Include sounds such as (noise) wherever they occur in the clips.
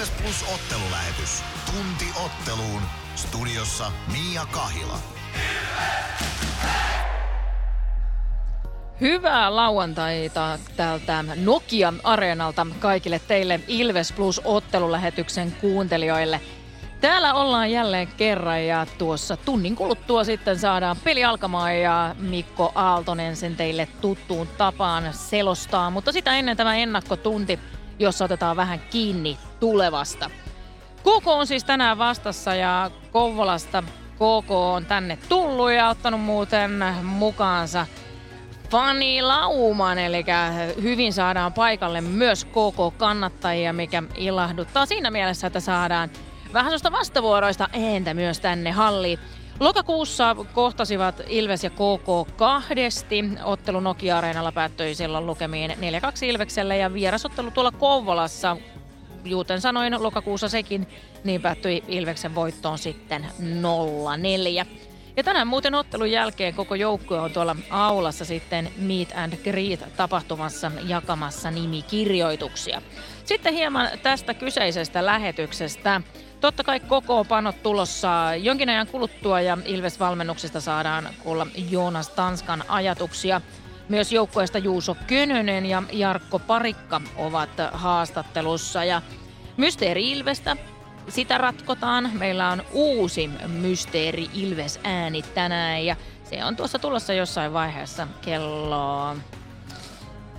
Ilves Plus ottelulähetys. Tunti otteluun. Studiossa Mia Kahila. Hyvää lauantaita täältä Nokia-areenalta kaikille teille Ilves Plus ottelulähetyksen kuuntelijoille. Täällä ollaan jälleen kerran ja tuossa tunnin kuluttua sitten saadaan peli alkamaan ja Mikko Aaltonen sen teille tuttuun tapaan selostaa. Mutta sitä ennen tämä ennakkotunti, jossa otetaan vähän kiinni tulevasta. KK on siis tänään vastassa ja Kouvolasta KK on tänne tullut ja ottanut muuten mukaansa Fani Lauman, eli hyvin saadaan paikalle myös KK-kannattajia, mikä ilahduttaa siinä mielessä, että saadaan vähän sellaista vastavuoroista ääntä myös tänne halliin. Lokakuussa kohtasivat Ilves ja KK kahdesti. Ottelu Nokia-areenalla päättyi silloin lukemiin 4-2 Ilvekselle ja vierasottelu tuolla Kouvolassa, juuten sanoin lokakuussa sekin, niin päättyi Ilveksen voittoon sitten 0-4. Ja tänään muuten ottelun jälkeen koko joukkue on tuolla aulassa sitten Meet and Greet tapahtumassa jakamassa nimikirjoituksia. Sitten hieman tästä kyseisestä lähetyksestä. Totta kai koko panot tulossa jonkin ajan kuluttua ja Ilves-valmennuksesta saadaan kuulla Joonas Tanskan ajatuksia. Myös joukkueesta Juuso Könönen ja Jarkko Parikka ovat haastattelussa ja Mysteeri Ilvestä sitä ratkotaan. Meillä on uusi Mysteeri Ilves ääni tänään ja se on tuossa tulossa jossain vaiheessa kello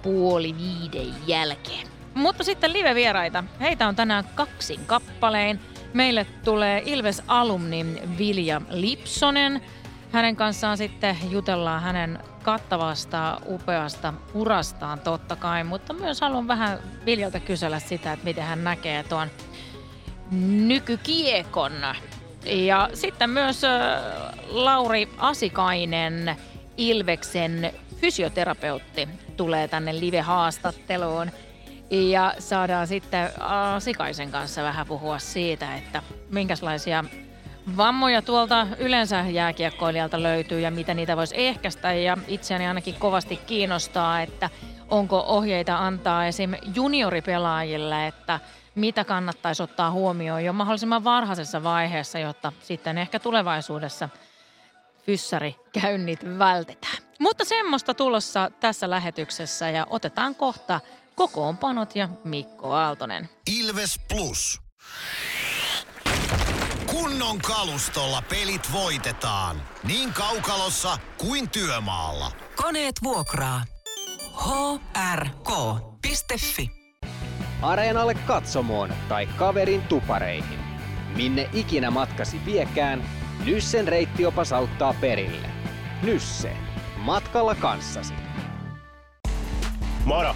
puoli viiden jälkeen. Mutta sitten live-vieraita. Heitä on tänään kaksin kappaleen. Meille tulee Ilves-alumni Vilja Lipsonen. Hänen kanssaan sitten jutellaan hänen kattavasta, upeasta urastaan totta kai, mutta myös haluan vähän Viljalta kysellä sitä, että miten hän näkee tuon nykykiekon. Ja sitten myös Lauri Asikainen, Ilveksen fysioterapeutti, tulee tänne live-haastatteluun. Ja saadaan sitten Asikaisen kanssa vähän puhua siitä, että minkälaisia vammoja tuolta yleensä jääkiekkoilijalta löytyy ja mitä niitä voisi ehkäistä. Ja itseäni ainakin kovasti kiinnostaa, että onko ohjeita antaa esim. junioripelaajille, että mitä kannattaisi ottaa huomioon jo mahdollisimman varhaisessa vaiheessa, jotta sitten ehkä tulevaisuudessa fyssärikäynnit vältetään. Mutta semmoista tulossa tässä lähetyksessä ja otetaan kohta kokoonpanot ja Mikko Aaltonen. Ilves Plus. Kunnon kalustolla pelit voitetaan. Niin kaukalossa kuin työmaalla. Koneet vuokraa. hrk.fi Areenalle katsomoon tai kaverin tupareihin. Minne ikinä matkasi viekään, Nyssen reittiopas auttaa perille. Nysse. Matkalla kanssasi. Moro!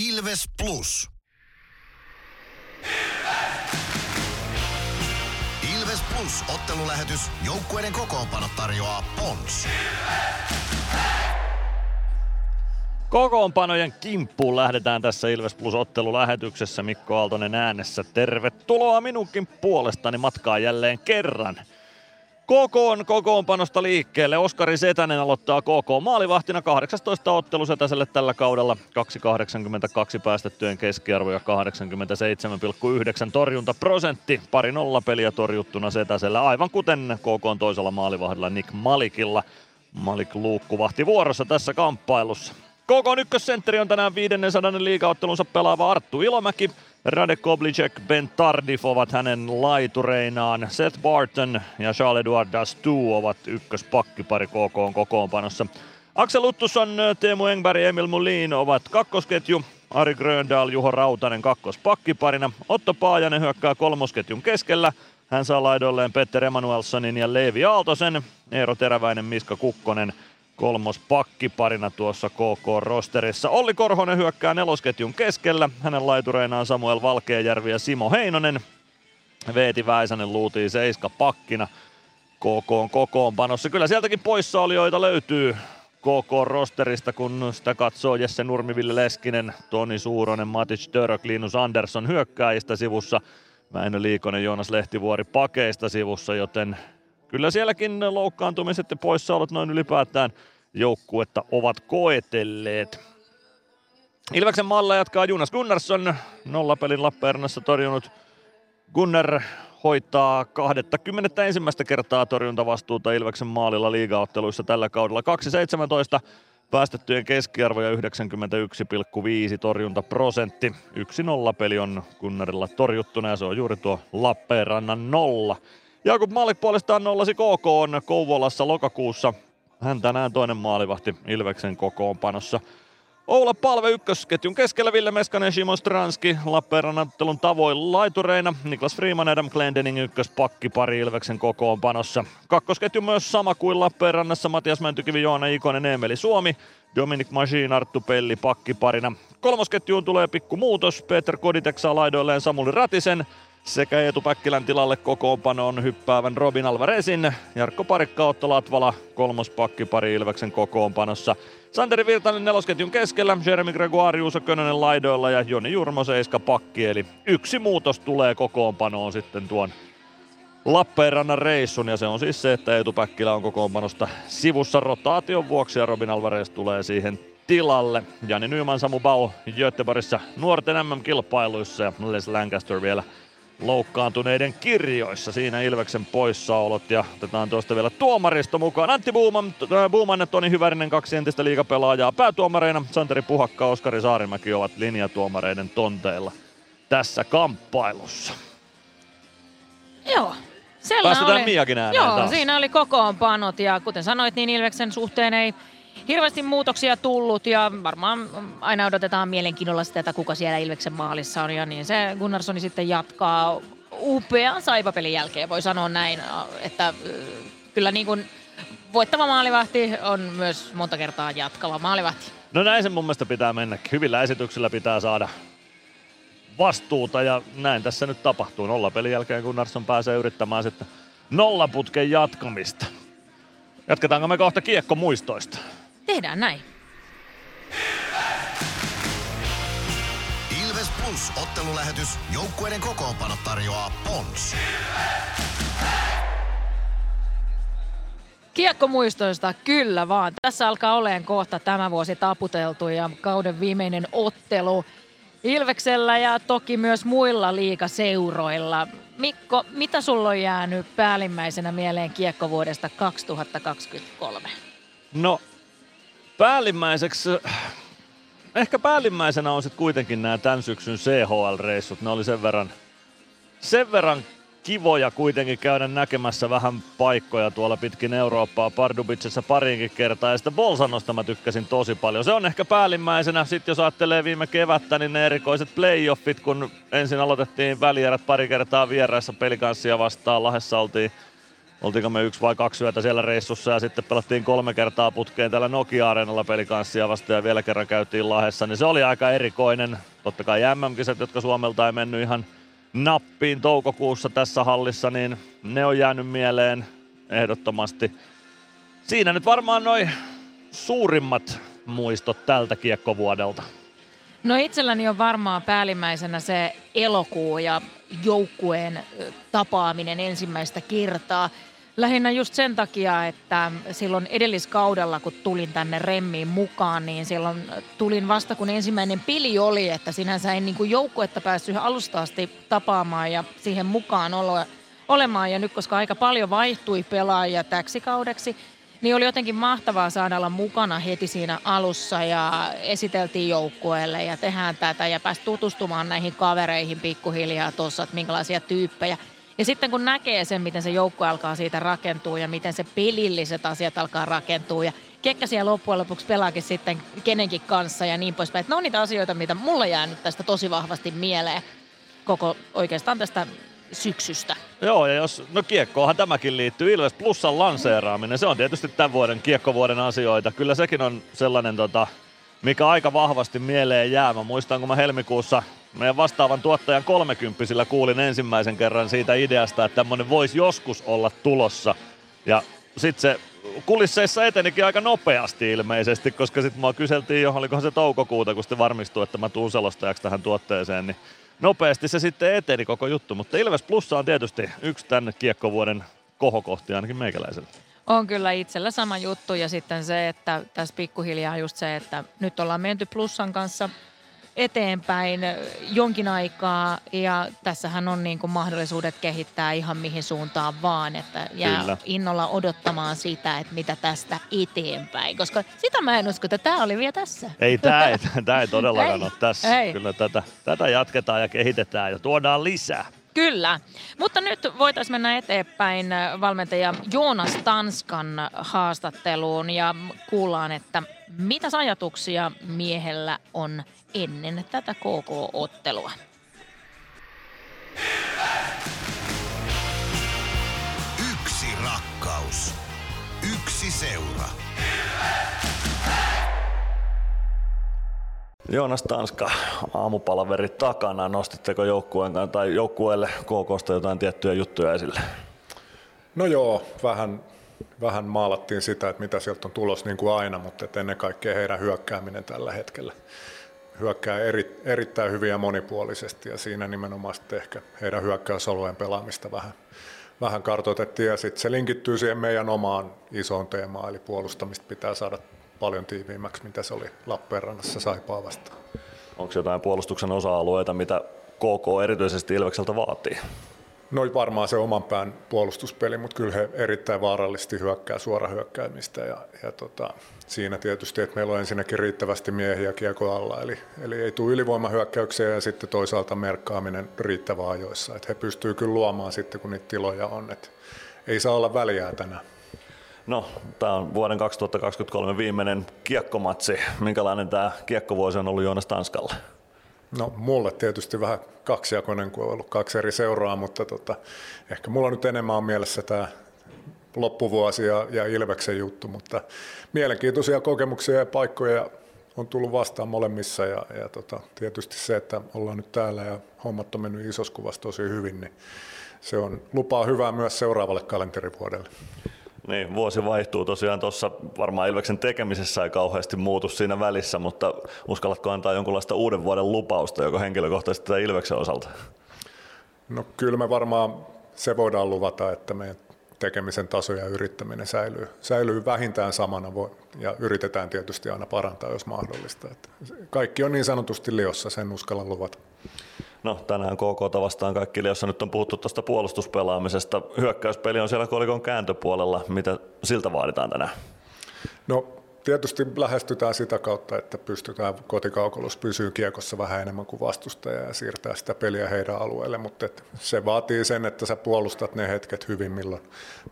Ilves Plus. Ilves! Ilves Plus ottelulähetys. Joukkueiden kokoonpano tarjoaa Pons. Kokoonpanojen kimppuun lähdetään tässä Ilves Plus ottelulähetyksessä. Mikko Aaltonen äänessä. Tervetuloa minunkin puolestani matkaan jälleen kerran. KK kokoonpanosta liikkeelle. Oskari Setänen aloittaa KK maalivahtina 18 ottelu Setäselle tällä kaudella. 2,82 päästettyjen keskiarvo ja 87,9 torjuntaprosentti. Pari nollapeliä torjuttuna Setäsellä, aivan kuten KK toisella maalivahdilla Nick Malikilla. Malik luukkuvahti vuorossa tässä kamppailussa. KK ykkössentteri on tänään 500 liigaottelunsa pelaava Arttu Ilomäki. Rade Koblicek, Ben Tardif ovat hänen laitureinaan. Seth Barton ja Charles-Edouard Dastu ovat ykköspakkipari KK kokoonpanossa. Axel Uttusson, Teemu Engberg ja Emil Mulin ovat kakkosketju. Ari Gröndal, Juho Rautanen kakkospakkiparina. Otto Paajanen hyökkää kolmosketjun keskellä. Hän saa laidoilleen Petter Emanuelssonin ja Leevi Aaltosen. Eero Teräväinen, Miska Kukkonen kolmos pakkiparina tuossa KK-rosterissa. Olli Korhonen hyökkää nelosketjun keskellä. Hänen laitureinaan Samuel Valkeajärvi ja Simo Heinonen. Veeti Väisänen luutii seiska pakkina. KK on kokoonpanossa. Kyllä sieltäkin poissaolijoita löytyy KK-rosterista, kun sitä katsoo Jesse Nurmiville Leskinen, Toni Suuronen, Matic Török, Linus Andersson hyökkääjistä sivussa, Väinö Liikonen, Joonas Lehtivuori pakeista sivussa, joten kyllä sielläkin loukkaantumiset ja poissaolot noin ylipäätään joukkuetta ovat koetelleet. Ilveksen malla jatkaa Jonas Gunnarsson, nollapelin Lappeenrannassa torjunut Gunnar hoitaa 21. kertaa torjuntavastuuta Ilveksen maalilla liigaotteluissa tällä kaudella. 2.17 päästettyjen keskiarvo ja 91,5 torjuntaprosentti. 1-0 peli on Gunnarilla torjuttuna ja se on juuri tuo Lappeenrannan nolla. Jakub Malik puolestaan nollasi KK on Kouvolassa lokakuussa. Hän tänään toinen maalivahti Ilveksen kokoonpanossa. Oula Palve ykkösketjun keskellä Ville Meskanen, Shimo Stranski, Lappeenrannan tavoin laitureina, Niklas Freeman, Adam Glendening ykköspakki pari Ilveksen kokoonpanossa. Kakkosketju myös sama kuin Lappeenrannassa, Matias Mäntykivi, Joona Ikonen, Emeli Suomi, Dominic Machine, Arttu Pelli pakkiparina. Kolmosketjuun tulee pikku muutos, Peter Koditek saa laidoilleen Samuli Ratisen, sekä Eetu Päkkilän tilalle kokoonpanoon hyppäävän Robin Alvarezin, Jarkko Parikka, Otto Latvala, kolmospakki pari Ilveksen kokoonpanossa. Santeri Virtanen nelosketjun keskellä, Jeremy Gregoire, Juuso Könönen laidoilla ja Joni Jurmo seiska pakki. Eli yksi muutos tulee kokoonpanoon sitten tuon Lappeenrannan reissun ja se on siis se, että Eetu Päkkilä on kokoonpanosta sivussa rotaation vuoksi ja Robin Alvarez tulee siihen tilalle. Jani Nyman, Samu Bau Göteborgissa nuorten MM-kilpailuissa ja Les Lancaster vielä loukkaantuneiden kirjoissa. Siinä Ilveksen poissaolot ja otetaan tuosta vielä tuomaristo mukaan. Antti Buuman, äh, Buuman ja Toni Hyvärinen, kaksi entistä liigapelaajaa päätuomareina. Santeri Puhakka, Oskari Saarimäki ovat linjatuomareiden tonteilla tässä kamppailussa. Joo, Sella Päästetään oli, Miakin ääneen Joo, taas. siinä oli kokoonpanot ja kuten sanoit, niin Ilveksen suhteen ei hirveästi muutoksia tullut ja varmaan aina odotetaan mielenkiinnolla sitä, että kuka siellä Ilveksen maalissa on ja niin se Gunnarssoni sitten jatkaa upean saipapelin jälkeen, voi sanoa näin, että kyllä niin kuin voittava maalivahti on myös monta kertaa jatkava maalivahti. No näin se mun mielestä pitää mennäkin. Hyvillä esityksillä pitää saada vastuuta ja näin tässä nyt tapahtuu. Nolla pelin jälkeen Gunnarsson pääsee yrittämään sitten nollaputken jatkamista. Jatketaanko me kohta kiekko muistoista? Tehdään näin. Ilves Plus ottelulähetys. Joukkueiden kokoonpano tarjoaa Pons. Kiekkomuistoista kyllä vaan. Tässä alkaa olemaan kohta tämä vuosi taputeltu ja kauden viimeinen ottelu Ilveksellä ja toki myös muilla liikaseuroilla. Mikko, mitä sulla on jäänyt päällimmäisenä mieleen kiekkovuodesta 2023? No, päällimmäiseksi, ehkä päällimmäisenä on sitten kuitenkin nämä tämän syksyn CHL-reissut. Ne oli sen verran, sen verran kivoja kuitenkin käydä näkemässä vähän paikkoja tuolla pitkin Eurooppaa. Pardubicessa parinkin kertaa ja sitten Bolsanosta mä tykkäsin tosi paljon. Se on ehkä päällimmäisenä. Sitten jos ajattelee viime kevättä, niin ne erikoiset playoffit, kun ensin aloitettiin välierät pari kertaa vieraissa pelikanssia vastaan. Lahdessa oltiin Oltiinko me yksi vai kaksi yötä siellä reissussa ja sitten pelattiin kolme kertaa putkeen täällä Nokia-areenalla pelikanssia vastaan ja vielä kerran käytiin Lahdessa, niin se oli aika erikoinen. Totta kai MM-kisat, jotka Suomelta ei mennyt ihan nappiin toukokuussa tässä hallissa, niin ne on jäänyt mieleen ehdottomasti. Siinä nyt varmaan noin suurimmat muistot tältä kiekkovuodelta. No itselläni on varmaan päällimmäisenä se elokuu ja joukkueen tapaaminen ensimmäistä kertaa. Lähinnä just sen takia, että silloin edelliskaudella, kun tulin tänne Remmiin mukaan, niin silloin tulin vasta kun ensimmäinen pili oli, että sinänsä en niin joukkuetta päässyt alusta asti tapaamaan ja siihen mukaan olo, olemaan. Ja nyt, koska aika paljon vaihtui pelaajia täksi kaudeksi, niin oli jotenkin mahtavaa saada olla mukana heti siinä alussa ja esiteltiin joukkueelle ja tehdään tätä ja päästä tutustumaan näihin kavereihin pikkuhiljaa tuossa, että minkälaisia tyyppejä. Ja sitten kun näkee sen, miten se joukko alkaa siitä rakentua ja miten se pelilliset asiat alkaa rakentua ja kekkä siellä loppujen lopuksi pelaakin sitten kenenkin kanssa ja niin poispäin. Että ne on niitä asioita, mitä mulla jää nyt tästä tosi vahvasti mieleen koko oikeastaan tästä syksystä. Joo, ja jos, no kiekkoahan tämäkin liittyy, Ilves Plusan lanseeraaminen, se on tietysti tämän vuoden kiekkovuoden asioita. Kyllä sekin on sellainen, tota, mikä aika vahvasti mieleen jää. Mä muistan, kun mä helmikuussa meidän vastaavan tuottajan 30 kuulin ensimmäisen kerran siitä ideasta, että tämmöinen voisi joskus olla tulossa. Ja sitten se kulisseissa etenikin aika nopeasti ilmeisesti, koska sitten mua kyseltiin jo, olikohan se toukokuuta, kun sitten varmistui, että mä tuun selostajaksi tähän tuotteeseen, niin nopeasti se sitten eteni koko juttu. Mutta Ilves Plussa on tietysti yksi tämän kiekkovuoden kohokohti ainakin meikäläisellä. On kyllä itsellä sama juttu ja sitten se, että tässä pikkuhiljaa just se, että nyt ollaan menty Plussan kanssa eteenpäin jonkin aikaa ja tässähän on niin kuin mahdollisuudet kehittää ihan mihin suuntaan vaan, että jää Kyllä. innolla odottamaan sitä, että mitä tästä eteenpäin, koska sitä mä en usko, että tämä oli vielä tässä. Ei, tämä ei, tää ei todellakaan Ei, ole tässä. ei. Kyllä tätä, tätä jatketaan ja kehitetään ja tuodaan lisää. Kyllä, mutta nyt voitaisiin mennä eteenpäin äh, valmentaja Joonas Tanskan haastatteluun ja kuullaan, että mitä ajatuksia miehellä on ennen tätä KK-ottelua. Yksi rakkaus. Yksi seura. Joonas Tanska, aamupalaveri takana. Nostitteko joukkueen tai joukkueelle KKsta jotain tiettyjä juttuja esille? No joo, vähän, vähän maalattiin sitä, että mitä sieltä on tulos niin kuin aina, mutta että ennen kaikkea heidän hyökkääminen tällä hetkellä hyökkää eri, erittäin hyvin ja monipuolisesti ja siinä nimenomaan sitten ehkä heidän hyökkäysalueen pelaamista vähän, vähän kartoitettiin ja sitten se linkittyy siihen meidän omaan isoon teemaan, eli puolustamista pitää saada paljon tiiviimmäksi, mitä se oli Lappeenrannassa Saipaa vastaan. Onko jotain puolustuksen osa-alueita, mitä KK erityisesti Ilvekseltä vaatii? No varmaan se oman pään puolustuspeli, mutta kyllä he erittäin vaarallisesti hyökkää suorahyökkäämistä ja, ja tota, siinä tietysti, että meillä on ensinnäkin riittävästi miehiä kiekko alla, eli, eli ei tule ylivoimahyökkäyksiä ja sitten toisaalta merkkaaminen riittävän ajoissa, että he pystyy kyllä luomaan sitten, kun niitä tiloja on, että ei saa olla väliä tänään. No, tämä on vuoden 2023 viimeinen kiekkomatsi. Minkälainen tämä kiekkovuosi on ollut Joonas Tanskalle? No mulle tietysti vähän kaksijakoinen, kun on ollut kaksi eri seuraa, mutta tota, ehkä mulla nyt enemmän on mielessä tämä loppuvuosi ja, ja Ilveksen juttu, mutta mielenkiintoisia kokemuksia ja paikkoja on tullut vastaan molemmissa ja, ja tota, tietysti se, että ollaan nyt täällä ja hommat on mennyt isossa kuvassa tosi hyvin, niin se on lupaa hyvää myös seuraavalle kalenterivuodelle. Niin, vuosi vaihtuu tosiaan tuossa, varmaan Ilveksen tekemisessä ei kauheasti muutu siinä välissä, mutta uskallatko antaa jonkunlaista uuden vuoden lupausta, joko henkilökohtaisesti tai Ilveksen osalta? No kyllä me varmaan se voidaan luvata, että meidän tekemisen taso ja yrittäminen säilyy, säilyy vähintään samana ja yritetään tietysti aina parantaa, jos mahdollista. Että kaikki on niin sanotusti liossa, sen uskallan luvata. No tänään KK vastaan kaikki, jossa nyt on puhuttu tuosta puolustuspelaamisesta. Hyökkäyspeli on siellä kolikon kääntöpuolella. Mitä siltä vaaditaan tänään? No tietysti lähestytään sitä kautta, että pystytään kotikaukolus pysyy kiekossa vähän enemmän kuin vastustaja ja siirtää sitä peliä heidän alueelle, mutta se vaatii sen, että sä puolustat ne hetket hyvin, milloin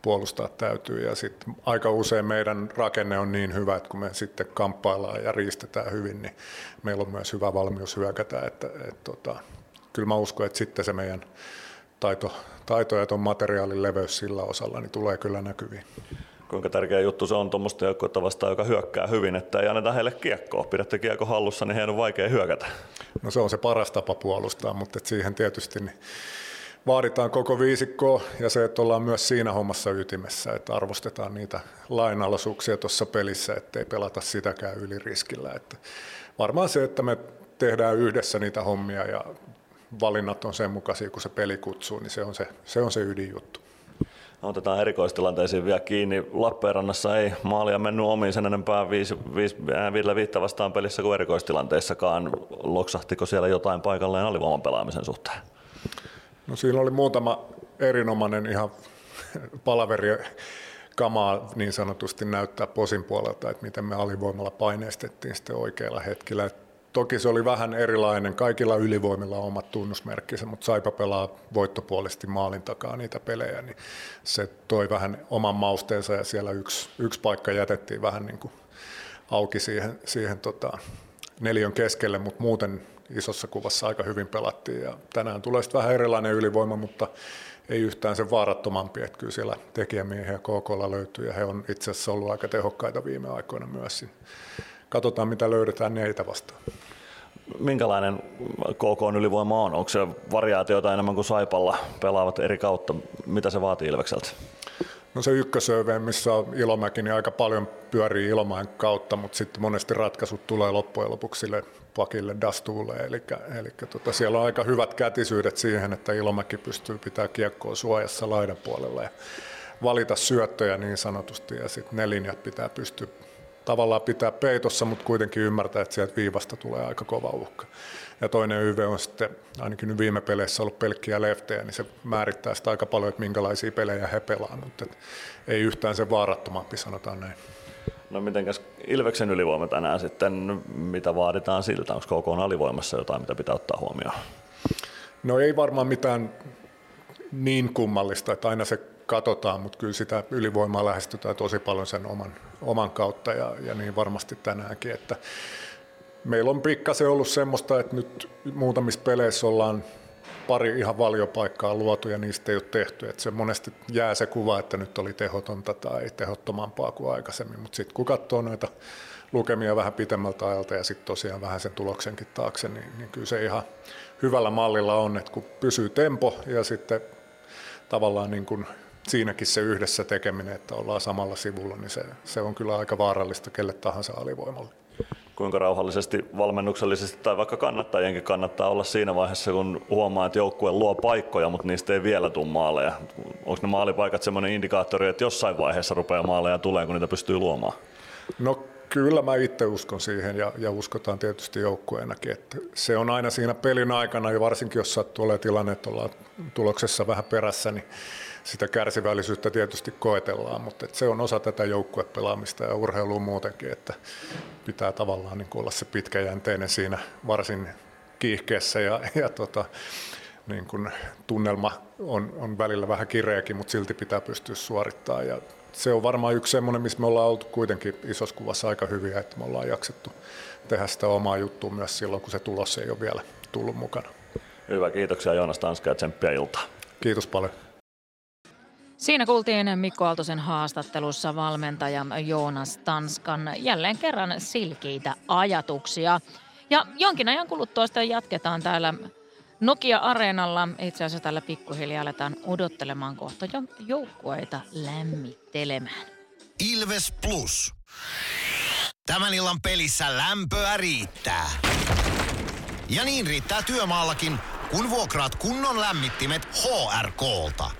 puolustaa täytyy ja sitten aika usein meidän rakenne on niin hyvä, että kun me sitten kamppaillaan ja riistetään hyvin, niin meillä on myös hyvä valmius hyökätä, että et, tota, kyllä mä uskon, että sitten se meidän taito, taito ja tuon materiaalin leveys sillä osalla niin tulee kyllä näkyviin. Kuinka tärkeä juttu se on tuommoista joukkuetta vastaan, joka hyökkää hyvin, että ei anneta heille kiekkoa. Pidätte kiekko hallussa, niin heidän on vaikea hyökätä. No se on se paras tapa puolustaa, mutta et siihen tietysti niin vaaditaan koko viisikkoa ja se, että ollaan myös siinä hommassa ytimessä, että arvostetaan niitä lainalaisuuksia tuossa pelissä, ettei pelata sitäkään yli riskillä. Että varmaan se, että me tehdään yhdessä niitä hommia ja valinnat on sen mukaisia, kun se peli kutsuu, niin se on se, se, on se ydinjuttu. Otetaan erikoistilanteisiin vielä kiinni. Lappeenrannassa ei maalia mennyt omiin sen enempää viisi, viisi, äh, viidellä viittä vastaan pelissä kuin erikoistilanteissakaan. Loksahtiko siellä jotain paikalleen alivoiman pelaamisen suhteen? No siinä oli muutama erinomainen ihan palaveri kamaa niin sanotusti näyttää posin puolelta, että miten me alivoimalla paineistettiin sitten oikeilla hetkillä. Et toki se oli vähän erilainen, kaikilla ylivoimilla on omat tunnusmerkkinsä, mutta Saipa pelaa voittopuolisesti maalin takaa niitä pelejä, niin se toi vähän oman mausteensa ja siellä yksi, yksi paikka jätettiin vähän niin kuin auki siihen, siihen tota, neljön keskelle, mutta muuten isossa kuvassa aika hyvin pelattiin. Ja tänään tulee sitten vähän erilainen ylivoima, mutta ei yhtään sen vaarattomampi, että kyllä siellä tekijämiehiä KKlla löytyy ja he on itse asiassa ollut aika tehokkaita viime aikoina myös. Katsotaan mitä löydetään neitä vastaan. Minkälainen KK ylivoima on? Onko se variaatiota enemmän kuin Saipalla pelaavat eri kautta? Mitä se vaatii Ilvekseltä? No se ykkösöve, missä on Ilomäki, niin aika paljon pyörii Ilomäen kautta, mutta sitten monesti ratkaisut tulee loppujen lopuksi sille pakille Dastuulle, eli, eli tota, siellä on aika hyvät kätisyydet siihen, että Ilomäki pystyy pitää kiekkoa suojassa laidan puolella ja valita syöttöjä niin sanotusti, ja sitten ne linjat pitää pystyä tavallaan pitää peitossa, mutta kuitenkin ymmärtää, että sieltä viivasta tulee aika kova uhka. Ja toinen YV on sitten, ainakin nyt viime peleissä ollut pelkkiä leftejä, niin se määrittää sitä aika paljon, että minkälaisia pelejä he pelaa, mutta ei yhtään se vaarattomampi, sanotaan näin. No mitenkäs Ilveksen ylivoima tänään sitten, mitä vaaditaan siltä? Onko KK alivoimassa jotain, mitä pitää ottaa huomioon? No ei varmaan mitään niin kummallista, että aina se katsotaan, mutta kyllä sitä ylivoimaa lähestytään tosi paljon sen oman, oman kautta ja, ja niin varmasti tänäänkin, että meillä on pikkasen ollut semmoista, että nyt muutamissa peleissä ollaan pari ihan valiopaikkaa luotu ja niistä ei ole tehty. Että se monesti jää se kuva, että nyt oli tehotonta tai tehottomampaa kuin aikaisemmin, mutta sitten kun katsoo noita lukemia vähän pitemmältä ajalta ja sitten tosiaan vähän sen tuloksenkin taakse, niin, niin kyllä se ihan hyvällä mallilla on, että kun pysyy tempo ja sitten tavallaan niin kuin siinäkin se yhdessä tekeminen, että ollaan samalla sivulla, niin se, se on kyllä aika vaarallista kelle tahansa alivoimalle. Kuinka rauhallisesti valmennuksellisesti tai vaikka kannattajienkin kannattaa olla siinä vaiheessa, kun huomaa, että joukkue luo paikkoja, mutta niistä ei vielä tule maaleja. Onko ne maalipaikat sellainen indikaattori, että jossain vaiheessa rupeaa maaleja tulee, kun niitä pystyy luomaan? No Kyllä mä itse uskon siihen ja, ja uskotaan tietysti joukkueenakin, että se on aina siinä pelin aikana ja varsinkin jos sattuu olemaan tilanne, että ollaan tuloksessa vähän perässä, niin sitä kärsivällisyyttä tietysti koetellaan, mutta se on osa tätä joukkuepelaamista ja urheilua muutenkin, että pitää tavallaan niin olla se pitkäjänteinen siinä varsin kiihkeessä ja, ja tota, niin kuin tunnelma on, on välillä vähän kireäkin, mutta silti pitää pystyä suorittamaan. Ja se on varmaan yksi semmoinen, missä me ollaan oltu kuitenkin isossa kuvassa aika hyviä, että me ollaan jaksettu tehdä sitä omaa juttua myös silloin, kun se tulos ei ole vielä tullut mukana. Hyvä, kiitoksia Joonas Tanska ja tsemppiä iltaa. Kiitos paljon. Siinä kuultiin Mikko Aaltosen haastattelussa valmentaja Joonas Tanskan jälleen kerran silkeitä ajatuksia. Ja jonkin ajan kuluttua sitten jatketaan täällä Nokia-areenalla. Itse asiassa tällä pikkuhiljaa aletaan odottelemaan kohta jo joukkueita lämmittelemään. Ilves Plus. Tämän illan pelissä lämpöä riittää. Ja niin riittää työmaallakin, kun vuokraat kunnon lämmittimet HRK-lta.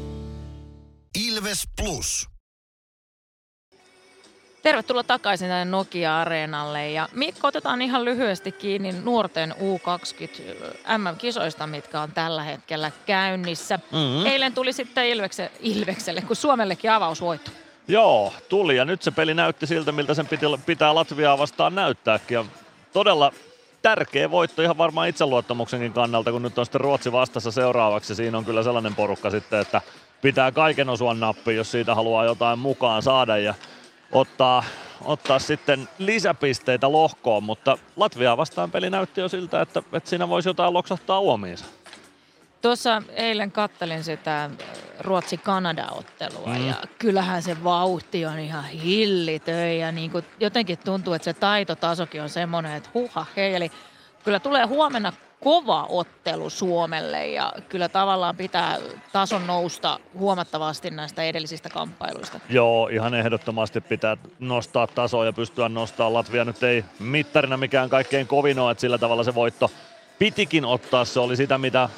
Ilves Plus. Tervetuloa takaisin tänne Nokia-areenalle ja Mikko otetaan ihan lyhyesti kiinni nuorten U20 MM-kisoista, mitkä on tällä hetkellä käynnissä. Mm-hmm. Eilen tuli sitten Ilvekse, Ilvekselle, kun Suomellekin avausvoitto. Joo, tuli ja nyt se peli näytti siltä, miltä sen piti, pitää Latviaa vastaan näyttääkin. Ja todella tärkeä voitto ihan varmaan itseluottamuksenkin kannalta, kun nyt on sitten Ruotsi vastassa seuraavaksi. Siinä on kyllä sellainen porukka sitten, että pitää kaiken osua nappiin, jos siitä haluaa jotain mukaan saada ja ottaa, ottaa sitten lisäpisteitä lohkoon, mutta Latvia vastaan peli näytti jo siltä, että, että siinä voisi jotain loksahtaa uomiinsa. Tuossa eilen kattelin sitä Ruotsi-Kanada-ottelua mm. ja kyllähän se vauhti on ihan hillitön ja niin kuin jotenkin tuntuu, että se taitotasokin on semmoinen, että huha hei, eli kyllä tulee huomenna kova ottelu Suomelle ja kyllä tavallaan pitää tason nousta huomattavasti näistä edellisistä kamppailuista. Joo, ihan ehdottomasti pitää nostaa tasoa ja pystyä nostaa. Latvia nyt ei mittarina mikään kaikkein kovin ole, että sillä tavalla se voitto pitikin ottaa. Se oli sitä, mitä,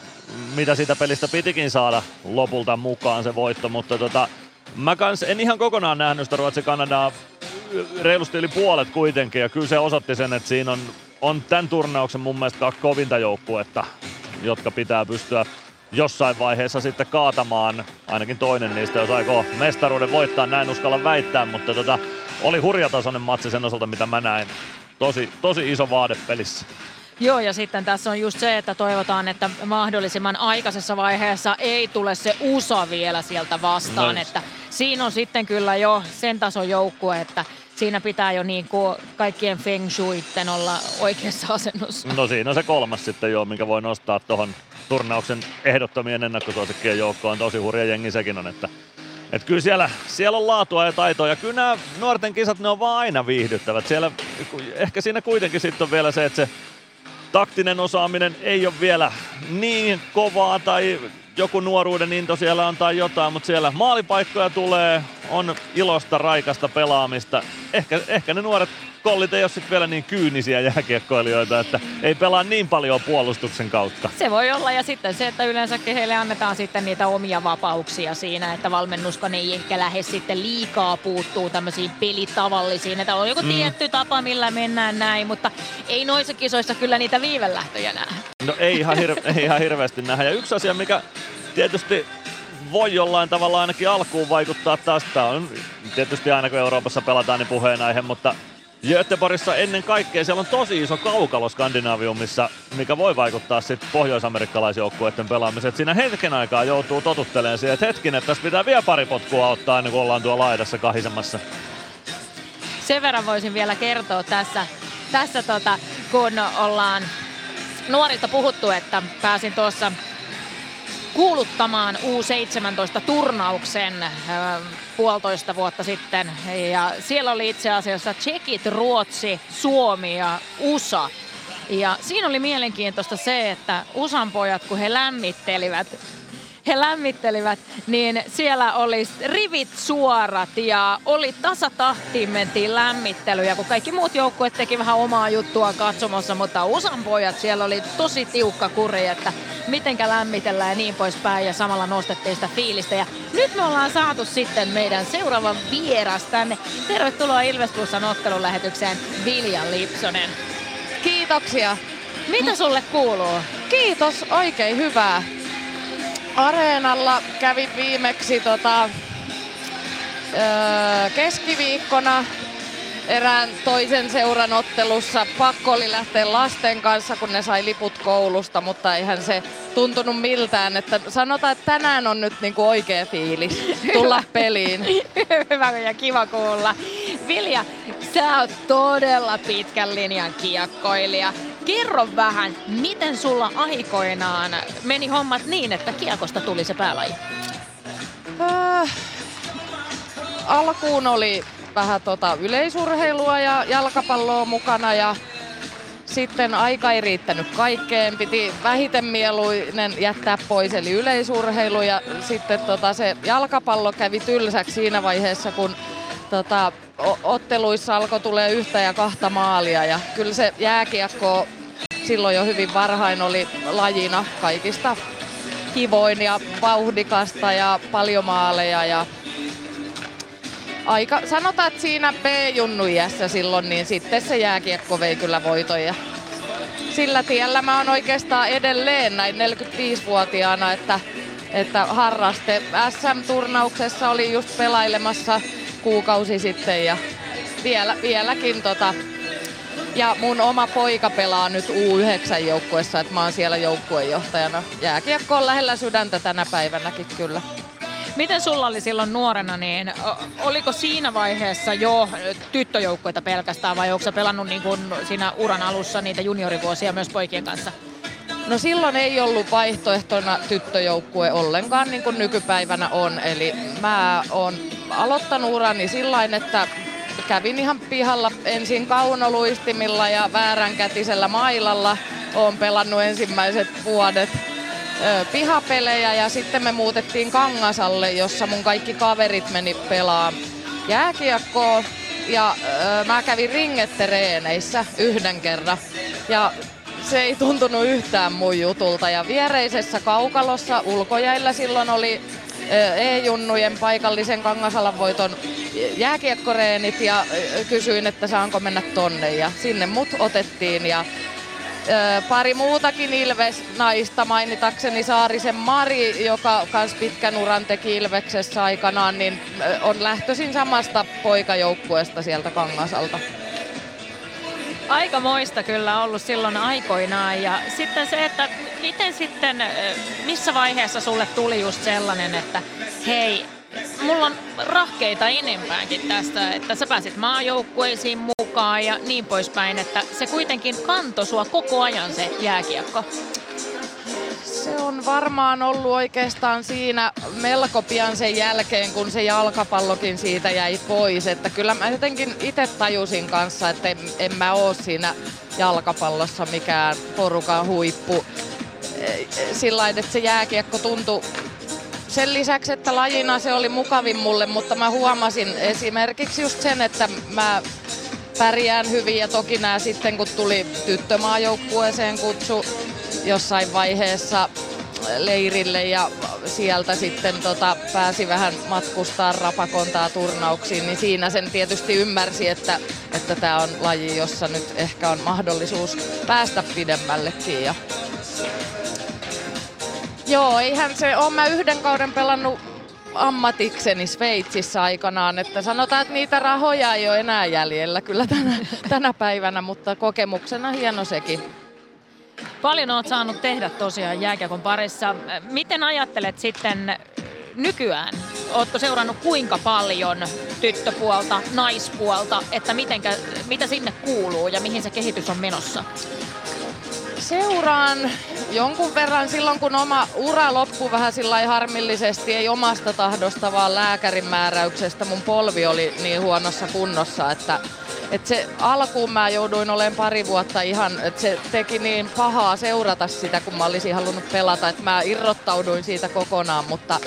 mitä siitä pelistä pitikin saada lopulta mukaan se voitto, mutta tota, mä kans en ihan kokonaan nähnyt sitä Ruotsi-Kanadaa reilusti yli puolet kuitenkin ja kyllä se osoitti sen, että siinä on on tämän turnauksen mun mielestä kaksi kovinta joukkuetta, jotka pitää pystyä jossain vaiheessa sitten kaatamaan, ainakin toinen niistä, jos aikoo mestaruuden voittaa, näin uskalla väittää, mutta tota, oli hurjatasoinen matsi sen osalta, mitä mä näin. Tosi, tosi iso vaade pelissä. Joo, ja sitten tässä on just se, että toivotaan, että mahdollisimman aikaisessa vaiheessa ei tule se USA vielä sieltä vastaan, että siinä on sitten kyllä jo sen tason joukkue, että siinä pitää jo niin kuin kaikkien feng shuitten olla oikeassa asennossa. No siinä on se kolmas sitten jo, minkä voi nostaa tuohon turnauksen ehdottomien ennakkosuosikkien joukkoon. Tosi hurja jengi sekin on, että et kyllä siellä, siellä on laatua ja taitoa ja kyllä nämä nuorten kisat ne on vaan aina viihdyttävät. Siellä, ehkä siinä kuitenkin sitten on vielä se, että se taktinen osaaminen ei ole vielä niin kovaa tai joku nuoruuden into siellä on tai jotain, mutta siellä maalipaikkoja tulee, on ilosta, raikasta pelaamista. Ehkä, ehkä ne nuoret kollit ei ole sitten vielä niin kyynisiä jääkiekkoilijoita, että ei pelaa niin paljon puolustuksen kautta. Se voi olla ja sitten se, että yleensäkin heille annetaan sitten niitä omia vapauksia siinä, että valmennuskan ei ehkä lähde sitten liikaa puuttuu tämmöisiin pelitavallisiin, että on joku mm. tietty tapa, millä mennään näin, mutta ei noissa kisoissa kyllä niitä viivelähtöjä nähdä. No ei ihan, hir- (laughs) ei ihan hirveästi nähdä. Ja yksi asia, mikä tietysti voi jollain tavalla ainakin alkuun vaikuttaa taas. Tämä on tietysti aina kun Euroopassa pelataan niin puheenaihe, mutta Göteborgissa ennen kaikkea siellä on tosi iso kaukalo Skandinaviumissa, mikä voi vaikuttaa sitten pohjoisamerikkalaisjoukkueiden pelaamiseen. Siinä hetken aikaa joutuu totuttelemaan siihen, että hetkinen, että tässä pitää vielä pari potkua ottaa ennen kuin ollaan tuolla laidassa kahisemassa. Sen verran voisin vielä kertoa tässä, tässä tota, kun ollaan nuorista puhuttu, että pääsin tuossa kuuluttamaan U17-turnauksen puolitoista vuotta sitten. Ja siellä oli itse asiassa Tsekit, Ruotsi, Suomi ja USA. Ja siinä oli mielenkiintoista se, että USAn pojat, kun he lämmittelivät he lämmittelivät, niin siellä oli rivit suorat ja oli tasatahtiin mentiin lämmittelyä, kun kaikki muut joukkueet teki vähän omaa juttua katsomassa, mutta USAn pojat siellä oli tosi tiukka kuri, että mitenkä lämmitellään ja niin poispäin ja samalla nostettiin sitä fiilistä. Ja nyt me ollaan saatu sitten meidän seuraavan vieras tänne. Tervetuloa Ilves Plusan ottelulähetykseen Vilja Lipsonen. Kiitoksia. Mitä sulle kuuluu? Kiitos, oikein hyvää. Areenalla kävin viimeksi tota, öö, keskiviikkona erään toisen seuran ottelussa. Pakko oli lähteä lasten kanssa, kun ne sai liput koulusta, mutta eihän se tuntunut miltään. Että sanotaan, että tänään on nyt niinku oikea fiilis tulla peliin. (laughs) Hyvä ja kiva kuulla. Vilja, sä oot todella pitkän linjan kiekkoilija. Kerro vähän, miten sulla aikoinaan meni hommat niin, että kiekosta tuli se päälaji? Äh, alkuun oli vähän tota yleisurheilua ja jalkapalloa mukana ja sitten aika ei riittänyt kaikkeen. Piti vähiten mieluinen jättää pois, eli yleisurheilu. Ja sitten tota, se jalkapallo kävi tylsäksi siinä vaiheessa, kun tota, otteluissa alkoi tulee yhtä ja kahta maalia. Ja kyllä se jääkiekko silloin jo hyvin varhain oli lajina kaikista kivoin ja vauhdikasta ja paljon maaleja. Ja aika, sanotaan, että siinä B-junnu silloin, niin sitten se jääkiekko vei kyllä voitoja. Sillä tiellä mä oon oikeastaan edelleen näin 45-vuotiaana, että, että harraste SM-turnauksessa oli just pelailemassa kuukausi sitten ja vielä, vieläkin tota, ja mun oma poika pelaa nyt U9-joukkuessa, että mä oon siellä joukkuejohtajana. Jääkiekko on lähellä sydäntä tänä päivänäkin kyllä. Miten sulla oli silloin nuorena, niin oliko siinä vaiheessa jo tyttöjoukkueita pelkästään vai onko pelannut niin kuin siinä uran alussa niitä juniorivuosia myös poikien kanssa? No silloin ei ollut vaihtoehtona tyttöjoukkue ollenkaan niin kuin nykypäivänä on. Eli mä oon aloittanut urani sillä että kävin ihan pihalla ensin kaunoluistimilla ja vääränkätisellä mailalla. Oon pelannut ensimmäiset vuodet pihapelejä ja sitten me muutettiin Kangasalle, jossa mun kaikki kaverit meni pelaa jääkiekkoa. Ja ö, mä kävin ringettereeneissä yhden kerran. Ja se ei tuntunut yhtään mun jutulta. Ja viereisessä kaukalossa ulkojäillä silloin oli E-junnujen paikallisen Kangasalan voiton jääkiekkoreenit ja kysyin, että saanko mennä tonne ja sinne mut otettiin ja pari muutakin Ilves-naista mainitakseni Saarisen Mari, joka kans pitkän uran teki Ilveksessä aikanaan, niin on lähtöisin samasta poikajoukkueesta sieltä Kangasalta. Aika moista kyllä ollut silloin aikoinaan ja sitten se, että miten sitten, missä vaiheessa sulle tuli just sellainen, että hei, mulla on rahkeita enempäänkin tästä, että sä pääsit maajoukkueisiin mukaan ja niin poispäin, että se kuitenkin kantoi sua koko ajan se jääkiekko. Se on varmaan ollut oikeastaan siinä melko pian sen jälkeen, kun se jalkapallokin siitä jäi pois. Että kyllä mä jotenkin itse tajusin kanssa, että en, en mä oo siinä jalkapallossa mikään porukan huippu. Sillä että se jääkiekko tuntui sen lisäksi, että lajina se oli mukavin mulle, mutta mä huomasin esimerkiksi just sen, että mä pärjään hyvin ja toki nämä sitten kun tuli tyttömaajoukkueeseen kutsu jossain vaiheessa leirille ja sieltä sitten tota, pääsi vähän matkustaa rapakontaa turnauksiin, niin siinä sen tietysti ymmärsi, että että tämä on laji, jossa nyt ehkä on mahdollisuus päästä pidemmällekin. Ja Joo, eihän se ole. Mä yhden kauden pelannut ammatikseni Sveitsissä aikanaan, että sanotaan, että niitä rahoja ei ole enää jäljellä kyllä tänä, tänä päivänä, mutta kokemuksena hieno sekin. Paljon olet saanut tehdä tosiaan jääkiekon parissa. Miten ajattelet sitten nykyään? Oletko seurannut kuinka paljon tyttöpuolta, naispuolta, että mitenkä, mitä sinne kuuluu ja mihin se kehitys on menossa? Seuraan jonkun verran silloin, kun oma ura loppui vähän sillä harmillisesti, ei omasta tahdosta, vaan lääkärin määräyksestä. Mun polvi oli niin huonossa kunnossa, että, että se alkuun mä jouduin olemaan pari vuotta ihan, että se teki niin pahaa seurata sitä, kun mä olisin halunnut pelata, että mä irrottauduin siitä kokonaan, mutta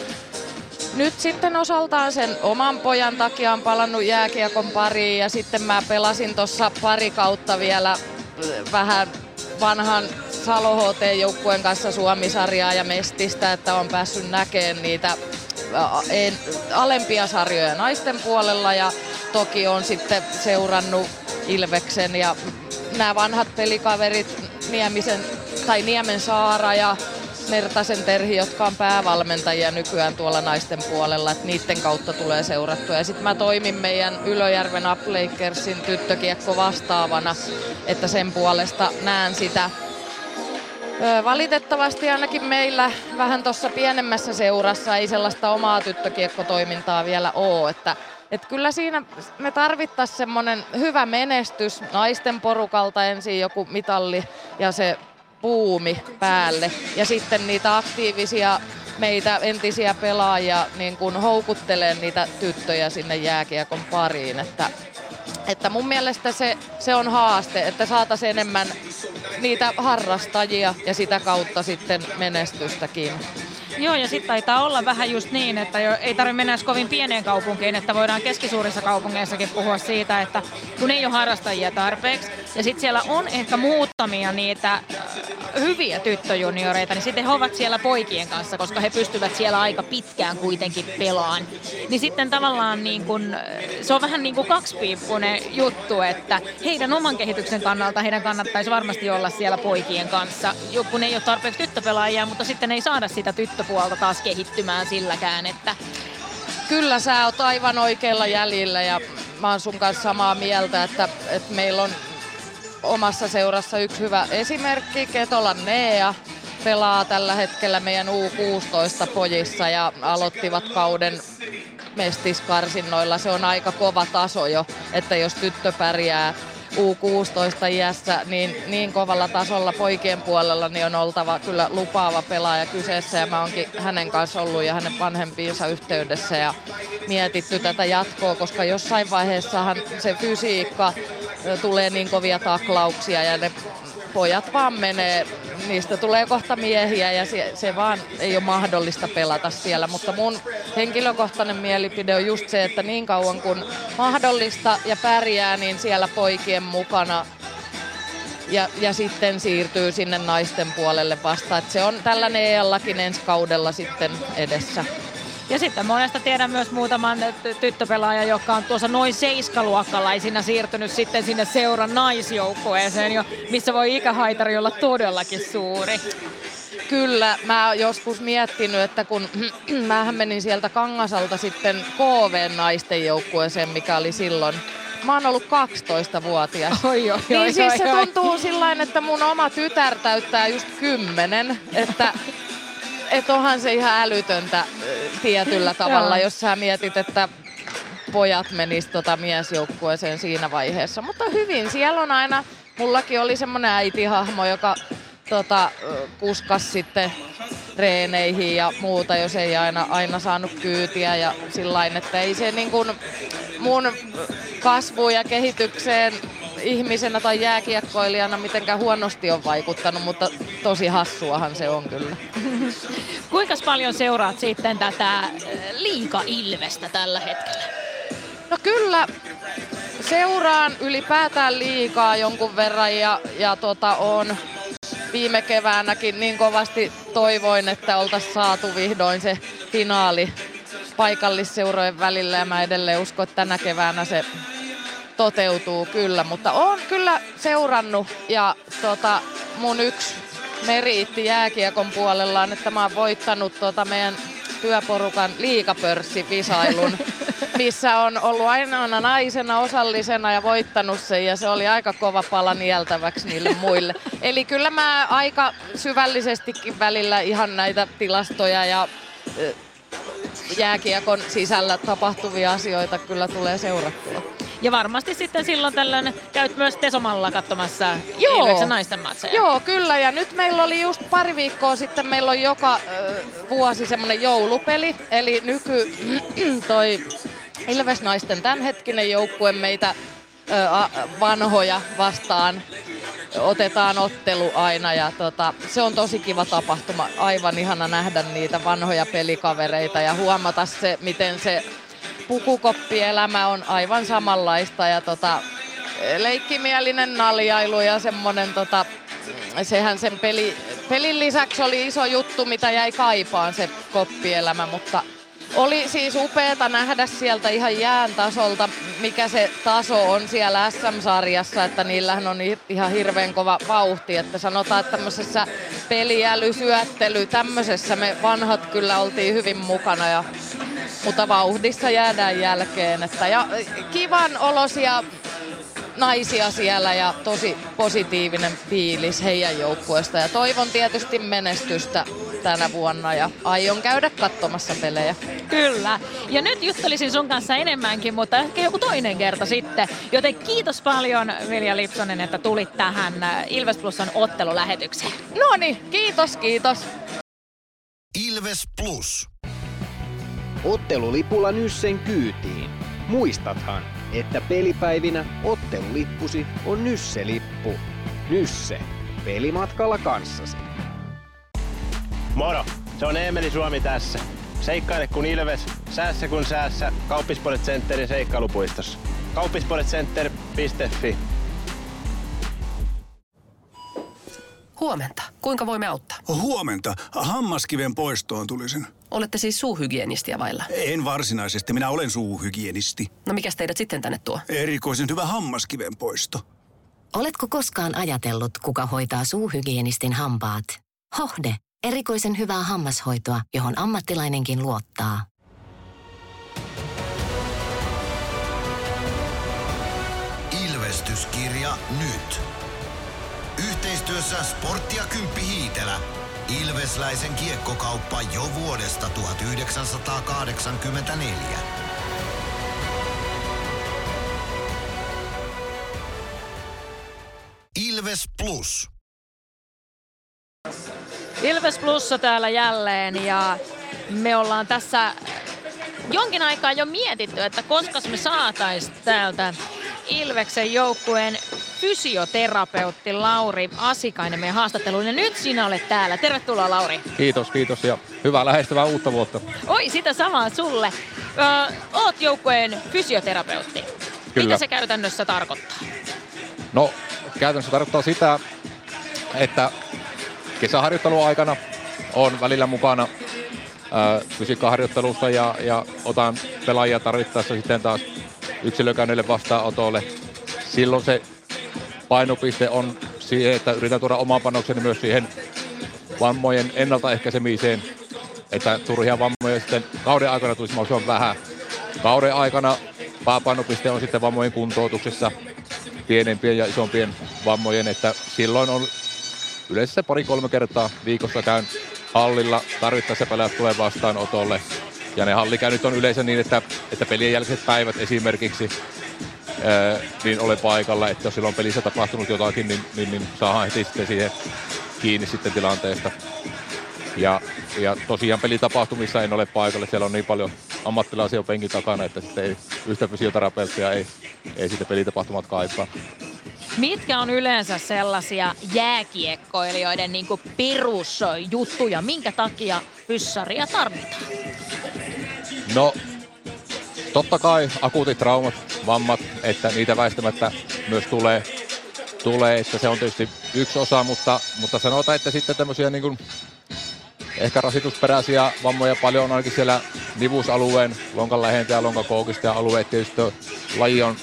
nyt sitten osaltaan sen oman pojan takia on palannut jääkiekon pariin ja sitten mä pelasin tuossa pari kautta vielä vähän vanhan Salo HT-joukkueen kanssa Suomisarjaa ja Mestistä, että on päässyt näkemään niitä alempia sarjoja naisten puolella ja toki on sitten seurannut Ilveksen ja nämä vanhat pelikaverit Niemisen tai Niemen Saara ja Mertasen Terhi, jotka on päävalmentajia nykyään tuolla naisten puolella, että niiden kautta tulee seurattua. Ja sitten mä toimin meidän Ylöjärven Uplakersin tyttökiekko vastaavana, että sen puolesta näen sitä Valitettavasti ainakin meillä vähän tuossa pienemmässä seurassa ei sellaista omaa tyttökiekkotoimintaa vielä ole, että et kyllä siinä me tarvittaisiin semmoinen hyvä menestys naisten porukalta ensin joku mitalli ja se buumi päälle. Ja sitten niitä aktiivisia meitä entisiä pelaajia niin kun houkuttelee niitä tyttöjä sinne jääkiekon pariin. Että, että mun mielestä se, se on haaste, että saataisiin enemmän niitä harrastajia ja sitä kautta sitten menestystäkin. Joo, ja sitten taitaa olla vähän just niin, että jo, ei tarvitse mennä kovin pieneen kaupunkiin, että voidaan keskisuurissa kaupungeissakin puhua siitä, että kun ei ole harrastajia tarpeeksi, ja sitten siellä on ehkä muutamia niitä äh, hyviä tyttöjunioreita, niin sitten he ovat siellä poikien kanssa, koska he pystyvät siellä aika pitkään kuitenkin pelaan. Niin sitten tavallaan niin kun, äh, se on vähän niin kuin kaksipiippunen juttu, että heidän oman kehityksen kannalta heidän kannattaisi varmasti olla siellä poikien kanssa, kun ei ole tarpeeksi tyttöpelaajia, mutta sitten ei saada sitä tyttöpuolta taas kehittymään silläkään, että Kyllä sä oot aivan oikealla jäljellä ja mä oon sun kanssa samaa mieltä, että, että meillä on omassa seurassa yksi hyvä esimerkki. Ketolan Nea pelaa tällä hetkellä meidän U16 pojissa ja aloittivat kauden mestiskarsinnoilla. Se on aika kova taso jo, että jos tyttö pärjää U16 iässä niin, niin kovalla tasolla poikien puolella niin on oltava kyllä lupaava pelaaja kyseessä. Ja mä oonkin hänen kanssa ollut ja hänen vanhempiinsa yhteydessä ja mietitty tätä jatkoa, koska jossain vaiheessahan se fysiikka tulee niin kovia taklauksia ja ne pojat vaan menee, niistä tulee kohta miehiä ja se, se vaan ei ole mahdollista pelata siellä. Mutta mun henkilökohtainen mielipide on just se, että niin kauan kun mahdollista ja pärjää, niin siellä poikien mukana ja, ja sitten siirtyy sinne naisten puolelle vasta. Et se on tällä EAllakin ensi kaudella sitten edessä. Ja sitten monesta tiedän myös muutaman ty- tyttöpelaajan, joka on tuossa noin seiskaluokkalaisina siirtynyt sitten sinne seuran naisjoukkueeseen, jo, missä voi ikähaitari olla todellakin suuri. Kyllä, mä oon joskus miettinyt, että kun (clears throat) mähän menin sieltä Kangasalta sitten KV-naisten joukkueeseen, mikä oli silloin Mä oon ollut 12-vuotias. Oi, oi, niin oi, siis oi, se oi. tuntuu sillain, että mun oma tytär täyttää just kymmenen, että et onhan se ihan älytöntä ö, tietyllä tavalla, jos sä mietit, että pojat menis tota miesjoukkueeseen siinä vaiheessa. Mutta hyvin, siellä on aina, mullakin oli semmoinen äitihahmo, joka tota, kuskas sitten reeneihin ja muuta, jos ei aina, aina saanut kyytiä ja sillain, että ei se niin kuin mun kasvuun ja kehitykseen ihmisenä tai jääkiekkoilijana mitenkään huonosti on vaikuttanut, mutta tosi hassuahan se on kyllä. (laughs) Kuinka paljon seuraat sitten tätä liika-ilvestä tällä hetkellä? No kyllä, seuraan ylipäätään liikaa jonkun verran ja, ja tota, on viime keväänäkin niin kovasti toivoin, että oltaisiin saatu vihdoin se finaali paikallisseurojen välillä. Ja mä edelleen uskon, että tänä keväänä se toteutuu kyllä, mutta on kyllä seurannut ja tota, mun yksi meriitti jääkiekon puolella on, että mä oon voittanut tota meidän työporukan liikapörssivisailun, missä on ollut ainoana naisena osallisena ja voittanut sen ja se oli aika kova pala nieltäväksi niille muille. Eli kyllä mä aika syvällisestikin välillä ihan näitä tilastoja ja jääkiekon sisällä tapahtuvia asioita kyllä tulee seurattua. Ja varmasti sitten silloin tällöin käyt myös Tesomalla katsomassa Joo. Ilveksen naisten matseja. Joo, kyllä. Ja nyt meillä oli just pari viikkoa sitten, meillä on joka ö, vuosi semmoinen joulupeli. Eli nyky (clears throat) toi Ilves-naisten tämänhetkinen joukkue meitä vanhoja vastaan otetaan ottelu aina ja tota, se on tosi kiva tapahtuma. Aivan ihana nähdä niitä vanhoja pelikavereita ja huomata se, miten se pukukoppielämä on aivan samanlaista ja tota, leikkimielinen naljailu ja semmonen tota, sehän sen peli, pelin lisäksi oli iso juttu, mitä jäi kaipaan se koppielämä, mutta oli siis upeeta nähdä sieltä ihan jään tasolta, mikä se taso on siellä SM-sarjassa, että niillähän on ihan hirveän kova vauhti, että sanotaan, että tämmöisessä peliäly, syöttely, tämmöisessä me vanhat kyllä oltiin hyvin mukana ja mutta vauhdissa jäädään jälkeen. Että, ja kivan olosia naisia siellä ja tosi positiivinen fiilis heidän joukkueesta. Ja toivon tietysti menestystä tänä vuonna ja aion käydä katsomassa pelejä. Kyllä. Ja nyt juttelisin sun kanssa enemmänkin, mutta ehkä joku toinen kerta sitten. Joten kiitos paljon Vilja Lipsonen, että tulit tähän äh, Ilves Plusan ottelulähetykseen. No niin, kiitos, kiitos. Ilves Plus. Ottelulipulla Nyssen kyytiin. Muistathan, että pelipäivinä ottelulippusi on Nysse-lippu. Nysse. Pelimatkalla kanssasi. Moro! Se on Eemeli Suomi tässä. Seikkaile kun Ilves, säässä kun säässä. Kauppispoilet Centerin seikkailupuistossa. Kauppispoiletcenter.fi Huomenta. Kuinka voimme auttaa? Huomenta. Hammaskiven poistoon tulisin. Olette siis suuhygienistiä vailla. En varsinaisesti, minä olen suuhygienisti. No mikäs teidät sitten tänne tuo? Erikoisen hyvä hammaskiven poisto. Oletko koskaan ajatellut, kuka hoitaa suuhygienistin hampaat? Hohde. Erikoisen hyvää hammashoitoa, johon ammattilainenkin luottaa. Ilvestyskirja nyt. Yhteistyössä Sporttia Kymppi Hiitelä. Ilvesläisen kiekkokauppa jo vuodesta 1984. Ilves Plus. Ilves Plussa täällä jälleen ja me ollaan tässä jonkin aikaa jo mietitty, että koska me saatais täältä Ilveksen joukkueen fysioterapeutti Lauri Asikainen meidän haastatteluun. Ja nyt sinä olet täällä. Tervetuloa Lauri. Kiitos, kiitos ja hyvää lähestyvää uutta vuotta. Oi, sitä samaa sulle. Ö, oot joukkueen fysioterapeutti. Kyllä. Mitä se käytännössä tarkoittaa? No, käytännössä tarkoittaa sitä, että kesäharjoittelun aikana on välillä mukana fysiikkaharjoittelusta ja, ja otan pelaajia tarvittaessa sitten taas yksilökäynnille vastaanotolle. Silloin se painopiste on siihen, että yritän tuoda oman panokseni myös siihen vammojen ennaltaehkäisemiseen, että turhia vammoja sitten kauden aikana tulisi mahdollisimman vähän. Kauden aikana pääpainopiste on sitten vammojen kuntoutuksessa pienempien ja isompien vammojen, että silloin on yleensä pari-kolme kertaa viikossa käyn hallilla, tarvittaessa pelaajat tulee vastaanotolle. Ja ne hallikäynnit on yleensä niin, että, että pelien jälkeiset päivät esimerkiksi ää, niin ole paikalla, että jos silloin pelissä tapahtunut jotakin, niin, niin, niin saadaan heti sitten siihen kiinni sitten tilanteesta. Ja, ja tosiaan pelitapahtumissa en ole paikalla, siellä on niin paljon ammattilaisia penkin takana, että sitten ei, yhtä fysioterapeuttia ei, ei sitten pelitapahtumat kaipaa. Mitkä on yleensä sellaisia jääkiekkoilijoiden niin perusjuttuja, minkä takia fyssaria tarvitaan? No, totta kai akuutit traumat, vammat, että niitä väistämättä myös tulee, tulee että se on tietysti yksi osa, mutta, mutta sanotaan, että sitten tämmöisiä niin kuin ehkä rasitusperäisiä vammoja paljon on ainakin siellä nivusalueen, lonkan lähentä ja lonkan koukista ja alueet tietysti laji on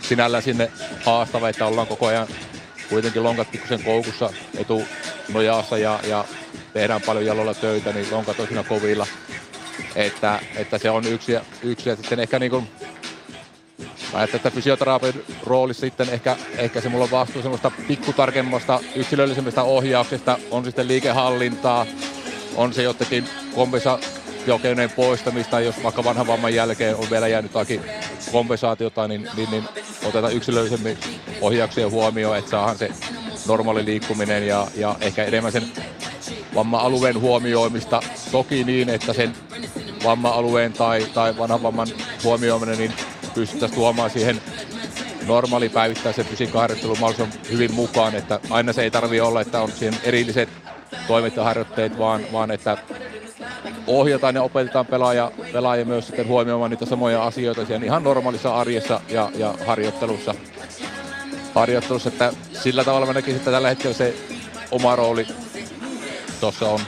sinällään sinne haastava, että ollaan koko ajan kuitenkin lonkat pikkusen koukussa etunojaassa ja, ja tehdään paljon jalolla töitä, niin lonkat on siinä kovilla. Että, että se on yksi, yksi ja sitten ehkä niin kuin, Mä ajattelen, että fysioterapin roolissa sitten ehkä, ehkä se mulla on vastuu semmoista pikkutarkemmasta yksilöllisemmästä ohjauksesta, on sitten liikehallintaa, on se jotenkin kompensaatiokeinojen poistamista, jos vaikka vanhan vamman jälkeen on vielä jäänyt jotakin kompensaatiota, niin, niin, niin otetaan yksilöllisemmin ohjauksia huomioon, että saadaan se normaali liikkuminen ja, ja ehkä enemmän sen vamma-alueen huomioimista. Toki niin, että sen vamma-alueen tai, tai vanhan vamman huomioiminen niin pystyttäisiin tuomaan siihen normaali päivittäisen fysiikkaharjoittelun mahdollisimman hyvin mukaan, että aina se ei tarvi olla, että on siihen erilliset toimintaharjoitteet, vaan, vaan että ohjataan ja opetetaan pelaaja, pelaaja myös sitten huomioimaan niitä samoja asioita siellä ihan normaalissa arjessa ja, ja harjoittelussa. harjoittelussa. Että sillä tavalla mä näkisin, että tällä hetkellä se oma rooli tuossa on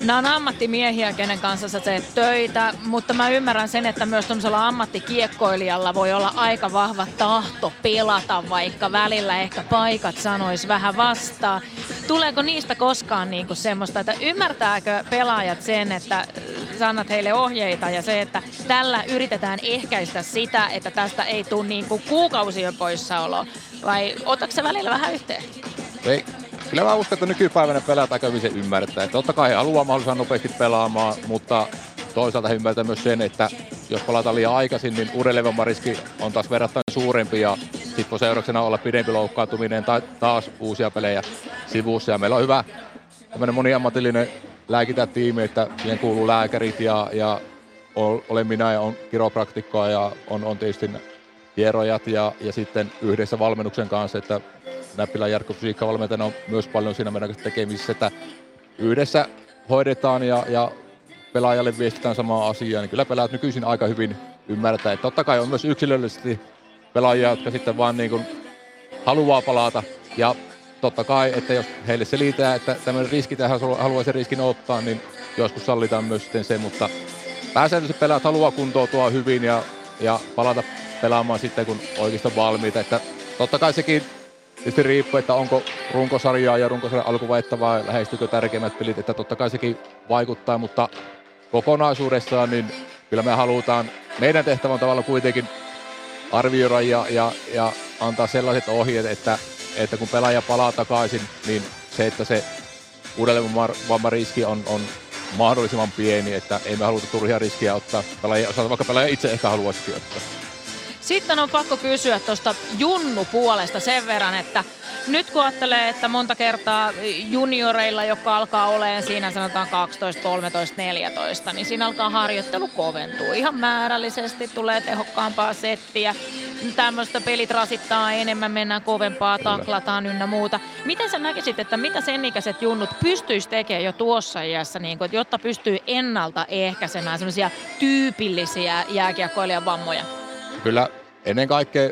Nämä on ammattimiehiä, kenen kanssa sä teet töitä, mutta mä ymmärrän sen, että myös tuollaisella ammattikiekkoilijalla voi olla aika vahva tahto pelata, vaikka välillä ehkä paikat sanois vähän vastaan. Tuleeko niistä koskaan niinku semmoista, että ymmärtääkö pelaajat sen, että sä annat heille ohjeita ja se, että tällä yritetään ehkäistä sitä, että tästä ei tule niinku kuukausien poissaolo, vai otatko se välillä vähän yhteen? Ei, kyllä mä uskon, että nykypäivänä pelaajat aika hyvin se ymmärtää. Että totta kai haluaa mahdollisimman nopeasti pelaamaan, mutta toisaalta ymmärtää myös sen, että jos palataan liian aikaisin, niin riski on taas verrattain suurempi ja sitten voi seurauksena olla pidempi loukkaantuminen tai taas uusia pelejä sivussa. Ja meillä on hyvä tämmöinen moniammatillinen lääkintätiimi, että siihen kuuluu lääkärit ja, ja olen minä ja on kiropraktikkoa ja on, on tietysti hierojat ja, ja sitten yhdessä valmennuksen kanssa, että Näppilän Jarkko fysiikkavalmentajana on myös paljon siinä meidän tekemisissä, että yhdessä hoidetaan ja, ja pelaajalle viestitään samaa asiaa, niin kyllä pelaajat nykyisin aika hyvin ymmärtää. Että totta kai on myös yksilöllisesti pelaajia, jotka sitten vaan niin kuin haluaa palata. Ja totta kai, että jos heille selitää, että tämmöinen riski tähän haluaa sen riskin ottaa, niin joskus sallitaan myös sitten se, mutta pääsääntöisesti pelaajat haluaa kuntoutua hyvin ja, ja palata pelaamaan sitten, kun oikeasti on valmiita. Että totta kai sekin Tietysti riippuu, että onko runkosarjaa ja runkosarjan alkuvaihetta vai lähestykö tärkeimmät pelit, että totta kai sekin vaikuttaa, mutta kokonaisuudessaan niin kyllä me halutaan, meidän tehtävä on tavallaan kuitenkin arvioida ja, ja, ja antaa sellaiset ohjeet, että, että kun pelaaja palaa takaisin, niin se, että se uudelleenvammariski on, on mahdollisimman pieni, että ei me haluta turhia riskiä ottaa pelaajia, vaikka pelaaja itse ehkä haluaisi ottaa. Sitten on pakko kysyä tuosta Junnu-puolesta sen verran, että nyt kun ajattelee, että monta kertaa junioreilla, jotka alkaa olemaan siinä sanotaan 12, 13, 14, niin siinä alkaa harjoittelu koventua. Ihan määrällisesti tulee tehokkaampaa settiä. Tämmöistä pelit rasittaa enemmän, mennään kovempaa, taklataan ynnä muuta. Miten sä näkisit, että mitä sen ikäiset junnut pystyisi tekemään jo tuossa iässä, niin kuin, jotta pystyy ennaltaehkäisemään semmoisia tyypillisiä jääkiekkoilijan vammoja? Kyllä ennen kaikkea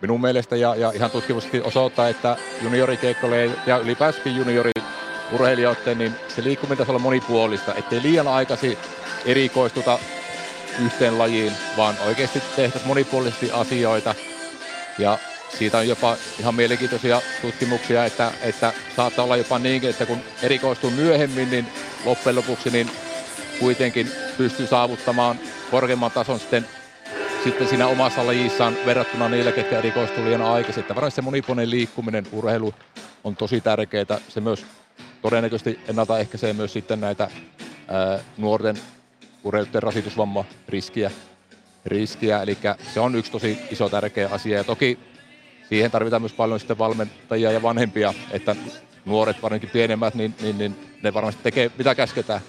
minun mielestä ja, ja ihan tutkimuskin osoittaa, että juniorikeikkoille ja ylipäänsä juniori urheilijoiden, niin se liikkuminen olla monipuolista, ettei liian aikaisin erikoistuta yhteen lajiin, vaan oikeasti tehtäisiin monipuolisesti asioita. Ja siitä on jopa ihan mielenkiintoisia tutkimuksia, että, että saattaa olla jopa niinkin, että kun erikoistuu myöhemmin, niin loppujen lopuksi niin kuitenkin pystyy saavuttamaan korkeamman tason sitten, sitten siinä omassa lajissaan verrattuna niille, ketkä erikoistuu liian aikaisin. Varmasti se monipuolinen liikkuminen, urheilu on tosi tärkeää. Se myös todennäköisesti ennaltaehkäisee myös sitten näitä ää, nuorten urheilijoiden rasitusvamma riskiä, riskiä. Eli se on yksi tosi iso tärkeä asia. Ja toki siihen tarvitaan myös paljon sitten valmentajia ja vanhempia, että nuoret, varsinkin pienemmät, niin, niin, niin ne varmasti tekee mitä käsketään.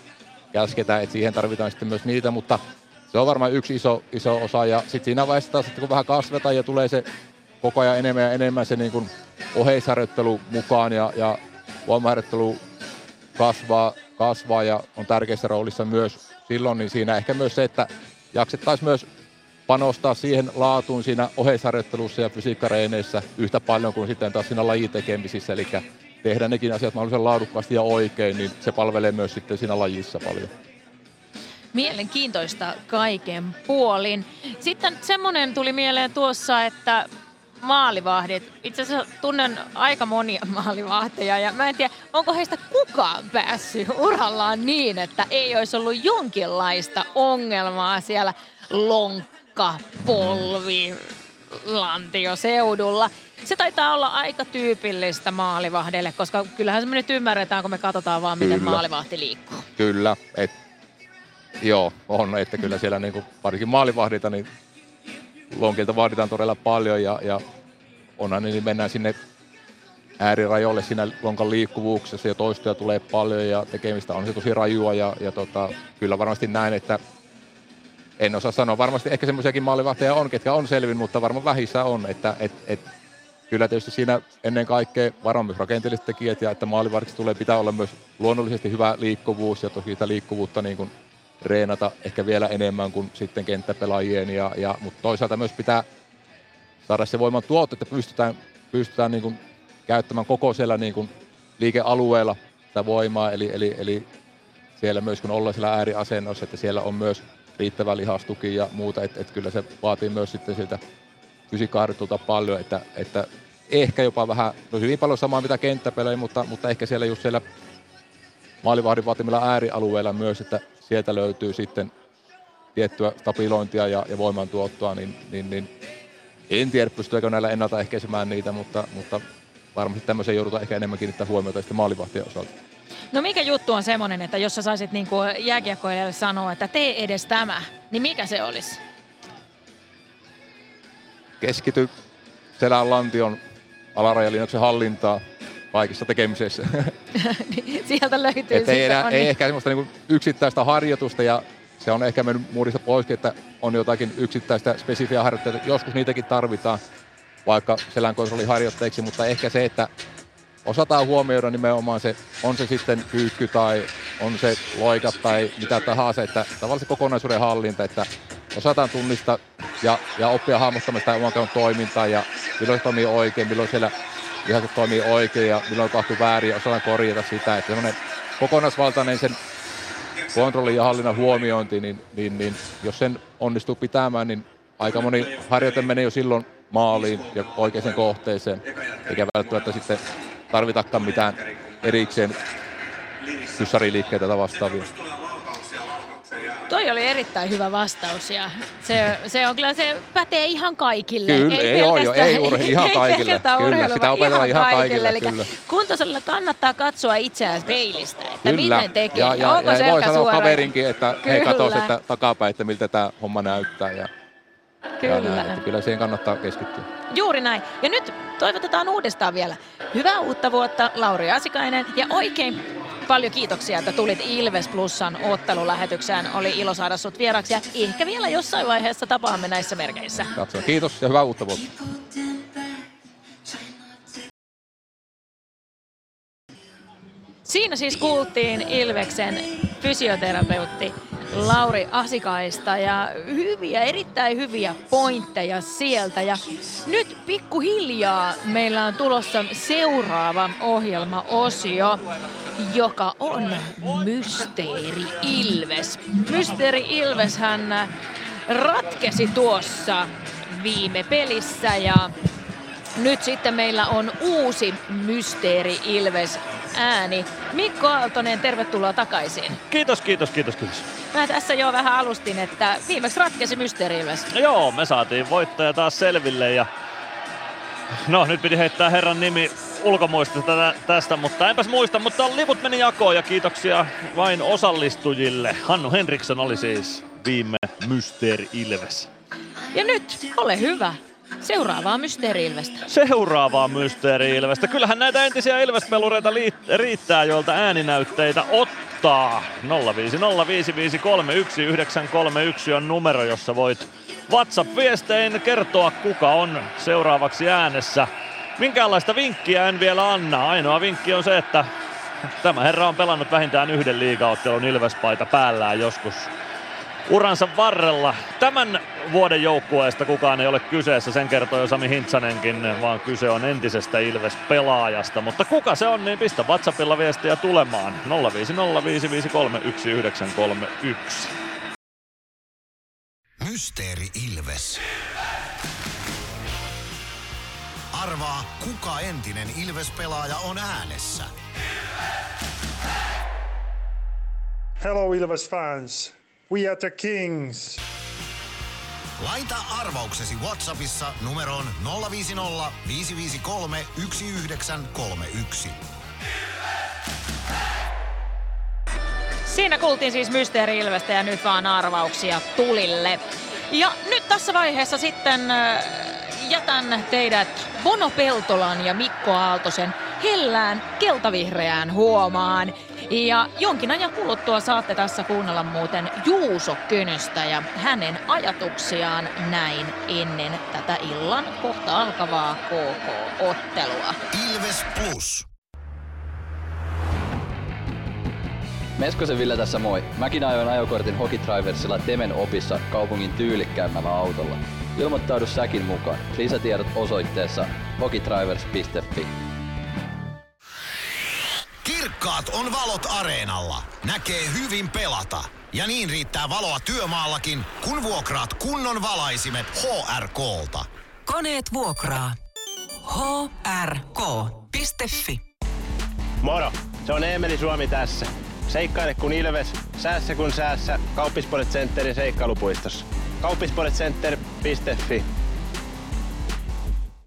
käsketään että siihen tarvitaan sitten myös niitä, mutta se on varmaan yksi iso, iso osa. Ja sitten siinä vaiheessa taas, että kun vähän kasvetaan ja tulee se koko ajan enemmän ja enemmän se niin oheisharjoittelu mukaan ja, ja voimaharjoittelu kasvaa, kasvaa ja on tärkeässä roolissa myös silloin, niin siinä ehkä myös se, että jaksettaisiin myös panostaa siihen laatuun siinä oheisharjoittelussa ja fysiikkareeneissä yhtä paljon kuin sitten taas siinä lajitekemisissä, eli tehdä nekin asiat mahdollisen laadukkaasti ja oikein, niin se palvelee myös sitten siinä lajissa paljon. Mielenkiintoista kaiken puolin. Sitten semmoinen tuli mieleen tuossa, että maalivahdit. Itse asiassa tunnen aika monia (laughs) maalivahteja ja mä en tiedä, onko heistä kukaan päässyt urallaan niin, että ei olisi ollut jonkinlaista ongelmaa siellä lonkka, polvi, lantioseudulla. Se taitaa olla aika tyypillistä maalivahdelle, koska kyllähän me nyt ymmärretään, kun me katsotaan vaan, miten kyllä. maalivahti liikkuu. Kyllä, et, joo, on, että kyllä siellä niinku, varsinkin maalivahdita, niin lonkilta vaaditaan todella paljon ja, ja onhan niin mennään sinne äärirajoille siinä lonkan liikkuvuuksessa ja toistoja tulee paljon ja tekemistä on se tosi rajua ja, ja tota, kyllä varmasti näin, että en osaa sanoa. Varmasti ehkä semmoisiakin maalivahteja on, ketkä on selvin, mutta varmaan vähissä on, että et, et, kyllä tietysti siinä ennen kaikkea varmaan myös rakenteelliset tekijät ja että maalivahdiksi tulee pitää olla myös luonnollisesti hyvä liikkuvuus ja toki sitä liikkuvuutta niin kuin reenata ehkä vielä enemmän kuin sitten kenttäpelaajien, ja, ja, mutta toisaalta myös pitää saada se voiman tuotto, että pystytään, pystytään niin kuin käyttämään koko siellä niin kuin liikealueella sitä voimaa, eli, eli, eli siellä myös kun ollaan siellä ääriasennossa, että siellä on myös riittävä lihastuki ja muuta, että, että kyllä se vaatii myös sitten siltä fysiikkaharjoitulta paljon, että, että ehkä jopa vähän, no hyvin paljon samaa mitä kenttäpelejä, mutta, mutta ehkä siellä just siellä maalivahdin vaatimilla äärialueilla myös, että sieltä löytyy sitten tiettyä stabilointia ja, ja voimantuottoa, niin, niin, niin en tiedä, pystyykö näillä ennaltaehkäisemään niitä, mutta, mutta varmasti tämmöisen joudutaan ehkä enemmän kiinnittää huomiota sitten maalivahtien osalta. No mikä juttu on semmoinen, että jos sä saisit niin jääkiekkoilijalle sanoa, että tee edes tämä, niin mikä se olisi? Keskity selän lantion alarajalinjauksen hallintaa kaikissa tekemisessä. Niin, (laughs) sieltä löytyy Et ei, enää, ei ehkä semmoista niinku yksittäistä harjoitusta ja se on ehkä mennyt muodista pois, että on jotakin yksittäistä spesifiä harjoitteita. Joskus niitäkin tarvitaan vaikka selänkontrolliharjoitteiksi, mutta ehkä se, että osataan huomioida nimenomaan se, on se sitten kyykky tai on se loikat tai mitä tahansa, että tavallaan se kokonaisuuden hallinta, että osataan tunnistaa ja, ja oppia hahmottamaan sitä oman toimintaa ja milloin se toimii oikein, milloin siellä ihan toimii oikein ja milloin tapahtuu väärin ja osataan korjata sitä, että semmoinen kokonaisvaltainen sen kontrollin ja hallinnan huomiointi, niin, niin, niin jos sen onnistuu pitämään, niin aika moni harjoite menee jo silloin maaliin ja oikeaan kohteeseen, eikä välttämättä sitten tarvitakaan mitään erikseen kyssariliikkeitä tai vastaavia. Toi oli erittäin hyvä vastaus ja se, se on kyllä, se pätee ihan kaikille. Kyllä, ei, ei ole jo, ei urhe, ihan (laughs) kaikille. Kyllä, sitä opetellaan ihan kaikille, kaikille kyllä. Kuntosalilla kannattaa katsoa itseään peilistä, että kyllä. miten tekee. Ja, ja, Onko ja voi sanoa suora? kaverinkin, että kyllä. hei katos, että takapäin, että miltä tämä homma näyttää. Ja, Kyllä. Ja näin, että kyllä siihen kannattaa keskittyä. Juuri näin. Ja nyt toivotetaan uudestaan vielä hyvää uutta vuotta Lauri Asikainen ja oikein paljon kiitoksia, että tulit Ilves Plusan ottelulähetykseen. Oli ilo saada sut vieraksi ja ehkä vielä jossain vaiheessa tapaamme näissä merkeissä. Katsotaan. Kiitos ja hyvää uutta vuotta. Siinä siis kuultiin Ilveksen fysioterapeutti Lauri Asikaista ja hyviä, erittäin hyviä pointteja sieltä. Ja nyt pikkuhiljaa meillä on tulossa seuraava ohjelmaosio, joka on Mysteeri Ilves. Mysteeri Ilves hän ratkesi tuossa viime pelissä ja nyt sitten meillä on uusi Mysteeri Ilves ääni. Mikko Aaltonen, tervetuloa takaisin. Kiitos, kiitos, kiitos, kiitos. Mä tässä jo vähän alustin, että viimeksi ratkesi Mysteeri Ilves. No joo, me saatiin voittaja taas selville ja No nyt piti heittää herran nimi ulkomuistista tästä, mutta enpäs muista, mutta liput meni jakoon ja kiitoksia vain osallistujille. Hannu Henriksson oli siis viime Mysteeri Ilves. Ja nyt, ole hyvä, Seuraavaa Mysteeri-Ilvestä. Seuraavaa Mysteeri-Ilvestä. Kyllähän näitä entisiä Ilvespelureita riittää, joilta ääninäytteitä ottaa. 0505531 on numero, jossa voit WhatsApp-viestein kertoa, kuka on seuraavaksi äänessä. Minkäänlaista vinkkiä en vielä anna. Ainoa vinkki on se, että (laughs) tämä herra on pelannut vähintään yhden liigaottelun Ilvespaita päällään joskus uransa varrella. Tämän vuoden joukkueesta kukaan ei ole kyseessä, sen kertoo jo Sami Hintsanenkin, vaan kyse on entisestä Ilves-pelaajasta. Mutta kuka se on, niin pistä WhatsAppilla viestiä tulemaan 0505531. Mysteeri Ilves. Arvaa, kuka entinen Ilves-pelaaja on äänessä. Hello Ilves fans. We are the Kings. Laita arvauksesi Whatsappissa numeroon 050 553 1931. Siinä kuultiin siis Mysteeri Ilvestä ja nyt vaan arvauksia tulille. Ja nyt tässä vaiheessa sitten jätän teidät Bono Peltolan ja Mikko Aaltosen hellään keltavihreään huomaan. Ja jonkin ajan kuluttua saatte tässä kuunnella muuten Juuso Könöstä ja hänen ajatuksiaan näin ennen tätä illan kohta alkavaa KK-ottelua. Ilves Plus. Meskosen Ville tässä moi. Mäkin ajoin ajokortin Hokitriversilla Temen opissa kaupungin tyylikkäämmällä autolla. Ilmoittaudu säkin mukaan. Lisätiedot osoitteessa hokitrivers.fi. Kirkkaat on valot areenalla. Näkee hyvin pelata. Ja niin riittää valoa työmaallakin, kun vuokraat kunnon valaisimet HRKlta. Koneet vuokraa. hrk.fi Moro, se on Eemeli Suomi tässä. Seikkaile kun ilves, säässä kun säässä. Kauppispoilet Centerin seikkailupuistossa. Kauppispoiletcenter.fi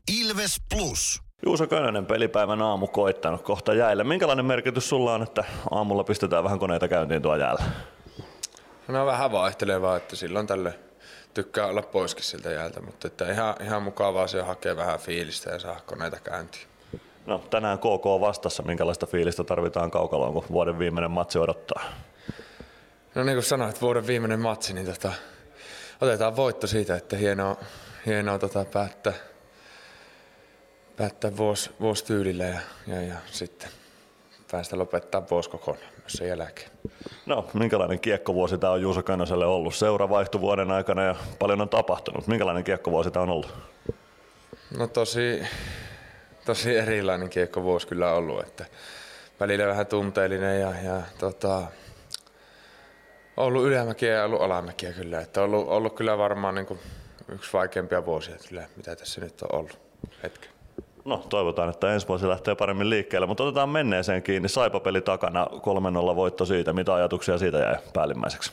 Ilves Plus. Juuso Könönen pelipäivän aamu koittanut kohta jäille. Minkälainen merkitys sulla on, että aamulla pistetään vähän koneita käyntiin tuo jäällä? No vähän vaihtelevaa, että silloin tälle tykkää olla poiskin siltä jäältä, mutta että ihan, ihan mukavaa se hakee vähän fiilistä ja saa koneita käyntiin. No tänään KK vastassa, minkälaista fiilistä tarvitaan kaukaloon, kun vuoden viimeinen matsi odottaa? No niin kuin sanoit, vuoden viimeinen matsi, niin tota, otetaan voitto siitä, että hienoa, hienoa tota, päättää, päättää vuosi, vuosi tyylillä ja, ja, ja sitten päästä lopettaa vuosi kokonaan myös sen jälkeen. No, minkälainen kiekkovuosi tämä on Juuso Könöselle ollut? Seura vaihtui vuoden aikana ja paljon on tapahtunut. Minkälainen kiekkovuosi tämä on ollut? No tosi, tosi erilainen kiekkovuosi kyllä ollut, että välillä vähän tunteellinen ja, ja tota, ollut ylämäkiä ja ollut alamäkiä kyllä. Että ollut, ollut kyllä varmaan niin kuin yksi vaikeimpia vuosia kyllä, mitä tässä nyt on ollut hetken. No toivotaan, että ensi vuosi lähtee paremmin liikkeelle, mutta otetaan menneeseen kiinni. Saipa-peli takana, 3-0 voitto siitä. Mitä ajatuksia siitä jäi päällimmäiseksi?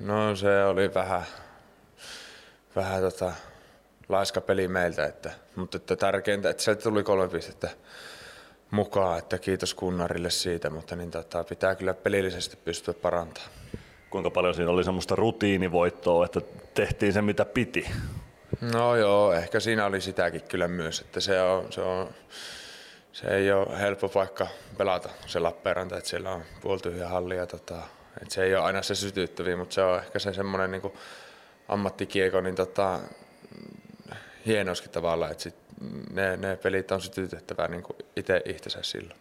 No se oli vähän, vähän tota, laiska peli meiltä, että, mutta että tärkeintä, että sieltä tuli kolme pistettä mukaan, että kiitos Kunnarille siitä, mutta niin tota, pitää kyllä pelillisesti pystyä parantamaan. Kuinka paljon siinä oli semmoista rutiinivoittoa, että tehtiin se mitä piti? No joo, ehkä siinä oli sitäkin kyllä myös, että se, on, se, on, se ei ole helppo paikka pelata se Lappeenranta, että siellä on puoltyhjä halli ja tota, että se ei ole aina se sytyttäviä, mutta se on ehkä se semmoinen niin ammattikieko, niin tota, hienouskin tavalla, että sit ne, ne pelit on sytytettävää niin itse itsensä silloin.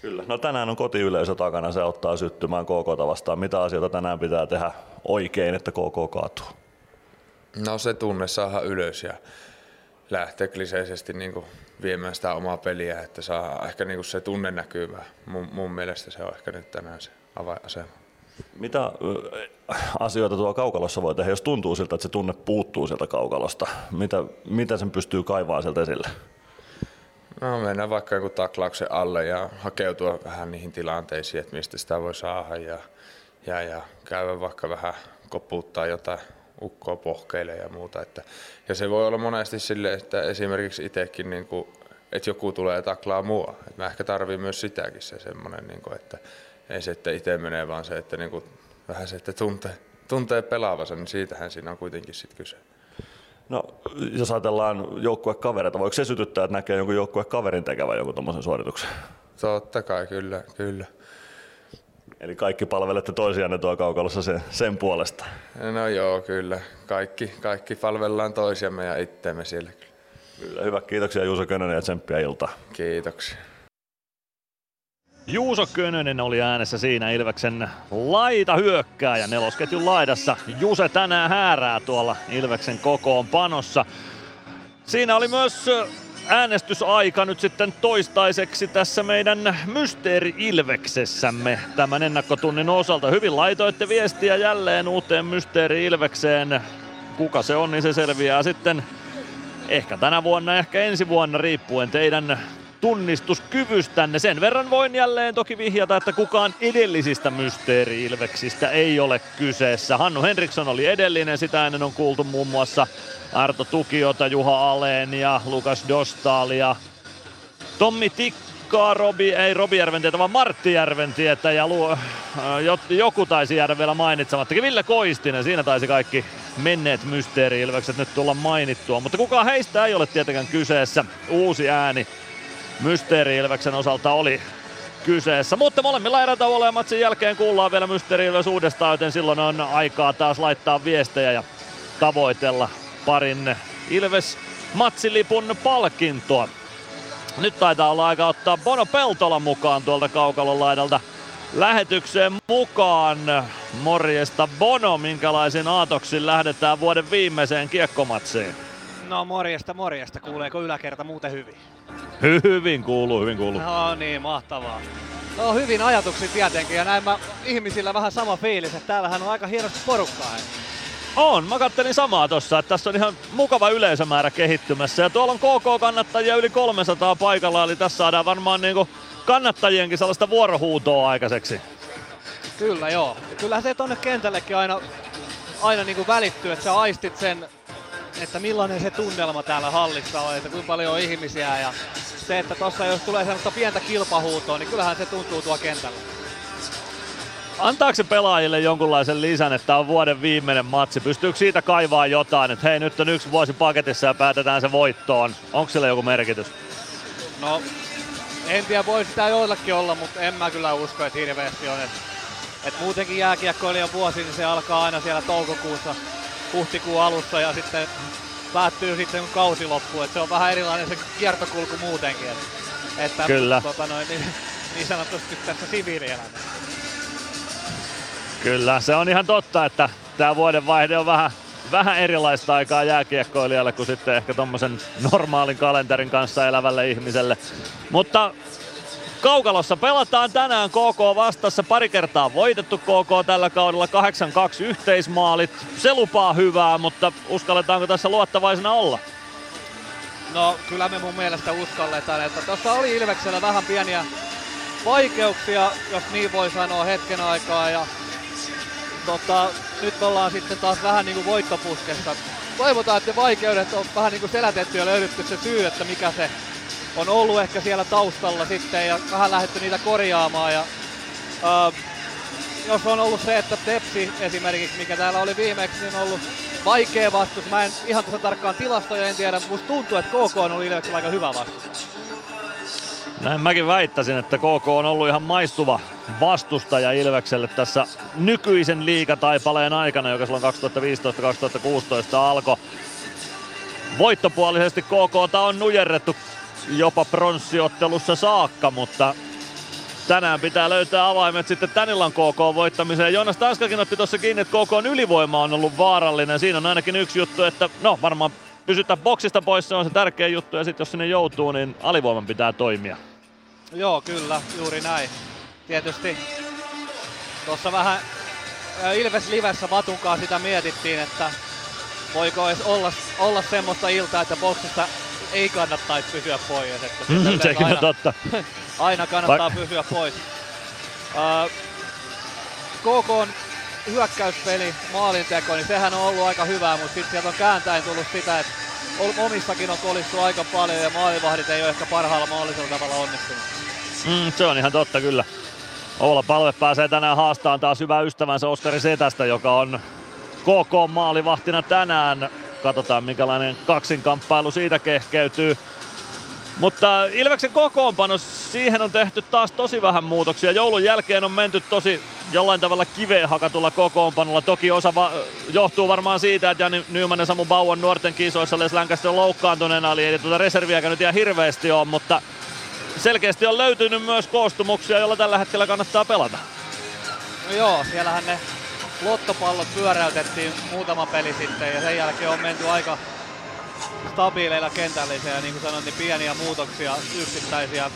Kyllä. No tänään on kotiyleisö takana, se ottaa syttymään KK vastaan. Mitä asioita tänään pitää tehdä oikein, että KK kaatuu? No se tunne saada ylös ja lähteä kliseisesti niin kuin viemään sitä omaa peliä, että saa ehkä niin kuin se tunne näkyvää. Mun, mun mielestä se on ehkä nyt tänään se avainasema. Mitä asioita tuo kaukalossa voi tehdä, jos tuntuu siltä, että se tunne puuttuu sieltä kaukalosta? Mitä, mitä sen pystyy kaivaa sieltä esille? No mennään vaikka joku taklauksen alle ja hakeutua vähän niihin tilanteisiin, että mistä sitä voi saada ja, ja, ja käydä vaikka vähän koputtaa jotain ukkoa pohkeille ja muuta. Että, ja se voi olla monesti sille, että esimerkiksi itsekin, niin kuin, että joku tulee ja taklaa mua. Että mä ehkä tarviin myös sitäkin se semmoinen, niin kuin, että ei se, että itse menee, vaan se, että niin kuin, vähän se, että tuntee, tuntee pelaavansa, niin siitähän siinä on kuitenkin sitten kyse. No, jos ajatellaan joukkuekavereita, voiko se sytyttää, että näkee jonkun joukkuekaverin tekevän jonkun tuommoisen suorituksen? Totta kai, kyllä, kyllä. Eli kaikki palvelette toisianne tuo kaukalossa sen, sen puolesta? No joo, kyllä. Kaikki, kaikki palvellaan toisiamme ja itteemme siellä. Kyllä, hyvä. Kiitoksia Juuso Könönen ja tsemppiä iltaa. Kiitoksia. Juuso Könönen oli äänessä siinä Ilveksen laita hyökkää ja nelosketjun laidassa. Juse tänään häärää tuolla Ilveksen kokoon panossa. Siinä oli myös äänestysaika nyt sitten toistaiseksi tässä meidän Mysteeri Ilveksessämme tämän ennakkotunnin osalta. Hyvin laitoitte viestiä jälleen uuteen Mysteeri Ilvekseen. Kuka se on, niin se selviää sitten ehkä tänä vuonna, ehkä ensi vuonna riippuen teidän tunnistuskyvystänne. Sen verran voin jälleen toki vihjata, että kukaan edellisistä mysteeri-ilveksistä ei ole kyseessä. Hannu Henriksson oli edellinen, sitä ennen on kuultu muun muassa Arto Tukiota, Juha Aleen ja Lukas Dostal ja Tommi Tikkaa, Robi, ei Robi Järventietä, vaan Martti Järventietä ja lu, äh, joku taisi jäädä vielä mainitsematta. Ville Koistinen, siinä taisi kaikki menneet mysteeri-ilvekset nyt tulla mainittua, mutta kukaan heistä ei ole tietenkään kyseessä. Uusi ääni Mysteeri osalta oli kyseessä. Mutta molemmilla erätauolla ja matsin jälkeen kuullaan vielä Mysteeri uudestaan, joten silloin on aikaa taas laittaa viestejä ja tavoitella parin Ilves matsilipun palkintoa. Nyt taitaa olla aika ottaa Bono Peltola mukaan tuolta kaukalon laidalta lähetykseen mukaan. Morjesta Bono, minkälaisin aatoksin lähdetään vuoden viimeiseen kiekkomatsiin? No morjesta, morjesta. Kuuleeko yläkerta muuten hyvin? Hyvin kuuluu, hyvin kuuluu. No niin, mahtavaa. No hyvin ajatuksia tietenkin ja näin mä ihmisillä vähän sama fiilis, että täällähän on aika hienosti porukkaa. On, mä kattelin samaa tossa, että tässä on ihan mukava yleisömäärä kehittymässä ja tuolla on KK-kannattajia yli 300 paikalla, eli tässä saadaan varmaan niinku kannattajienkin sellaista vuorohuutoa aikaiseksi. Kyllä joo. Kyllähän se tonne kentällekin aina, aina niinku välittyy, että sä aistit sen että millainen se tunnelma täällä hallissa on, että kuinka paljon on ihmisiä ja se, että tossa jos tulee sellaista pientä kilpahuutoa, niin kyllähän se tuntuu tuo kentällä. Antaako se pelaajille jonkunlaisen lisän, että on vuoden viimeinen matsi? Pystyykö siitä kaivaa jotain, että hei nyt on yksi vuosi paketissa ja päätetään se voittoon? Onko sillä joku merkitys? No, en tiedä, voi sitä joillakin olla, mutta en mä kyllä usko, että hirveästi on. Et, et muutenkin jääkiekkoilijan vuosi, niin se alkaa aina siellä toukokuussa huhtikuun alussa ja sitten päättyy sitten kun kausi loppuu. Et se on vähän erilainen se kiertokulku muutenkin. Et, että, Kyllä. Tota noin, niin, niin sanotusti tässä siviilielämässä. Kyllä, se on ihan totta, että tämä vuoden vaihde on vähän, vähän erilaista aikaa jääkiekkoilijalle kuin sitten ehkä tuommoisen normaalin kalenterin kanssa elävälle ihmiselle. Mutta Kaukalossa pelataan tänään KK vastassa. Pari kertaa voitettu KK tällä kaudella. 8-2 yhteismaalit. Se lupaa hyvää, mutta uskalletaanko tässä luottavaisena olla? No kyllä me mun mielestä uskalletaan, että tuossa oli Ilveksellä vähän pieniä vaikeuksia, jos niin voi sanoa hetken aikaa ja tota, nyt ollaan sitten taas vähän niin kuin voittopuskessa. Toivotaan, että vaikeudet on vähän niin kuin selätetty ja löydetty se syy, että mikä se on ollut ehkä siellä taustalla sitten ja vähän lähdetty niitä korjaamaan. Ja, äh, jos on ollut se, että Tepsi esimerkiksi, mikä täällä oli viimeksi, niin on ollut vaikea vastus. Mä en ihan tuossa tarkkaan tilastoja en tiedä, mutta tuntuu, että KK on ollut Ilveksellä aika hyvä vastus. Näin mäkin väittäisin, että KK on ollut ihan maistuva vastustaja Ilvekselle tässä nykyisen liigataipaleen aikana, joka silloin 2015-2016 alkoi. Voittopuolisesti KK on nujerrettu jopa pronssiottelussa saakka, mutta tänään pitää löytää avaimet sitten tän illan KK voittamiseen. Jonas Tanskakin otti tuossa kiinni, että KK on ylivoima on ollut vaarallinen. Siinä on ainakin yksi juttu, että no varmaan pysyttää boksista pois, se on se tärkeä juttu. Ja sitten jos sinne joutuu, niin alivoiman pitää toimia. Joo, kyllä, juuri näin. Tietysti tuossa vähän Ilves Livessä Vatunkaa sitä mietittiin, että voiko edes olla, olla semmoista iltaa, että boksista ei kannattaisi pysyä pois. Että Mm, sekin on aina, totta. (laughs) aina kannattaa Vaik- pysyä pois. Uh, KK on hyökkäyspeli, maalinteko, niin sehän on ollut aika hyvää, mutta sitten sieltä on kääntäen tullut sitä, että omissakin on kolissu aika paljon ja maalivahdit ei ole ehkä parhaalla mahdollisella tavalla onnistunut. Mm, se on ihan totta kyllä. Oula Palve pääsee tänään haastamaan taas hyvää ystävänsä Oskari Setästä, joka on KK maalivahtina tänään. Katsotaan minkälainen kaksinkamppailu siitä kehkeytyy. Mutta Ilveksen kokoonpano, siihen on tehty taas tosi vähän muutoksia. Joulun jälkeen on menty tosi jollain tavalla kiveen hakatulla kokoonpanolla. Toki osa va- johtuu varmaan siitä, että Jani Nyman ja Samu Bauan nuorten kisoissa Les Lancaster loukkaantuneena, eli ei tuota reserviäkään nyt ihan hirveästi ole, mutta selkeästi on löytynyt myös koostumuksia, joilla tällä hetkellä kannattaa pelata. No joo, siellähän ne lottopallot pyöräytettiin muutama peli sitten ja sen jälkeen on menty aika stabiileilla kentälliseen ja niin kuin sanoin, niin pieniä muutoksia, yksittäisiä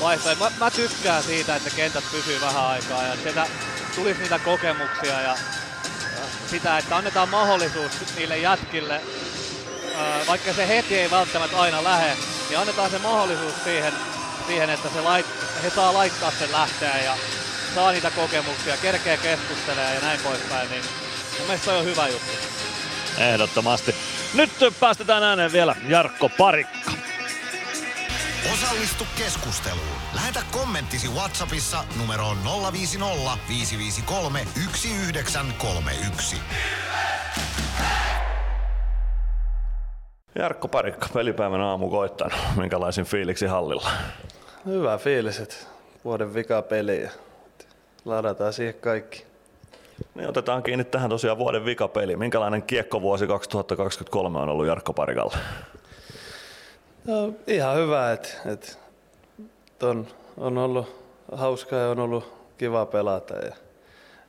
vaihtoja. Mä, mä tykkään siitä, että kentät pysyy vähän aikaa ja sieltä tulisi niitä kokemuksia ja, ja sitä, että annetaan mahdollisuus niille jätkille, ää, vaikka se heti ei välttämättä aina lähe, niin annetaan se mahdollisuus siihen, siihen että se lait, he saa laittaa sen lähteä ja saa niitä kokemuksia, kerkee keskustelemaan ja näin poispäin, niin mun mielestä on hyvä juttu. Ehdottomasti. Nyt päästetään ääneen vielä Jarkko Parikka. Osallistu keskusteluun. Lähetä kommenttisi Whatsappissa numeroon 050 553 1931. Jarkko Parikka, pelipäivän aamu koittanut. Minkälaisin fiiliksi hallilla? Hyvä fiilis, että vuoden vika peli ja ladataan siihen kaikki. Niin otetaan kiinni tähän tosiaan vuoden vikapeli. Minkälainen kiekkovuosi 2023 on ollut Jarkko Parikalle? No, ihan hyvä, että et, on, on ollut hauskaa ja on ollut kiva pelata ja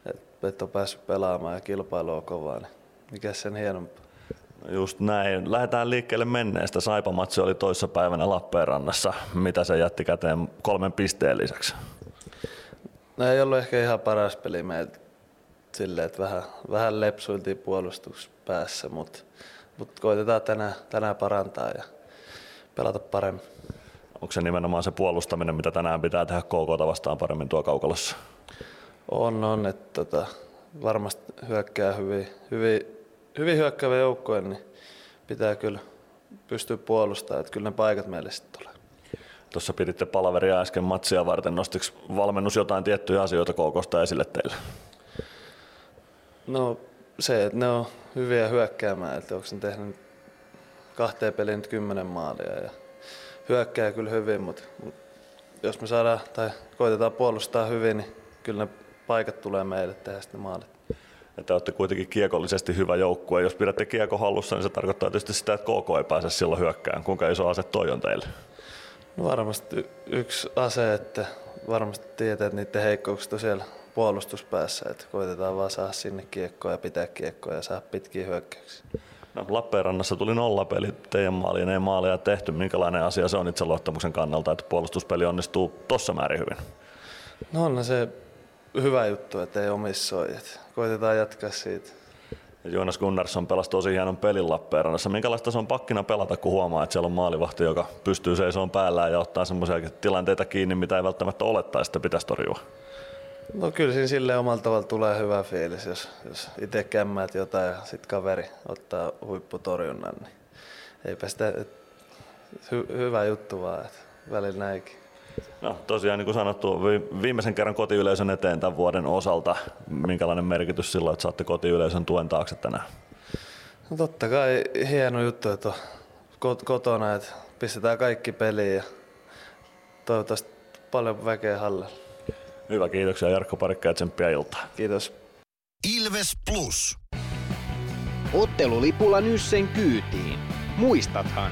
että et on päässyt pelaamaan ja kilpailu on kovaa, niin mikä sen hienompaa. No Just näin. Lähdetään liikkeelle menneestä. Saipamatsi oli toissa päivänä Lappeenrannassa. Mitä se jätti käteen kolmen pisteen lisäksi? No ei ollut ehkä ihan paras peli meiltä silleen, että vähän, vähän lepsuiltiin puolustuspäässä, mutta, mutta koitetaan tänään, tänään parantaa ja pelata paremmin. Onko se nimenomaan se puolustaminen, mitä tänään pitää tehdä KK vastaan paremmin tuo kaukalossa? On, on, että tota, varmasti hyökkää hyvin, hyvin, hyvin hyökkäävä joukkoja, niin pitää kyllä pystyä puolustamaan, että kyllä ne paikat meille sitten tulee. Tuossa piditte palaveria äsken matsia varten. Nostiko valmennus jotain tiettyjä asioita KKsta esille teille? No se, että ne on hyviä hyökkäämään, että onko ne tehnyt kahteen peliin nyt kymmenen maalia ja hyökkää kyllä hyvin, mutta, mutta jos me saadaan tai koitetaan puolustaa hyvin, niin kyllä ne paikat tulee meille tehdä sitten maalit. Että olette kuitenkin kiekollisesti hyvä joukkue. Jos pidätte kiekko hallussa, niin se tarkoittaa tietysti sitä, että KK ei pääse silloin hyökkään. Kuinka iso ase toi on teille? No varmasti yksi ase, että varmasti tietää, että niiden heikkoukset on siellä puolustuspäässä, että koitetaan vaan saada sinne kiekkoa ja pitää kiekkoa ja saada pitkiä hyökkäyksiä. No, Lappeenrannassa tuli nollapeli, teidän maaliin ei maalia tehty. Minkälainen asia se on itseluottamuksen kannalta, että puolustuspeli onnistuu tossa määrin hyvin? No on se hyvä juttu, että ei omissoi. Että koitetaan jatkaa siitä. Joonas Gunnarsson pelasi tosi hienon pelin Lappeenrannassa. Minkälaista se on pakkina pelata, kun huomaa, että siellä on maalivahti, joka pystyy seisomaan päällään ja ottaa semmoisia tilanteita kiinni, mitä ei välttämättä olettaisi, että pitäisi torjua? No kyllä siinä sille omalla tavalla tulee hyvä fiilis, jos, jos itse kämmäät jotain ja sitten kaveri ottaa huipputorjunnan, niin eipä sitä, et, hy, hyvä juttu vaan, että välillä näinkin. No tosiaan niin kuin sanottu, vi- viimeisen kerran kotiyleisön eteen tämän vuoden osalta. Minkälainen merkitys silloin, että saatte kotiyleisön tuen taakse tänään? No totta kai hieno juttu, että on kot- kotona, että pistetään kaikki peliin ja toivottavasti paljon väkeä hallella. Hyvä, kiitoksia Jarkko Parikka ja tsemppiä iltaa. Kiitos. Ilves Plus. Ottelulipulla Nyssen kyytiin. Muistathan,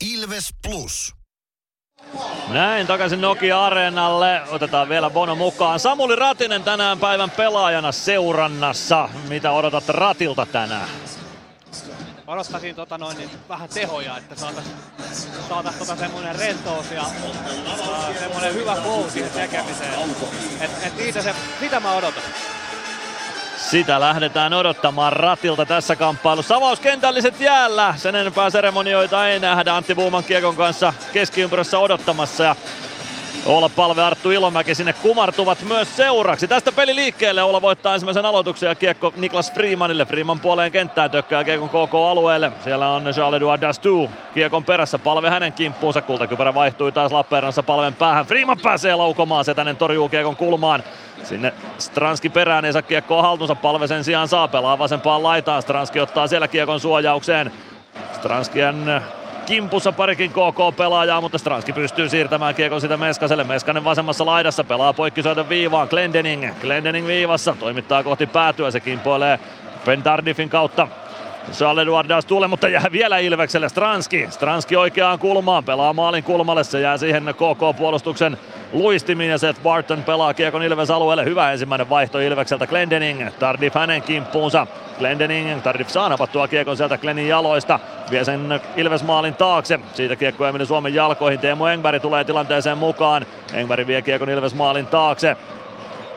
Ilves Plus. Näin takaisin Nokia-areenalle. Otetaan vielä Bono mukaan. Samuli Ratinen tänään päivän pelaajana seurannassa. Mitä odotat Ratilta tänään? odottaisin tota noin, niin vähän tehoja, että saataisiin saatais tota semmoinen rentous ja semmoinen hyvä flow siihen tekemiseen. Et, et niitä se, sitä mä odotan. Sitä lähdetään odottamaan ratilta tässä kamppailussa. Avauskentälliset jäällä. Sen enempää seremonioita ei nähdä Antti Buuman kiekon kanssa keskiympyrässä odottamassa. Ja Olla Palve Arttu Ilomäki sinne kumartuvat myös seuraksi. Tästä peli liikkeelle Olla voittaa ensimmäisen aloituksen ja kiekko Niklas Freemanille. Freeman puoleen kenttään tökkää kiekon KK-alueelle. Siellä on Charles-Edouard Dastu kiekon perässä. Palve hänen kimppuunsa. Kultakypärä vaihtui taas Lappeenrannassa palven päähän. Freeman pääsee laukomaan. Setänen torjuu kiekon kulmaan. Sinne Stranski perään ei saa kiekkoa haltuunsa. Palve sen sijaan saa pelaa vasempaan laitaan. Stranski ottaa siellä kiekon suojaukseen. Stranskien kimpussa parikin KK-pelaajaa, mutta Stranski pystyy siirtämään kiekon sitä Meskaselle. Meskanen vasemmassa laidassa pelaa poikkisoidon viivaan. Glendening, Glendening viivassa, toimittaa kohti päätyä, se kimpoilee Ben Tardifin kautta Charles Eduardas tulee, mutta jää vielä Ilvekselle Stranski. Stranski oikeaan kulmaan, pelaa maalin kulmalle, se jää siihen KK-puolustuksen luistimiin ja Seth Barton pelaa kiekon Ilves alueelle. Hyvä ensimmäinen vaihto Ilvekseltä Glendening, Tardif hänen kimppuunsa. Glendening, Tardif saa napattua kiekon sieltä Glennin jaloista, vie sen Ilves maalin taakse. Siitä kiekko ei Suomen jalkoihin, Teemu Engberg tulee tilanteeseen mukaan. Engberg vie kiekon Ilves maalin taakse.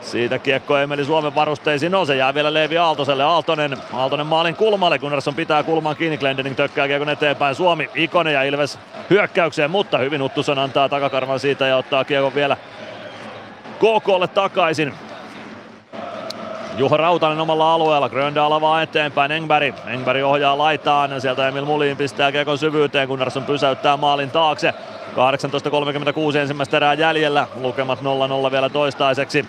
Siitä kiekko Emeli Suomen varusteisiin. No se jää vielä Leevi Aaltoselle. Aaltonen, Aaltonen maalin kulmalle. Gunnarsson pitää kulman kiinni. Glendening tökkää kiekon eteenpäin. Suomi, Ikonen ja Ilves hyökkäykseen, mutta hyvin Uttuson antaa takakarvan siitä ja ottaa kiekon vielä KKlle takaisin. Juho Rautanen omalla alueella, Gröndal avaa eteenpäin, Engberg. Engberg ohjaa laitaan, sieltä Emil Mulin pistää kiekon syvyyteen, Gunnarsson pysäyttää maalin taakse. 18.36 ensimmäistä erää jäljellä, lukemat 0-0 vielä toistaiseksi.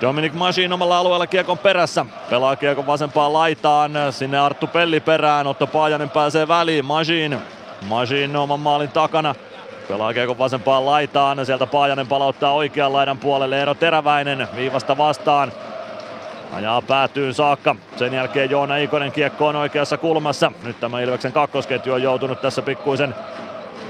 Dominic Masin omalla alueella kiekon perässä. Pelaa kiekon vasempaan laitaan. Sinne Arttu Pelli perään. Otto Paajanen pääsee väliin. Masin. Masin oman maalin takana. Pelaa kiekon vasempaan laitaan. Sieltä Paajanen palauttaa oikean laidan puolelle. Eero Teräväinen viivasta vastaan. Ajaa päätyyn saakka. Sen jälkeen Joona Ikonen kiekko on oikeassa kulmassa. Nyt tämä Ilveksen kakkosketju on joutunut tässä pikkuisen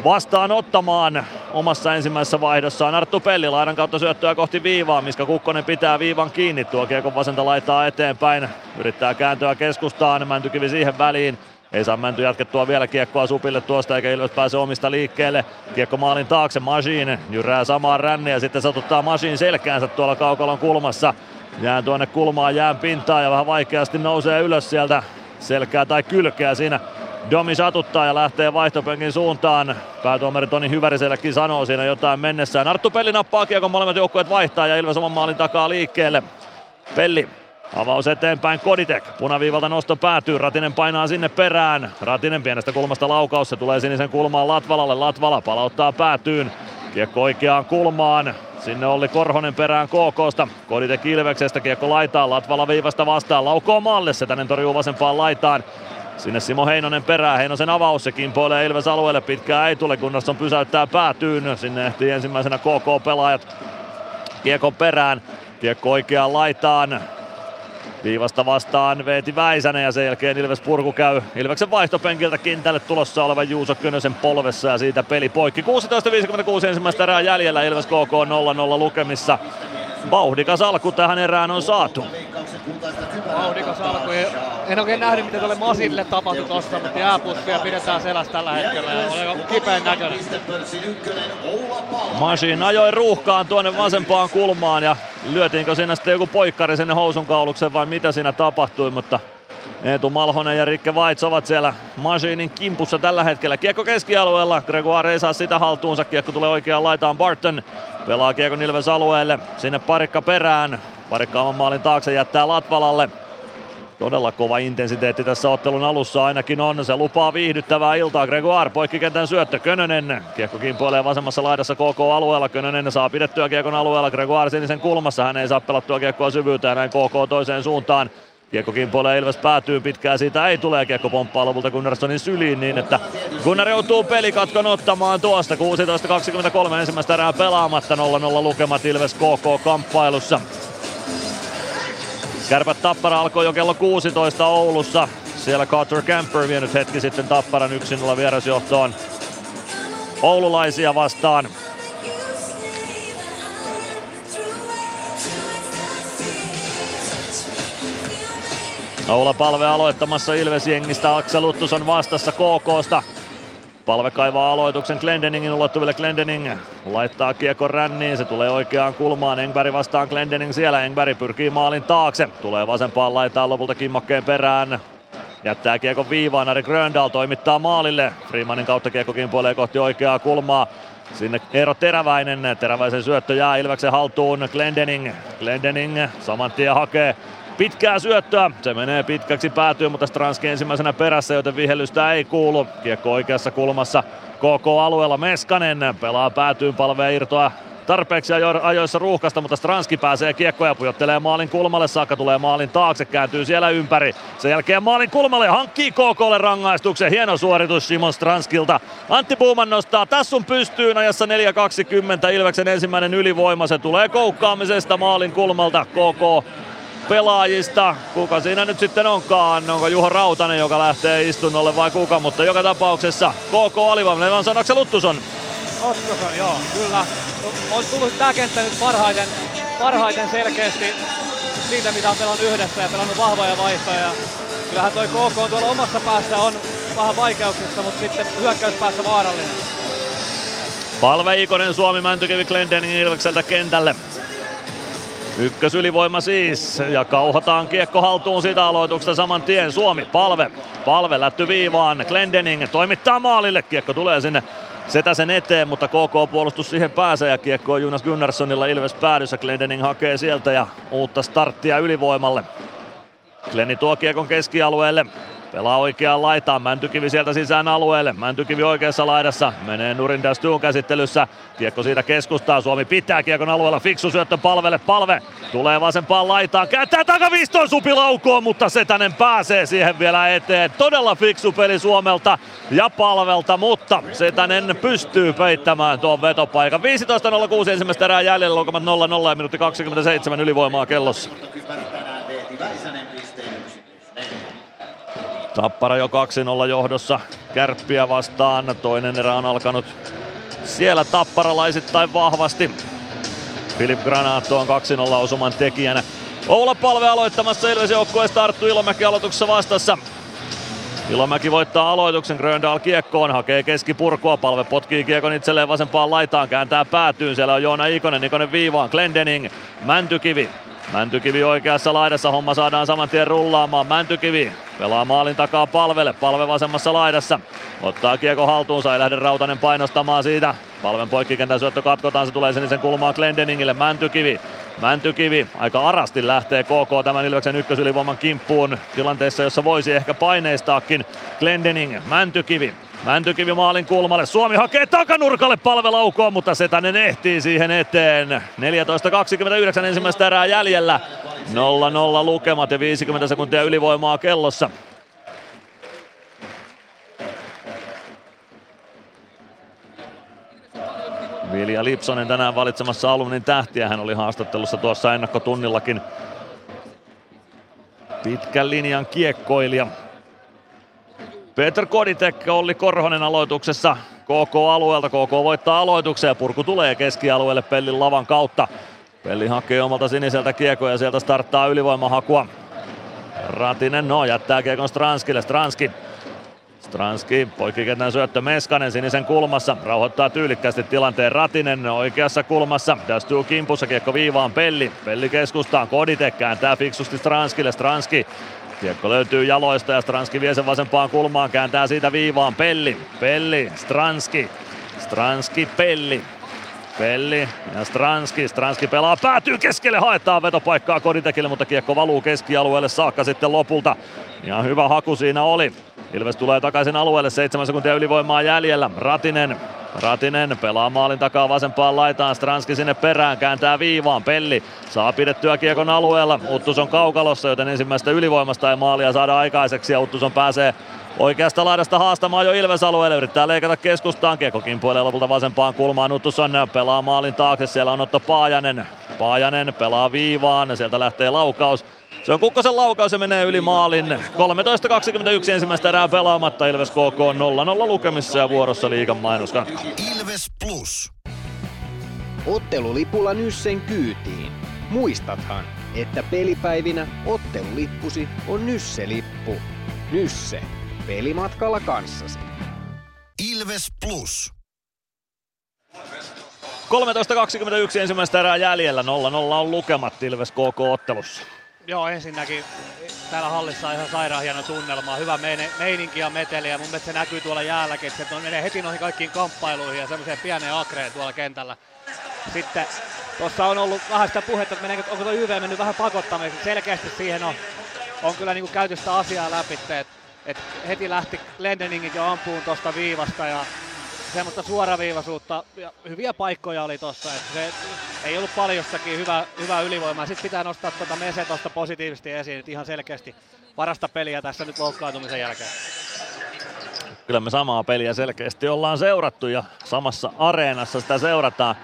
vastaan ottamaan omassa ensimmäisessä vaihdossaan. Arttu Pelli laidan kautta syöttöä kohti viivaa, Miska Kukkonen pitää viivan kiinni. Tuo kiekon vasenta laittaa eteenpäin. Yrittää kääntöä keskustaan, Mäntykivi siihen väliin. Ei saa Mänty jatkettua vielä kiekkoa Supille tuosta eikä Ilves pääse omista liikkeelle. Kiekko maalin taakse, Machine jyrää samaan ränniä ja sitten satuttaa Machine selkäänsä tuolla kaukalon kulmassa. Jää tuonne kulmaan jään pintaan ja vähän vaikeasti nousee ylös sieltä selkää tai kylkeä siinä Domi satuttaa ja lähtee vaihtopenkin suuntaan. Päätuomari Toni Hyvärisellekin sanoo siinä jotain mennessään. Arttu Pelli nappaa kiekon, molemmat joukkueet vaihtaa ja Ilves oman maalin takaa liikkeelle. Pelli Avaus eteenpäin Koditek. Punaviivalta nosto päätyy. Ratinen painaa sinne perään. Ratinen pienestä kulmasta laukaus. Se tulee sinisen kulmaan Latvalalle. Latvala palauttaa päätyyn. Kiekko oikeaan kulmaan. Sinne oli Korhonen perään KKsta. Koditek Ilveksestä. Kiekko laitaan. Latvala viivasta vastaan. Laukoo maalle. Se tänne torjuu vasempaan laitaan. Sinne Simo Heinonen perää, Heinosen avaus, se kimpoilee Ilves alueelle, pitkää ei tule, Gunnarsson pysäyttää päätyyn. Sinne ehtii ensimmäisenä KK-pelaajat kiekon perään. Kiekko oikeaan laitaan. Viivasta vastaan Veeti Väisänen ja sen jälkeen Ilves purku käy Ilveksen vaihtopenkiltä kentälle tulossa oleva Juuso Könösen polvessa ja siitä peli poikki. 16.56 ensimmäistä erää jäljellä Ilves KK 0-0 lukemissa. Vauhdikas alku tähän erään on saatu. Vauhdikas alku. En oikein nähnyt, mitä tuolle Masille tapahtui tossa, mutta jääpussia pidetään selässä tällä hetkellä. Ja oli kipeän näköinen. Machine ajoi ruuhkaan tuonne vasempaan kulmaan ja lyötiinkö siinä sitten joku poikkari sinne housun kaulukseen vai mitä siinä tapahtui, mutta Eetu Malhonen ja Rikke Vaits ovat siellä Machinin kimpussa tällä hetkellä. Kiekko keskialueella, Gregoire ei saa sitä haltuunsa, kiekko tulee oikeaan laitaan Barton. Pelaa kiekko Ilves alueelle, sinne parikka perään. Parikka oman maalin taakse jättää Latvalalle. Todella kova intensiteetti tässä ottelun alussa ainakin on. Se lupaa viihdyttävää iltaa. Gregoire poikkikentän syöttö. Könönen. Kiekko kimpoilee vasemmassa laidassa KK-alueella. Könönen saa pidettyä kiekon alueella. Gregoire sinisen kulmassa. Hän ei saa pelattua kiekkoa syvyyteen. Näin KK toiseen suuntaan. Kiekko kimpoilee Ilves päätyy pitkään, siitä ei tule kiekko pomppaa lopulta Gunnarssonin syliin niin, että Gunnar joutuu pelikatkon ottamaan tuosta 16.23 ensimmäistä erää pelaamatta 0-0 lukemat Ilves KK kamppailussa. Kärpät Tappara alkoi jo kello 16 Oulussa. Siellä Carter Camper vienyt hetki sitten Tapparan 1-0 vierasjohtoon oululaisia vastaan. Oula Palve aloittamassa Ilves-jengistä. Aksel Luttus on vastassa KKsta. Palve kaivaa aloituksen Glendeningin ulottuville. Glendening laittaa kiekon ränniin. Se tulee oikeaan kulmaan. Engberg vastaan Glendening siellä. Engberg pyrkii maalin taakse. Tulee vasempaan laitaan lopulta kimmokkeen perään. Jättää kiekon viivaan. Ari Gröndal toimittaa maalille. Freemanin kautta kiekko kimpoilee kohti oikeaa kulmaa. Sinne Eero Teräväinen. Teräväisen syöttö jää Ilveksen haltuun. Glendening. Glendening saman tien hakee pitkää syöttöä. Se menee pitkäksi päätyy, mutta Stranski ensimmäisenä perässä, joten vihellystä ei kuulu. Kiekko oikeassa kulmassa KK-alueella Meskanen pelaa päätyyn palvea irtoa tarpeeksi ajoissa ruuhkasta, mutta Stranski pääsee kiekkoja pujottelee maalin kulmalle saakka, tulee maalin taakse, kääntyy siellä ympäri. Sen jälkeen maalin kulmalle hankkii KKlle rangaistuksen. Hieno suoritus Simon Stranskilta. Antti Puuman nostaa tassun pystyyn ajassa 4.20. Ilveksen ensimmäinen ylivoima. Se tulee koukkaamisesta maalin kulmalta. KK pelaajista. Kuka siinä nyt sitten onkaan? Onko Juho Rautanen, joka lähtee istunnolle vai kuka? Mutta joka tapauksessa KK alivoimainen on sanoksi Luttuson. Luttuson, joo, kyllä. On tullut tämä kenttä nyt parhaiten, parhaiten selkeästi siitä, mitä on pelannut yhdessä ja pelannut vahvoja vaihtoja. Kyllähän toi KK on tuolla omassa päässä on vähän vaikeuksissa, mutta sitten hyökkäyspäässä vaarallinen. Palve Ikonen Suomi Mäntykivi Glendening Ilvekseltä kentälle. Ykkösylivoima siis ja kauhataan kiekko haltuun siitä aloituksesta saman tien. Suomi palve. Palve lätty viivaan. Glendening toimittaa maalille. Kiekko tulee sinne Setäsen eteen, mutta KK-puolustus siihen pääsee ja kiekko on Jonas Gunnarssonilla Ilves päädyssä. Glendening hakee sieltä ja uutta starttia ylivoimalle. Glenni tuo kiekon keskialueelle. Pelaa oikeaan laitaan, Mäntykivi sieltä sisään alueelle. Mäntykivi oikeassa laidassa, menee Nurin Dastuun käsittelyssä. Kiekko siitä keskustaa, Suomi pitää kiekon alueella, fiksu syöttö palvelle, palve tulee vasempaan laitaan, kääntää takavistoon Supi laukoon, mutta Setänen pääsee siihen vielä eteen. Todella fiksu peli Suomelta ja palvelta, mutta Setänen pystyy peittämään tuon vetopaikan. 15.06 ensimmäistä erää jäljellä, lukemat 0-0 ja minuutti 27 ylivoimaa kellossa. Tappara jo 2-0 johdossa kärppiä vastaan. Toinen erä on alkanut siellä tapparalaisittain vahvasti. Filip Granaatto on 2-0 osuman tekijänä. Oula Palve aloittamassa Ilves joukkueesta Arttu Ilomäki aloituksessa vastassa. Ilomäki voittaa aloituksen, Gröndal kiekkoon, hakee keskipurkua, palve potkii kiekon itselleen vasempaan laitaan, kääntää päätyyn, siellä on Joona Ikonen, Ikonen viivaan, Glendening, Mäntykivi, Mäntykivi oikeassa laidassa, homma saadaan saman tien rullaamaan. Mäntykivi pelaa maalin takaa palvelle, palve vasemmassa laidassa. Ottaa kiekko haltuunsa, ei lähde Rautanen painostamaan siitä. Palven poikkikentän syöttö katkotaan, se tulee sinisen kulmaan Glendeningille. Mäntykivi, Mäntykivi aika arasti lähtee KK tämän Ilveksen ykkösylivoiman kimppuun tilanteessa, jossa voisi ehkä paineistaakin. Glendening, Mäntykivi, Mäntykivi maalin kulmalle. Suomi hakee takanurkalle palvelaukoon, mutta Setänen ehtii siihen eteen. 14.29 ensimmäistä erää jäljellä. 0-0 lukemat ja 50 sekuntia ylivoimaa kellossa. Vilja Lipsonen tänään valitsemassa alumnin tähtiä. Hän oli haastattelussa tuossa ennakkotunnillakin pitkän linjan kiekkoilija. Peter Koditek, Olli Korhonen aloituksessa KK-alueelta. KK voittaa aloituksen ja purku tulee keskialueelle Pellin lavan kautta. Pelli hakee omalta siniseltä kiekko ja sieltä starttaa ylivoimahakua. Ratinen, no jättää kiekon Stranskille. Stranski. Stranski, poikkikentän syöttö Meskanen sinisen kulmassa, rauhoittaa tyylikkästi tilanteen Ratinen oikeassa kulmassa, Dastuu kimpussa, kiekko viivaan Pelli, Pelli keskustaan, Kodite kääntää fiksusti Stranskille, Stranski Kiekko löytyy jaloista ja Stranski vie sen vasempaan kulmaan, kääntää siitä viivaan Pelli, Pelli, Stranski, Stranski, Pelli, Pelli ja Stranski. Stranski pelaa, päätyy keskelle, haetaan vetopaikkaa Koditekille, mutta kiekko valuu keskialueelle saakka sitten lopulta. Ja hyvä haku siinä oli. Ilves tulee takaisin alueelle, 7 sekuntia ylivoimaa jäljellä. Ratinen Ratinen pelaa maalin takaa vasempaan laitaan, Stranski sinne perään, kääntää viivaan, Pelli saa pidettyä kiekon alueella, Uttus on kaukalossa, joten ensimmäistä ylivoimasta ei maalia saada aikaiseksi ja Uttus on pääsee Oikeasta laidasta haastamaan jo Ilves alueelle, yrittää leikata keskustaan, kiekko kimpoilee lopulta vasempaan kulmaan, Uttusson pelaa maalin taakse, siellä on Otto Paajanen, Paajanen pelaa viivaan, sieltä lähtee laukaus, se on Kukkosen laukaus ja menee yli maalin. 13.21 ensimmäistä erää pelaamatta. Ilves KK 0-0 lukemissa ja vuorossa liigan mainoskatko. Ilves Plus. Ottelulipulla Nyssen kyytiin. Muistathan, että pelipäivinä ottelulippusi on Nysse-lippu. Nysse. Pelimatkalla kanssasi. Ilves Plus. 13.21 ensimmäistä erää jäljellä. 0-0 on lukemat Ilves KK-ottelussa. Joo, ensinnäkin täällä hallissa on ihan sairaan hieno tunnelma, hyvä meininki ja meteli ja mun mielestä se näkyy tuolla jäälläkin, että se menee heti noihin kaikkiin kamppailuihin ja semmoiseen pieneen akreen tuolla kentällä. Sitten tuossa on ollut vähän sitä puhetta, että meneekö, onko tuo YV mennyt vähän pakottamiseksi, selkeästi siihen on, on kyllä niin kuin käyty sitä asiaa läpi, että et heti lähti Glendeningin jo ampuun tuosta viivasta ja semmoista suoraviivaisuutta ja hyviä paikkoja oli. Että se ei ollut paljostakin hyvä, hyvä ylivoima. Sitten pitää nostaa tuota Mese tuosta positiivisesti esiin, että ihan selkeästi parasta peliä tässä nyt loukkaantumisen jälkeen. Kyllä me samaa peliä selkeästi ollaan seurattu ja samassa areenassa sitä seurataan.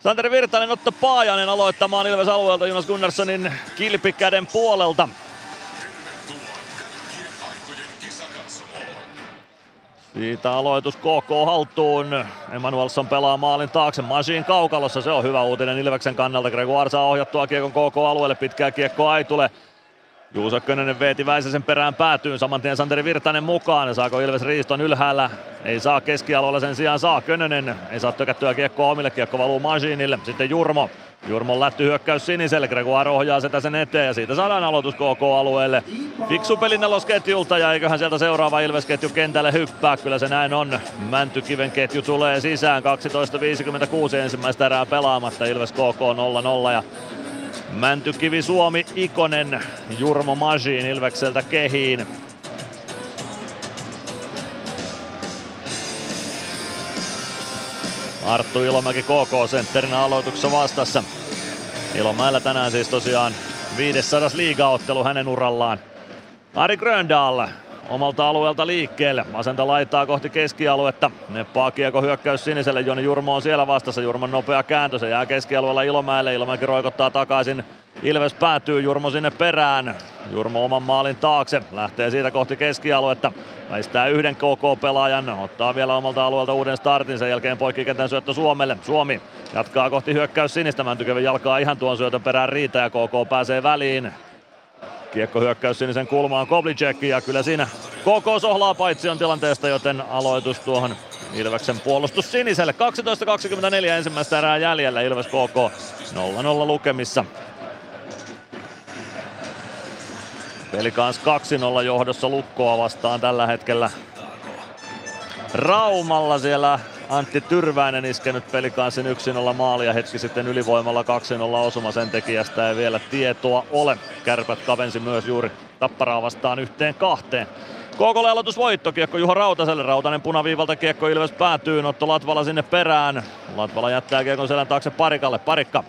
Santeri Virtanen Otto Paajanen aloittamaan Ilves alueelta Jonas Gunnarssonin kilpikäden puolelta. Siitä aloitus KK haltuun. Emanuelson pelaa maalin taakse. Masin kaukalossa. Se on hyvä uutinen Ilveksen kannalta. Gregoire saa ohjattua kiekon KK-alueelle. Pitkää kiekko Aitule. Juuso Könönen veeti Väisäsen perään päätyyn. Saman tien Santeri Virtanen mukaan. Saako Ilves Riiston ylhäällä? Ei saa keskialueella sen sijaan saa Könönen. Ei saa tökättyä kiekkoa omille. Kiekko valuu Masinille. Sitten Jurmo. Jurmon lätty hyökkäys siniselle, Gregoire ohjaa sitä sen eteen ja siitä saadaan aloitus KK-alueelle. Fiksu peli nelosketjulta ja eiköhän sieltä seuraava Ilves-ketju kentälle hyppää, kyllä se näin on. Mäntykiven ketju tulee sisään, 12.56 ensimmäistä erää pelaamatta, Ilves KK 0-0 ja Mäntykivi Suomi Ikonen, Jurmo Majin Ilvekseltä kehiin. Arttu Ilomäki KK-sentterinä aloituksessa vastassa. Ilomäellä tänään siis tosiaan 500 liigaottelu hänen urallaan. Ari Gröndal omalta alueelta liikkeelle. Vasenta laittaa kohti keskialuetta. Neppaa kiekko hyökkäys siniselle. Joni Jurmo on siellä vastassa. Jurmon nopea kääntö. Se jää keskialueella Ilomäelle. Ilomäki roikottaa takaisin. Ilves päätyy. Jurmo sinne perään. Jurmo oman maalin taakse. Lähtee siitä kohti keskialuetta. Väistää yhden KK-pelaajan. Ottaa vielä omalta alueelta uuden startin. Sen jälkeen poikkikentän syöttö Suomelle. Suomi jatkaa kohti hyökkäys sinistä. Mäntykävin jalkaa ihan tuon syötön perään riitä ja KK pääsee väliin. Kiekko hyökkäys sinisen kulmaan Koblicek ja kyllä siinä KK sohlaa paitsi on tilanteesta, joten aloitus tuohon Ilveksen puolustus siniselle. 12.24 ensimmäistä erää jäljellä Ilves KK 0-0 lukemissa. Peli kans 2-0 johdossa Lukkoa vastaan tällä hetkellä. Raumalla siellä Antti Tyrväinen iskenyt pelikanssin 1-0 maalia hetki sitten ylivoimalla 2-0 osuma. Sen tekijästä ei vielä tietoa ole. Kärpät kavensi myös juuri Tapparaa vastaan yhteen kahteen. KKlle aloitusvoitto, kiekko Juho Rautaselle, Rautanen punaviivalta, kiekko Ilves päätyy, Otto Latvala sinne perään. Latvala jättää kiekon selän taakse Parikalle, Parikka.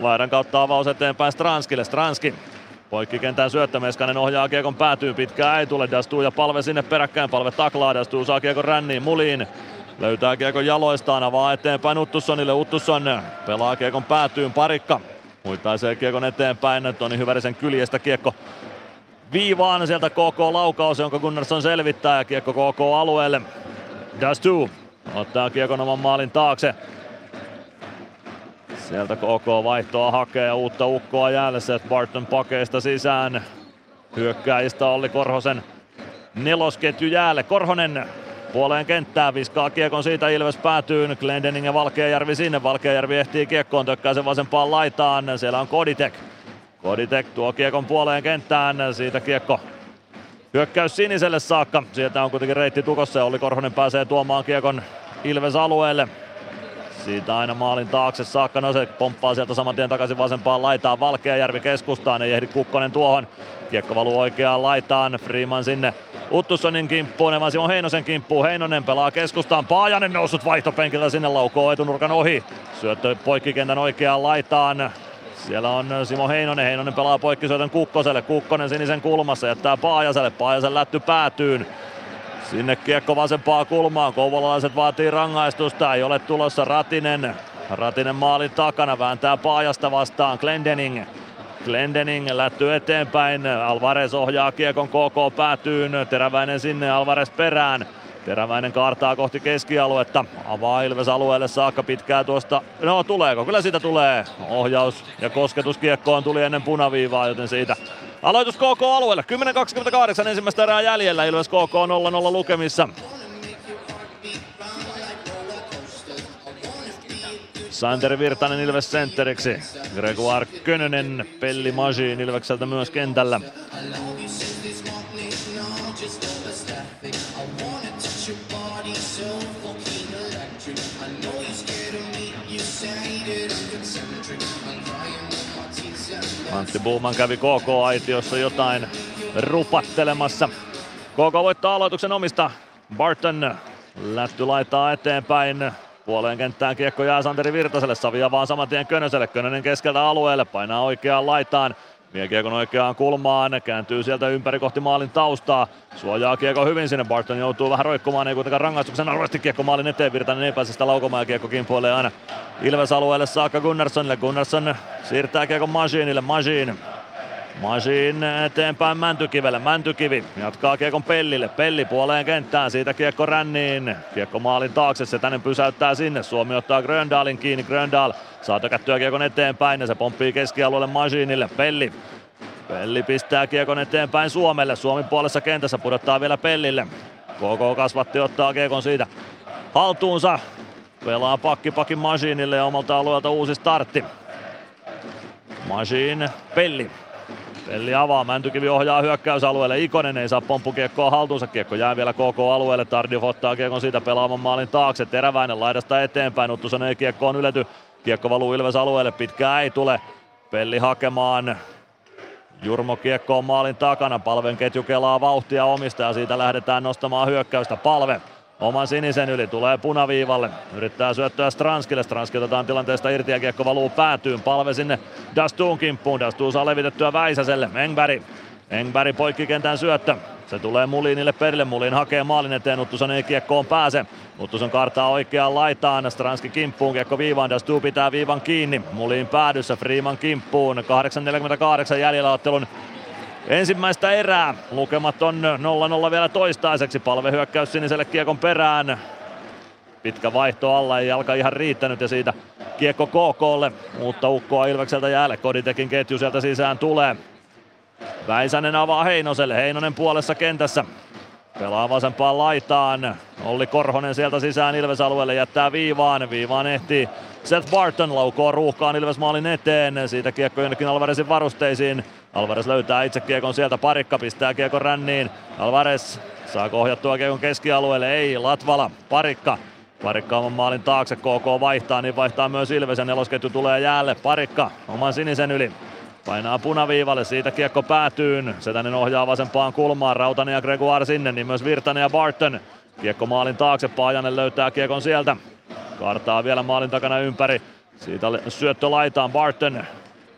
Laidan kautta avaus eteenpäin Stranskille, Stranski Poikkikentän syöttö, Meskanen ohjaa kiekon päätyy, pitkää ei tule, Dastuu ja Palve sinne peräkkäin, Palve taklaa, Dastuu saa kiekon ränniin, Muliin Löytää kiekon jaloistaan, avaa eteenpäin Uttussonille. Uttusson pelaa kiekon päätyyn parikka. Huitaisee kiekon eteenpäin. Toni Hyvärisen kyljestä kiekko viivaan sieltä KK laukaus, jonka Gunnarsson selvittää ja kiekko KK alueelle. Dastu ottaa kiekon oman maalin taakse. Sieltä KK vaihtoa hakee ja uutta ukkoa jäälle. Seth Barton pakeista sisään. Hyökkääjistä Olli Korhosen nelosketju jäälle. Korhonen puoleen kenttää, viskaa kiekon siitä Ilves päätyy. Glendening ja Valkeajärvi sinne. Valkeajärvi ehtii kiekkoon, tökkää sen vasempaan laitaan. Siellä on Koditek. Koditek tuo kiekon puoleen kenttään, siitä kiekko hyökkäys siniselle saakka. Sieltä on kuitenkin reitti tukossa ja Olli Korhonen pääsee tuomaan kiekon Ilves alueelle. Siitä aina maalin taakse saakka, no se pomppaa sieltä saman tien takaisin vasempaan laitaan. Valkeajärvi keskustaan, ei ehdi Kukkonen tuohon. Kiekko valuu oikeaan laitaan, Freeman sinne Uttussonin kimppuun, Evan Simon Heinosen kimppuun. Heinonen pelaa keskustaan, Paajanen noussut vaihtopenkiltä sinne laukoo etunurkan ohi. Syöttö poikkikentän oikeaan laitaan. Siellä on Simo Heinonen, Heinonen pelaa poikkisyötön Kukkoselle, Kukkonen sinisen kulmassa, jättää Paajaselle, Paajasen lätty päätyyn. Sinne kiekko vasempaa kulmaan, kouvolalaiset vaatii rangaistusta, ei ole tulossa Ratinen. Ratinen maalin takana, vääntää Paajasta vastaan Glendening. Glendening lätty eteenpäin, Alvarez ohjaa kiekon KK päätyyn, Teräväinen sinne, Alvarez perään. Teräväinen kaartaa kohti keskialuetta, avaa Ilves alueelle saakka pitkää tuosta. No tuleeko? Kyllä siitä tulee. Ohjaus ja kosketus kiekkoon tuli ennen punaviivaa, joten siitä aloitus KK alueelle. 10.28 ensimmäistä erää jäljellä. Ilves KK 0-0 lukemissa. Santeri Virtanen Ilves sentteriksi. Gregoire Könönen, Pelli Majin Ilvekseltä myös kentällä. Antti Buuman kävi KK-aitiossa jotain rupattelemassa. KK voittaa aloituksen omista. Barton lätty laittaa eteenpäin. Puoleen kenttään kiekko jää Santeri Virtaselle, Savia vaan saman tien Könöselle. Könönen keskeltä alueelle, painaa oikeaan laitaan. Vie kiekon oikeaan kulmaan, kääntyy sieltä ympäri kohti maalin taustaa. Suojaa kiekko hyvin sinne, Barton joutuu vähän roikkumaan, ei kuitenkaan rangaistuksen alueesti kiekko maalin eteen. Virtanen ei pääse sitä laukomaan ja kiekko kimpoilee aina Ilves alueelle saakka Gunnarssonille. Gunnarsson siirtää kiekon Masiinille, Masiin Masiin eteenpäin Mäntykivelle. Mäntykivi jatkaa kiekon Pellille. Pelli puoleen kenttään. Siitä kiekko ränniin. Kiekko maalin taakse. Se tänne pysäyttää sinne. Suomi ottaa Gröndalin kiinni. Gröndal saa tökättyä kiekon eteenpäin ja se pomppii keskialueelle Masiinille. Pelli Pelli pistää kiekon eteenpäin Suomelle. Suomi puolessa kentässä pudottaa vielä Pellille. KK kasvatti ottaa kiekon siitä haltuunsa. Pelaa pakki pakin Masiinille ja omalta alueelta uusi startti. Masiin, Pelli Pelli avaa, Mäntykivi ohjaa hyökkäysalueelle, Ikonen ei saa pomppukiekkoa haltuunsa, kiekko jää vielä KK-alueelle, Tardiov ottaa kiekon siitä pelaavan maalin taakse, Teräväinen laidasta eteenpäin, Uttusen ei kiekko on ylety, kiekko valuu Ilves alueelle, pitkää ei tule, Pelli hakemaan, Jurmo kiekko on maalin takana, palven ketju kelaa vauhtia omista ja siitä lähdetään nostamaan hyökkäystä, palve oman sinisen yli, tulee punaviivalle, yrittää syöttöä Stranskille, Stranski otetaan tilanteesta irti ja kiekko valuu päätyyn, palve sinne Dastuun kimppuun, Dastu saa levitettyä Väisäselle, Engberg, Engberg poikkikentän syöttö, se tulee Mulinille perille, Mulin hakee maalin eteen, Uttuson ei kiekkoon pääse, Uttuson kartaa oikeaan laitaan, Stranski kimppuun, kiekko viivaan, Dastu pitää viivan kiinni, Mulin päädyssä, Freeman kimppuun, 8.48 jäljellä ottelun ensimmäistä erää. Lukemat on 0-0 vielä toistaiseksi. Palve hyökkäys siniselle kiekon perään. Pitkä vaihto alla, ei jalka ihan riittänyt ja siitä kiekko KKlle. Uutta ukkoa Ilvekseltä jäälle. Koditekin ketju sieltä sisään tulee. Väisänen avaa Heinoselle. Heinonen puolessa kentässä. Pelaa vasempaan laitaan. Olli Korhonen sieltä sisään Ilves-alueelle jättää viivaan. Viivaan ehtii Seth Barton laukoo ruuhkaan Ilves maalin eteen. Siitä kiekko jonnekin Alvarezin varusteisiin. Alvarez löytää itse kiekon sieltä, parikka pistää kiekon ränniin. Alvarez saa ohjattua kiekon keskialueelle, ei Latvala, parikka. Parikka oman maalin taakse, KK vaihtaa, niin vaihtaa myös Ilves ja nelosketju tulee jäälle. Parikka oman sinisen yli. Painaa punaviivalle, siitä kiekko päätyyn. Setänen ohjaa vasempaan kulmaan, Rautanen ja Gregoire sinne, niin myös Virtanen ja Barton. Kiekko maalin taakse, Paajanen löytää kiekon sieltä. Kartaa vielä maalin takana ympäri. Siitä syöttö laitaan Barton.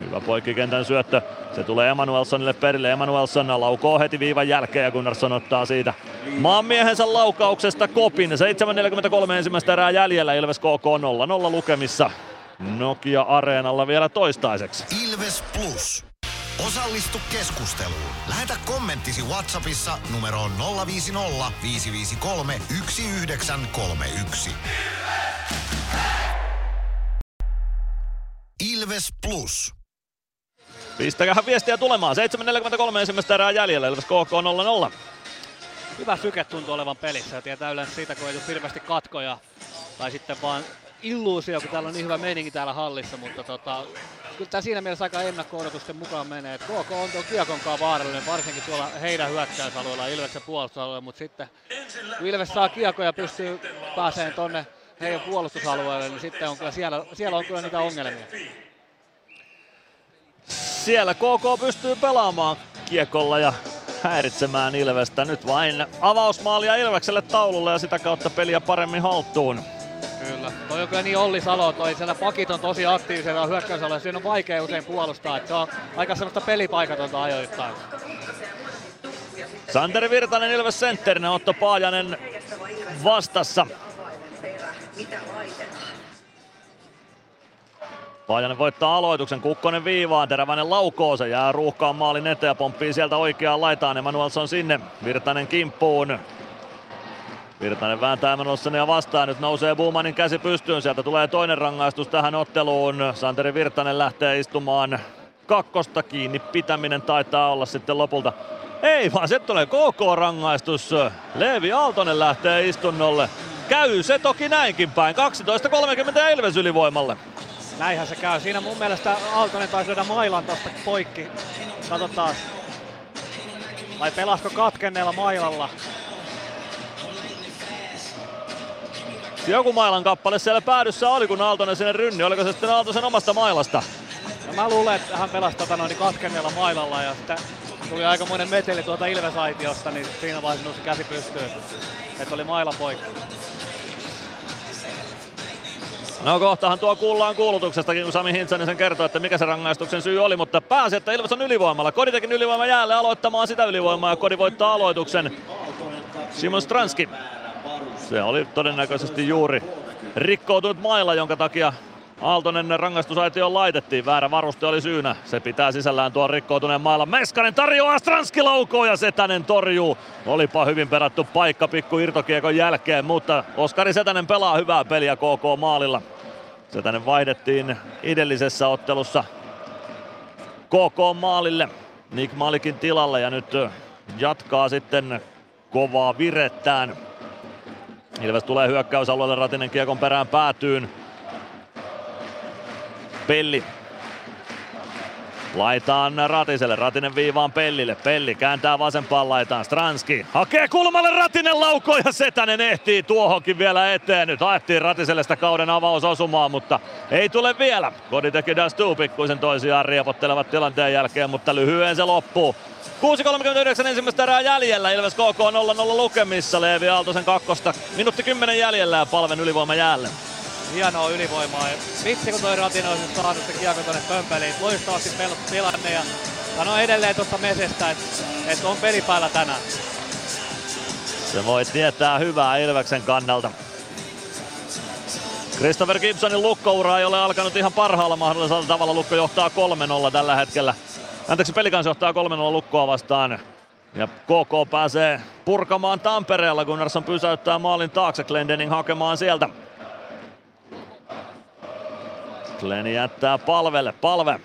Hyvä poikkikentän syöttö. Se tulee Emanuelsonille perille. Emanuelson laukoo heti viivan jälkeen ja Gunnarsson ottaa siitä maanmiehensä laukauksesta kopin. 7.43 ensimmäistä erää jäljellä. Ilves KK 0-0 lukemissa. Nokia Areenalla vielä toistaiseksi. Ilves Plus. Osallistu keskusteluun. Lähetä kommenttisi Whatsappissa numeroon 050 553 1931. Ilves Plus. Pistäkähän viestiä tulemaan. 7.43 ensimmäistä erää jäljellä. Ilves KK 0-0. Hyvä syke tuntuu olevan pelissä ja tietää yleensä siitä, kun ei tule hirveästi katkoja tai sitten vaan illuusio, kun täällä on niin hyvä meininki täällä hallissa, mutta tota, kyllä tämä siinä mielessä aika ennakko-odotusten mukaan menee. Et KK on tuon kiekonkaan vaarallinen, varsinkin tuolla heidän hyökkäysalueella, Ilveksen puolustusalueella, mutta sitten kun Ilves saa kiekoja ja pystyy pääseen tonne heidän puolustusalueelle, niin sitten on kyllä siellä, siellä on kyllä niitä ongelmia. Siellä KK pystyy pelaamaan kiekolla ja häiritsemään Ilvestä. Nyt vain avausmaalia Ilvekselle taululle ja sitä kautta peliä paremmin haltuun. Kyllä. Toi on kyllä niin Olli Salo, toi siellä pakit on tosi aktiivisena hyökkäysalueella. Siinä on vaikea usein puolustaa, että se on aika sellaista pelipaikatonta ajoittain. Santeri Virtanen Ilves sentterinä, Otto Paajanen vastassa. Paajanen voittaa aloituksen, Kukkonen viivaan, Teräväinen laukoo, se jää ruuhkaan maalin eteen ja pomppii sieltä oikeaan laitaan, Emanuelson sinne, Virtanen kimppuun. Virtanen vääntää Emanuelsonia vastaan, nyt nousee Buumanin käsi pystyyn, sieltä tulee toinen rangaistus tähän otteluun. Santeri Virtanen lähtee istumaan kakkosta kiinni, pitäminen taitaa olla sitten lopulta. Ei vaan, se tulee KK-rangaistus. Leevi Aaltonen lähtee istunnolle. Käy se toki näinkin päin. 12.30 Ilves ylivoimalle. Näinhän se käy. Siinä mun mielestä Aaltonen taisi löydä mailan tosta poikki. Katsotaan. Vai pelasko katkenneella mailalla? Joku mailan kappale siellä päädyssä oli, kun Aaltonen sinne rynni. Oliko se sitten Aaltosen omasta mailasta? No mä luulen, että hän pelasi tota noin katkenneella mailalla ja sitten tuli aikamoinen meteli tuolta Ilvesaitiosta, niin siinä vaiheessa nousi käsi pystyyn. Että oli maila poikki. No kohtahan tuo kuullaan kuulutuksestakin, kun Sami Hintsanen sen kertoo, että mikä se rangaistuksen syy oli, mutta pääsi, että Ilves on ylivoimalla. Koditekin ylivoima jäälle aloittamaan sitä ylivoimaa ja Kodi voittaa aloituksen. Simon Stranski. Se oli todennäköisesti juuri rikkoutunut mailla, jonka takia Aaltonen rangaistusaitioon laitettiin. Väärä varuste oli syynä. Se pitää sisällään tuon rikkoutuneen mailla. Meskanen tarjoaa Stranski laukoo ja Setänen torjuu. Olipa hyvin perattu paikka pikku irtokiekon jälkeen, mutta Oskari Setänen pelaa hyvää peliä KK maalilla. Setänen vaihdettiin edellisessä ottelussa KK maalille Nick Malikin tilalle ja nyt jatkaa sitten kovaa virettään. Ilves tulee hyökkäysalueelle, Ratinen kiekon perään päätyyn. Pelli. Laitaan Ratiselle, Ratinen viivaan Pellille, Pelli kääntää vasempaan laitaan, Stranski hakee kulmalle, Ratinen laukoo ja Setänen ehtii tuohonkin vielä eteen. Nyt haettiin Ratiselle sitä kauden avausosumaa, mutta ei tule vielä. Kodi teki Dastu pikkuisen toisiaan riepottelevat tilanteen jälkeen, mutta lyhyen se loppuu. 6.39 ensimmäistä erää jäljellä, Ilves KK 0-0 lukemissa, Leevi Aaltosen kakkosta, minuutti 10 jäljellä ja palven ylivoima jäälle hienoa ylivoimaa. Ja vitsi kun toi Ratin olisi saanut se kiekko tonne pömpeliin. Loistavasti pelattu tilanne ja sanoo edelleen tuosta mesestä, että, että on peli päällä tänään. Se voi tietää hyvää Ilveksen kannalta. Christopher Gibsonin lukkoura ei ole alkanut ihan parhaalla mahdollisella tavalla. Lukko johtaa 3-0 tällä hetkellä. Anteeksi, pelikans johtaa 3-0 lukkoa vastaan. Ja KK pääsee purkamaan Tampereella, kun Narsson pysäyttää maalin taakse Glendening hakemaan sieltä Glenn jättää palvelle. Palve.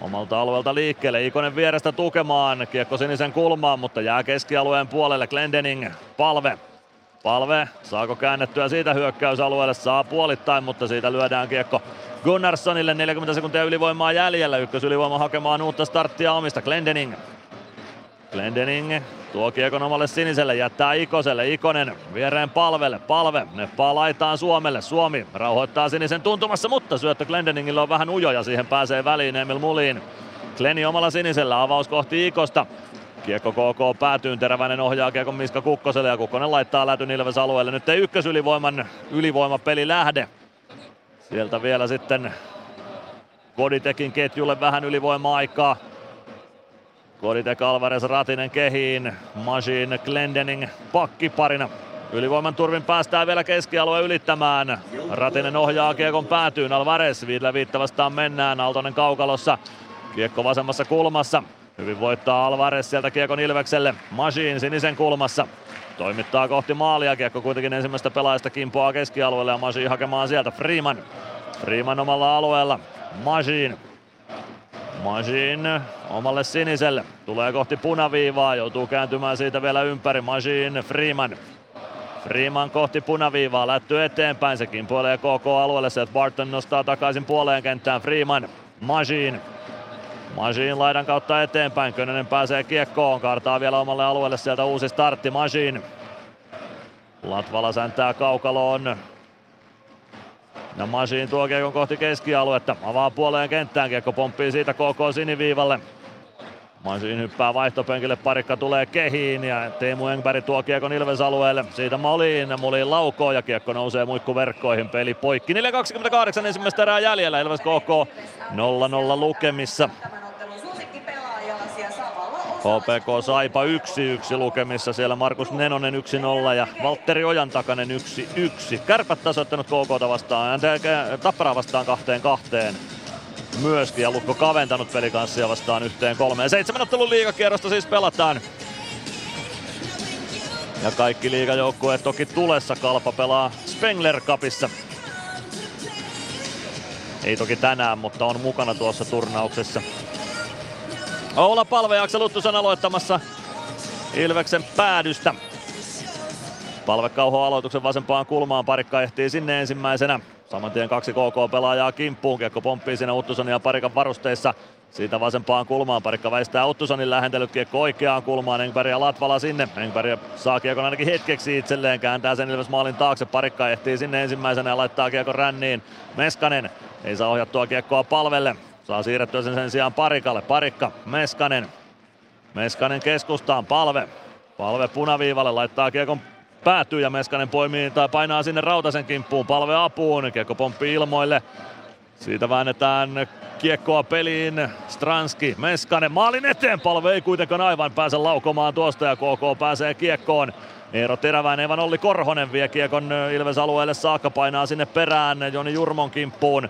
Omalta alueelta liikkeelle. Ikonen vierestä tukemaan. Kiekko sinisen kulmaan, mutta jää keskialueen puolelle. Glendening. Palve. Palve. Saako käännettyä siitä hyökkäysalueelle? Saa puolittain, mutta siitä lyödään kiekko Gunnarssonille. 40 sekuntia ylivoimaa jäljellä. Ykkösylivoima hakemaan uutta starttia omista. Glendening. Glendening tuo kiekon omalle siniselle, jättää Ikoselle. Ikonen viereen palvelle. Palve neppaa laitaan Suomelle. Suomi rauhoittaa sinisen tuntumassa, mutta syöttö Glendeningille on vähän ujo ja siihen pääsee väliin Emil Muliin. Kleni omalla sinisellä, avaus kohti Ikosta. Kiekko KK päätyyn, Teräväinen ohjaa Kiekon Miska Kukkoselle ja Kukkonen laittaa lätyn Ilves alueelle. Nyt ei ykkösylivoiman ylivoimapeli lähde. Sieltä vielä sitten Koditekin ketjulle vähän ylivoima-aikaa. Koditek Alvarez Ratinen kehiin. Machine Glendening pakkiparina. Ylivoiman turvin päästään vielä keskialue ylittämään. Ratinen ohjaa kiekon päätyyn. Alvarez viidellä viittä vastaan mennään. Aaltonen kaukalossa. Kiekko vasemmassa kulmassa. Hyvin voittaa Alvarez sieltä kiekon Ilvekselle. Machine sinisen kulmassa. Toimittaa kohti maalia. Kiekko kuitenkin ensimmäistä pelaajasta kimpoaa keskialueelle ja Machine hakemaan sieltä Freeman. Freeman omalla alueella. Majin. Majin omalle siniselle. Tulee kohti punaviivaa. Joutuu kääntymään siitä vielä ympäri. Majin Freeman. Freeman kohti punaviivaa, lätty eteenpäin, se kimpoilee KK alueelle, sieltä Barton nostaa takaisin puoleen kenttään, Freeman, Majin. Majin laidan kautta eteenpäin, Könönen pääsee kiekkoon, kartaa vielä omalle alueelle, sieltä uusi startti, Majin. Latvala säntää kaukaloon. Ja Majin tuo kiekon kohti keskialuetta, avaa puoleen kenttään, kiekko pomppii siitä KK siniviivalle. Mansin hyppää vaihtopenkille, parikka tulee kehiin ja Teemu Engberg tuo kiekon Ilves alueelle. Siitä Molin, Molin laukoo ja kiekko nousee muikkuverkkoihin. Peli poikki. 4.28 ensimmäistä erää jäljellä. Ilves KK 0-0 lukemissa. HPK Saipa 1-1 lukemissa, siellä Markus Nenonen 1-0 ja Valtteri Ojan takainen 1-1. Kärpät tasoittanut KK vastaan, Tapparaa vastaan kahteen kahteen myöskin ja Lukko kaventanut pelikanssia vastaan yhteen kolmeen. Seitsemän ottelun liigakierrosta siis pelataan. Ja kaikki liigajoukkueet toki tulessa. Kalpa pelaa Spengler Cupissa. Ei toki tänään, mutta on mukana tuossa turnauksessa. Oula Palve ja Aksel Luttusen aloittamassa Ilveksen päädystä. Palve kauho aloituksen vasempaan kulmaan, parikka ehtii sinne ensimmäisenä. Saman tien kaksi KK-pelaajaa kimppuun, kiekko pomppii siinä Uttusonin ja Parikan varusteissa. Siitä vasempaan kulmaan, Parikka väistää Uttusonin lähentelyt kiekko oikeaan kulmaan, Engberg ja Latvala sinne. Engberg saa kiekon ainakin hetkeksi itselleen, kääntää sen Ilves maalin taakse, Parikka ehtii sinne ensimmäisenä ja laittaa kiekon ränniin. Meskanen ei saa ohjattua kiekkoa palvelle, saa siirrettyä sen sen sijaan Parikalle. Parikka, Meskanen, Meskanen keskustaan, palve. Palve punaviivalle, laittaa kiekon päätyy ja Meskanen poimii tai painaa sinne Rautasen kimppuun. Palve apuun, kiekko pomppii ilmoille. Siitä väännetään kiekkoa peliin. Stranski, Meskanen maalin eteen. Palve ei kuitenkaan aivan pääse laukomaan tuosta ja KK pääsee kiekkoon. Eero Teräväinen, Evan Olli Korhonen vie kiekon Ilves alueelle saakka, painaa sinne perään Joni Jurmon kimppuun.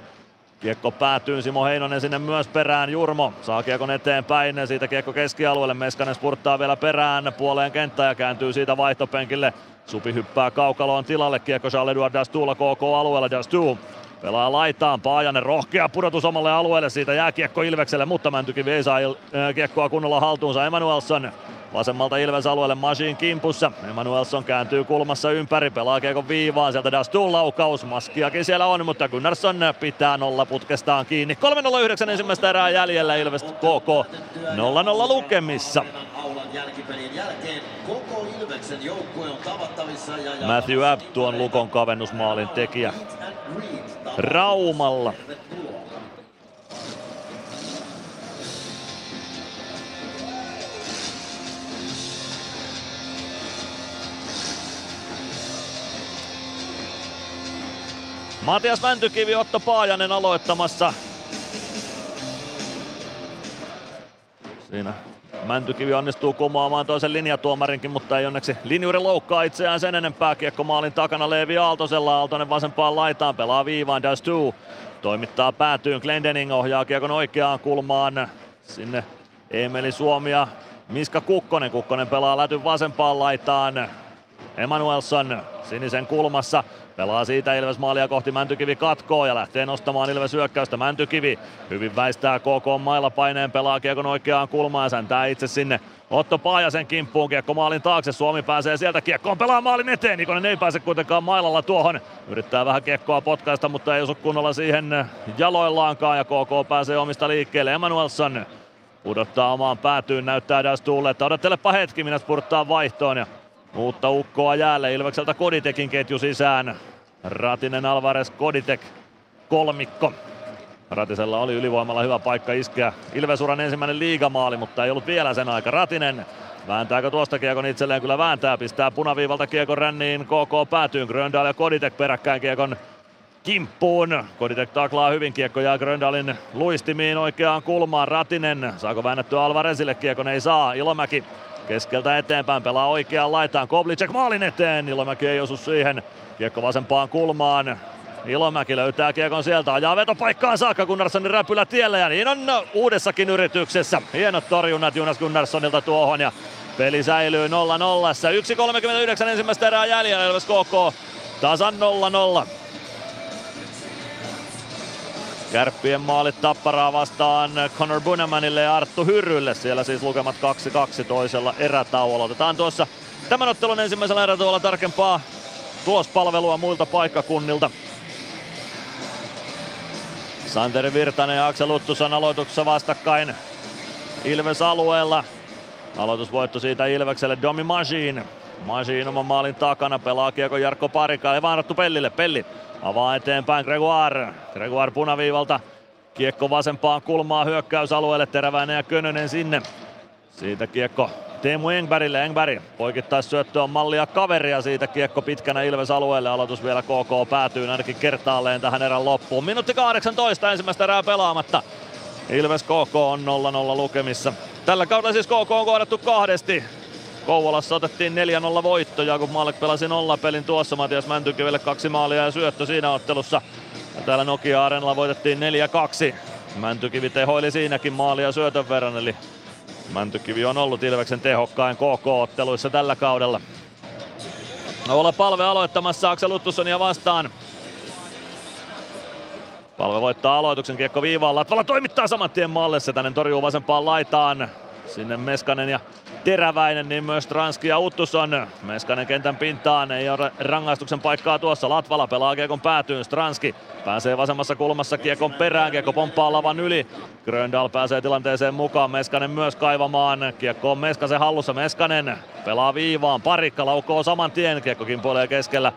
Kiekko päätyy, Simo Heinonen sinne myös perään, Jurmo saa kiekon eteenpäin, siitä kiekko keskialueelle, Meskanen spurttaa vielä perään puoleen kenttään ja kääntyy siitä vaihtopenkille. Supi hyppää kaukaloon tilalle, kiekko Charles-Edouard Dastulla KK-alueella, Dastu pelaa laitaan, Paajanen rohkea pudotus omalle alueelle, siitä jää kiekko Ilvekselle, mutta Mäntykivi ei saa kiekkoa kunnolla haltuunsa, Emanuelson Vasemmalta Ilves alueelle Machine kimpussa. Emanuelson kääntyy kulmassa ympäri, pelaa kiekon viivaan. Sieltä Dastun laukaus. Maskiakin siellä on, mutta Gunnarsson pitää nolla putkestaan kiinni. 3-0-9 ensimmäistä erää jäljellä Ilves KK 0-0 lukemissa. Matthew Abb tuon Lukon kavennusmaalin tekijä Raumalla. Matias Mäntykivi, Otto Paajanen aloittamassa. Siinä Mäntykivi onnistuu kumoamaan toisen linjatuomarinkin, mutta ei onneksi linjuri loukkaa itseään sen enempää. Kiekko maalin takana Leevi Aaltosella. Aaltonen vasempaan laitaan, pelaa viivaan, does two. Toimittaa päätyyn, Glendening ohjaa kiekon oikeaan kulmaan. Sinne Emeli Suomia, Miska Kukkonen. Kukkonen pelaa lätyn vasempaan laitaan. Emanuelson sinisen kulmassa. Pelaa siitä Ilves maalia kohti Mäntykivi katkoo ja lähtee nostamaan Ilves hyökkäystä. Mäntykivi hyvin väistää KK mailla paineen, pelaa kiekon oikeaan kulmaan ja säntää itse sinne Otto Paajasen kimppuun kiekko maalin taakse. Suomi pääsee sieltä kiekkoon pelaa maalin eteen. Nikonen ei pääse kuitenkaan mailalla tuohon. Yrittää vähän kiekkoa potkaista, mutta ei osu kunnolla siihen jaloillaankaan ja KK pääsee omista liikkeelle. Emanuelson pudottaa omaan päätyyn, näyttää Dastuulle, että odottelepa hetki, minä spurttaa vaihtoon ja Uutta ukkoa jäälle Ilvekseltä Koditekin ketju sisään. Ratinen Alvarez Koditek kolmikko. Ratisella oli ylivoimalla hyvä paikka iskeä Ilvesuran ensimmäinen liigamaali, mutta ei ollut vielä sen aika. Ratinen Vääntääkö tuosta kiekon itselleen? Kyllä vääntää. Pistää punaviivalta kiekon ränniin. KK päätyy. Gröndal ja Koditek peräkkäin kiekon kimppuun. Koditek taklaa hyvin kiekko ja Gröndalin luistimiin oikeaan kulmaan. Ratinen. Saako väännettyä Alvarezille? Kiekon ei saa. Ilomäki Keskeltä eteenpäin pelaa oikeaan laitaan. Koblicek maalin eteen. Ilomäki ei osu siihen. Kiekko vasempaan kulmaan. Ilomäki löytää kiekon sieltä, ajaa vetopaikkaan saakka Gunnarssonin räpylä tiellä ja niin on uudessakin yrityksessä. Hienot torjunnat Jonas Gunnarssonilta tuohon ja peli säilyy 0-0. 1.39 ensimmäistä erää jäljellä Ilves KK tasan 0-0. Kärppien maalit Tapparaa vastaan Connor Bunamanille ja Arttu Hyrrylle. Siellä siis lukemat 2-2 toisella erätauolla. Otetaan tuossa tämän ottelun ensimmäisellä erätauolla tarkempaa tulospalvelua muilta paikkakunnilta. Santeri Virtanen ja Aksel Luttusan aloituksessa vastakkain Ilves alueella. Aloitusvoitto siitä Ilvekselle Domi Majin. Majin oman maalin takana pelaa kiekko Jarkko Parika ja vaarattu Pellille. Pelli avaa eteenpäin Gregoire. Gregoire punaviivalta. Kiekko vasempaan kulmaa hyökkäysalueelle. Teräväinen ja Könönen sinne. Siitä kiekko Teemu Engbergille. Engberg poikittais syöttö on mallia kaveria siitä kiekko pitkänä Ilves alueelle. Aloitus vielä KK päätyy ainakin kertaalleen tähän erän loppuun. Minuutti 18 ensimmäistä erää pelaamatta. Ilves KK on 0-0 lukemissa. Tällä kaudella siis KK on kohdattu kahdesti. Kouvolassa otettiin 4-0 voitto. Jakub Maalek pelasi nolla pelin tuossa. Matias Mäntykivelle kaksi maalia ja syöttö siinä ottelussa. Ja täällä Nokia Arenalla voitettiin 4-2. Mäntykivi tehoili siinäkin maalia syötön verran, eli Mäntykivi on ollut Ilveksen tehokkain KK-otteluissa tällä kaudella. Olla palve aloittamassa Aksel Luttussonia vastaan. Palve voittaa aloituksen, kiekko viivaan, Latvala toimittaa saman tien maalle, tänne torjuu vasempaan laitaan. Sinne Meskanen ja Teräväinen, niin myös Transki ja Uttusson. Meskanen kentän pintaan, ei ole rangaistuksen paikkaa tuossa. Latvala pelaa kiekon päätyyn, Stranski pääsee vasemmassa kulmassa kiekon perään, kiekko pomppaa lavan yli. Gröndal pääsee tilanteeseen mukaan, Meskanen myös kaivamaan. Kiekko on Meskasen hallussa, Meskanen pelaa viivaan, parikka laukoo saman tien, kiekko kimpoilee keskellä.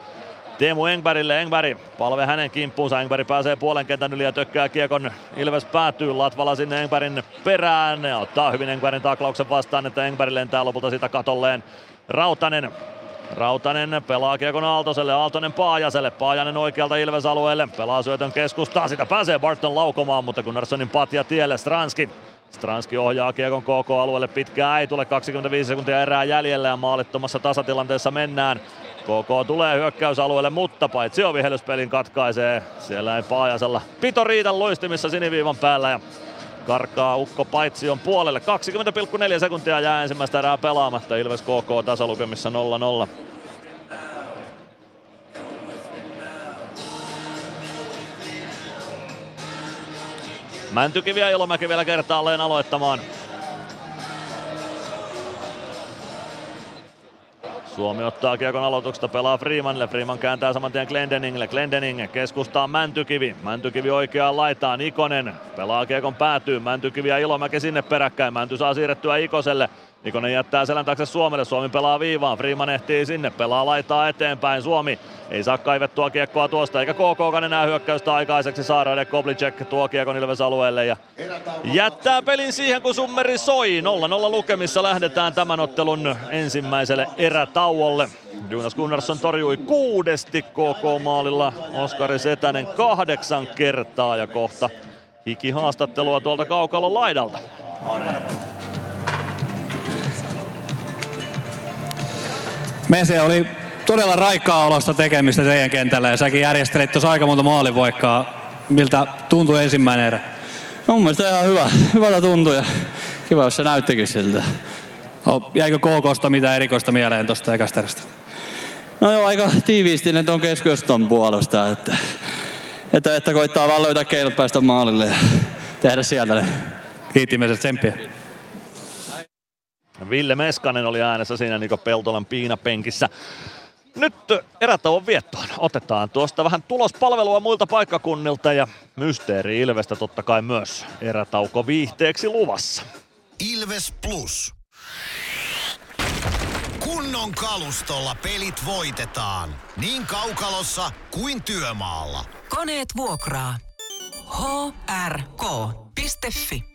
Teemu Engbergille, Engberg palve hänen kimppuunsa, Engberg pääsee puolen kentän yli ja tökkää kiekon, Ilves päätyy, Latvala sinne Engbergin perään. Ja ottaa hyvin Engbergin taklauksen vastaan, että Engberg lentää lopulta sitä katolleen. Rautanen Rautanen pelaa kiekon Aaltoselle, Aaltonen Paajaselle, Paajanen oikealta Ilves-alueelle, pelaa syötön keskustaa, sitä pääsee Barton laukomaan, mutta Gunnarssonin patja tielle, Stranski Stranski ohjaa kiekon KK-alueelle, pitkään ei tule. 25 sekuntia erää jäljellä ja maalittomassa tasatilanteessa mennään. KK tulee hyökkäysalueelle, mutta paitsi on vihellyspelin katkaisee. Siellä ei Paajasella pito riitä luistimissa siniviivan päällä ja karkaa Ukko Paitsion puolelle. 20,4 sekuntia jää ensimmäistä erää pelaamatta. Ilves KK tasalukemissa 0-0. Mäntykivi ja Ilomäki vielä kertaalleen aloittamaan. Suomi ottaa kiekon aloituksesta, pelaa Freemanille. Freeman kääntää saman tien Glendeningille. Glendening keskustaa Mäntykivi. Mäntykivi oikeaan laitaan. Ikonen pelaa kiekon päätyy. Mäntykivi ja Ilomäki sinne peräkkäin. Mänty saa siirrettyä Ikoselle. Ikonen jättää selän taakse Suomelle. Suomi pelaa viivaan. Freeman ehtii sinne. Pelaa laitaa eteenpäin. Suomi ei saa kaivettua kiekkoa tuosta. Eikä KK enää hyökkäystä aikaiseksi. Saaraide Koblicek tuo kiekon Ilves alueelle. Ja jättää pelin siihen kun summeri soi. 0-0 lukemissa lähdetään tämän ottelun ensimmäiselle erätauolle. Jonas Gunnarsson torjui kuudesti KK-maalilla. Oskari Setänen kahdeksan kertaa ja kohta hiki haastattelua tuolta kaukalon laidalta. Mese oli todella raikkaa olosta tekemistä teidän kentällä ja säkin järjestelit tuossa aika monta maalivoikkaa. Miltä tuntui ensimmäinen erä? No, mun mielestä ihan hyvä, hyvältä tuntui ja kiva, jos se näyttikin siltä. No, jäikö KKsta mitä erikoista mieleen tuosta ekasta erästä? No joo, aika tiiviisti ne tuon keskuston puolesta, että, että, että koittaa vaan löytää keinot päästä maalille ja tehdä sieltä ne. Kiittimeset tsemppiä. Ville Meskanen oli äänessä siinä Niko Peltolan piinapenkissä. Nyt erätauon viettoon otetaan tuosta vähän tulospalvelua muilta paikkakunnilta ja Mysteeri Ilvestä totta kai myös erätauko viihteeksi luvassa. Ilves Plus. Kunnon kalustolla pelit voitetaan. Niin kaukalossa kuin työmaalla. Koneet vuokraa. hrk.fi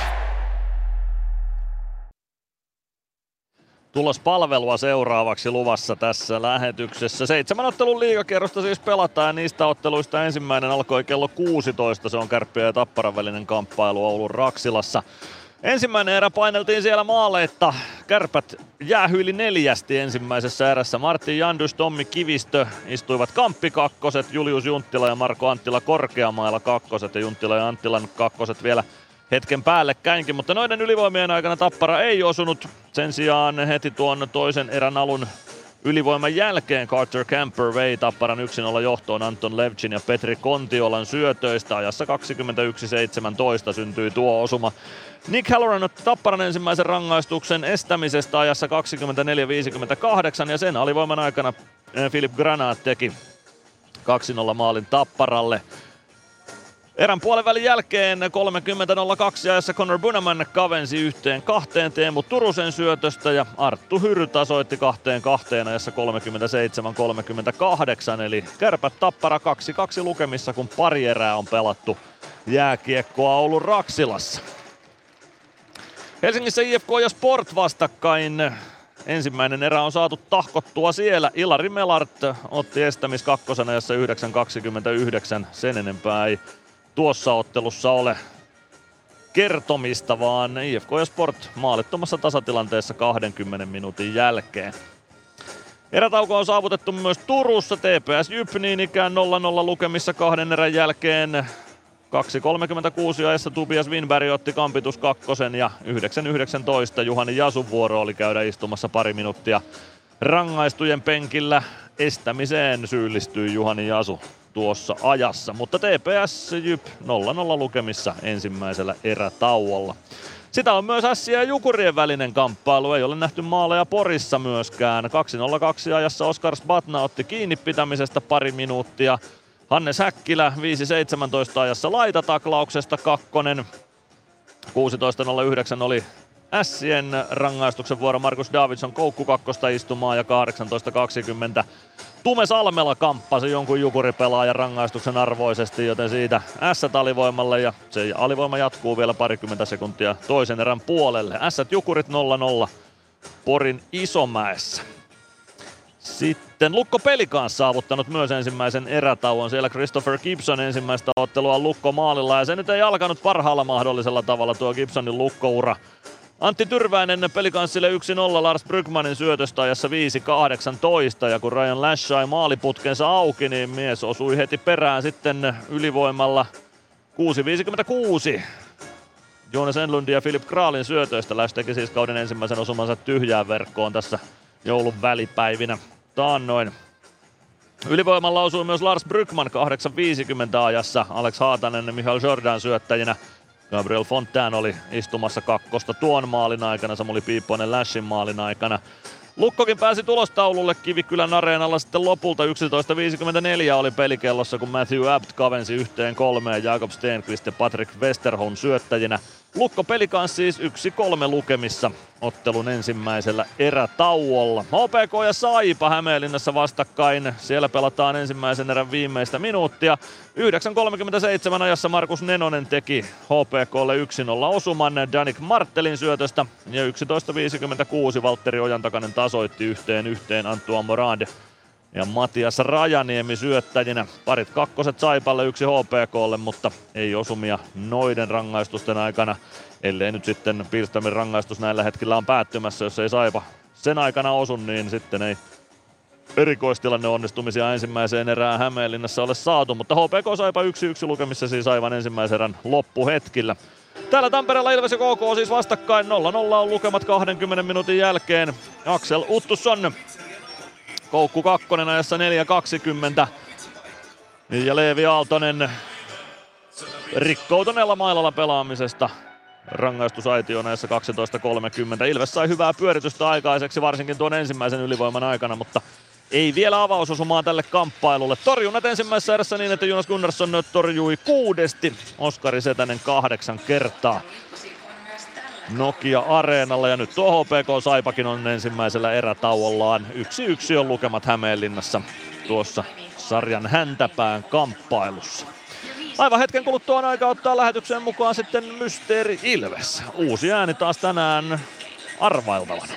Tulospalvelua seuraavaksi luvassa tässä lähetyksessä. Seitsemän ottelun liigakierrosta siis pelataan niistä otteluista ensimmäinen alkoi kello 16. Se on Kärppiä ja Tapparan välinen kamppailu Oulun Raksilassa. Ensimmäinen erä paineltiin siellä maaleitta. Kärpät jäähyili neljästi ensimmäisessä erässä. Martin Jandus, Tommi Kivistö istuivat kamppikakkoset, Julius Junttila ja Marko Anttila korkeamailla kakkoset ja Junttila ja Anttilan kakkoset vielä hetken päällekkäinkin, mutta noiden ylivoimien aikana Tappara ei osunut. Sen sijaan heti tuon toisen erän alun Ylivoiman jälkeen Carter Camper vei Tapparan 1-0 johtoon Anton Levchin ja Petri Kontiolan syötöistä. Ajassa 21-17 syntyi tuo osuma. Nick Halloran otti Tapparan ensimmäisen rangaistuksen estämisestä ajassa 24-58 ja sen alivoiman aikana eh, Philip Granat teki 2-0 maalin Tapparalle. Erän puolen välin jälkeen 30.02 ajassa Conor Bunaman kavensi yhteen kahteen Teemu Turusen syötöstä ja Arttu Hyry tasoitti kahteen kahteen ajassa 37-38 eli kärpät tappara 2-2 lukemissa kun pari erää on pelattu jääkiekkoa Oulun Raksilassa. Helsingissä IFK ja Sport vastakkain. Ensimmäinen erä on saatu tahkottua siellä. Ilari Melart otti estämis kakkosena jossa 9.29. Sen enempää ei tuossa ottelussa ole kertomista, vaan IFK ja Sport maalittomassa tasatilanteessa 20 minuutin jälkeen. Erätauko on saavutettu myös Turussa. TPS Jyp niin ikään 0-0 lukemissa kahden erän jälkeen. 2.36 ajassa Tobias Winberg otti kampitus kakkosen ja 9.19 Juhani Jasun vuoro oli käydä istumassa pari minuuttia rangaistujen penkillä. Estämiseen syyllistyi Juhani Jasu tuossa ajassa, mutta TPS Jyp 0-0 lukemissa ensimmäisellä erätauolla. Sitä on myös Ässiä ja Jukurien välinen kamppailu, ei ole nähty maaleja Porissa myöskään. 2-0-2 ajassa Oskar Sbatna otti kiinni pitämisestä pari minuuttia. Hannes Häkkilä 5-17 ajassa laitataklauksesta kakkonen. 16.09 oli Ässien rangaistuksen vuoro Markus Davidson koukku kakkosta istumaan ja 18.20 Tume Salmela kamppasi jonkun jukuripelaajan rangaistuksen arvoisesti, joten siitä S alivoimalle ja se alivoima jatkuu vielä parikymmentä sekuntia toisen erän puolelle. S Jukurit 0-0 Porin Isomäessä. Sitten Lukko Pelikaan saavuttanut myös ensimmäisen erätauon. Siellä Christopher Gibson ensimmäistä ottelua Lukko maalilla ja se nyt ei alkanut parhaalla mahdollisella tavalla tuo Gibsonin Lukkoura. Antti Tyrväinen pelikanssille 1-0 Lars Brygmanin syötöstä ajassa 5-18 ja kun Ryan Lash sai maaliputkensa auki, niin mies osui heti perään sitten ylivoimalla 6-56. Jonas Enlund ja Philip Kraalin syötöistä Lash teki siis kauden ensimmäisen osumansa tyhjään verkkoon tässä joulun välipäivinä taannoin. Ylivoimalla osui myös Lars Brygman 8.50 ajassa, Alex Haatanen ja Michael Jordan syöttäjinä Gabriel Fontaine oli istumassa kakkosta tuon maalin aikana, Samuli Piipponen Lashin maalin aikana. Lukkokin pääsi tulostaululle Kivikylän areenalla sitten lopulta 11.54 oli pelikellossa, kun Matthew Abt kavensi yhteen kolmeen Jakob Stenqvist ja Patrick Westerholm syöttäjinä. Lukko pelikaan siis 1-3 lukemissa ottelun ensimmäisellä erätauolla. HPK ja Saipa Hämeenlinnassa vastakkain. Siellä pelataan ensimmäisen erän viimeistä minuuttia. 9.37 ajassa Markus Nenonen teki HPKlle 1-0 osuman Danik Martelin syötöstä. Ja 11.56 Valtteri Ojantakainen tasoitti yhteen yhteen Antuan Morade ja Matias Rajaniemi syöttäjinä. Parit kakkoset Saipalle, yksi HPKlle, mutta ei osumia noiden rangaistusten aikana. Ellei nyt sitten Pilstamin rangaistus näillä hetkillä on päättymässä, jos ei Saipa sen aikana osu, niin sitten ei erikoistilanne onnistumisia ensimmäiseen erään Hämeenlinnassa ole saatu, mutta HPK Saipa 1-1 lukemissa siis aivan ensimmäisen erän loppuhetkillä. Täällä Tampereella Ilves ja KK siis vastakkain 0-0 on lukemat 20 minuutin jälkeen. Aksel Uttusson Koukku kakkonen ajassa 4.20. Ja Leevi Aaltonen rikkoutuneella mailalla pelaamisesta rangaistusaitioon ajassa 12.30. Ilves sai hyvää pyöritystä aikaiseksi varsinkin tuon ensimmäisen ylivoiman aikana, mutta ei vielä avausosumaa tälle kamppailulle. Torjunnat ensimmäisessä erässä niin, että Jonas Gunnarsson torjui kuudesti, Oskari Setänen kahdeksan kertaa. Nokia Areenalla ja nyt tuo HPK Saipakin on ensimmäisellä erätauollaan. Yksi yksi on lukemat Hämeenlinnassa tuossa sarjan häntäpään kamppailussa. Aivan hetken kuluttua on aika ottaa lähetykseen mukaan sitten Mysteeri Ilves. Uusi ääni taas tänään arvailtavana.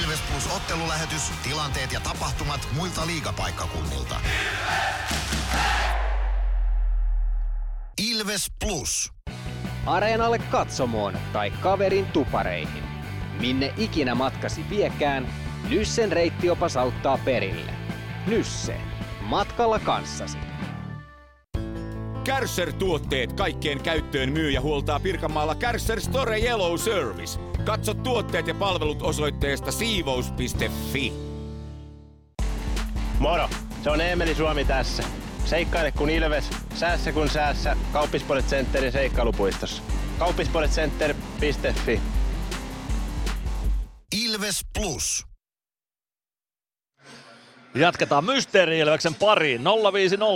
Ilves Plus ottelulähetys, tilanteet ja tapahtumat muilta liigapaikkakunnilta. Ilves! Ilves Plus. Areenalle katsomoon tai kaverin tupareihin. Minne ikinä matkasi viekään, Nyssen reittiopas auttaa perille. Nysse. Matkalla kanssasi. Kärsser-tuotteet kaikkeen käyttöön myy ja huoltaa Pirkanmaalla Kärsser Store Yellow Service. Katso tuotteet ja palvelut osoitteesta siivous.fi. Moro! Se on Eemeli Suomi tässä. Seikkaile kun ilves, säässä kun säässä. Kauppispoilet Centerin seikkailupuistossa. Kauppispoiletcenter.fi Ilves Plus. Jatketaan Mysteeri-Ilveksen pariin. 050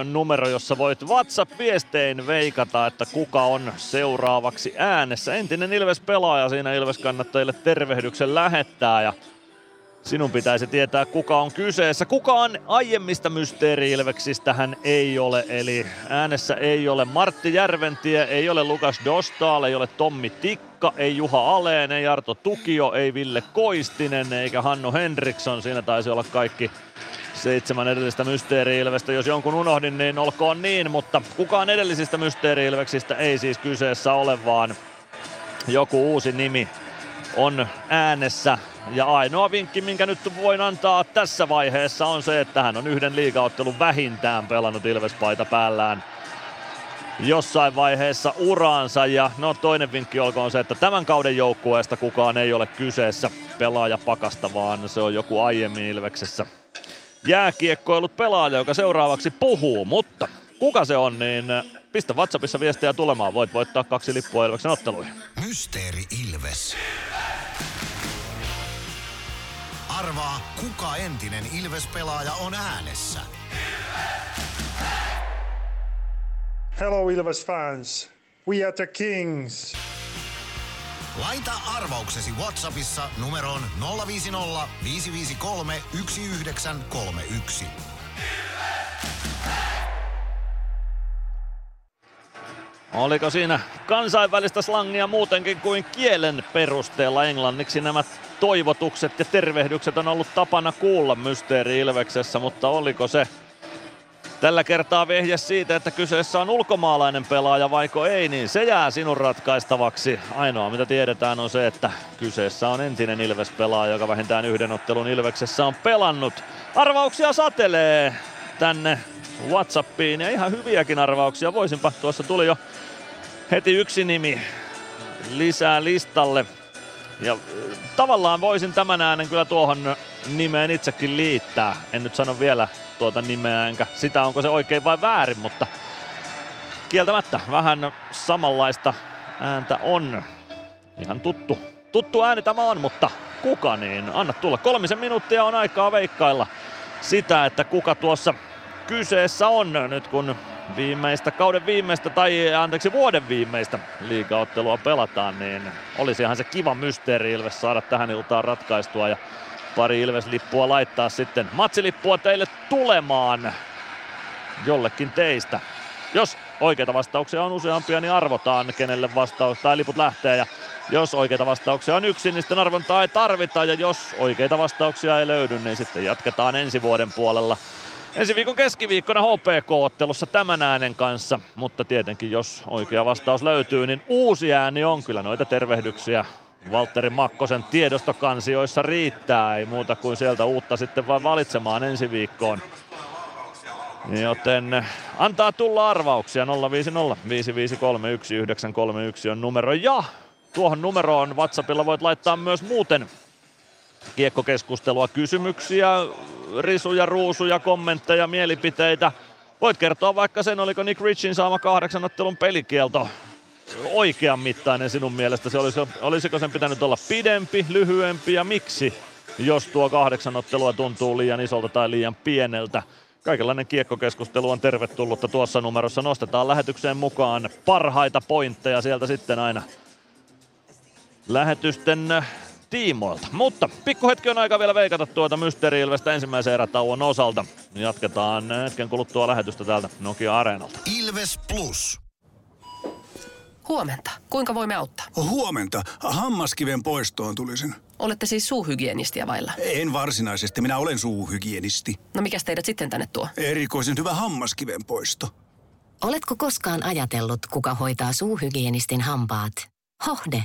on numero, jossa voit WhatsApp-viestein veikata, että kuka on seuraavaksi äänessä. Entinen Ilves-pelaaja siinä Ilves-kannattajille tervehdyksen lähettää ja Sinun pitäisi tietää, kuka on kyseessä. Kukaan aiemmista mysteeri-ilveksistä hän ei ole, eli äänessä ei ole Martti Järventie, ei ole Lukas Dostal, ei ole Tommi Tikka, ei Juha Aleen, ei Arto Tukio, ei Ville Koistinen, eikä Hannu Henriksson. Siinä taisi olla kaikki seitsemän edellistä mysteeri-ilvestä. Jos jonkun unohdin, niin olkoon niin, mutta kukaan edellisistä mysteeri-ilveksistä ei siis kyseessä ole, vaan joku uusi nimi on äänessä. Ja ainoa vinkki, minkä nyt voin antaa tässä vaiheessa on se, että hän on yhden liigaottelun vähintään pelannut Ilvespaita päällään jossain vaiheessa uraansa. Ja no toinen vinkki olkoon se, että tämän kauden joukkueesta kukaan ei ole kyseessä pelaaja pakasta, vaan se on joku aiemmin Ilveksessä jääkiekkoilut pelaaja, joka seuraavaksi puhuu. Mutta kuka se on, niin pistä WhatsAppissa viestejä tulemaan. Voit voittaa kaksi lippua Ilveksen otteluihin. Mysteeri Ilves. Arvaa, kuka entinen Ilves-pelaaja on äänessä. Hello Ilves fans. We are the Kings. Laita arvauksesi Whatsappissa numeroon 050 553 1931. Oliko siinä kansainvälistä slangia muutenkin kuin kielen perusteella englanniksi nämä toivotukset ja tervehdykset on ollut tapana kuulla Mysteeri Ilveksessä, mutta oliko se tällä kertaa vehje siitä, että kyseessä on ulkomaalainen pelaaja vaiko ei, niin se jää sinun ratkaistavaksi. Ainoa mitä tiedetään on se, että kyseessä on entinen Ilves-pelaaja, joka vähintään yhden ottelun Ilveksessä on pelannut. Arvauksia satelee tänne Whatsappiin ja ihan hyviäkin arvauksia. Voisinpa, tuossa tuli jo heti yksi nimi lisää listalle. Ja tavallaan voisin tämän äänen kyllä tuohon nimeen itsekin liittää. En nyt sano vielä tuota nimeä enkä sitä onko se oikein vai väärin, mutta kieltämättä vähän samanlaista ääntä on. Ihan tuttu, tuttu ääni tämä on, mutta kuka niin? Anna tulla. Kolmisen minuuttia on aikaa veikkailla sitä, että kuka tuossa kyseessä on nyt kun viimeistä, kauden viimeistä tai anteeksi vuoden viimeistä liigaottelua pelataan, niin olisihan se kiva mysteeri Ilves saada tähän iltaan ratkaistua ja pari Ilves-lippua laittaa sitten. Matsilippua teille tulemaan jollekin teistä. Jos oikeita vastauksia on useampia, niin arvotaan kenelle vastaus tai liput lähtee. Ja jos oikeita vastauksia on yksi, niin sitten arvontaa ei tarvita. Ja jos oikeita vastauksia ei löydy, niin sitten jatketaan ensi vuoden puolella ensi viikon keskiviikkona HPK-ottelussa tämän äänen kanssa, mutta tietenkin jos oikea vastaus löytyy, niin uusi ääni on. Kyllä noita tervehdyksiä Valtteri Makkosen tiedostokansioissa riittää, ei muuta kuin sieltä uutta sitten vaan valitsemaan ensi viikkoon. Joten antaa tulla arvauksia. 050 553 1931 on numero. Ja tuohon numeroon WhatsAppilla voit laittaa myös muuten kiekkokeskustelua, kysymyksiä, risuja, ruusuja, kommentteja, mielipiteitä. Voit kertoa vaikka sen, oliko Nick Richin saama kahdeksan ottelun pelikielto oikean mittainen sinun mielestä? Se olisi, olisiko sen pitänyt olla pidempi, lyhyempi ja miksi, jos tuo kahdeksan ottelua tuntuu liian isolta tai liian pieneltä? Kaikenlainen kiekkokeskustelu on tervetullutta tuossa numerossa. Nostetaan lähetykseen mukaan parhaita pointteja sieltä sitten aina lähetysten tiimoilta. Mutta pikkuhetki on aika vielä veikata tuota Mysteeri Ilvestä ensimmäisen erätauon osalta. Jatketaan hetken kuluttua lähetystä täältä Nokia Areenalta. Ilves Plus. Huomenta. Kuinka voimme auttaa? Huomenta. Hammaskiven poistoon tulisin. Olette siis suuhygienistiä vailla. En varsinaisesti, minä olen suuhygienisti. No mikäs teidät sitten tänne tuo? Erikoisen hyvä hammaskiven poisto. Oletko koskaan ajatellut, kuka hoitaa suuhygienistin hampaat? Hohde.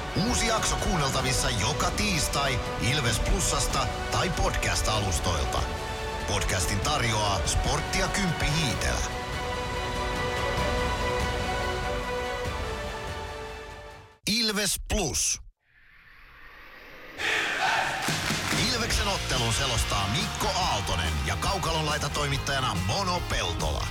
Uusi jakso kuunneltavissa joka tiistai Ilves Plusasta tai podcast-alustoilta. Podcastin tarjoaa Sporttia Kymppi Hiitellä. Ilves Plus. Ilveksen ottelun selostaa Mikko Aaltonen ja Kaukalon laita toimittajana Mono Peltola.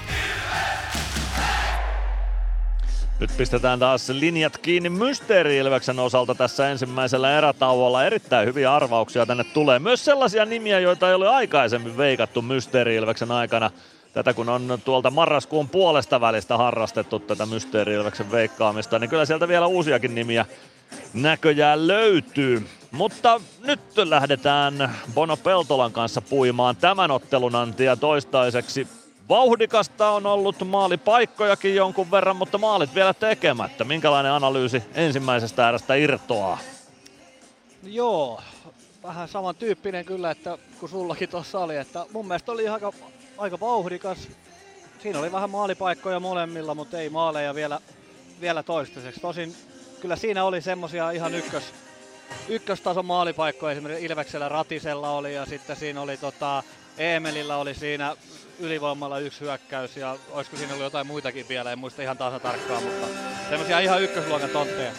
Nyt pistetään taas linjat kiinni Mysteeri-Ilveksen osalta tässä ensimmäisellä erätauolla. Erittäin hyviä arvauksia tänne tulee. Myös sellaisia nimiä, joita ei ole aikaisemmin veikattu Mysteeri-Ilveksen aikana. Tätä kun on tuolta marraskuun puolesta välistä harrastettu tätä Mysteeri-Ilveksen veikkaamista, niin kyllä sieltä vielä uusiakin nimiä näköjään löytyy. Mutta nyt lähdetään Bono Peltolan kanssa puimaan tämän ottelun antia toistaiseksi Vauhdikasta on ollut maalipaikkojakin jonkun verran, mutta maalit vielä tekemättä. Minkälainen analyysi ensimmäisestä erästä irtoaa? Joo, vähän samantyyppinen kyllä, että kun sullakin tuossa oli, että mun mielestä oli aika, aika vauhdikas. Siinä oli vähän maalipaikkoja molemmilla, mutta ei maaleja vielä, vielä toistaiseksi. Tosin kyllä siinä oli semmosia ihan ykkös, ykköstason maalipaikkoja, esimerkiksi Ilveksellä Ratisella oli ja sitten siinä oli tota, Eemelillä oli siinä ylivoimalla yksi hyökkäys ja olisiko siinä ollut jotain muitakin vielä, en muista ihan tasan tarkkaan, mutta semmoisia ihan ykkösluokan tontteja.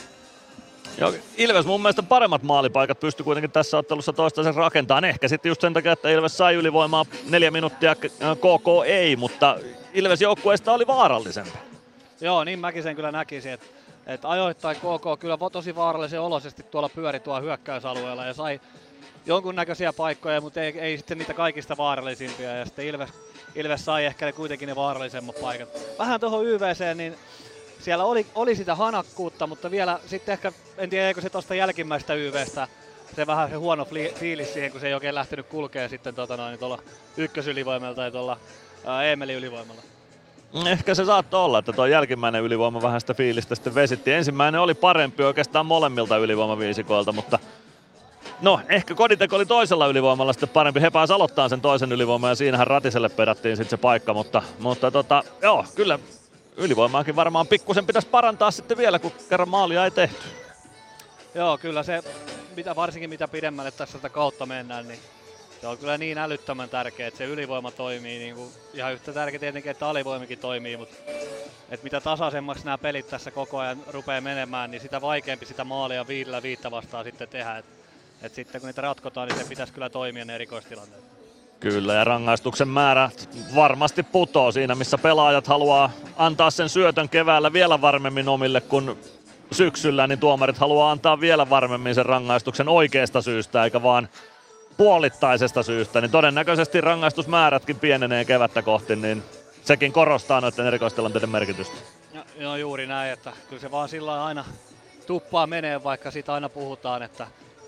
Joo, Ilves mun mielestä paremmat maalipaikat pystyi kuitenkin tässä ottelussa toistaiseksi rakentamaan. Ehkä sitten just sen takia, että Ilves sai ylivoimaa neljä minuuttia, KK ei, mutta Ilves joukkueesta oli vaarallisempi. Joo, niin mäkin sen kyllä näkisin, että, että ajoittain KK kyllä tosi vaarallisen oloisesti tuolla pyöri tuolla hyökkäysalueella ja sai jonkunnäköisiä paikkoja, mutta ei, ei sitten niitä kaikista vaarallisimpia. Ja sitten Ilves, Ilves sai ehkä ne kuitenkin ne vaarallisemmat paikat. Vähän tuohon YVC, niin siellä oli, oli sitä hanakkuutta, mutta vielä sitten ehkä, en tiedä, eikö se tuosta jälkimmäistä YVstä, se vähän se huono fli, fiilis siihen, kun se ei oikein lähtenyt kulkea sitten tota noin, tuolla ykkösylivoimalla tai tuolla Eemelin ylivoimalla. Ehkä se saattoi olla, että tuo jälkimmäinen ylivoima vähän sitä fiilistä sitten vesitti. Ensimmäinen oli parempi oikeastaan molemmilta ylivoimaviisikoilta, mutta No, ehkä Koditeko oli toisella ylivoimalla sitten parempi. He pääsi aloittaa sen toisen ylivoiman ja siinähän Ratiselle pedattiin sitten se paikka, mutta, mutta tota, joo, kyllä ylivoimaakin varmaan pikkusen pitäisi parantaa sitten vielä, kun kerran maalia ei tehty. Joo, kyllä se, mitä, varsinkin mitä pidemmälle tässä tätä kautta mennään, niin se on kyllä niin älyttömän tärkeää, että se ylivoima toimii. Niin kuin, ihan yhtä tärkeää tietenkin, että alivoimikin toimii, mutta että mitä tasaisemmaksi nämä pelit tässä koko ajan rupeaa menemään, niin sitä vaikeampi sitä maalia viidellä viittä vastaan sitten tehdä. Et et sitten kun niitä ratkotaan, niin se pitäisi kyllä toimia ne erikoistilanteet. Kyllä, ja rangaistuksen määrä varmasti putoo siinä, missä pelaajat haluaa antaa sen syötön keväällä vielä varmemmin omille kuin syksyllä, niin tuomarit haluaa antaa vielä varmemmin sen rangaistuksen oikeasta syystä, eikä vaan puolittaisesta syystä, niin todennäköisesti rangaistusmäärätkin pienenee kevättä kohti, niin sekin korostaa noiden erikoistilanteiden merkitystä. Joo, juuri näin, että kyllä se vaan sillä aina tuppaa menee, vaikka siitä aina puhutaan, että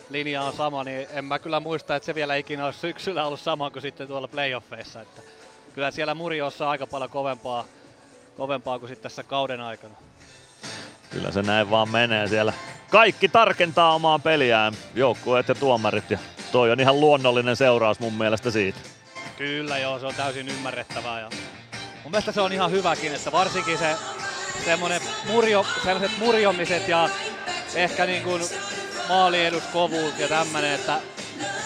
linja on sama, niin en mä kyllä muista, että se vielä ikinä olisi syksyllä ollut sama kuin sitten tuolla playoffeissa. Että kyllä siellä Muriossa on aika paljon kovempaa, kovempaa kuin sitten tässä kauden aikana. Kyllä se näin vaan menee siellä. Kaikki tarkentaa omaa peliään, joukkueet ja tuomarit, ja toi on ihan luonnollinen seuraus mun mielestä siitä. Kyllä joo, se on täysin ymmärrettävää. Ja mun mielestä se on ihan hyväkin, että varsinkin se semmonen murjo, sellaiset murjomiset ja ehkä niin kuin maalieduskovuus ja tämmönen, että,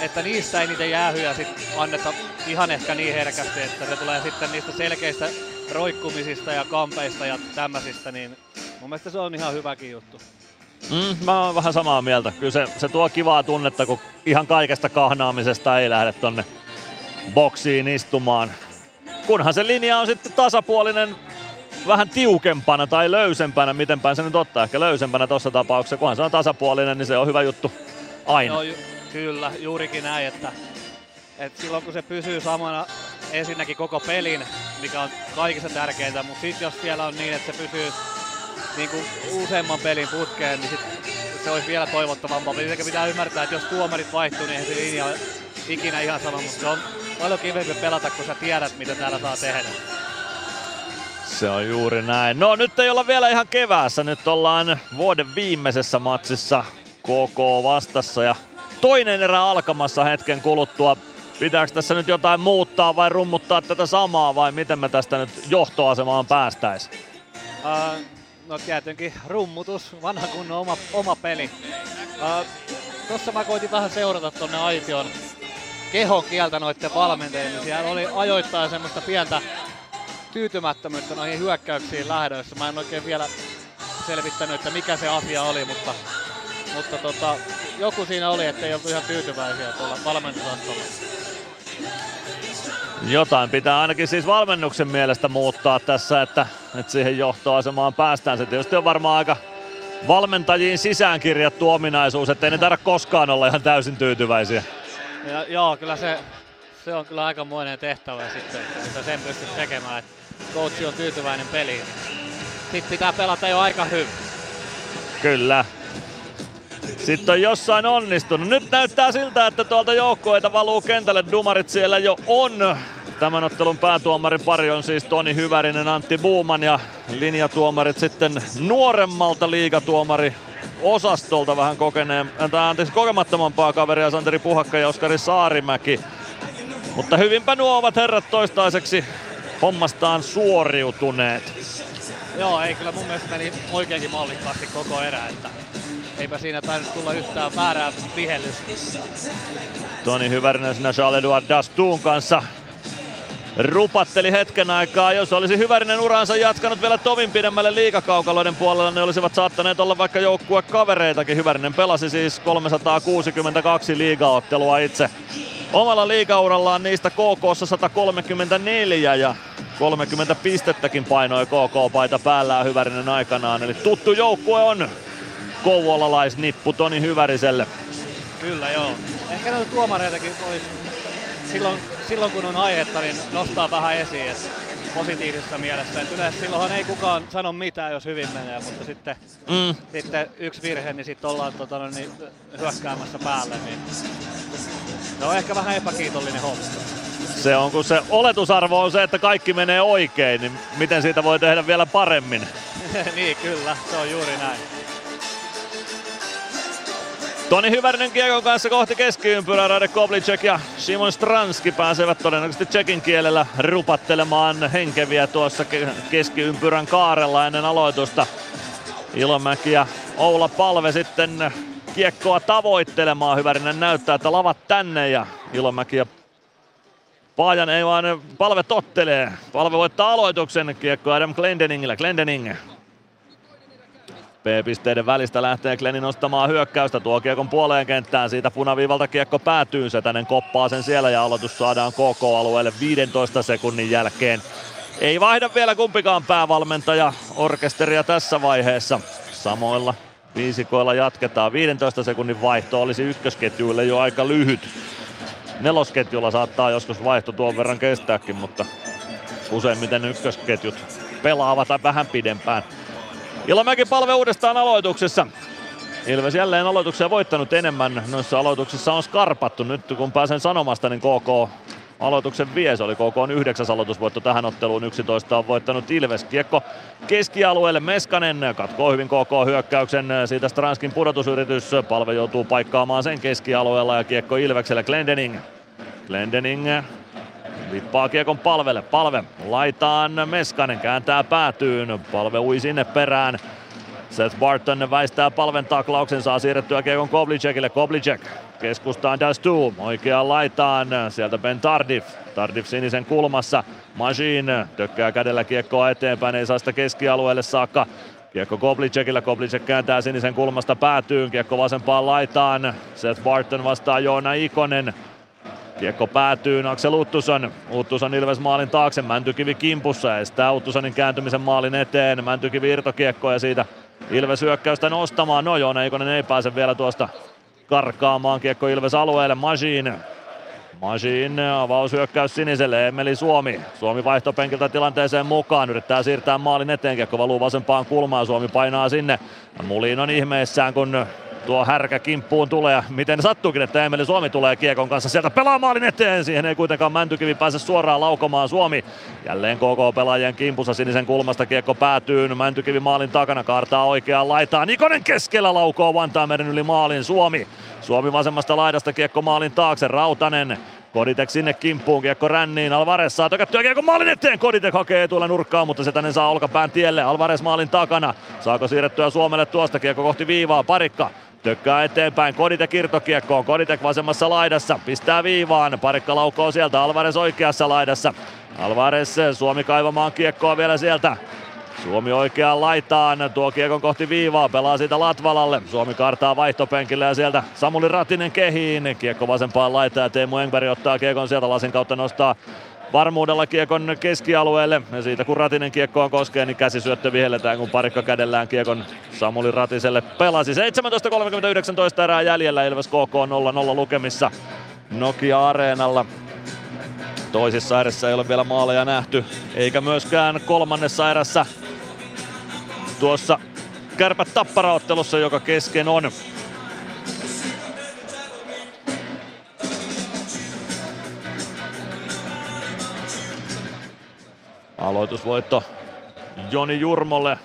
että niistä ei niitä jäähyjä sit anneta ihan ehkä niin herkästi, että se tulee sitten niistä selkeistä roikkumisista ja kampeista ja tämmöisistä, niin mun mielestä se on ihan hyväkin juttu. Mm, mä oon vähän samaa mieltä. Kyllä se, se tuo kivaa tunnetta, kun ihan kaikesta kahnaamisesta ei lähde tonne boksiin istumaan. Kunhan se linja on sitten tasapuolinen vähän tiukempana tai löysempänä, mitenpä se nyt ottaa, ehkä löysempänä tuossa tapauksessa, kunhan se on tasapuolinen, niin se on hyvä juttu aina. No, ju- kyllä, juurikin näin, että Et silloin kun se pysyy samana ensinnäkin koko pelin, mikä on kaikista tärkeintä, mutta sitten jos vielä on niin, että se pysyy niin kuin useamman pelin putkeen, niin sit se olisi vielä toivottavampaa. Eli pitää ymmärtää, että jos tuomarit vaihtuu, niin se linja ole ikinä ihan sama, mutta se on paljon kivempi pelata, kun sä tiedät, mitä täällä saa tehdä. Se on juuri näin. No nyt ei olla vielä ihan keväässä, nyt ollaan vuoden viimeisessä matsissa KK vastassa ja toinen erä alkamassa hetken kuluttua. Pitääkö tässä nyt jotain muuttaa vai rummuttaa tätä samaa vai miten me tästä nyt johtoasemaan päästäis? Uh, no tietenkin rummutus, vanha kunnon oma, oma peli. Uh, Tuossa mä koitin vähän seurata tonne Aition kehon kieltä noitten valmentajien. Niin siellä oli ajoittain semmoista pientä tyytymättömyyttä noihin hyökkäyksiin lähdöissä. Mä en oikein vielä selvittänyt, että mikä se asia oli, mutta, mutta tota, joku siinä oli, että ei oltu ihan tyytyväisiä tuolla valmennusastolla. Jotain pitää ainakin siis valmennuksen mielestä muuttaa tässä, että, että siihen johtoasemaan päästään. Se tietysti on varmaan aika valmentajiin sisäänkirjattu ominaisuus, ettei ne tarvitse koskaan olla ihan täysin tyytyväisiä. Ja, joo, kyllä se, se on kyllä aikamoinen tehtävä sitten, että mitä sen pystyt tekemään. Että coachi on tyytyväinen peliin. Sitten pitää pelata jo aika hyvin. Kyllä. Sitten on jossain onnistunut. Nyt näyttää siltä, että tuolta joukkueita valuu kentälle. Dumarit siellä jo on. Tämän ottelun päätuomarin pari on siis Toni Hyvärinen, Antti Buuman ja linjatuomarit sitten nuoremmalta liigatuomari osastolta vähän kokeneen, tai anteeksi, kokemattomampaa kaveria Santeri Puhakka ja Oskari Saarimäki. Mutta hyvinpä nuo ovat herrat toistaiseksi hommastaan suoriutuneet. Joo, ei kyllä mun mielestä meni oikeinkin mallikkaasti koko erä, että eipä siinä tainnut tulla yhtään väärää vihellystä. Toni Hyvärinen siinä Charles-Edouard Dastuun kanssa rupatteli hetken aikaa. Jos olisi Hyvärinen uransa jatkanut vielä tovin pidemmälle liikakaukaloiden puolella, ne olisivat saattaneet olla vaikka joukkue kavereitakin. Hyvärinen pelasi siis 362 liigaottelua itse omalla liigaurallaan niistä KK 134 ja 30 pistettäkin painoi KK-paita päällään Hyvärinen aikanaan. Eli tuttu joukkue on kouvolalaisnippu Toni Hyväriselle. Kyllä joo. Ehkä noita tuomareitakin olisi silloin, silloin kun on aihetta, niin nostaa vähän esiin. Että positiivisessa mielessä. Et yleensä silloinhan ei kukaan sano mitään, jos hyvin menee, mutta sitten, mm. sitten yksi virhe, niin sitten ollaan tota, no niin, hyökkäämässä päälle. Niin on ehkä vähän epäkiitollinen homma. Se on, kun se oletusarvo on se, että kaikki menee oikein, niin miten siitä voi tehdä vielä paremmin? (laughs) niin, kyllä, se on juuri näin. Toni Hyvärinen kiekon kanssa kohti keskiympyrää. Rade Koblicek ja Simon Stranski pääsevät todennäköisesti tsekin kielellä rupattelemaan henkeviä tuossa keskiympyrän kaarella ennen aloitusta. Ilomäki ja Oula Palve sitten kiekkoa tavoittelemaan. Hyvärinen näyttää, että lavat tänne ja Ilomäki ja Paajan ei vaan palve tottelee. Palve voittaa aloituksen kiekko Adam Glendeningillä. Glendening B-pisteiden välistä lähtee Glennin nostamaan hyökkäystä tuo kiekon puoleen kenttään. Siitä punaviivalta kiekko päätyy. Setänen koppaa sen siellä ja aloitus saadaan KK-alueelle 15 sekunnin jälkeen. Ei vaihda vielä kumpikaan päävalmentaja orkesteria tässä vaiheessa. Samoilla viisikoilla jatketaan. 15 sekunnin vaihto olisi ykkösketjuille jo aika lyhyt. Nelosketjulla saattaa joskus vaihto tuon verran kestääkin, mutta useimmiten ykkösketjut pelaavat vähän pidempään. Ilomäki palve uudestaan aloituksessa. Ilves jälleen aloituksia voittanut enemmän. Noissa aloituksissa on skarpattu. Nyt kun pääsen sanomasta, niin KK aloituksen vie. Se oli KK on yhdeksäs aloitusvoitto tähän otteluun. 11 on voittanut Ilves. Kiekko keskialueelle. Meskanen katkoo hyvin KK hyökkäyksen. Siitä Stranskin pudotusyritys. Palve joutuu paikkaamaan sen keskialueella ja kiekko Ilvekselle. Glendening. Glendening Vippaa kiekon palvelle. Palve laitaan Meskanen kääntää päätyyn. Palve ui sinne perään. Seth Barton väistää palven taklauksen, saa siirrettyä kiekon Koblicekille. Koblicek keskustaan Dastu, oikeaan laitaan. Sieltä Ben Tardif. Tardif sinisen kulmassa. Machine tökkää kädellä kiekkoa eteenpäin, ei saa sitä keskialueelle saakka. Kiekko Koblicekillä, Koblicek kääntää sinisen kulmasta päätyyn, kiekko vasempaan laitaan. Seth Barton vastaa Joona Ikonen. Kiekko päätyy Aksel Uttuson. Uttuson Ilves maalin taakse. Mäntykivi kimpussa estää Uttusonin kääntymisen maalin eteen. Mäntykivi irtokiekko ja siitä Ilves hyökkäystä nostamaan. No Joona Ikonen ei pääse vielä tuosta karkaamaan. Kiekko Ilves alueelle. Majin. Machine avaushyökkäys siniselle, Emeli Suomi. Suomi vaihtopenkiltä tilanteeseen mukaan, yrittää siirtää maalin eteen, kiekko valuu vasempaan kulmaan, Suomi painaa sinne. Muliin on ihmeessään, kun tuo härkä kimppuun tulee. Miten sattuukin, että Emeli Suomi tulee kiekon kanssa sieltä pelaa maalin eteen. Siihen ei kuitenkaan Mäntykivi pääse suoraan laukomaan Suomi. Jälleen KK-pelaajien kimpussa sinisen kulmasta kiekko päätyy. Mäntykivi maalin takana kaartaa oikeaan laitaan. Nikonen keskellä laukoo Vantaameren yli maalin Suomi. Suomi vasemmasta laidasta kiekko maalin taakse. Rautanen Koditek sinne kimppuun, kiekko ränniin, Alvarez saa tökättyä kiekko maalin eteen, Koditek hakee etuilla nurkkaa, mutta se tänne saa olkapään tielle, Alvarez maalin takana, saako siirrettyä Suomelle tuosta, kiekko kohti viivaa, parikka Tökkää eteenpäin, Koditek irtokiekkoon, Koditek vasemmassa laidassa, pistää viivaan, parikka laukoo sieltä, Alvarez oikeassa laidassa. Alvarez Suomi kaivamaan kiekkoa vielä sieltä. Suomi oikeaan laitaan, tuo kiekon kohti viivaa, pelaa siitä Latvalalle. Suomi kartaa vaihtopenkille ja sieltä Samuli Ratinen kehiin. Kiekko vasempaan laitaan. Ja Teemu Engberg ottaa kiekon sieltä. Lasin kautta nostaa varmuudella kiekon keskialueelle. Ja siitä kun Ratinen kiekkoon koskee, niin käsisyöttö vihelletään, kun parikka kädellään kiekon Samuli Ratiselle pelasi. 17.39 erää jäljellä Ilves KK 0-0 lukemissa Nokia-areenalla. Toisissa erässä ei ole vielä maaleja nähty, eikä myöskään kolmannessa erässä tuossa kärpät tapparaottelussa, joka kesken on. Aloitusvoitto Joni Jurmolle.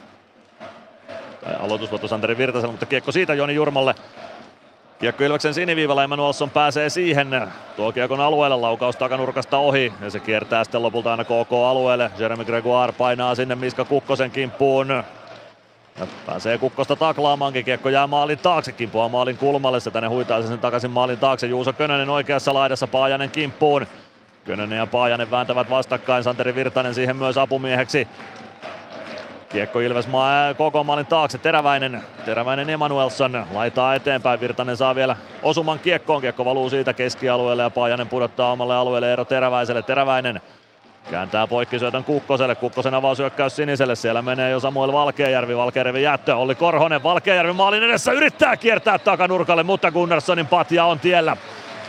Tai aloitusvoitto Santeri Virtaselle, mutta kiekko siitä Joni Jurmolle. Kiekko Ilveksen siniviivalla, Emanuelson pääsee siihen. Tuo kiekon alueelle, laukaus takanurkasta ohi ja se kiertää sitten lopulta aina KK-alueelle. Jeremy Gregoire painaa sinne Miska Kukkosen kimppuun. Ja pääsee Kukkosta taklaamaankin, kiekko jää maalin taakse, kimpoaa maalin kulmalle, se tänne huitaa sen takaisin maalin taakse. Juuso Könönen oikeassa laidassa, Paajanen kimppuun. Könönen ja Paajanen vääntävät vastakkain, Santeri Virtanen siihen myös apumieheksi. Kiekko Ilves maa, koko maalin taakse, Teräväinen, Teräväinen Emanuelsson laitaa eteenpäin, Virtanen saa vielä osuman kiekkoon, kiekko valuu siitä keskialueelle ja Paajanen pudottaa omalle alueelle Eero Teräväiselle, Teräväinen Kääntää poikkisyötön Kukkoselle, Kukkosen avausyökkäys siniselle, siellä menee jo Samuel Valkeajärvi, Valkeajärvi jättö, Olli Korhonen, Valkeajärvi maalin edessä yrittää kiertää takanurkalle, mutta Gunnarssonin patja on tiellä.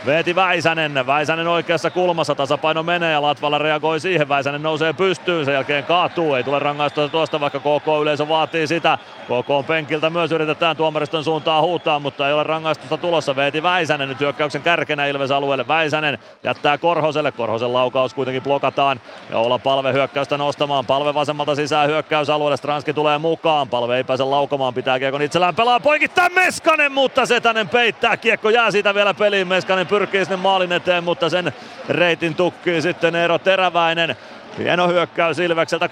Veeti Väisänen, Väisänen oikeassa kulmassa, tasapaino menee ja Latvala reagoi siihen, Väisänen nousee pystyyn, sen jälkeen kaatuu, ei tule rangaistusta tuosta vaikka KK yleisö vaatii sitä. KK penkiltä myös yritetään tuomariston suuntaan huutaa, mutta ei ole rangaistusta tulossa. Veeti Väisänen nyt hyökkäyksen kärkenä Ilves alueelle, Väisänen jättää Korhoselle, Korhosen laukaus kuitenkin blokataan. Ja olla palve hyökkäystä nostamaan, palve vasemmalta sisään hyökkäysalueelle, Stranski tulee mukaan, palve ei pääse laukomaan, pitää kiekon itsellään. Pelaa poikittaa Meskanen, mutta Setänen peittää, kiekko jää siitä vielä peliin, Meskanen pyrkii sinne maalin eteen, mutta sen reitin tukkii sitten Eero Teräväinen. Hieno hyökkäys Ilvekseltä.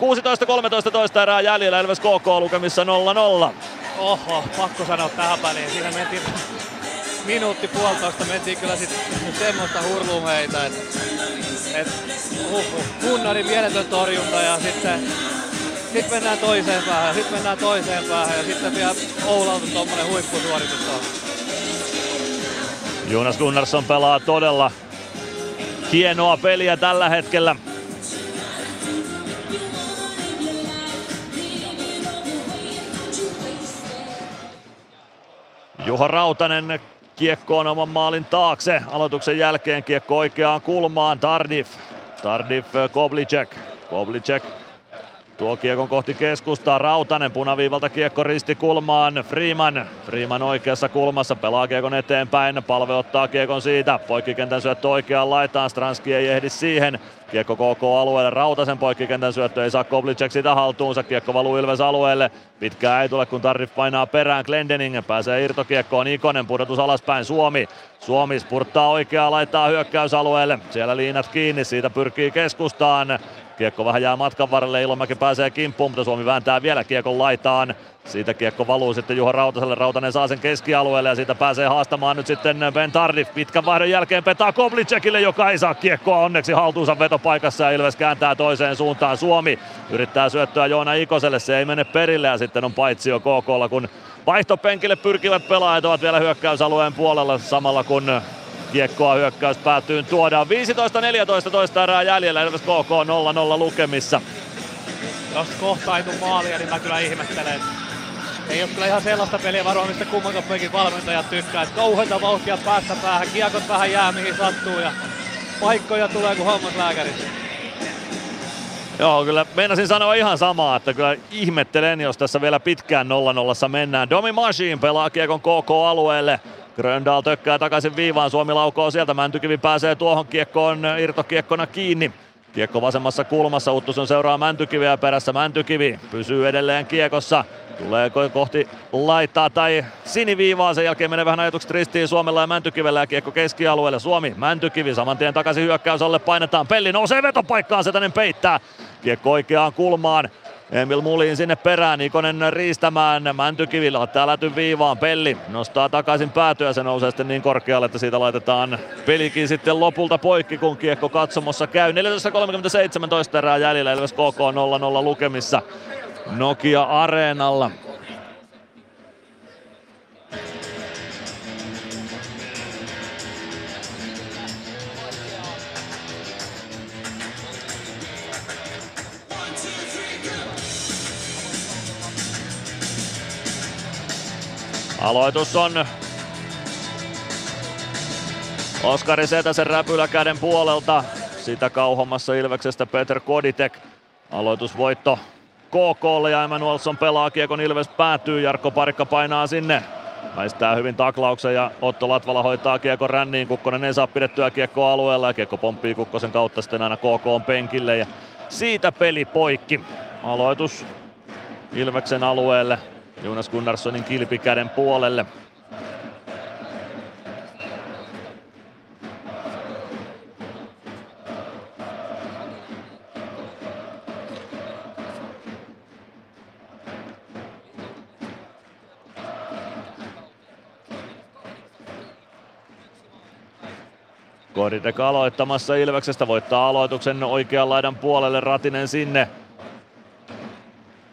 16-13 toista erää jäljellä Ilves KK lukemissa 0-0. Oho, pakko sanoa tähän väliin. Siinä mentiin minuutti puolitoista mentiin kyllä sitten semmoista hurlumeita, että et, uhuh, Gunnarin mieletön torjunta ja sitten sit mennään toiseen päähän, sitten mennään toiseen päähän ja sitten vielä Oulalta tuommoinen huippusuoritus on. Jonas Gunnarsson pelaa todella hienoa peliä tällä hetkellä. Juha Rautanen kiekkoon oman maalin taakse. Aloituksen jälkeen kiekko oikeaan kulmaan. Tardif. Tardif Koblicek. Koblicek Tuo kiekon kohti keskustaa, Rautanen punaviivalta kiekko risti kulmaan, Freeman, Freeman oikeassa kulmassa, pelaa kiekon eteenpäin, palve ottaa kiekon siitä, poikkikentän syöttö oikeaan laitaan, Stranski ei ehdi siihen, Kiekko KK-alueelle, Rautasen poikkikentän syöttö ei saa Koblicek sitä haltuunsa, kiekko valuu Ilves alueelle, pitkää ei tule kun Tarrif painaa perään, Glendening pääsee irtokiekkoon, Ikonen pudotus alaspäin, Suomi, Suomi spurttaa oikeaa, laittaa hyökkäysalueelle, siellä liinat kiinni, siitä pyrkii keskustaan, Kiekko vähän jää matkan varrelle, Ilomäki pääsee kimppuun, mutta Suomi vääntää vielä kiekon laitaan. Siitä kiekko valuu sitten Juha Rautaselle, Rautanen saa sen keskialueelle ja siitä pääsee haastamaan nyt sitten Ben Tardif. Pitkän vaihdon jälkeen petaa Koblicekille, joka ei saa kiekkoa onneksi haltuunsa vetopaikassa ja Ilves kääntää toiseen suuntaan. Suomi yrittää syöttöä Joona Ikoselle, se ei mene perille ja sitten on paitsio KKlla, kun vaihtopenkille pyrkivät pelaajat ovat vielä hyökkäysalueen puolella samalla kun kiekkoa hyökkäys päätyyn tuodaan. 15-14 toista erää jäljellä, Ilves KK 0-0 lukemissa. Jos kohta ei maalia, niin mä kyllä ihmettelen. Ei ole kyllä ihan sellaista peliä varmaan, mistä kummankaan valmentajat tykkää. Että kauheita vauhtia päästä päähän, kiekot vähän jää mihin sattuu ja paikkoja tulee kuin hammaslääkärissä. Joo, kyllä meinasin sanoa ihan samaa, että kyllä ihmettelen, jos tässä vielä pitkään 0-0 mennään. Domi Machine pelaa kiekon KK-alueelle. Gröndal tökkää takaisin viivaan, Suomi laukoo sieltä, Mäntykivi pääsee tuohon kiekkoon irtokiekkona kiinni. Kiekko vasemmassa kulmassa, Uttusen seuraa Mäntykiviä perässä, Mäntykivi pysyy edelleen kiekossa. Tulee kohti laittaa tai siniviivaa, sen jälkeen menee vähän ajatukset ristiin Suomella ja Mäntykivellä ja kiekko keskialueelle. Suomi, Mäntykivi, saman tien takaisin hyökkäys alle painetaan. Pelli nousee vetopaikkaan, Setanen peittää. Kiekko oikeaan kulmaan. Emil Mulin sinne perään, Ikonen riistämään, Mäntykivi laittaa lätyn viivaan, Pelli nostaa takaisin päätyä, se nousee sitten niin korkealle, että siitä laitetaan pelikin sitten lopulta poikki, kun kiekko katsomossa käy. 14.37 erää jäljellä, Ilves KK 0-0 lukemissa Nokia Areenalla. Aloitus on Oskari Setäsen räpyläkäden puolelta. Sitä kauhommassa Ilveksestä Peter Koditek. Aloitusvoitto KKlle ja Emanuelson pelaa kiekon Ilves päätyy. Jarkko Parikka painaa sinne. Väistää hyvin taklauksen ja Otto Latvala hoitaa kiekon ränniin. Kukkonen ei saa pidettyä kiekkoa alueella ja kiekko pomppii Kukkosen kautta sitten aina KK on penkille ja siitä peli poikki. Aloitus Ilveksen alueelle. Jonas Gunnarssonin kilpikäden puolelle. Kodidek aloittamassa Ilveksestä, voittaa aloituksen oikean laidan puolelle, Ratinen sinne.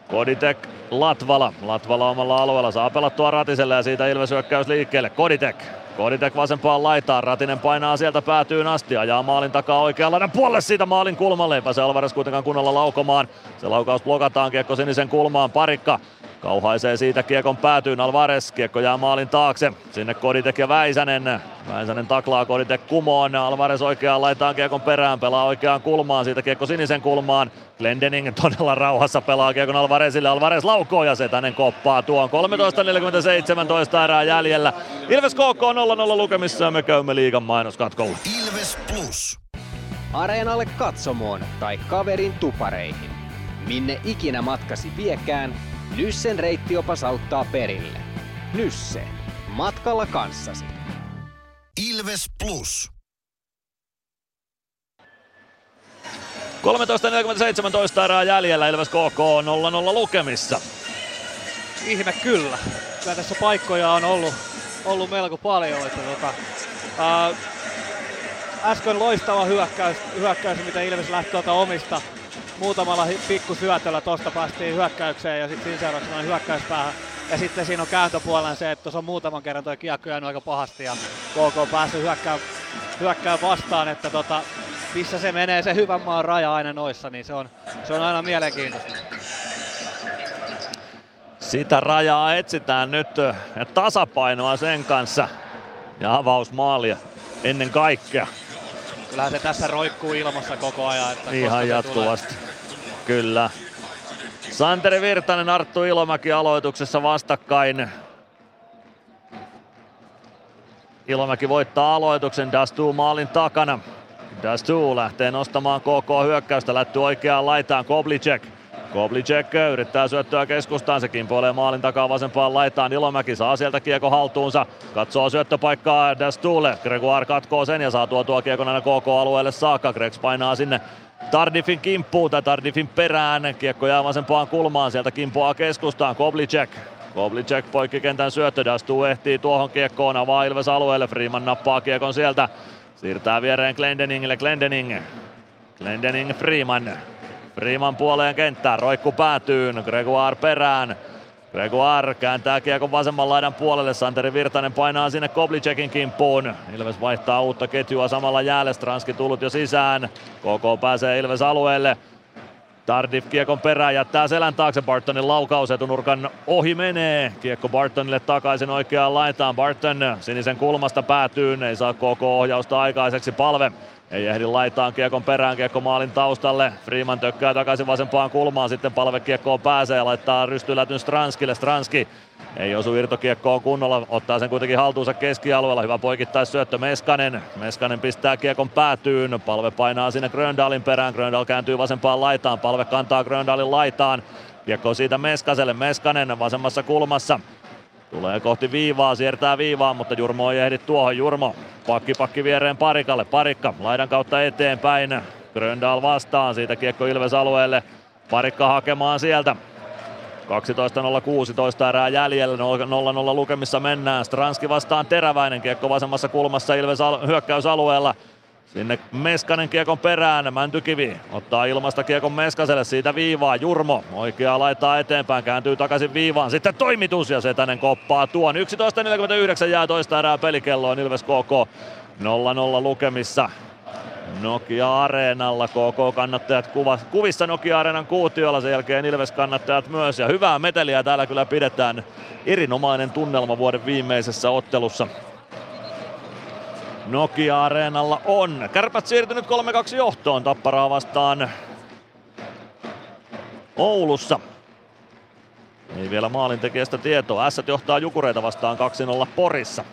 Koditek Latvala. Latvala omalla alueella saa pelattua Ratiselle ja siitä Ilves hyökkäys liikkeelle. Koditek. Koditek vasempaan laitaan. Ratinen painaa sieltä päätyyn asti. Ajaa maalin takaa oikean laidan puolelle siitä maalin kulmalle. Ei pääse Alvarez kuitenkaan kunnolla laukomaan. Se laukaus blokataan kiekko sinisen kulmaan. Parikka Kauhaisee siitä kiekon päätyyn Alvarez. Kiekko jää maalin taakse. Sinne Koditek ja Väisänen. Väisänen taklaa Koditek kumoon. Alvarez oikeaan laitaan kiekon perään. Pelaa oikeaan kulmaan. Siitä kiekko sinisen kulmaan. Glendening todella rauhassa pelaa kiekon Alvarezille. Alvarez laukoo ja Setänen koppaa tuon. 13.47 erää jäljellä. Ilves KK 0-0 lukemissa ja me käymme liigan mainoskatkolla. Ilves Plus. Areenalle katsomoon tai kaverin tupareihin. Minne ikinä matkasi viekään, Nyssen reittiopas auttaa perille. Nysse. Matkalla kanssasi. Ilves Plus. 13.47 erää jäljellä Ilves KK 0-0 lukemissa. Ihme kyllä. Kyllä tässä paikkoja on ollut, ollut melko paljon. Että tota, ää, äsken loistava hyökkäys, hyökkäys mitä Ilves lähti tuota omista muutamalla pikku syötöllä tosta päästiin hyökkäykseen ja sitten seuraavaksi noin hyökkäyspäähän. Ja sitten siinä on kääntöpuolella se, että tuossa on muutaman kerran tuo kiekko jäänyt aika pahasti ja KK on päässyt hyökkään, hyökkään vastaan, että tota, missä se menee se hyvän maan raja aina noissa, niin se on, se on aina mielenkiintoista. Sitä rajaa etsitään nyt ja tasapainoa sen kanssa ja avausmaalia ennen kaikkea. Kyllähän se tässä roikkuu ilmassa koko ajan. Että Ihan jatkuvasti. Tulee. Kyllä. Santeri Virtanen, Arttu Ilomäki aloituksessa vastakkain. Ilomäki voittaa aloituksen Dastu maalin takana. Dastu lähtee nostamaan KK hyökkäystä, lätty oikeaan laitaan Koblicek. Koblicek yrittää syöttöä keskustaan, se kimpoilee maalin takaa vasempaan laitaan. Ilomäki saa sieltä kiekko haltuunsa, katsoo syöttöpaikkaa Dastulle. Gregoire katkoo sen ja saa tuo tuo kiekon aina KK-alueelle saakka. Gregs painaa sinne Tardifin kimppuun tai Tardifin perään. Kiekko jää vasempaan kulmaan, sieltä kimpoaa keskustaan Koblicek. Koblicek poikkikentän syöttö, Dastu ehtii tuohon kiekkoon, avaa Ilves alueelle. Freeman nappaa kiekon sieltä. Siirtää viereen Glendeningille, Glendening. Glendening Freeman. Freeman puoleen kenttään, roikku päätyyn, Gregoire perään. Gregoire kääntää kiekon vasemman laidan puolelle, Santeri Virtanen painaa sinne Koblicekin kimppuun. Ilves vaihtaa uutta ketjua samalla jäälle, Stranski tullut jo sisään. KK pääsee Ilves alueelle. Tardif kiekon perään jättää selän taakse, Bartonin laukaus etunurkan ohi menee. Kiekko Bartonille takaisin oikeaan laitaan, Barton sinisen kulmasta päätyy, ei saa koko ohjausta aikaiseksi palve. Ei ehdi laitaan kiekon perään, kiekko maalin taustalle. Freeman tökkää takaisin vasempaan kulmaan, sitten palve kiekkoon pääsee ja laittaa rystylätyn Stranskille. Stranski ei osu irtokiekkoon kunnolla, ottaa sen kuitenkin haltuunsa keskialueella. Hyvä poikittais syöttö Meskanen. Meskanen pistää kiekon päätyyn. Palve painaa sinne Gröndalin perään. Gröndal kääntyy vasempaan laitaan. Palve kantaa Gröndalin laitaan. Kiekko siitä Meskaselle. Meskanen vasemmassa kulmassa. Tulee kohti viivaa, siirtää viivaa, mutta Jurmo ei ehdi tuohon. Jurmo pakki pakki viereen parikalle. Parikka laidan kautta eteenpäin. Gröndal vastaan, siitä kiekko Ilves alueelle. Parikka hakemaan sieltä. 12.016 erää jäljellä, 0-0 lukemissa mennään. Stranski vastaan Teräväinen, kiekko vasemmassa kulmassa Ilves al- hyökkäysalueella. Sinne Meskanen kiekon perään, Mäntykivi ottaa ilmasta kiekon Meskaselle, siitä viivaa Jurmo, oikeaa laittaa eteenpäin, kääntyy takaisin viivaan, sitten toimitus ja Setänen koppaa tuon. 11.49 jää toista erää pelikelloon Ilves KK 0-0 lukemissa. Nokia-areenalla KK-kannattajat kuva, kuvissa Nokia-areenan kuutiolla, sen jälkeen Ilves-kannattajat myös. Ja hyvää meteliä täällä kyllä pidetään. Erinomainen tunnelma vuoden viimeisessä ottelussa. Nokia-areenalla on. Kärpät siirtynyt 3-2 johtoon Tapparaa vastaan Oulussa. Ei vielä maalintekijästä tietoa. Ässät johtaa Jukureita vastaan 2-0 Porissa.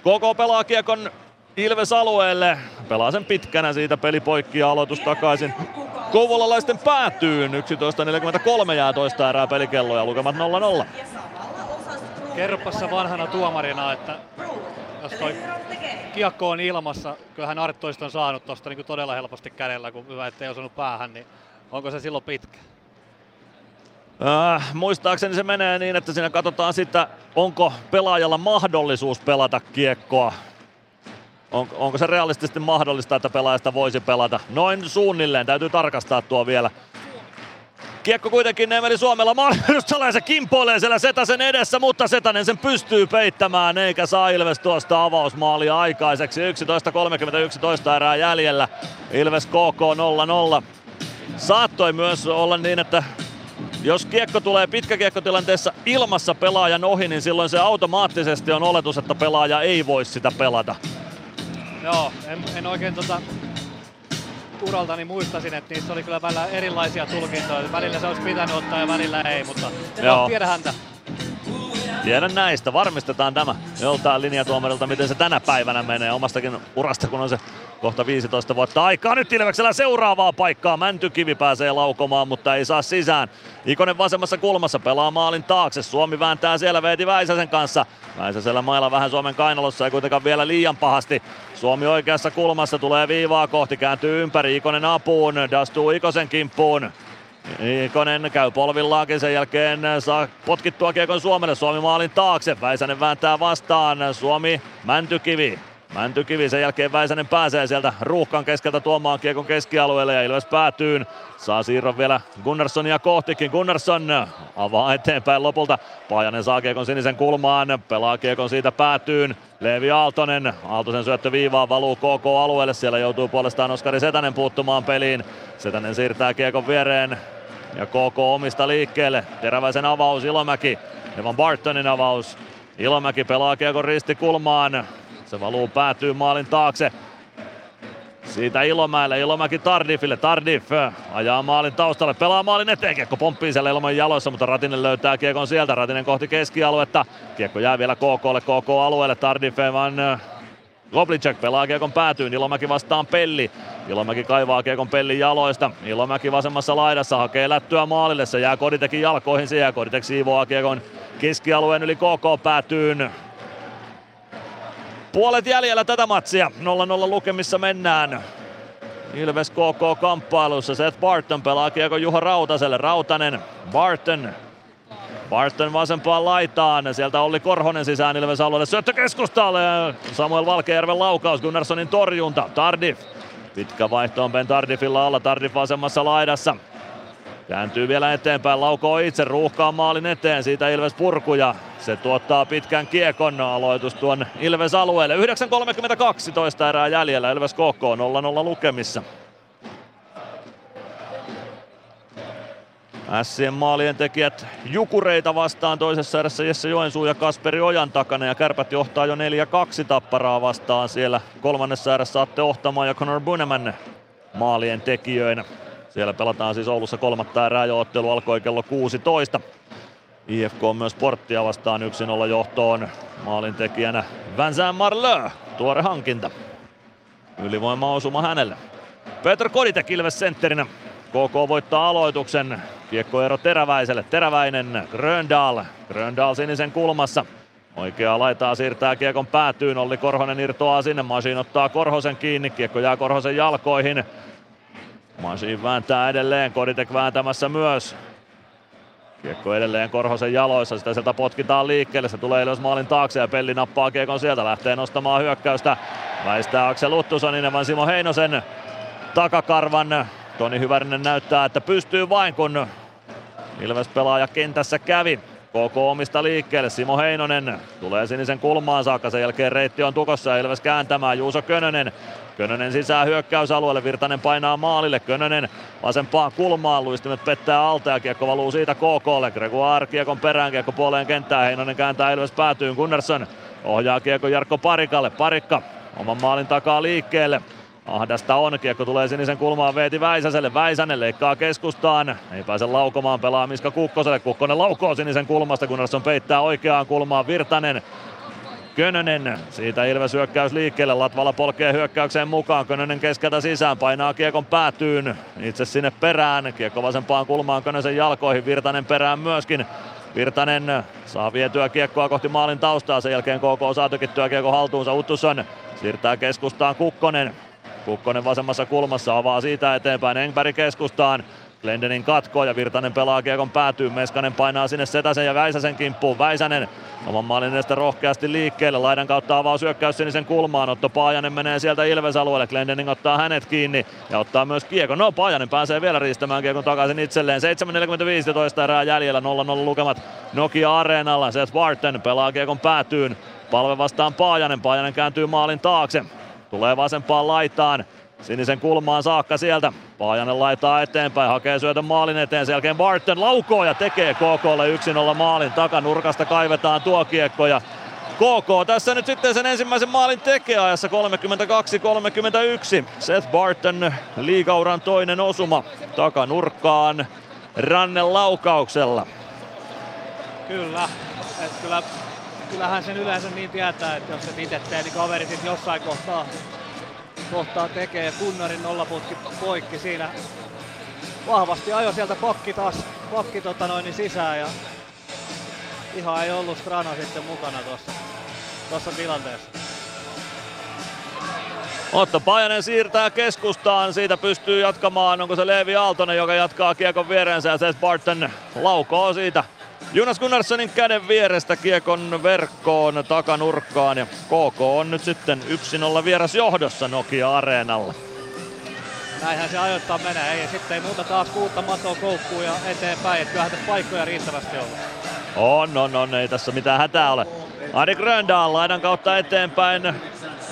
KK pelaa kiekon Ilves alueelle. Pelaa sen pitkänä siitä peli poikki ja aloitus takaisin kouvolalaisten päätyyn. 11.43 jää toista erää pelikelloa ja lukemat 0-0. Kerropas vanhana tuomarina, että jos toi kiekko on ilmassa, kyllähän Arttoista on saanut tosta niin todella helposti kädellä, kun hyvä ettei osunut päähän, niin onko se silloin pitkä? Äh, muistaakseni se menee niin, että siinä katsotaan sitä, onko pelaajalla mahdollisuus pelata kiekkoa. On, onko se realistisesti mahdollista, että pelaajasta voisi pelata? Noin suunnilleen, täytyy tarkastaa tuo vielä. Kiekko kuitenkin Nemeli Suomella mahdollistaa (laughs) se kimpoilee siellä Setäsen edessä, mutta Setänen sen pystyy peittämään eikä saa Ilves tuosta avausmaalia aikaiseksi. 11.31 erää jäljellä. Ilves KK 0-0. Saattoi myös olla niin, että jos kiekko tulee pitkäkiekkotilanteessa ilmassa pelaajan ohi, niin silloin se automaattisesti on oletus, että pelaaja ei voi sitä pelata. Joo, en, en oikein tota uraltani muistasin, että niissä oli kyllä välillä erilaisia tulkintoja. Välillä se olisi pitänyt ottaa ja välillä ei, mutta Joo. tiedä häntä. Tiedän näistä, varmistetaan tämä joltain linjatuomarilta, miten se tänä päivänä menee omastakin urasta, kun on se kohta 15 vuotta aikaa. Nyt Ilveksellä seuraavaa paikkaa. Mäntykivi pääsee laukomaan, mutta ei saa sisään. Ikonen vasemmassa kulmassa pelaa maalin taakse. Suomi vääntää siellä Veeti Väisäsen kanssa. Väisäsellä mailla vähän Suomen kainalossa, ei kuitenkaan vielä liian pahasti. Suomi oikeassa kulmassa tulee viivaa kohti, kääntyy ympäri. Ikonen apuun, dastuu Ikosen kimppuun. Ikonen käy polvillaankin, sen jälkeen saa potkittua kiekon Suomelle. Suomi maalin taakse, Väisänen vääntää vastaan. Suomi, Mäntykivi. Mäntykivi, sen jälkeen Väisänen pääsee sieltä ruuhkan keskeltä tuomaan kiekon keskialueelle ja Ilves päätyyn. Saa siirron vielä Gunnarssonia kohtikin. Gunnarsson avaa eteenpäin lopulta. Pajanen saa kiekon sinisen kulmaan, pelaa kiekon siitä päätyyn. Leevi Aaltonen, Aaltosen syöttö viivaan valuu KK-alueelle. Siellä joutuu puolestaan Oskari Setänen puuttumaan peliin. Setänen siirtää kiekon viereen ja KK omista liikkeelle. Teräväisen avaus Ilomäki. Evan Bartonin avaus. Ilomäki pelaa kiekon ristikulmaan. Se valuu päätyy maalin taakse. Siitä Ilomäelle, Ilomäki Tardifille, Tardif ajaa maalin taustalle, pelaa maalin eteen, kiekko pomppii siellä Ilman jaloissa, mutta Ratinen löytää kiekon sieltä, Ratinen kohti keskialuetta, kiekko jää vielä KKlle, KK-alueelle, Tardif vaan Goblicek pelaa kiekon päätyyn, Ilomäki vastaan Pelli. Ilomäki kaivaa kiekon Pellin jaloista. Ilomäki vasemmassa laidassa hakee lättyä maalille. Se jää Koditekin jalkoihin. Se jää Koditek siivoaa kiekon keskialueen yli KK päätyyn. Puolet jäljellä tätä matsia. 0-0 lukemissa mennään. Ilves KK kamppailussa. Seth Barton pelaa kiekon Juha Rautaselle. Rautanen, Barton Barton vasempaan laitaan. Sieltä oli Korhonen sisään Ilves alueelle. Syöttö keskustalle. Samuel Valkeajärven laukaus. Gunnarssonin torjunta. Tardif. Pitkä vaihto on Ben Tardifilla alla. Tardif vasemmassa laidassa. Kääntyy vielä eteenpäin, laukoo itse ruuhkaa maalin eteen, siitä Ilves purkuja. Se tuottaa pitkän kiekon aloitus tuon Ilves alueelle. 9.32 toista erää jäljellä, Ilves KK 0-0 lukemissa. Sien maalien tekijät Jukureita vastaan toisessa erässä Jesse Joensuu ja Kasperi Ojan takana ja Kärpät johtaa jo 4-2 tapparaa vastaan siellä kolmannessa erässä Atte Ohtama ja Conor Buneman maalien tekijöinä. Siellä pelataan siis Oulussa kolmatta erää jo ottelu alkoi kello 16. IFK on myös porttia vastaan 1-0 johtoon maalintekijänä Vincent Marleux, tuore hankinta. Ylivoimaosuma hänelle. Petr Koditek Ilves sentterinä. KK voittaa aloituksen. Kiekkoero Teräväiselle. Teräväinen Gröndal. Gröndal sinisen kulmassa. Oikeaa laitaa siirtää kiekon päätyyn. Olli Korhonen irtoaa sinne. Masin ottaa Korhosen kiinni. Kiekko jää Korhosen jalkoihin. Masin vääntää edelleen. Koditek vääntämässä myös. Kiekko edelleen Korhosen jaloissa, sitä sieltä potkitaan liikkeelle, se tulee ylös maalin taakse ja Pelli nappaa kiekon sieltä, lähtee nostamaan hyökkäystä. Väistää Aksel Luttusonin vaan Simo Heinosen takakarvan. Toni Hyvärinen näyttää, että pystyy vain kun Ilves pelaaja kentässä kävi. KK omista liikkeelle, Simo Heinonen tulee sinisen kulmaan saakka, sen jälkeen reitti on tukossa ja Ilves kääntämään, Juuso Könönen Könönen sisään hyökkäysalueelle, Virtanen painaa maalille, Könönen vasempaan kulmaan, luistimet pettää alta ja kiekko valuu siitä KKlle. Gregoire kiekon perään, kiekko puoleen kenttään, Heinonen kääntää Ilves päätyyn, Gunnarsson ohjaa kiekko Jarkko Parikalle, Parikka oman maalin takaa liikkeelle. Ahdasta on, kiekko tulee sinisen kulmaan Veeti Väisäselle, Väisänen leikkaa keskustaan, ei pääse laukomaan, pelaa Miska Kukkoselle, Kukkonen laukoo sinisen kulmasta, Gunnarsson peittää oikeaan kulmaan, Virtanen Könönen, siitä Ilves hyökkäys liikkeelle, Latvala polkee hyökkäykseen mukaan, Könönen keskeltä sisään, painaa kiekon päätyyn, itse sinne perään, kiekko vasempaan kulmaan Könösen jalkoihin, Virtanen perään myöskin, Virtanen saa vietyä kiekkoa kohti maalin taustaa, sen jälkeen KK saa tykittyä kiekko haltuunsa, Uttusson siirtää keskustaan Kukkonen, Kukkonen vasemmassa kulmassa avaa siitä eteenpäin Engberg keskustaan. Glendenin katko ja Virtanen pelaa kiekon päätyyn. Meskanen painaa sinne Setäsen ja Väisäsen kimppuun. Väisänen oman maalin edestä rohkeasti liikkeelle. Laidan kautta avaa syökkäys sinisen kulmaan. Otto Paajanen menee sieltä Ilves-alueelle. Glendening ottaa hänet kiinni ja ottaa myös kiekon. No Paajanen pääsee vielä riistämään kiekon takaisin itselleen. 7.45 toista erää jäljellä. 0-0 lukemat Nokia Areenalla. Seth Barton pelaa kiekon päätyyn. Palve vastaan Paajanen. Paajanen kääntyy maalin taakse. Tulee vasempaan laitaan. Sinisen kulmaan saakka sieltä. Paajanen laitaa eteenpäin, hakee syötön maalin eteen. Sen jälkeen Barton laukoo ja tekee KKlle 1-0 maalin. Takanurkasta kaivetaan tuo kiekko ja KK tässä nyt sitten sen ensimmäisen maalin tekee ajassa 32-31. Seth Barton liigauran toinen osuma takanurkkaan Rannen laukauksella. Kyllä, et kyllä, kyllähän sen yleensä niin tietää, että jos se itse tee, niin kaveri jossain kohtaa kohtaa tekee. Kunnarin nollaputki poikki siinä. Vahvasti ajo sieltä pakki taas pakki tota noin, niin sisään ja ihan ei ollut Strana sitten mukana tuossa, tuossa tilanteessa. Otto Pajanen siirtää keskustaan, siitä pystyy jatkamaan, onko se Leevi Aaltonen, joka jatkaa kiekon vierensä ja Seth Barton laukoo siitä Jonas Gunnarssonin käden vierestä kiekon verkkoon takanurkkaan ja KK on nyt sitten 1-0 vieras johdossa Nokia Areenalla. Näinhän se ajoittaa menee, ei sitten ei muuta taas kuutta matoa koukkuun ja eteenpäin, että kyllähän tässä paikkoja riittävästi on. On, on, on, ei tässä mitään hätää ole. Adi Gröndal laidan kautta eteenpäin.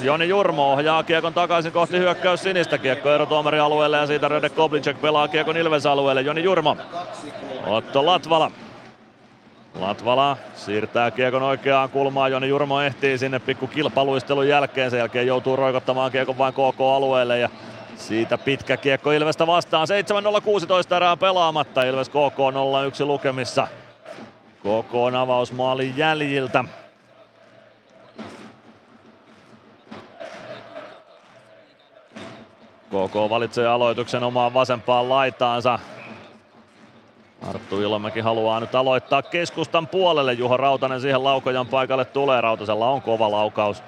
Joni Jurmo ohjaa kiekon takaisin kohti hyökkäys sinistä. Kiekko erotuomari alueelle ja siitä Röde Koblicek pelaa kiekon Ilves alueelle. Joni Jurmo. Otto Latvala Latvala siirtää kiekon oikeaan kulmaan, Joni Jurmo ehtii sinne pikku kilpaluistelun jälkeen, sen jälkeen joutuu roikottamaan kiekon vain KK-alueelle ja siitä pitkä kiekko Ilvestä vastaan. 7-0-16 erää pelaamatta, Ilves KK 0-1 lukemissa. KK on avausmaalin jäljiltä. KK valitsee aloituksen omaan vasempaan laitaansa. Arttu Ilomäki haluaa nyt aloittaa keskustan puolelle. Juho Rautanen siihen laukojan paikalle tulee. Rautasella on kova laukaus.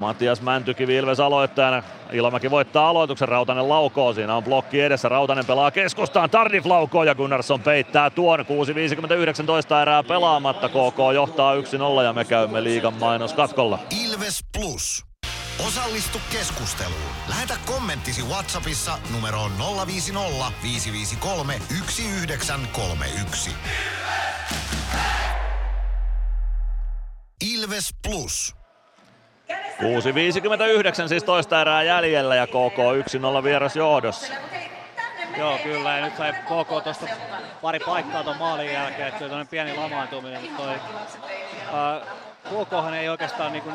Matias Mäntykivi Ilves aloittajana. Ilomäki voittaa aloituksen, Rautanen laukoo. Siinä on blokki edessä, Rautanen pelaa keskustaan, Tardif laukoo ja Gunnarsson peittää tuon. 6.59 erää pelaamatta, KK johtaa 1-0 ja me käymme liigan mainoskatkolla. Ilves Plus. Osallistu keskusteluun. Lähetä kommenttisi Whatsappissa numeroon 050 553 1931. Ilves Plus. 6.59 siis toista erää jäljellä ja KK 1-0 vieras johdossa. Joo, kyllä. Ja nyt sai KK tuosta pari paikkaa tuon maalin jälkeen, että se on pieni lamaantuminen, mutta toi, ää, KKhan ei oikeastaan niin kuin,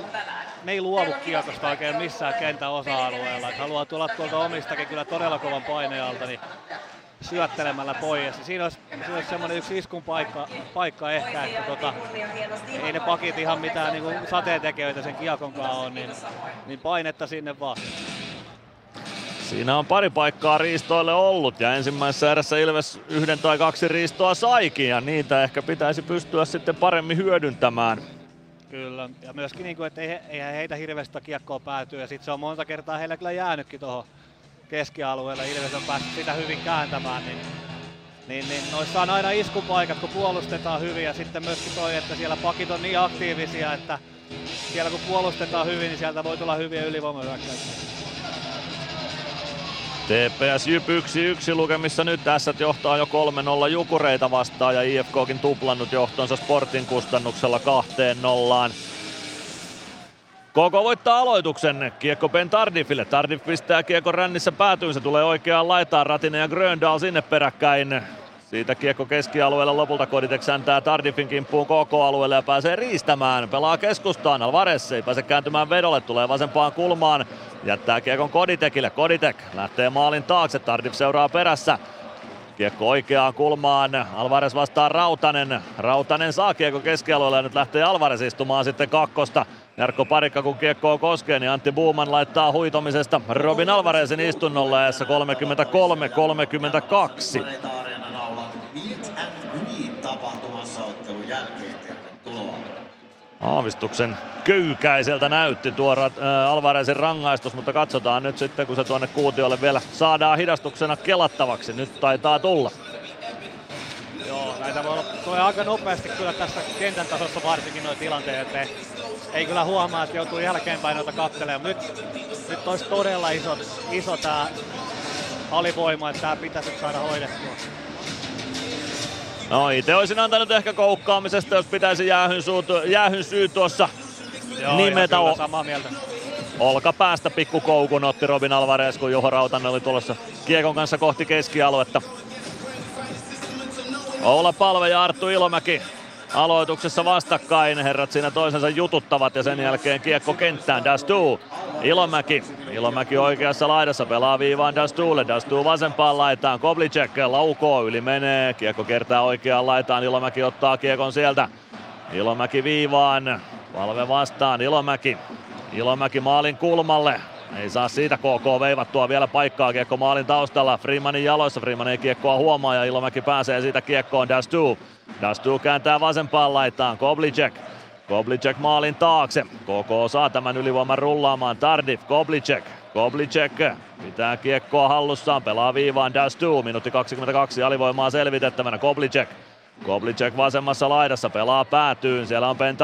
ne ei luovu kiekosta oikein missään kentän osa-alueella. Haluaa tulla tuolta omistakin kyllä todella kovan paineen alta, niin syöttelemällä pois. Siinä olisi, olisi semmoinen yksi iskun paikka, paikka ehkä, että tota, ei ne pakit ihan mitään niin sateentekijöitä sen kiekonkaan on, niin, niin painetta sinne vaan. Siinä on pari paikkaa riistoille ollut ja ensimmäisessä erässä Ilves yhden tai kaksi riistoa saikin ja niitä ehkä pitäisi pystyä sitten paremmin hyödyntämään. Kyllä, ja myöskin niin kuin, että eihän heitä hirveästi kiekkoa päätyy ja sitten se on monta kertaa heillä kyllä jäänytkin tuohon keskialueelle. Ilves on päässyt sitä hyvin kääntämään, niin, niin, niin noissa on aina iskupaikat, kun puolustetaan hyvin ja sitten myöskin toi, että siellä pakit on niin aktiivisia, että siellä kun puolustetaan hyvin, niin sieltä voi tulla hyviä ylivoimahyökkäyksiä. TPS Jyp 1-1 lukemissa nyt tässä johtaa jo 3-0 Jukureita vastaan ja IFKkin tuplannut johtonsa Sportin kustannuksella kahteen nollaan. Koko voittaa aloituksen kiekko Ben Tardifille. Tardif pistää kiekko rännissä päätyyn, se tulee oikeaan laitaan. Ratinen ja Gröndal sinne peräkkäin. Siitä kiekko keskialueella lopulta Koditek säntää Tardifin kimppuun KK-alueelle ja pääsee riistämään. Pelaa keskustaan, Alvarez ei pääse kääntymään vedolle, tulee vasempaan kulmaan. Jättää kiekon Koditekille, Koditek lähtee maalin taakse, Tardif seuraa perässä. Kiekko oikeaan kulmaan, Alvarez vastaa Rautanen. Rautanen saa kiekko keskialueelle ja nyt lähtee Alvarez istumaan sitten kakkosta. Jarkko Parikka kun kiekkoa koskee, niin Antti Buuman laittaa huitomisesta Robin Alvarezin istunnolle ajassa 33-32. Aavistuksen köykäiseltä näytti tuo äh, Alvarezin rangaistus, mutta katsotaan nyt sitten, kun se tuonne kuutiolle vielä saadaan hidastuksena kelattavaksi. Nyt taitaa tulla. Joo, näitä voi olla, tulee aika nopeasti kyllä tässä kentän tasossa varsinkin noin tilanteet, että ei kyllä huomaa, että joutuu jälkeenpäin noita katselemaan. Nyt, nyt olisi todella iso, iso tämä alivoima, että tämä pitäisi saada hoidettua. No itse olisin antanut ehkä koukkaamisesta, jos pitäisi jäähyn, suutu, jäähyn syy tuossa Joo, nimetä. Kyllä, samaa mieltä. Olkapäästä pikkukoukun otti Robin Alvarez, kun Juho Rautanen oli tulossa kiekon kanssa kohti keskialuetta. Oula Palve ja Arttu Ilomäki aloituksessa vastakkain. Herrat siinä toisensa jututtavat ja sen jälkeen kiekko kenttään. Dastu Ilomäki. Ilomäki oikeassa laidassa pelaa viivaan Dastuulle. Dastu vasempaan laitaan. Koblicek laukoo yli menee. Kiekko kertaa oikeaan laitaan. Ilomäki ottaa kiekon sieltä. Ilomäki viivaan. Valve vastaan. Ilomäki. Ilomäki maalin kulmalle. Ei saa siitä KK veivattua vielä paikkaa kiekko maalin taustalla. Freemanin jaloissa. Freeman ei kiekkoa huomaa ja Ilomäki pääsee siitä kiekkoon. Dastu. Dastu kääntää vasempaan laitaan. Koblicek. Koblicek maalin taakse. KK saa tämän ylivoiman rullaamaan. Tardif, Koblicek. Koblicek pitää kiekkoa hallussaan, pelaa viivaan Dastu. Minuutti 22 alivoimaa selvitettävänä. Koblicek. Koblicek vasemmassa laidassa pelaa päätyyn. Siellä on Ben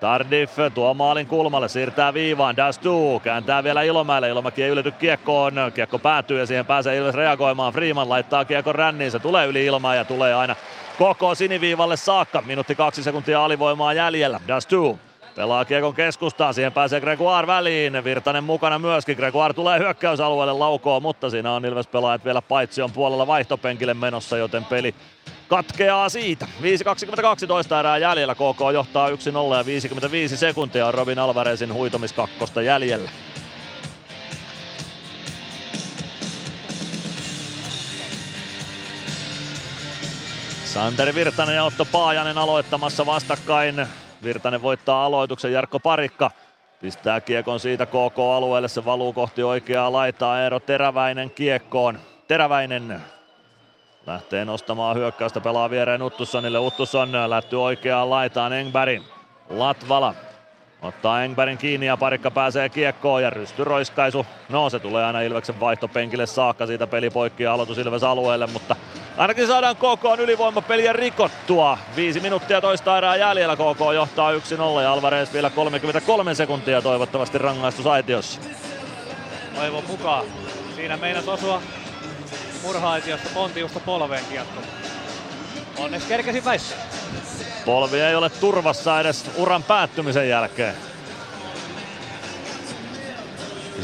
Tardif. Tuo maalin kulmalle, siirtää viivaan, Dastu kääntää vielä Ilomäelle, Ilomäki ei ylety kiekkoon, kiekko päätyy ja siihen pääsee Ilves reagoimaan, Freeman laittaa kiekon ränniin, se tulee yli ilmaa ja tulee aina koko siniviivalle saakka, minuutti kaksi sekuntia alivoimaa jäljellä, Dastu Pelaa kiekon keskustaan, siihen pääsee Gregoire väliin, Virtanen mukana myöskin, Gregoire tulee hyökkäysalueelle laukoon, mutta siinä on Ilves pelaajat vielä paitsi on puolella vaihtopenkille menossa, joten peli katkeaa siitä. 5.22 toista erää jäljellä, KK johtaa 1-0 ja 55 sekuntia Robin Alvarezin huitomiskakkosta jäljellä. Santeri Virtanen ja Otto Paajanen aloittamassa vastakkain. Virtanen voittaa aloituksen, Jarkko Parikka pistää kiekon siitä KK-alueelle, se valuu kohti oikeaa laitaa, Eero Teräväinen kiekkoon. Teräväinen lähtee nostamaan hyökkäystä, pelaa viereen Uttussonille, Uttusson lähtyy oikeaan laitaan Engberg. Latvala ottaa Engbergin kiinni ja parikka pääsee kiekkoon ja rystyroiskaisu. No se tulee aina Ilveksen vaihtopenkille saakka siitä peli poikki ja aloitus Ilves alueelle, mutta ainakin saadaan KK ylivoimapeliä rikottua. Viisi minuuttia toista erää jäljellä KK johtaa 1-0 ja Alvarez vielä 33 sekuntia toivottavasti rangaistusaitiossa. Toivon mukaan. Siinä meinas osua murhaaitiosta Pontiusta polveen kiekko. Onneksi kerkesin väissä. Polvi ei ole turvassa edes uran päättymisen jälkeen.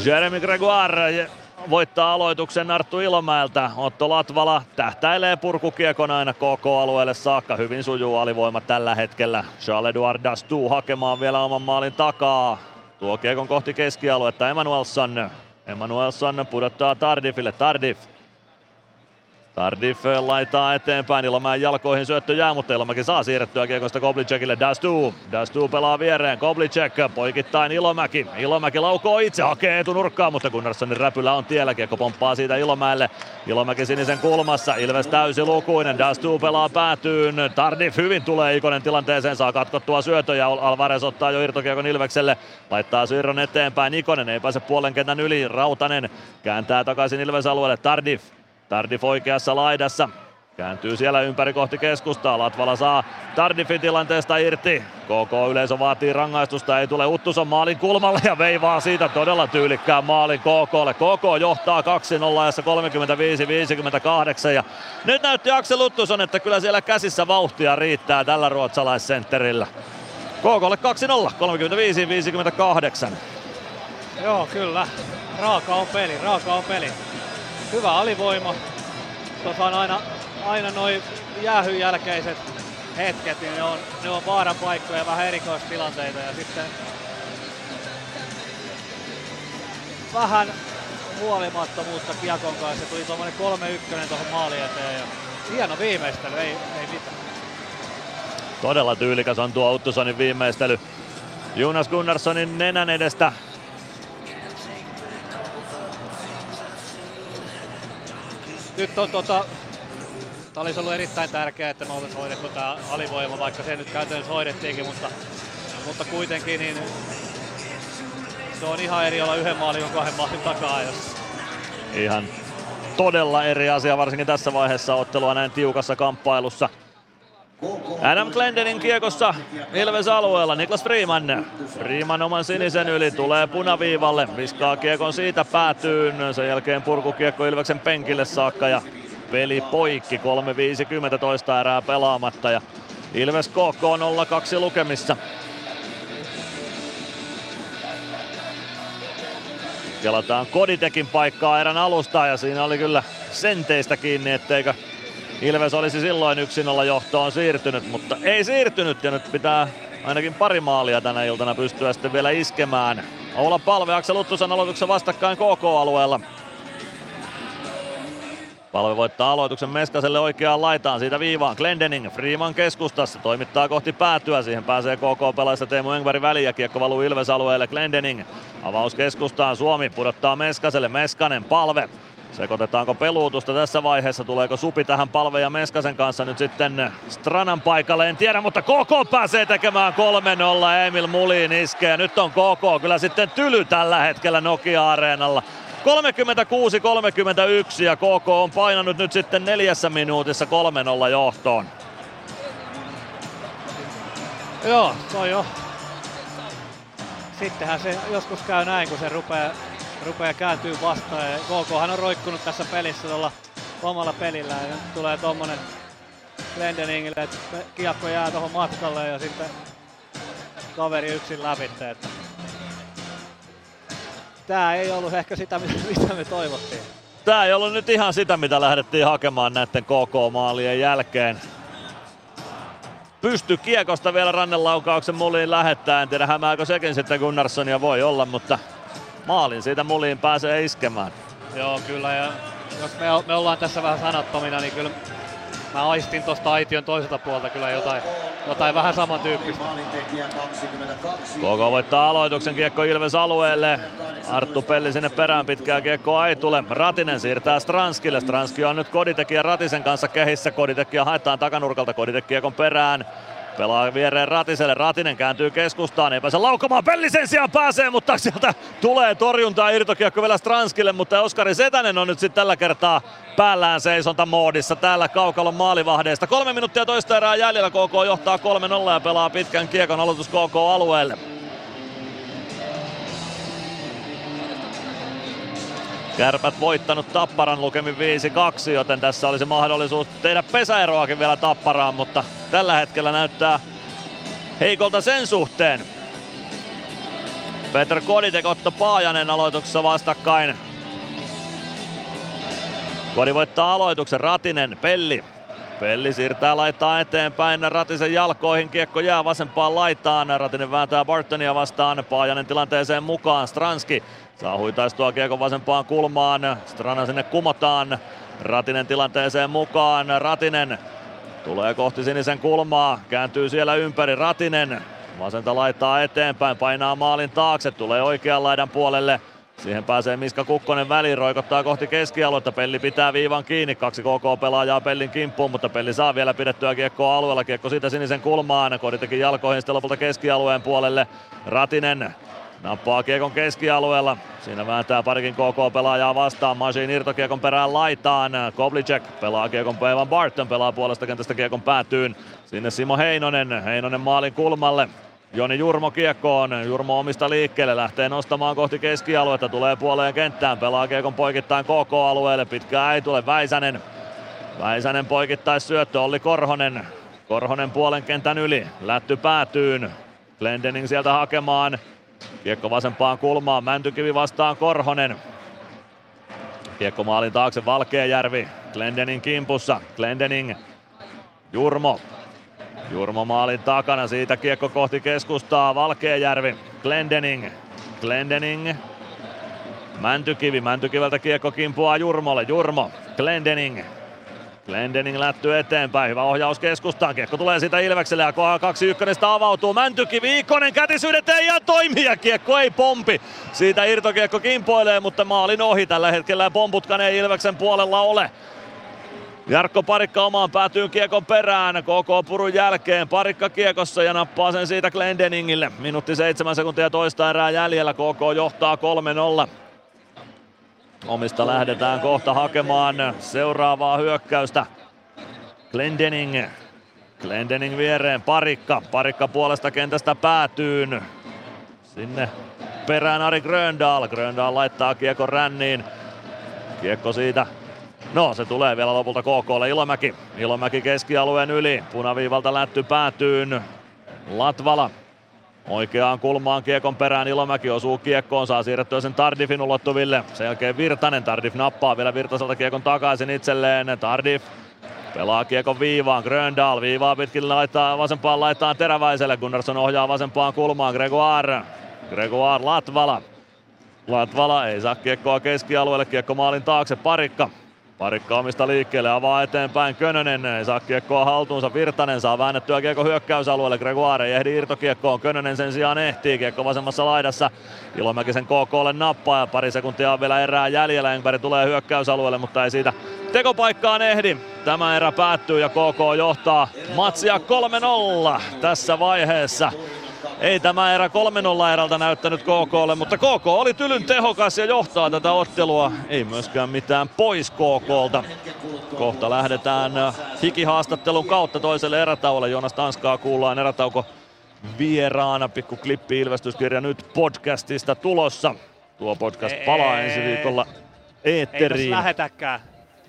Jeremy Gregoire voittaa aloituksen Arttu Ilomäeltä. Otto Latvala tähtäilee purkukiekon aina KK-alueelle saakka. Hyvin sujuu alivoima tällä hetkellä. Charles-Edouard Dastu hakemaan vielä oman maalin takaa. Tuo kiekon kohti keskialuetta Emanuelson. Emanuelson pudottaa Tardifille. Tardif Tardif laitaa eteenpäin, Ilomäen jalkoihin syöttö jää, mutta Ilomäki saa siirrettyä kiekosta Koblicekille. Dastu, Dastu pelaa viereen, Koblicek poikittain Ilomäki. Ilomäki laukoo itse, hakee etunurkkaa, mutta Gunnarssonin räpylä on tiellä, kiekko pomppaa siitä Ilomäelle. Ilomäki sinisen kulmassa, Ilves täysi lukuinen, Dastu pelaa päätyyn. Tardif hyvin tulee Ikonen tilanteeseen, saa katkottua syötöjä, Alvarez ottaa jo irtokiekon Ilvekselle, laittaa siirron eteenpäin, Ikonen ei pääse puolen kentän yli, Rautanen kääntää takaisin Ilves alueelle, Tardif Tardif oikeassa laidassa. Kääntyy siellä ympäri kohti keskustaa. Latvala saa Tardifin tilanteesta irti. KK yleisö vaatii rangaistusta. Ei tule Uttuson maalin kulmalle ja veivaa siitä todella tyylikkään maalin KKlle. KK johtaa 2-0 ajassa 35-58. Ja nyt näytti Aksel Uttuson, että kyllä siellä käsissä vauhtia riittää tällä ruotsalaissentterillä. KKlle 2-0, 35-58. Joo, kyllä. Raaka on peli, raaka on peli hyvä alivoima. Tuossa on aina, aina noin jäähyn jälkeiset hetket, niin ne on, ne on vaaran paikkoja ja vähän erikoistilanteita. Ja sitten vähän huolimattomuutta Kiakon kanssa. Tuli tuommoinen 3-1 tuohon maali eteen. Ja hieno viimeistely, ei, ei mitään. Todella tyylikäs on tuo Uttusonin viimeistely. Jonas Gunnarssonin nenän edestä nyt on tota, Tämä olisi ollut erittäin tärkeää, että me oltaisiin hoidettu tämä alivoima, vaikka se nyt käytännössä hoidettiinkin, mutta, mutta kuitenkin niin se on ihan eri olla yhden maalin kuin kahden maalin takaa. Jos... Ihan todella eri asia, varsinkin tässä vaiheessa ottelua näin tiukassa kamppailussa. Adam Glendenin kiekossa Ilves alueella, Niklas Freeman. Freeman oman sinisen yli tulee punaviivalle, viskaa kiekon siitä päätyyn. Sen jälkeen purkukiekko Ilveksen penkille saakka ja peli poikki. 3.50 toista erää pelaamatta ja Ilves KK 0-2 lukemissa. Kelataan Koditekin paikkaa erän alusta ja siinä oli kyllä senteistä kiinni, etteikö Ilves olisi silloin yksin olla johtoon siirtynyt, mutta ei siirtynyt ja nyt pitää ainakin pari maalia tänä iltana pystyä sitten vielä iskemään. Olla palve Aksel Uttusen aloituksen vastakkain KK-alueella. Palve voittaa aloituksen Meskaselle oikeaan laitaan siitä viivaan. Glendening Freeman keskustassa toimittaa kohti päätyä. Siihen pääsee KK-pelaajista Teemu Engberg väliin ja kiekko valuu Ilves alueelle. Glendening avaus keskustaan. Suomi pudottaa Meskaselle. Meskanen palve Sekoitetaanko peluutusta tässä vaiheessa? Tuleeko Supi tähän Palve ja Meskasen kanssa nyt sitten Stranan paikalle? En tiedä, mutta KK pääsee tekemään 3-0. Emil Mulin iskee. Nyt on KK kyllä sitten tyly tällä hetkellä Nokia-areenalla. 36-31 ja KK on painanut nyt sitten neljässä minuutissa 3-0 johtoon. Joo, toi jo. Sittenhän se joskus käy näin, kun se rupeaa rupeaa kääntyy vastaan. Ja KKhan on roikkunut tässä pelissä tuolla omalla pelillä ja nyt tulee tommonen Glendeningille, että kiekko jää tuohon matkalle ja sitten kaveri yksin läpi. Että tää ei ollut ehkä sitä, (laughs) mitä me toivottiin. Tää ei ollut nyt ihan sitä, mitä lähdettiin hakemaan näiden KK-maalien jälkeen. Pysty kiekosta vielä rannelaukauksen muliin lähettää. En tiedä hämääkö sekin sitten Gunnarssonia voi olla, mutta maalin siitä muliin pääsee iskemään. Joo, kyllä. Ja jos me, me ollaan tässä vähän sanattomina, niin kyllä mä aistin tuosta aition toiselta puolta kyllä jotain, jotain vähän samantyyppistä. KK voittaa aloituksen kiekko Ilves alueelle. Arttu Pelli sinne perään pitkää kiekko ei tule. Ratinen siirtää Stranskille. Stranski on nyt koditekijä Ratisen kanssa kehissä. Koditekijä haetaan takanurkalta. Koditekijäkon perään. Pelaa viereen Ratiselle, Ratinen kääntyy keskustaan, ei pääse laukamaan, Pelli sen sijaan pääsee, mutta sieltä tulee torjuntaa irtokiekko vielä Stranskille, mutta Oskari Setänen on nyt sitten tällä kertaa päällään seisonta moodissa täällä Kaukalon maalivahdeista. Kolme minuuttia toista erää jäljellä, KK johtaa 3-0 ja pelaa pitkän kiekon aloitus KK Kärpät voittanut Tapparan lukemin 5-2, joten tässä olisi mahdollisuus tehdä pesäeroakin vielä Tapparaan, mutta tällä hetkellä näyttää heikolta sen suhteen. Petr Koditek, Otto Paajanen aloituksessa vastakkain. Kodi voittaa aloituksen, Ratinen, Pelli. Pelli siirtää laittaa eteenpäin Ratisen jalkoihin, kiekko jää vasempaan laitaan. Ratinen vääntää Bartonia vastaan, Paajanen tilanteeseen mukaan, Stranski saa huitaistua kiekon vasempaan kulmaan. Strana sinne kumotaan, Ratinen tilanteeseen mukaan, Ratinen Tulee kohti sinisen kulmaa, kääntyy siellä ympäri Ratinen. Vasenta laittaa eteenpäin, painaa maalin taakse, tulee oikean laidan puolelle. Siihen pääsee Miska Kukkonen väliin, roikottaa kohti keskialuetta. Pelli pitää viivan kiinni, kaksi KK-pelaajaa Pellin kimppuun, mutta Pelli saa vielä pidettyä kiekkoa alueella. Kiekko siitä sinisen kulmaan, Kodi teki jalkoihin sitten lopulta keskialueen puolelle. Ratinen Nappaa kiekon keskialueella. Siinä vääntää parikin KK-pelaajaa vastaan. Masin irtokiekon perään laitaan. Koblicek pelaa kiekon Evan Barton pelaa puolesta kentästä kiekon päätyyn. Sinne Simo Heinonen. Heinonen maalin kulmalle. Joni Jurmo kiekkoon. Jurmo omista liikkeelle. Lähtee nostamaan kohti keskialuetta. Tulee puoleen kenttään. Pelaa kiekon poikittain KK-alueelle. Pitkää ei tule. Väisänen. Väisänen poikittais syöttö. Olli Korhonen. Korhonen puolen kentän yli. Lätty päätyyn. Glendening sieltä hakemaan Kiekko vasempaan kulmaan, Mäntykivi vastaan Korhonen. Kiekko maalin taakse Valkeajärvi, Glendening kimpussa, Glendening, Jurmo. Jurmo maalin takana, siitä kiekko kohti keskustaa, Valkeajärvi, Glendening, Glendening, Mäntykivi, Mäntykiveltä kiekko kimpuaa Jurmolle, Jurmo, Glendening, Glendening lätty eteenpäin, hyvä ohjaus keskustaan, kiekko tulee siitä Ilvekselle ja kaksi ykkönestä avautuu, Mäntyki Viikkonen kätisyydet ei ihan toimi ja kiekko ei pompi. Siitä irtokiekko kimpoilee, mutta maalin ohi. Tällä hetkellä pomputkan ei Ilveksen puolella ole. Jarkko Parikka omaan päätyy kiekon perään koko purun jälkeen. Parikka kiekossa ja nappaa sen siitä Glendeningille. Minuutti seitsemän sekuntia toista erää jäljellä. KK johtaa 3-0. Omista lähdetään kohta hakemaan seuraavaa hyökkäystä. Glendening. Glendening viereen Parikka. Parikka puolesta kentästä päätyyn. Sinne perään Ari Gröndal. Gröndal laittaa kiekon ränniin. Kiekko siitä No se tulee vielä lopulta KKlle Ilomäki. Ilomäki keskialueen yli. Punaviivalta lätty päätyyn. Latvala Oikeaan kulmaan kiekon perään Ilomäki osuu kiekkoon, saa siirrettyä sen Tardifin ulottuville. Sen jälkeen Virtanen, Tardif nappaa vielä Virtaselta kiekon takaisin itselleen. Tardif pelaa kiekon viivaan, Gröndal viivaa pitkin laittaa, vasempaan laittaa Teräväiselle. Gunnarsson ohjaa vasempaan kulmaan, Gregoire. Gregoire Latvala. Latvala ei saa kiekkoa keskialueelle, kiekko maalin taakse, Parikka. Parikka omista liikkeelle, avaa eteenpäin Könönen, ei saa kiekkoa haltuunsa, Virtanen saa väännettyä kiekko hyökkäysalueelle, Gregoire ei ehdi irtokiekkoon, Könönen sen sijaan ehtii, kiekko vasemmassa laidassa, Ilomäki sen KKlle nappaa ja pari sekuntia on vielä erää jäljellä, Engberg tulee hyökkäysalueelle, mutta ei siitä tekopaikkaan ehdi. Tämä erä päättyy ja KK johtaa matsia 3-0 tässä vaiheessa. Ei tämä erä 3-0 erältä näyttänyt KKlle, mutta KK oli tylyn tehokas ja johtaa tätä ottelua. Ei myöskään mitään pois KKlta. Kohta lähdetään hikihaastattelun kautta toiselle erätauolle. Jonas Tanskaa kuullaan erätauko vieraana. Pikku klippi ilmestyskirja nyt podcastista tulossa. Tuo podcast palaa ensi viikolla eetteriin. Eipäs lähetäkään,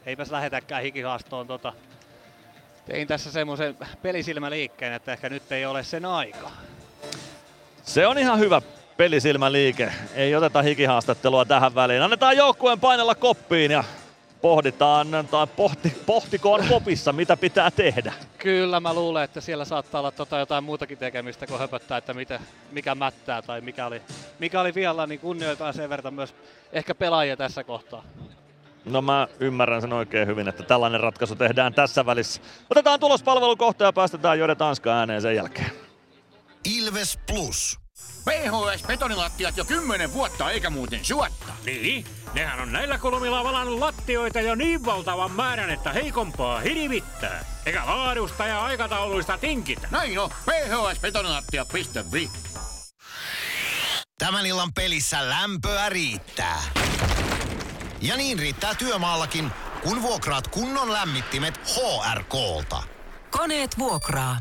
eipäs lähetäkään hikihaastoon tota. Tein tässä semmoisen pelisilmäliikkeen, että ehkä nyt ei ole sen aika. Se on ihan hyvä pelisilmäliike. Ei oteta hikihaastattelua tähän väliin. Annetaan joukkueen painella koppiin ja pohditaan, tai pohti, pohtikoon kopissa, mitä pitää tehdä. Kyllä, mä luulen, että siellä saattaa olla tota jotain muutakin tekemistä kuin höpöttää, että mitä, mikä mättää tai mikä oli, mikä oli vielä, niin kunnioitetaan sen verran myös ehkä pelaajia tässä kohtaa. No mä ymmärrän sen oikein hyvin, että tällainen ratkaisu tehdään tässä välissä. Otetaan tulospalvelu kohta ja päästetään Jode Tanska ääneen sen jälkeen. Ilves Plus. PHS betonilattiat jo kymmenen vuotta eikä muuten suotta. Niin, nehän on näillä kolmilla valannut lattioita jo niin valtavan määrän, että heikompaa hirvittää. Eikä laadusta ja aikatauluista tinkitä. Näin on, phsbetonilattia.fi. Tämän illan pelissä lämpöä riittää. Ja niin riittää työmaallakin, kun vuokraat kunnon lämmittimet HRKlta. Koneet vuokraa.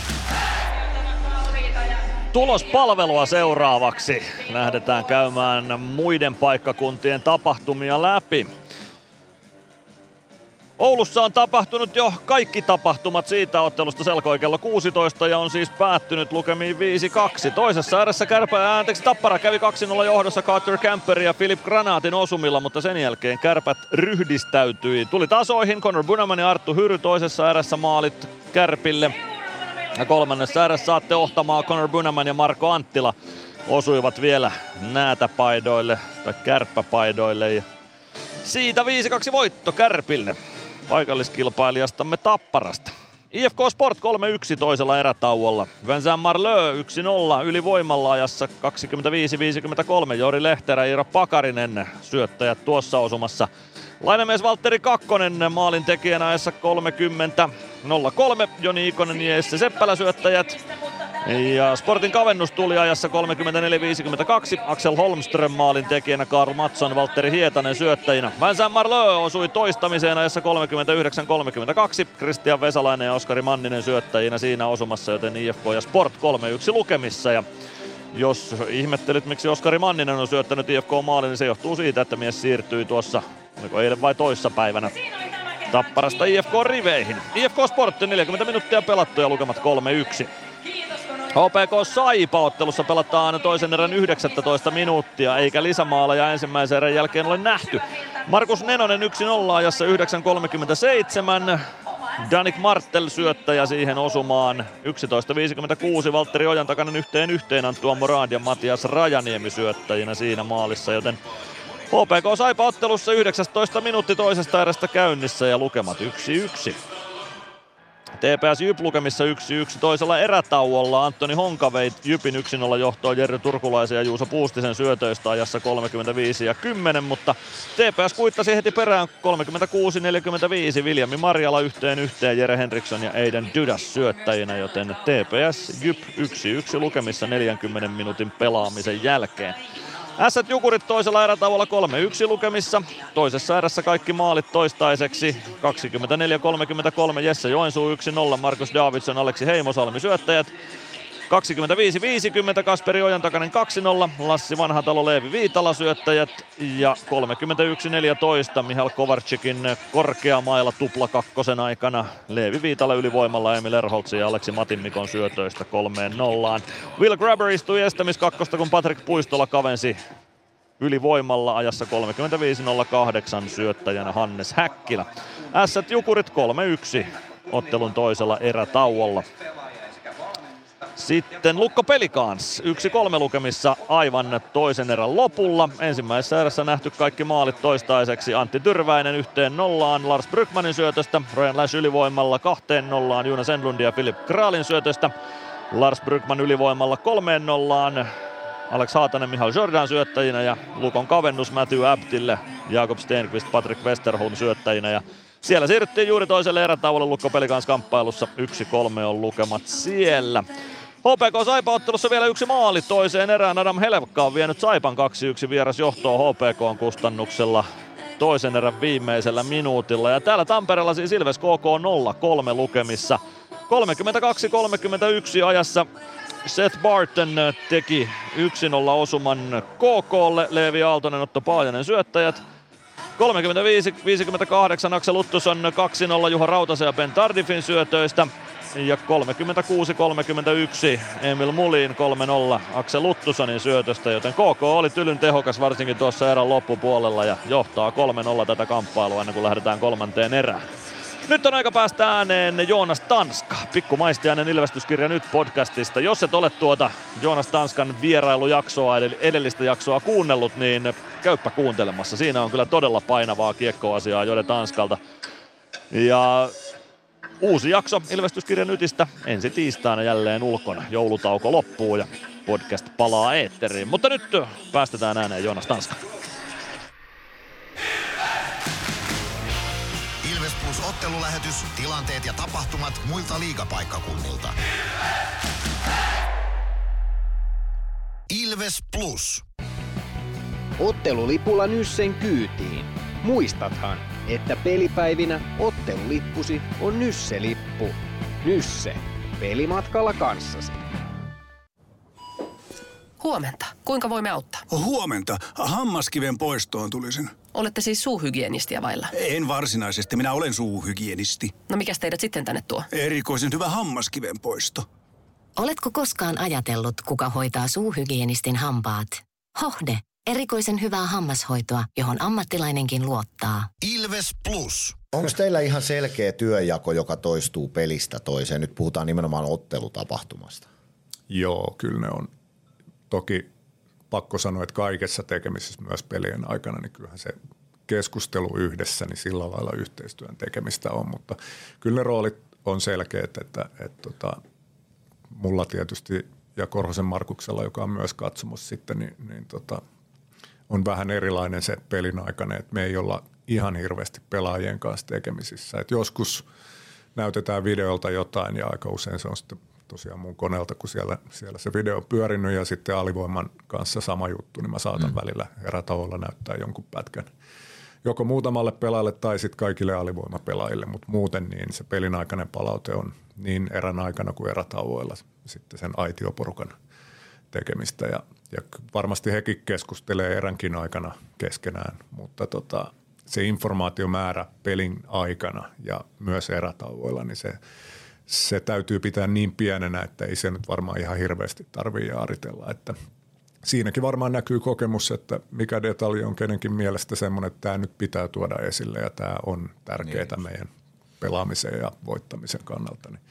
Tulospalvelua seuraavaksi. Lähdetään käymään muiden paikkakuntien tapahtumia läpi. Oulussa on tapahtunut jo kaikki tapahtumat siitä ottelusta selkoi kello 16 ja on siis päättynyt lukemiin 5-2. Toisessa ääressä kärpä, anteeksi, Tappara kävi 2-0 johdossa Carter Camper ja Philip Granaatin osumilla, mutta sen jälkeen kärpät ryhdistäytyi. Tuli tasoihin Conor Bunaman ja Arttu Hyry toisessa ääressä maalit Kärpille. Ja kolmannessa ääressä saatte ohtamaan Conor Bunaman ja Marko Anttila osuivat vielä näätäpaidoille tai kärppäpaidoille. Ja siitä 5-2 voitto Kärpille paikalliskilpailijastamme Tapparasta. IFK Sport 3-1 toisella erätauolla. Vincent Marleux 1-0 ylivoimalla ajassa 25-53. Jori Lehterä, Iiro Pakarinen syöttäjät tuossa osumassa. Lainamies Valtteri Kakkonen maalin tekijänä ajassa 30-03. Joni Ikonen ja Jesse Seppälä syöttäjät. Ja Sportin kavennus tuli ajassa 34-52. Axel Holmström maalin tekijänä, Karl Matson, Valtteri Hietanen syöttäjinä. Vincent Marleux osui toistamiseen ajassa 39-32. Christian Vesalainen ja Oskari Manninen syöttäjinä siinä osumassa, joten IFK ja Sport 3-1 lukemissa. Ja jos ihmettelit, miksi Oskari Manninen on syöttänyt IFK-maalin, niin se johtuu siitä, että mies siirtyi tuossa, oliko eilen vai toissa päivänä, Tapparasta IFK-riveihin. IFK Sport 40 minuuttia pelattu ja lukemat 3-1. HPK Saipa-ottelussa pelataan toisen erän 19 minuuttia, eikä lisämaaleja ensimmäisen erän jälkeen ole nähty. Markus Nenonen 1-0 ajassa 9.37. Danik Martel syöttäjä siihen osumaan. 11.56 Valtteri Ojan takainen yhteen yhteen Antuan Morad ja Matias Rajaniemi syöttäjinä siinä maalissa, joten HPK Saipa ottelussa 19 minuutti toisesta erästä käynnissä ja lukemat 1-1. TPS Jyp lukemissa 1-1 toisella erätauolla. Antoni Honkaveit Jypin 1-0 johtoon Jerry Turkulaisen ja Juuso Puustisen syötöistä ajassa 35 ja 10, mutta TPS kuittasi heti perään 36-45 Viljami Marjala yhteen yhteen Jere Henriksson ja Eiden Dydas syöttäjinä, joten TPS Jyp 1-1 lukemissa 40 minuutin pelaamisen jälkeen. Ässät Jukurit toisella erätauolla 3-1 lukemissa. Toisessa erässä kaikki maalit toistaiseksi. 24-33 Jesse Joensuu 1-0, Markus Davidson, Aleksi Heimosalmi syöttäjät. 25-50 Kasperi Ojantakainen 2-0, Lassi Vanhatalo Leevi Viitala syöttäjät ja 31-14 Mihal Kovarczykin korkeamailla tupla kakkosen aikana Leevi Viitala ylivoimalla Emil Erholtsi ja Aleksi Matimmikon syötöistä kolmeen nollaan. Will Grabber istui estämiskakkosta kun Patrick Puistola kavensi ylivoimalla ajassa 35-08 syöttäjänä Hannes Häkkilä. Ässät Jukurit 3-1 ottelun toisella erätauolla. Sitten Lukko Pelikans, 1-3 lukemissa aivan toisen erän lopulla. Ensimmäisessä erässä nähty kaikki maalit toistaiseksi. Antti Tyrväinen yhteen nollaan Lars Brykmanin syötöstä. Ryan Lash ylivoimalla kahteen nollaan Jonas Enlund ja Filip Kraalin syötöstä. Lars Brykman ylivoimalla kolmeen nollaan. Alex Haatanen, Mihal Jordan syöttäjinä ja Lukon kavennus Matthew Abtille, Jakob Stenqvist, Patrick Westerholm syöttäjinä ja siellä siirryttiin juuri toiselle erätauolle Lukko Pelikans kamppailussa. 1-3 on lukemat siellä. HPK Saipa-ottelussa vielä yksi maali toiseen erään. Adam Helvka on vienyt Saipan 2-1 vieras johtoon HPK kustannuksella toisen erän viimeisellä minuutilla. Ja täällä Tampereella siis Ilves KK 0-3 lukemissa. 32-31 ajassa Seth Barton teki 1-0 osuman KKlle. Leevi Aaltonen, Otto Paajanen syöttäjät. 35-58 Aksel Uttuson 2-0 Juha Rautasen ja Ben Tardifin syötöistä. Ja 36-31 Emil Mulin 3-0 Aksel Luttusonin syötöstä, joten KK oli tylyn tehokas varsinkin tuossa erän loppupuolella ja johtaa 3-0 tätä kamppailua ennen kuin lähdetään kolmanteen erään. Nyt on aika päästä ääneen Joonas Tanska, pikkumaistiainen ilmestyskirja nyt podcastista. Jos et ole tuota Joonas Tanskan vierailujaksoa, eli edellistä jaksoa kuunnellut, niin käyppä kuuntelemassa. Siinä on kyllä todella painavaa kiekkoasiaa Jode Tanskalta. Ja uusi jakso Ilmestyskirjan nytistä ensi tiistaina jälleen ulkona. Joulutauko loppuu ja podcast palaa eetteriin. Mutta nyt päästetään ääneen Joonas Tanska. Ilves Plus ottelulähetys, tilanteet ja tapahtumat muilta liigapaikkakunnilta. Ilves Plus. Ottelulipulla Nyssen kyytiin. Muistathan, että pelipäivinä ottelulippusi on Nysse-lippu. Nysse. Pelimatkalla kanssasi. Huomenta. Kuinka voimme auttaa? Huomenta. Hammaskiven poistoon tulisin. Olette siis suuhygienistiä vailla? En varsinaisesti. Minä olen suuhygienisti. No mikäs teidät sitten tänne tuo? Erikoisen hyvä hammaskiven poisto. Oletko koskaan ajatellut, kuka hoitaa suuhygienistin hampaat? Hohde. Erikoisen hyvää hammashoitoa, johon ammattilainenkin luottaa. Ilves Plus. Onko teillä ihan selkeä työjako, joka toistuu pelistä toiseen? Nyt puhutaan nimenomaan ottelutapahtumasta. Joo, kyllä ne on. Toki pakko sanoa, että kaikessa tekemisessä myös pelien aikana, niin kyllähän se keskustelu yhdessä, niin sillä lailla yhteistyön tekemistä on, mutta kyllä ne roolit on selkeät, että, että, että tota, mulla tietysti ja Korhosen Markuksella, joka on myös katsomus sitten, niin, niin tota, on vähän erilainen se pelin aikana, että me ei olla ihan hirveästi pelaajien kanssa tekemisissä. Et joskus näytetään videolta jotain ja aika usein se on sitten tosiaan mun koneelta, kun siellä, siellä se video on pyörinyt ja sitten alivoiman kanssa sama juttu, niin mä saatan mm. välillä erätavoilla näyttää jonkun pätkän joko muutamalle pelaajalle tai sitten kaikille alivoimapelaajille, mutta muuten niin se pelin aikainen palaute on niin erän aikana kuin erätauoilla sitten sen aitioporukan tekemistä ja, ja varmasti hekin keskustelee eränkin aikana keskenään, mutta tota, se informaatiomäärä pelin aikana ja myös erätauoilla, niin se, se täytyy pitää niin pienenä, että ei se nyt varmaan ihan hirveästi tarvitse aritella, että siinäkin varmaan näkyy kokemus, että mikä detalji on kenenkin mielestä semmoinen, että tämä nyt pitää tuoda esille ja tämä on tärkeää niin. meidän pelaamisen ja voittamisen kannalta. Niin,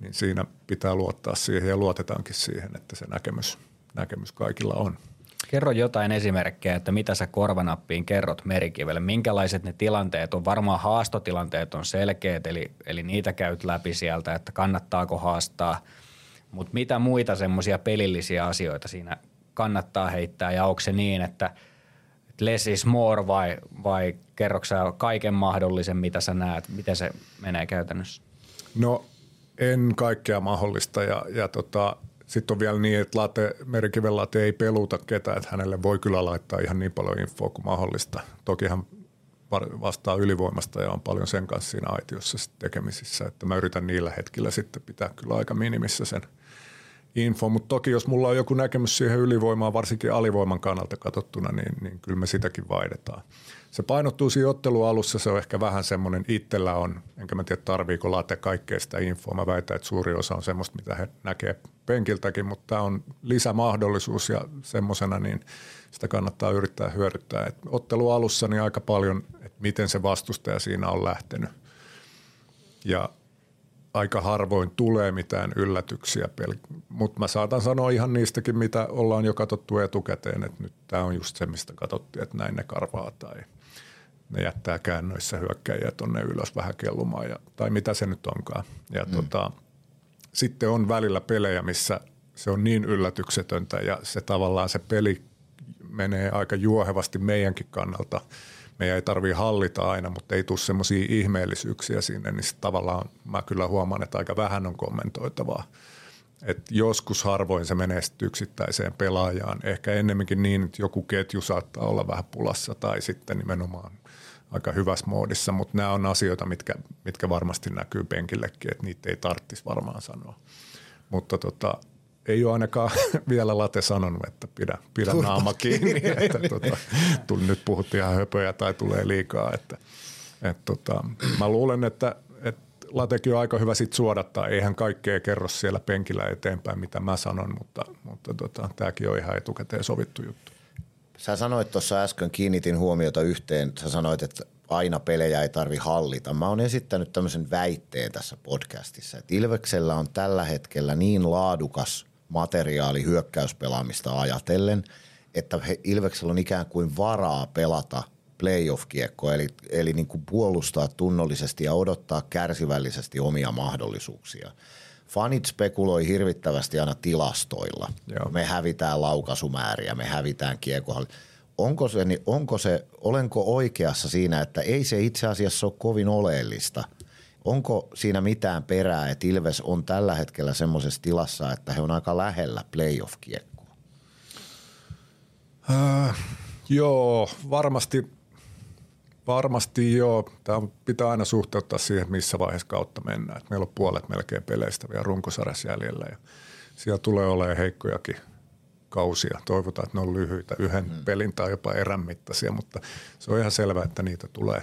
niin siinä pitää luottaa siihen ja luotetaankin siihen, että se näkemys, näkemys kaikilla on. Kerro jotain esimerkkejä, että mitä sä korvanappiin kerrot merikivelle. Minkälaiset ne tilanteet on? Varmaan haastotilanteet on selkeät, eli, eli niitä käyt läpi sieltä, että kannattaako haastaa. Mutta mitä muita semmoisia pelillisiä asioita siinä kannattaa heittää ja onko se niin, että less is more vai, vai kerroksä kaiken mahdollisen, mitä sä näet? Miten se menee käytännössä? No en kaikkea mahdollista ja, ja tota, sitten on vielä niin, että late, Merikiven late ei peluta ketään, että hänelle voi kyllä laittaa ihan niin paljon infoa kuin mahdollista. Toki hän vastaa ylivoimasta ja on paljon sen kanssa siinä aitiossa tekemisissä, että mä yritän niillä hetkillä sitten pitää kyllä aika minimissä sen info, mutta toki jos mulla on joku näkemys siihen ylivoimaan, varsinkin alivoiman kannalta katsottuna, niin, niin kyllä me sitäkin vaihdetaan. Se painottuu siinä ottelualussa, se on ehkä vähän semmoinen, itsellä on, enkä mä tiedä tarviiko late kaikkea sitä infoa. Mä väitän, että suuri osa on semmoista, mitä he näkee penkiltäkin, mutta tämä on lisämahdollisuus ja semmoisena niin sitä kannattaa yrittää hyödyttää. Et ottelualussa niin aika paljon, että miten se vastustaja siinä on lähtenyt. Ja aika harvoin tulee mitään yllätyksiä, mutta mä saatan sanoa ihan niistäkin, mitä ollaan jo katsottu etukäteen, että nyt tämä on just se, mistä katsottiin, että näin ne karvaa tai ne jättää käännöissä hyökkäjiä tuonne ylös vähän kellumaan ja, tai mitä se nyt onkaan. Ja mm. tota, sitten on välillä pelejä, missä se on niin yllätyksetöntä ja se tavallaan se peli menee aika juohevasti meidänkin kannalta – meidän ei tarvitse hallita aina, mutta ei tule semmoisia ihmeellisyyksiä sinne, niin tavallaan mä kyllä huomaan, että aika vähän on kommentoitavaa. Et joskus harvoin se menee yksittäiseen pelaajaan. Ehkä ennemminkin niin, että joku ketju saattaa olla vähän pulassa tai sitten nimenomaan aika hyvässä moodissa, mutta nämä on asioita, mitkä, mitkä varmasti näkyy penkillekin, että niitä ei tarvitsisi varmaan sanoa. Mutta tota, ei ole ainakaan (laughs) vielä late sanonut, että pidä, pidä naama (laughs) kiinni, että tota, tuli, nyt puhuttiin ihan höpöjä tai tulee liikaa. Että, et tota, mä luulen, että, että latekin on aika hyvä sit suodattaa. Eihän kaikkea kerro siellä penkillä eteenpäin, mitä mä sanon, mutta, mutta tota, tämäkin on ihan etukäteen sovittu juttu. Sä sanoit tuossa äsken, kiinnitin huomiota yhteen, sä sanoit, että aina pelejä ei tarvi hallita. Mä oon esittänyt tämmöisen väitteen tässä podcastissa, että Ilveksellä on tällä hetkellä niin laadukas materiaali hyökkäyspelaamista ajatellen, että he, Ilveksellä on ikään kuin varaa pelata playoff-kiekko, eli, eli niin kuin puolustaa tunnollisesti ja odottaa kärsivällisesti omia mahdollisuuksia. Fanit spekuloi hirvittävästi aina tilastoilla. Joo. Me hävitään laukaisumääriä, me hävitään kiekohalli. Onko se, niin onko se, olenko oikeassa siinä, että ei se itse asiassa ole kovin oleellista – Onko siinä mitään perää, että Ilves on tällä hetkellä semmoisessa tilassa, että he on aika lähellä playoff-kiekkoa? Äh, joo, varmasti, Varmasti joo. Tämä pitää aina suhteuttaa siihen, missä vaiheessa kautta mennään. Et meillä on puolet melkein peleistä vielä runkosarjassa jäljellä ja siellä tulee olemaan heikkojakin kausia. Toivotaan, että ne on lyhyitä, yhden mm. pelin tai jopa erän mittaisia, mutta se on ihan selvää, että niitä tulee.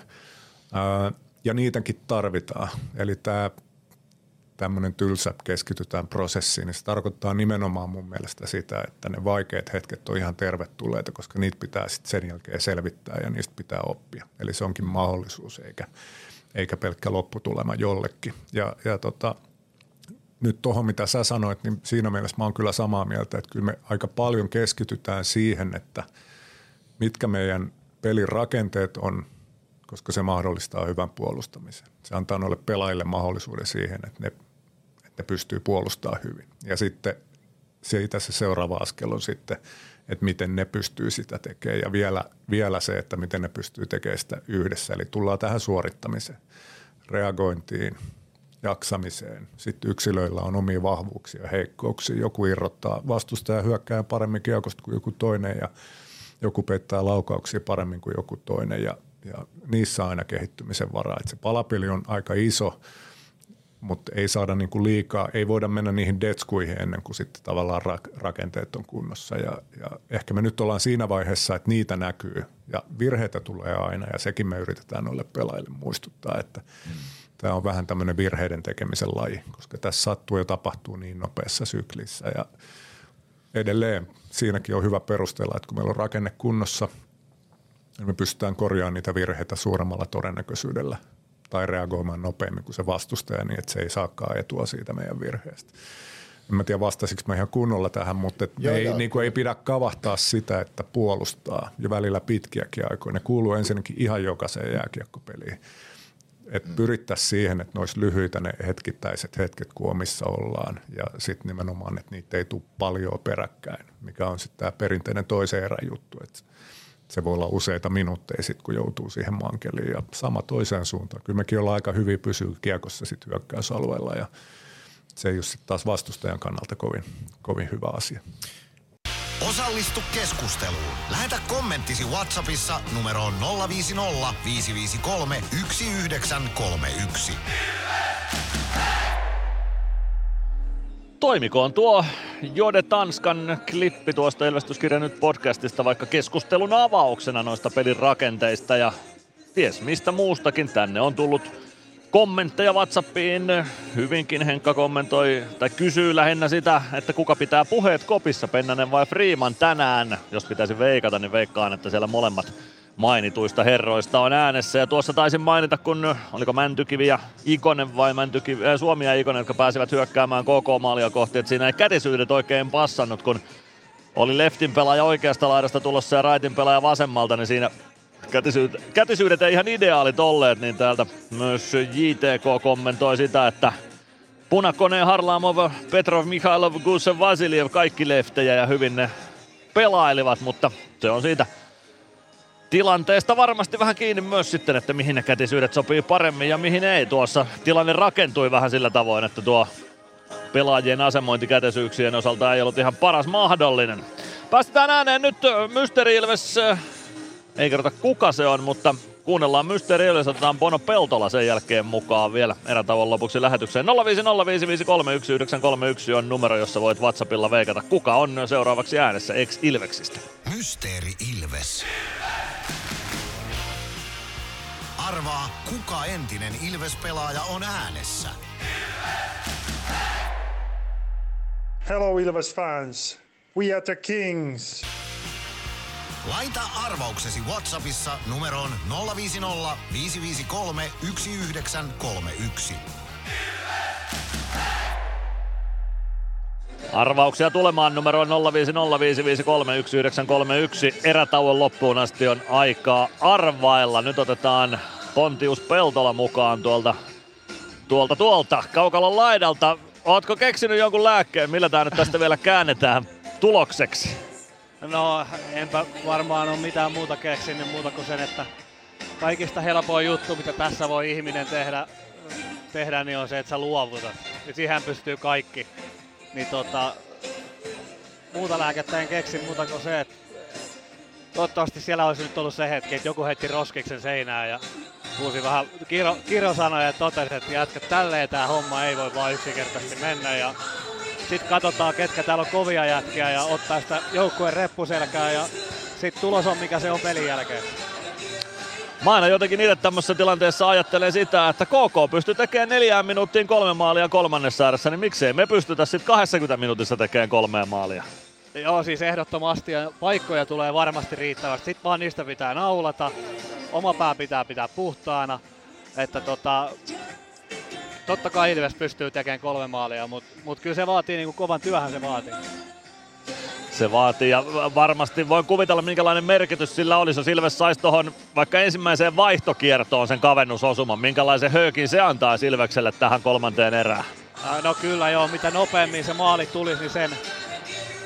Ää, ja niitäkin tarvitaan. Eli tämä tämmöinen tylsä keskitytään prosessiin, niin se tarkoittaa nimenomaan mun mielestä sitä, että ne vaikeat hetket on ihan tervetulleita, koska niitä pitää sitten sen jälkeen selvittää ja niistä pitää oppia. Eli se onkin mahdollisuus eikä, eikä pelkkä lopputulema jollekin. Ja, ja tota, nyt tuohon, mitä sä sanoit, niin siinä mielessä mä oon kyllä samaa mieltä, että kyllä me aika paljon keskitytään siihen, että mitkä meidän pelin rakenteet on, koska se mahdollistaa hyvän puolustamisen. Se antaa noille pelaajille mahdollisuuden siihen, että ne, että ne pystyy puolustamaan hyvin. Ja sitten siitä se seuraava askel on sitten, että miten ne pystyy sitä tekemään ja vielä, vielä se, että miten ne pystyy tekemään sitä yhdessä. Eli tullaan tähän suorittamiseen, reagointiin, jaksamiseen. Sitten yksilöillä on omia vahvuuksia ja heikkouksia. Joku irrottaa vastustaja hyökkää paremmin kiekosta kuin joku toinen ja joku peittää laukauksia paremmin kuin joku toinen ja, ja niissä on aina kehittymisen varaa. Et se palapeli on aika iso, mutta ei saada niinku liikaa, ei voida mennä niihin detskuihin ennen kuin sitten tavallaan rakenteet on kunnossa. Ja, ja ehkä me nyt ollaan siinä vaiheessa, että niitä näkyy ja virheitä tulee aina ja sekin me yritetään noille pelaajille muistuttaa, että mm tämä on vähän tämmöinen virheiden tekemisen laji, koska tässä sattuu ja tapahtuu niin nopeassa syklissä ja edelleen siinäkin on hyvä perustella, että kun meillä on rakenne kunnossa, niin me pystytään korjaamaan niitä virheitä suuremmalla todennäköisyydellä tai reagoimaan nopeammin kuin se vastustaja niin, että se ei saakaan etua siitä meidän virheestä. En mä tiedä vastasiko mä ihan kunnolla tähän, mutta joo, me ei, joo. Niin kuin ei pidä kavahtaa sitä, että puolustaa ja välillä pitkiäkin aikoja. Ne kuuluu ensinnäkin ihan jokaiseen jääkiekkopeliin että mm. pyrittäisiin siihen, että ne olisi lyhyitä ne hetkittäiset hetket, kun omissa ollaan. Ja sitten nimenomaan, että niitä ei tule paljon peräkkäin, mikä on sitten tämä perinteinen toisen erän juttu. Että se voi olla useita minuutteja sitten, kun joutuu siihen mankeliin. Ja sama toiseen suuntaan. Kyllä mekin ollaan aika hyvin pysyä kiekossa sitten hyökkäysalueella ja se ei ole sitten taas vastustajan kannalta kovin, kovin hyvä asia. Osallistu keskusteluun. Lähetä kommenttisi Whatsappissa numeroon 050 553 1931. Toimikoon tuo Jode Tanskan klippi tuosta Ilvestyskirja nyt podcastista vaikka keskustelun avauksena noista pelin rakenteista ja ties mistä muustakin tänne on tullut kommentteja Whatsappiin. Hyvinkin Henkka kommentoi tai kysyy lähinnä sitä, että kuka pitää puheet kopissa, Pennanen vai Freeman tänään. Jos pitäisi veikata, niin veikkaan, että siellä molemmat mainituista herroista on äänessä. Ja tuossa taisin mainita, kun oliko Mäntykivi ja Ikonen vai Mäntykivi, äh, Suomi ja Ikonen, jotka pääsivät hyökkäämään koko maalia kohti. Että siinä ei kätisyydet oikein passannut, kun oli leftin pelaaja oikeasta laidasta tulossa ja raitin pelaaja vasemmalta, niin siinä kätisyydet, kätisyydet ei ihan ideaalit olleet, niin täältä myös JTK kommentoi sitä, että Punakone, Harlamov, Petrov, Mikhailov, Gusev, Vasiljev, kaikki leftejä ja hyvin ne pelailivat, mutta se on siitä tilanteesta varmasti vähän kiinni myös sitten, että mihin ne kätisyydet sopii paremmin ja mihin ei. Tuossa tilanne rakentui vähän sillä tavoin, että tuo pelaajien asemointi kätisyyksien osalta ei ollut ihan paras mahdollinen. Päästetään ääneen nyt Mystery Ilves ei kerrota kuka se on, mutta kuunnellaan Mysteeri Ilves, otetaan Bono Peltola sen jälkeen mukaan vielä erätauon lopuksi lähetykseen. 050553691 on numero, jossa voit WhatsAppilla veikata, kuka on seuraavaksi äänessä ex Ilveksistä. Mysteeri Ilves. Arvaa, kuka entinen Ilves-pelaaja on äänessä. Hello Ilves fans. We are the Kings. Laita arvauksesi Whatsappissa numeroon 050 553 1931. Arvauksia tulemaan numeroon 05055531931. Erätauon loppuun asti on aikaa arvailla. Nyt otetaan Pontius Peltola mukaan tuolta, tuolta, tuolta kaukalon laidalta. Ootko keksinyt jonkun lääkkeen, millä tämä nyt tästä vielä käännetään tulokseksi? No, enpä varmaan ole mitään muuta keksinyt muuta kuin sen, että kaikista helpoin juttu, mitä tässä voi ihminen tehdä, tehdä niin on se, että sä luovutat. Ja siihen pystyy kaikki. Niin tota, muuta lääkettä en keksi muuta kuin se, että toivottavasti siellä olisi nyt ollut se hetki, että joku heitti roskiksen seinään ja huusi vähän kiro, kirosanoja ja totesi, että jätkät tälleen tämä homma ei voi vaan yksinkertaisesti mennä. Ja sitten katsotaan, ketkä täällä on kovia jätkiä ja ottaa sitä joukkueen reppuselkää ja sitten tulos on mikä se on pelin jälkeen. Mä aina jotenkin itse tämmöisessä tilanteessa ajattelen sitä, että KK pystyy tekemään neljään minuuttiin kolme maalia kolmannessa ääressä, niin miksei me pystytä sitten 20 minuutissa tekemään kolmea maalia. Joo, siis ehdottomasti ja paikkoja tulee varmasti riittävästi. Sitten vaan niistä pitää naulata. Oma pää pitää pitää puhtaana. Että tota, totta kai Ilves pystyy tekemään kolme maalia, mutta mut kyllä se vaatii niin kuin kovan työhän se vaatii. Se vaatii ja varmasti voin kuvitella minkälainen merkitys sillä olisi, jos Ilves saisi tuohon vaikka ensimmäiseen vaihtokiertoon sen kavennusosuman. Minkälaisen höökin se antaa Ilvekselle tähän kolmanteen erään? No kyllä joo, mitä nopeammin se maali tulisi, niin sen...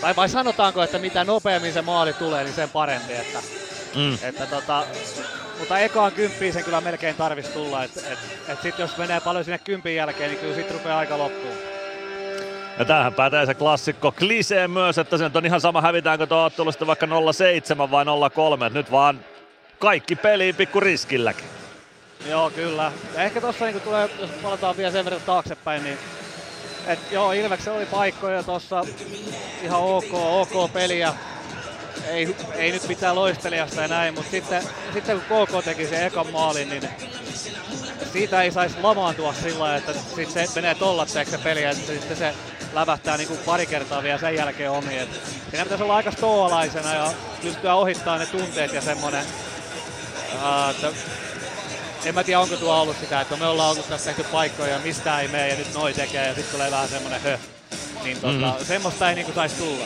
Tai vai sanotaanko, että mitä nopeammin se maali tulee, niin sen parempi. Että, mm. että tota, mutta ekaan kymppiin sen kyllä melkein tarvitsisi tulla. Et, et, et sit jos menee paljon sinne kympin jälkeen, niin kyllä sit rupeaa aika loppuun. Ja tähän pätee se klassikko klisee myös, että se on ihan sama hävitäänkö tuo ottelusta vaikka 0-7 vai 0-3. Nyt vaan kaikki peliin pikku riskilläkin. Joo, kyllä. Ja ehkä tuossa niin tulee, jos palataan vielä sen verran taaksepäin, niin et joo, Ilveksen oli paikkoja tuossa ihan ok, ok peliä. Ei, ei nyt mitään loistelijasta ja näin, mutta sitten, sitten kun KK teki sen ekan maalin, niin siitä ei saisi lamaantua sillä että sitten se menee tollatteeksi se peli, ja sitten se lävähtää niin kuin pari kertaa vielä sen jälkeen omi. Et siinä pitäisi olla aika stoalaisena ja pystyä ohittamaan ne tunteet ja semmonen, uh, että en mä tiedä onko tuo ollut sitä, että me ollaan ollut tässä tehty paikkoja ja mistä ei mene ja nyt noi tekee ja sitten tulee vähän semmonen hö. Niin tota, mm. semmoista ei niinku saisi tulla.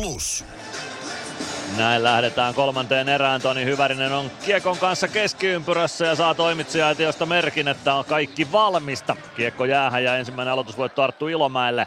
Plus. Näin lähdetään kolmanteen erään. Toni Hyvärinen on Kiekon kanssa keskiympyrässä ja saa toimitsijaitiosta merkin, että on kaikki valmista. Kiekko jäähän ja ensimmäinen aloitusvoitto Arttu Ilomäelle.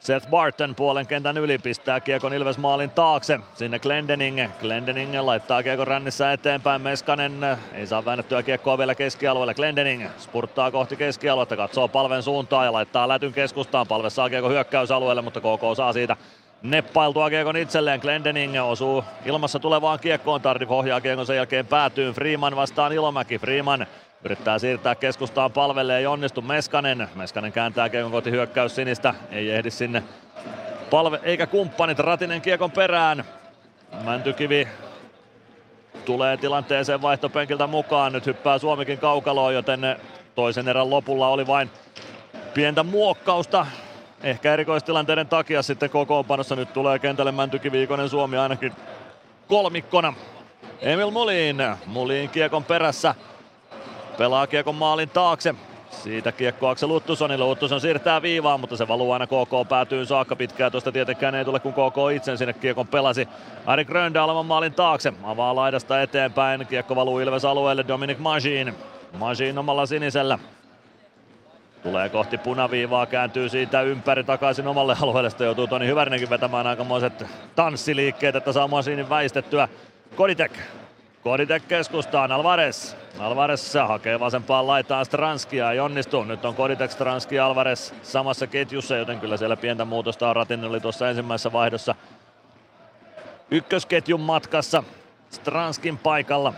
Seth Barton puolen kentän yli pistää Kiekon Ilves maalin taakse. Sinne Glendening. Glendening laittaa Kiekon rännissä eteenpäin. Meskanen ei saa väännettyä Kiekkoa vielä keskialueelle. Glendening spurttaa kohti keskialuetta, katsoo palven suuntaan ja laittaa lätyn keskustaan. Palve saa Kiekon hyökkäysalueelle, mutta KK saa siitä neppailtua Kiekon itselleen. Glendening osuu ilmassa tulevaan Kiekkoon. Tardif ohjaa Kiekon sen jälkeen päätyyn. Freeman vastaan Ilomäki. Freeman Yrittää siirtää keskustaan palvelle ei onnistu Meskanen. Meskanen kääntää Kiekon kohti hyökkäys sinistä. Ei ehdi sinne palve eikä kumppanit. Ratinen Kiekon perään. Mäntykivi tulee tilanteeseen vaihtopenkiltä mukaan. Nyt hyppää Suomikin kaukaloon, joten toisen erän lopulla oli vain pientä muokkausta. Ehkä erikoistilanteiden takia sitten kokoonpanossa nyt tulee kentälle Mäntykivi Suomi ainakin kolmikkona. Emil Mulin, Mulin kiekon perässä Pelaa kiekon maalin taakse. Siitä kiekko Aksel Uttusonille. Uttuson siirtää viivaan, mutta se valuu aina KK päätyy saakka pitkään. Tuosta tietenkään ei tule, kun KK itse sinne kiekon pelasi. Ari Gröndal maalin taakse. Avaa laidasta eteenpäin. Kiekko valuu Ilves alueelle. Dominic Majin. Majin omalla sinisellä. Tulee kohti punaviivaa, kääntyy siitä ympäri takaisin omalle alueelle. Sitten joutuu Toni Hyvärinenkin vetämään aikamoiset tanssiliikkeet, että saa Majinin väistettyä. Koditek Koditek keskustaan, Alvarez. Alvarez hakee vasempaan laitaan Stranskia, ei onnistu. Nyt on Koditek, Stranski Alvarez samassa ketjussa, joten kyllä siellä pientä muutosta on. Ratin oli tuossa ensimmäisessä vaihdossa ykkösketjun matkassa Stranskin paikalla.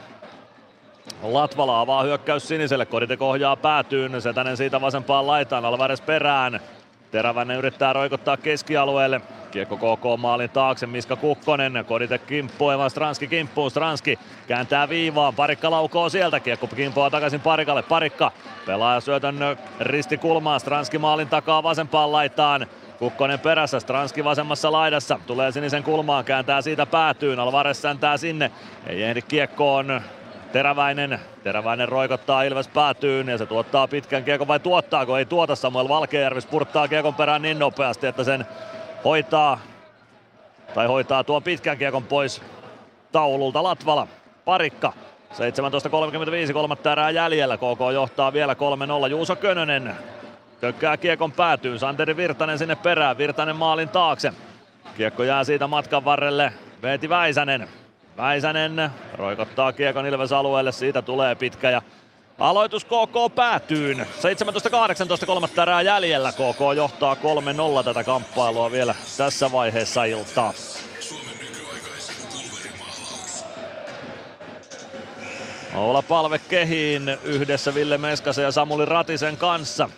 Latvala avaa hyökkäys siniselle, Koditek ohjaa päätyyn, Setänen siitä vasempaan laitaan, Alvarez perään. Teräväinen yrittää roikottaa keskialueelle. Kiekko KK maalin taakse, Miska Kukkonen, Kodite kimppuu, Evan Stranski kimppuu, Stranski kääntää viivaan, Parikka laukoo sieltä, kiekko kimpoaa takaisin Parikalle, Parikka pelaa syötön ristikulmaan, Stranski maalin takaa vasempaan laitaan, Kukkonen perässä, Stranski vasemmassa laidassa, tulee sinisen kulmaan, kääntää siitä päätyyn, Alvarez säntää sinne, ei ehdi kiekkoon, Teräväinen, Teräväinen roikottaa Ilves päätyyn ja se tuottaa pitkän kiekon vai tuottaako? Ei tuota Samuel Valkeajärvi spurttaa kiekon perään niin nopeasti, että sen hoitaa tai hoitaa tuon pitkän kiekon pois taululta Latvala. Parikka 17.35, kolmatta erää jäljellä. KK johtaa vielä 3-0. Juuso Könönen tökkää kiekon päätyyn. Santeri Virtanen sinne perään. Virtanen maalin taakse. Kiekko jää siitä matkan varrelle. Veeti Väisänen. Väisänen roikottaa kiekon Ilves alueelle. Siitä tulee pitkä ja Aloitus KK päätyy. 17-18 kolmatta erää jäljellä. KK johtaa 3-0 tätä kamppailua vielä tässä vaiheessa iltaa. Oula Palve kehiin yhdessä Ville Meskasen ja Samuli Ratisen kanssa.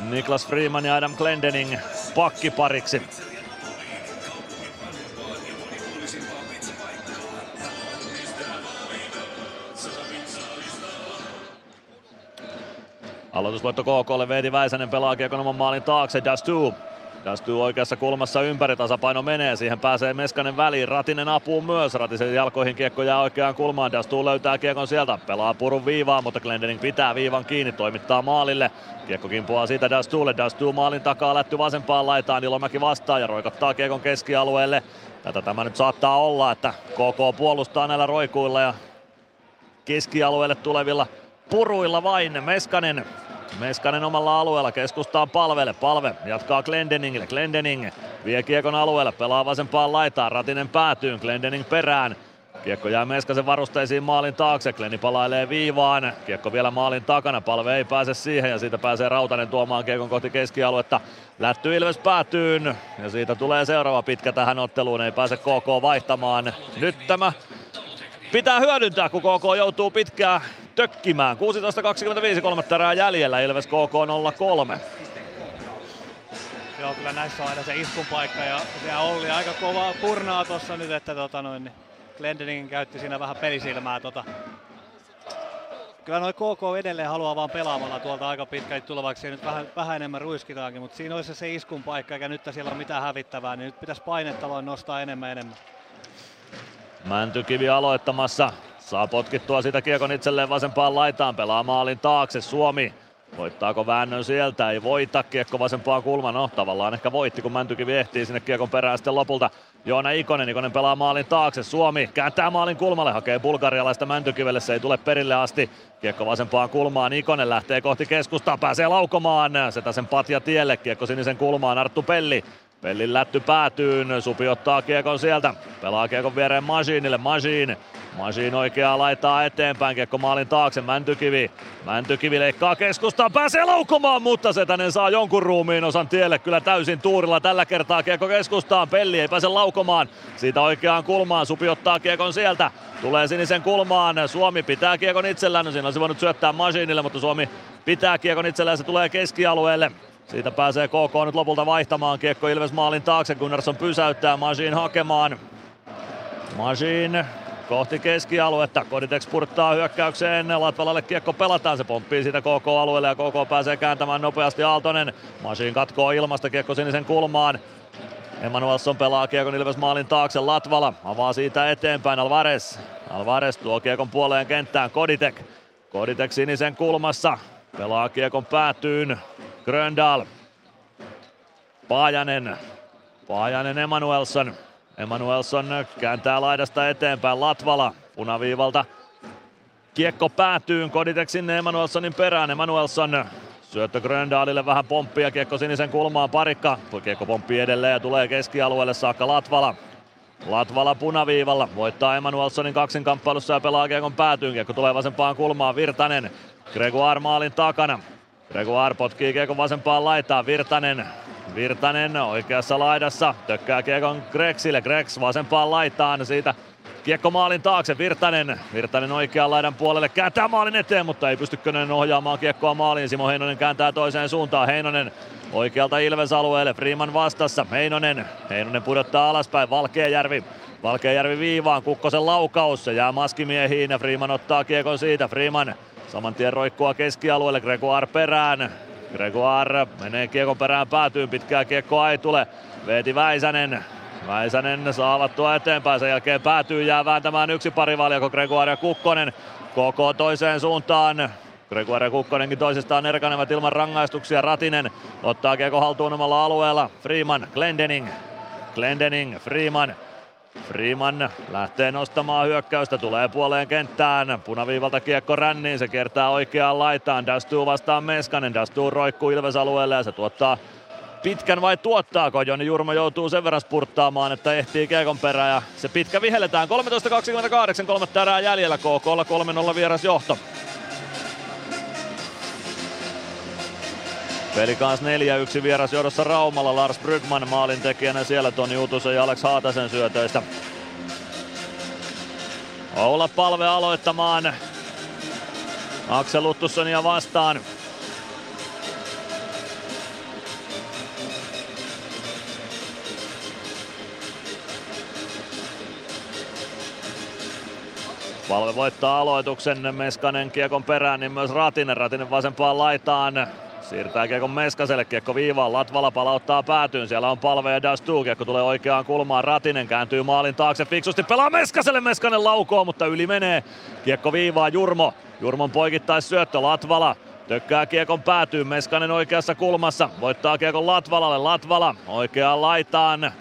Niklas Freeman ja Adam Glendening pakkipariksi. Aloitusvoitto KKlle, Veeti Väisänen pelaa kiekon oman maalin taakse, Dastu. Dastu oikeassa kulmassa ympäri, tasapaino menee, siihen pääsee Meskanen väliin, Ratinen apuun myös, Ratisen jalkoihin kiekko jää oikeaan kulmaan, Dastu löytää kiekon sieltä, pelaa purun viivaa, mutta Glendening pitää viivan kiinni, toimittaa maalille. Kiekko kimpuaa siitä Dastulle, Dastu maalin takaa lätty vasempaan laitaan, Ilomäki vastaa ja roikottaa kiekon keskialueelle. Tätä tämä nyt saattaa olla, että KK puolustaa näillä roikuilla ja keskialueelle tulevilla puruilla vain. Meskanen Meskanen omalla alueella keskustaa palvelle. Palve jatkaa Glendeningille. Glendening vie kiekon alueelle, pelaa vasempaan laitaan. Ratinen päätyy, Glendening perään. Kiekko jää Meskasen varusteisiin maalin taakse. Kleni palailee viivaan. Kiekko vielä maalin takana. Palve ei pääse siihen ja siitä pääsee Rautanen tuomaan kiekon kohti keskialuetta. Lätty Ilves päätyyn ja siitä tulee seuraava pitkä tähän otteluun. Ei pääse KK vaihtamaan. Nyt tämä pitää hyödyntää, kun KK joutuu pitkään tökkimään. 16.25 kolmatta erää jäljellä, Ilves KK 0-3. Joo, kyllä näissä on aina se iskun paikka ja se Olli aika kova purnaa tuossa nyt, että tota noin, niin Glendening käytti siinä vähän pelisilmää. Tota. Kyllä noin KK edelleen haluaa vaan pelaamalla tuolta aika pitkälti tulevaksi ja nyt vähän, vähän enemmän ruiskitaankin, mutta siinä olisi se iskun paikka eikä nyt siellä ole mitään hävittävää, niin nyt pitäisi painetta vaan nostaa enemmän enemmän. Mäntykivi aloittamassa. Saa potkittua sitä kiekon itselleen vasempaan laitaan, pelaa maalin taakse Suomi. Voittaako väännön sieltä? Ei voita. Kiekko vasempaan kulmaan. No tavallaan ehkä voitti, kun Mäntykivi ehtii sinne kiekon perään sitten lopulta. Joona Ikonen. Ikonen pelaa maalin taakse. Suomi kääntää maalin kulmalle. Hakee bulgarialaista Mäntykivelle. Se ei tule perille asti. Kiekko vasempaan kulmaan. Ikonen lähtee kohti keskustaa. Pääsee laukomaan. Setä sen patja tielle. Kiekko sinisen kulmaan. Arttu Pelli Pellin lätty päätyyn, Supi ottaa kiekon sieltä, pelaa kiekon viereen Masiinille, Masiin, Masiin oikeaa laittaa eteenpäin, kiekko maalin taakse, Mäntykivi, Mäntykivi leikkaa keskustaan, pääsee laukomaan, mutta Setänen saa jonkun ruumiin osan tielle, kyllä täysin tuurilla tällä kertaa kiekko keskustaan, Pelli ei pääse laukomaan, siitä oikeaan kulmaan, Supi ottaa kiekon sieltä, tulee sinisen kulmaan, Suomi pitää kiekon itsellään, no siinä olisi voinut syöttää Masiinille, mutta Suomi pitää kiekon itsellään, se tulee keskialueelle, siitä pääsee KK nyt lopulta vaihtamaan. Kiekko Ilves maalin taakse. Gunnarsson pysäyttää Masin hakemaan. Masin kohti keskialuetta. Koditex spurttaa hyökkäykseen. Latvalalle kiekko pelataan. Se pomppii siitä KK-alueelle ja KK pääsee kääntämään nopeasti Aaltonen. Masin katkoo ilmasta kiekko sinisen kulmaan. Emanuelson pelaa kiekon Ilves maalin taakse. Latvala avaa siitä eteenpäin. Alvarez. Alvarez tuo kiekon puoleen kenttään. Koditek. Koditek sinisen kulmassa. Pelaa kiekon päätyyn. Gröndal. Paajanen. Paajanen Emanuelson. Emanuelson kääntää laidasta eteenpäin. Latvala punaviivalta. Kiekko päätyy. Koditek sinne Emanuelsonin perään. Emanuelson syöttö Gröndalille vähän pomppia. Kiekko sinisen kulmaan parikka. Kiekko pomppii edelleen ja tulee keskialueelle saakka Latvala. Latvala punaviivalla, voittaa Emanuelsonin kaksinkamppailussa ja pelaa kiekon päätyyn. Kiekko tulee vasempaan kulmaan, Virtanen, Gregoire maalin takana. Gregoire potkii kiekon vasempaan laitaan, Virtanen. Virtanen oikeassa laidassa, tökkää kiekon Grexille, Grex vasempaan laitaan, siitä Kiekko maalin taakse, Virtanen. Virtanen oikean laidan puolelle, kääntää maalin eteen, mutta ei pysty Könönen ohjaamaan kiekkoa maaliin. Simo Heinonen kääntää toiseen suuntaan, Heinonen Oikealta Ilves alueelle, Freeman vastassa, Heinonen. Heinonen pudottaa alaspäin, Valkeajärvi. Valkeajärvi viivaan, Kukkosen laukaus, se jää maskimiehiin ja Freeman ottaa kiekon siitä. Freeman saman tien roikkua keskialueelle, Gregoire perään. Gregoire menee kiekon perään päätyyn, pitkää kiekkoa ei tule. Veeti Väisänen, Väisänen saavattua eteenpäin, sen jälkeen päätyy jää vääntämään yksi pari valjako Gregoire ja Kukkonen. Koko toiseen suuntaan. Gregoire Kukkonenkin toisistaan erkanevat ilman rangaistuksia. Ratinen ottaa kiekko haltuun omalla alueella. Freeman, Glendening. Glendening, Freeman. Freeman lähtee nostamaan hyökkäystä, tulee puoleen kenttään. Punaviivalta kiekko ränniin, se kiertää oikeaan laitaan. Dastu vastaan Meskanen, Dastu roikkuu Ilves alueelle ja se tuottaa pitkän vai tuottaako? Joni Jurmo joutuu sen verran spurttaamaan, että ehtii kiekon perään ja se pitkä vihelletään. 13.28, kolme tärää jäljellä KKlla 3-0 vieras johto. Peli kans 4-1 vieras johdossa Raumalla. Lars Brygman maalin tekijänä siellä Toni Utusen ja Alex Haatasen syötöistä. Oula palve aloittamaan. Aksel Luttussonia vastaan. Palve voittaa aloituksen, Meskanen kiekon perään, niin myös Ratinen. Ratinen vasempaan laitaan. Siirtää kiekon Meskaselle, kiekko viivaan, Latvala palauttaa päätyyn, siellä on palve ja Dastu, kiekko tulee oikeaan kulmaan, Ratinen kääntyy maalin taakse fiksusti, pelaa Meskaselle, Meskanen laukoo, mutta yli menee, kiekko viivaa, Jurmo, Jurmon poikittais syöttö, Latvala, Tökkää kiekon päätyy, Meskanen oikeassa kulmassa, voittaa kiekon Latvalalle, Latvala oikeaan laitaan,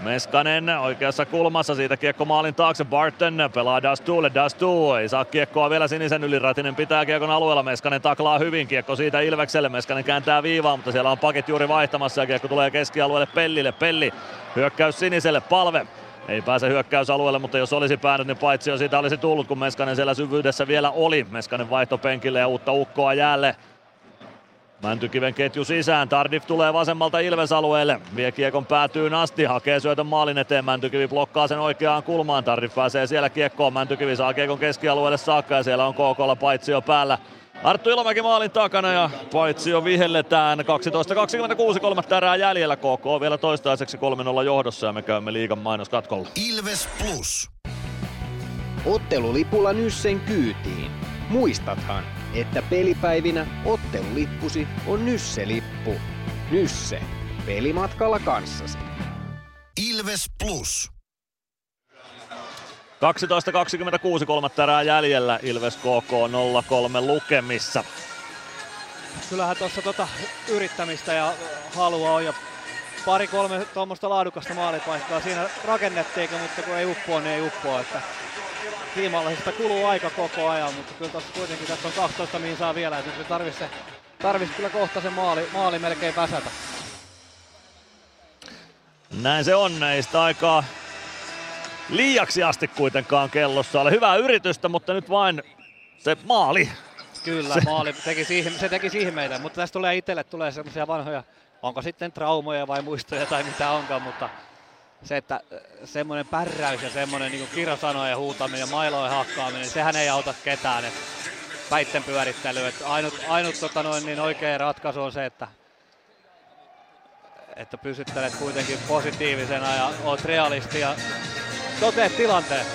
Meskanen oikeassa kulmassa, siitä kiekko maalin taakse, Barton pelaa Dastulle, Dastu ei saa kiekkoa vielä sinisen yli, Ratinen pitää kiekon alueella, Meskanen taklaa hyvin, kiekko siitä Ilvekselle, Meskanen kääntää viivaa, mutta siellä on paket juuri vaihtamassa ja kiekko tulee keskialueelle Pellille, Pelli hyökkäys siniselle, palve ei pääse hyökkäysalueelle, mutta jos olisi päänyt, niin paitsi jo siitä olisi tullut, kun Meskanen siellä syvyydessä vielä oli. Meskanen vaihto penkille ja uutta ukkoa jäälle. Mäntykiven ketju sisään, Tardif tulee vasemmalta Ilves-alueelle, vie kiekon päätyyn asti, hakee syötön maalin eteen, Mäntykivi blokkaa sen oikeaan kulmaan, Tardif pääsee siellä kiekkoon, Mäntykivi saa kiekon keskialueelle saakka ja siellä on KKlla paitsi jo päällä. Arttu Ilomäki maalin takana ja paitsi jo vihelletään 12.26 kolmatta erää jäljellä. KK on vielä toistaiseksi 3-0 johdossa ja me käymme liigan mainoskatkolla. Ilves Plus. Ottelulipulla Nyssen kyytiin. Muistathan, että pelipäivinä ottelulippusi on Nysse-lippu. Nysse. Pelimatkalla kanssasi. Ilves Plus. 12.26 kolmatta erää jäljellä Ilves KK 0-3 lukemissa. Kyllähän tuossa tota yrittämistä ja halua on ja pari-kolme tuommoista laadukasta maalipaikkaa siinä rakennettiinkin, mutta kun ei uppoa, niin ei uppoa. Että tiimallisesta kuluu aika koko ajan, mutta kyllä tuossa kuitenkin tässä on 12 mihin saa vielä, että nyt tarvitsisi tarvis kyllä kohta se maali, maali melkein väsätä. Näin se on, ei sitä aikaa liiaksi asti kuitenkaan kellossa ole. Hyvää yritystä, mutta nyt vain se maali. Kyllä, se. maali teki siihen, se teki ihmeitä, mutta tästä tulee itselle tulee semmoisia vanhoja, onko sitten traumoja vai muistoja tai mitä onkaan, mutta se, että semmoinen pärräys ja semmoinen niin kirosanojen huutaminen ja mailojen hakkaaminen, sehän ei auta ketään. Et päitten pyörittely. Et ainut ainut tota noin, niin oikea ratkaisu on se, että, että pysyttelet kuitenkin positiivisena ja oot realisti ja toteet tilanteen.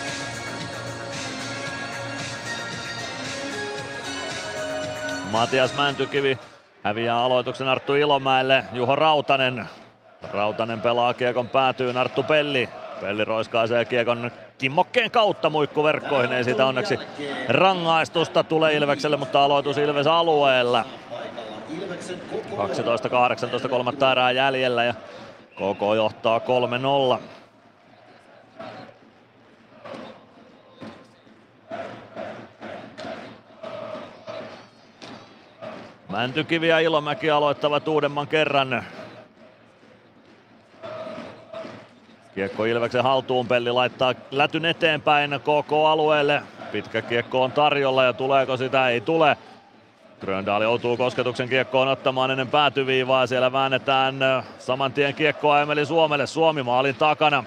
Matias Mäntykivi häviää aloituksen Arttu Ilomäelle. Juho Rautanen. Rautanen pelaa kiekon päätyyn Arttu Pelli. Pelli roiskaisee kiekon kimmokkeen kautta muikkuverkkoihin. Ei siitä onneksi rangaistusta tule Ilvekselle, mutta aloitus Ilves alueella. 12-18 kolmatta erää jäljellä ja KK johtaa 3-0. Mäntykivi ja Ilomäki aloittavat uudemman kerran. Kiekko Ilveksen haltuun, Pelli laittaa lätyn eteenpäin KK-alueelle. Pitkä kiekko on tarjolla ja tuleeko sitä? Ei tule. Gröndal joutuu kosketuksen kiekkoon ottamaan ennen päätyviivaa. Siellä väännetään saman tien kiekkoa Emeli Suomelle. Suomi maalin takana.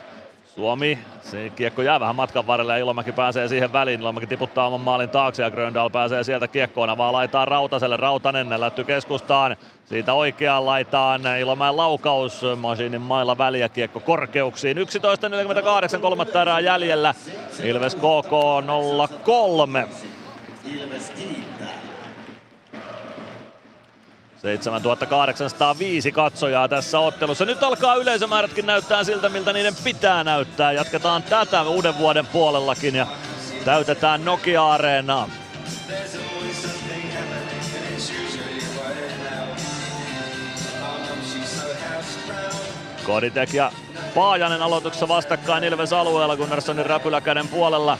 Suomi, se kiekko jää vähän matkan varrelle ja Ilomäki pääsee siihen väliin. Ilomäki tiputtaa oman maalin taakse ja Gröndal pääsee sieltä kiekkoon. Avaa laitaan Rautaselle. Rautanen lätty keskustaan. Siitä oikeaan laitaan Ilomäen laukaus. Masiinin mailla väliä kiekko korkeuksiin. 11.48 kolmatta erää jäljellä. Ilves KK 0-3. 7805 katsojaa tässä ottelussa. Nyt alkaa yleisömäärätkin näyttää siltä, miltä niiden pitää näyttää. Jatketaan tätä uuden vuoden puolellakin ja täytetään Nokia-areenaa. Koditek ja Paajanen aloituksessa vastakkain Ilves alueella Gunnarssonin räpyläkäden puolella.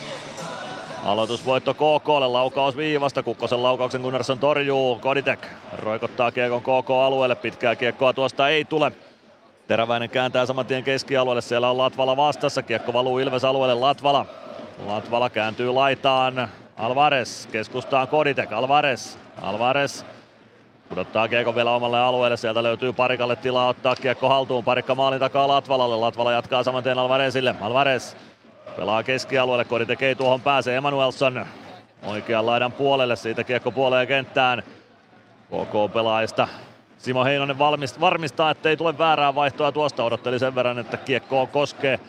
Aloitusvoitto KKlle, laukaus viivasta, Kukkosen laukauksen Gunnarsson torjuu, Koditek roikottaa kiekon KK-alueelle, pitkää kiekkoa tuosta ei tule. Teräväinen kääntää saman tien keskialueelle, siellä on Latvala vastassa, kiekko valuu Ilves alueelle, Latvala. Latvala kääntyy laitaan, Alvarez, keskustaan Koditek, Alvarez, Alvarez Pudottaa kiekko vielä omalle alueelle, sieltä löytyy Parikalle tilaa ottaa kiekko haltuun, Parikka maalin takaa Latvalalle, Latvala jatkaa saman tien Alvarezille, Alvarez Pelaa keskialueelle, Kodi tekee tuohon pääsee Emanuelson oikean laidan puolelle, siitä kiekko puoleen kenttään. KK pelaajista Simo Heinonen valmist, varmistaa, ettei tule väärää vaihtoa tuosta. Odotteli sen verran, että kiekko koskee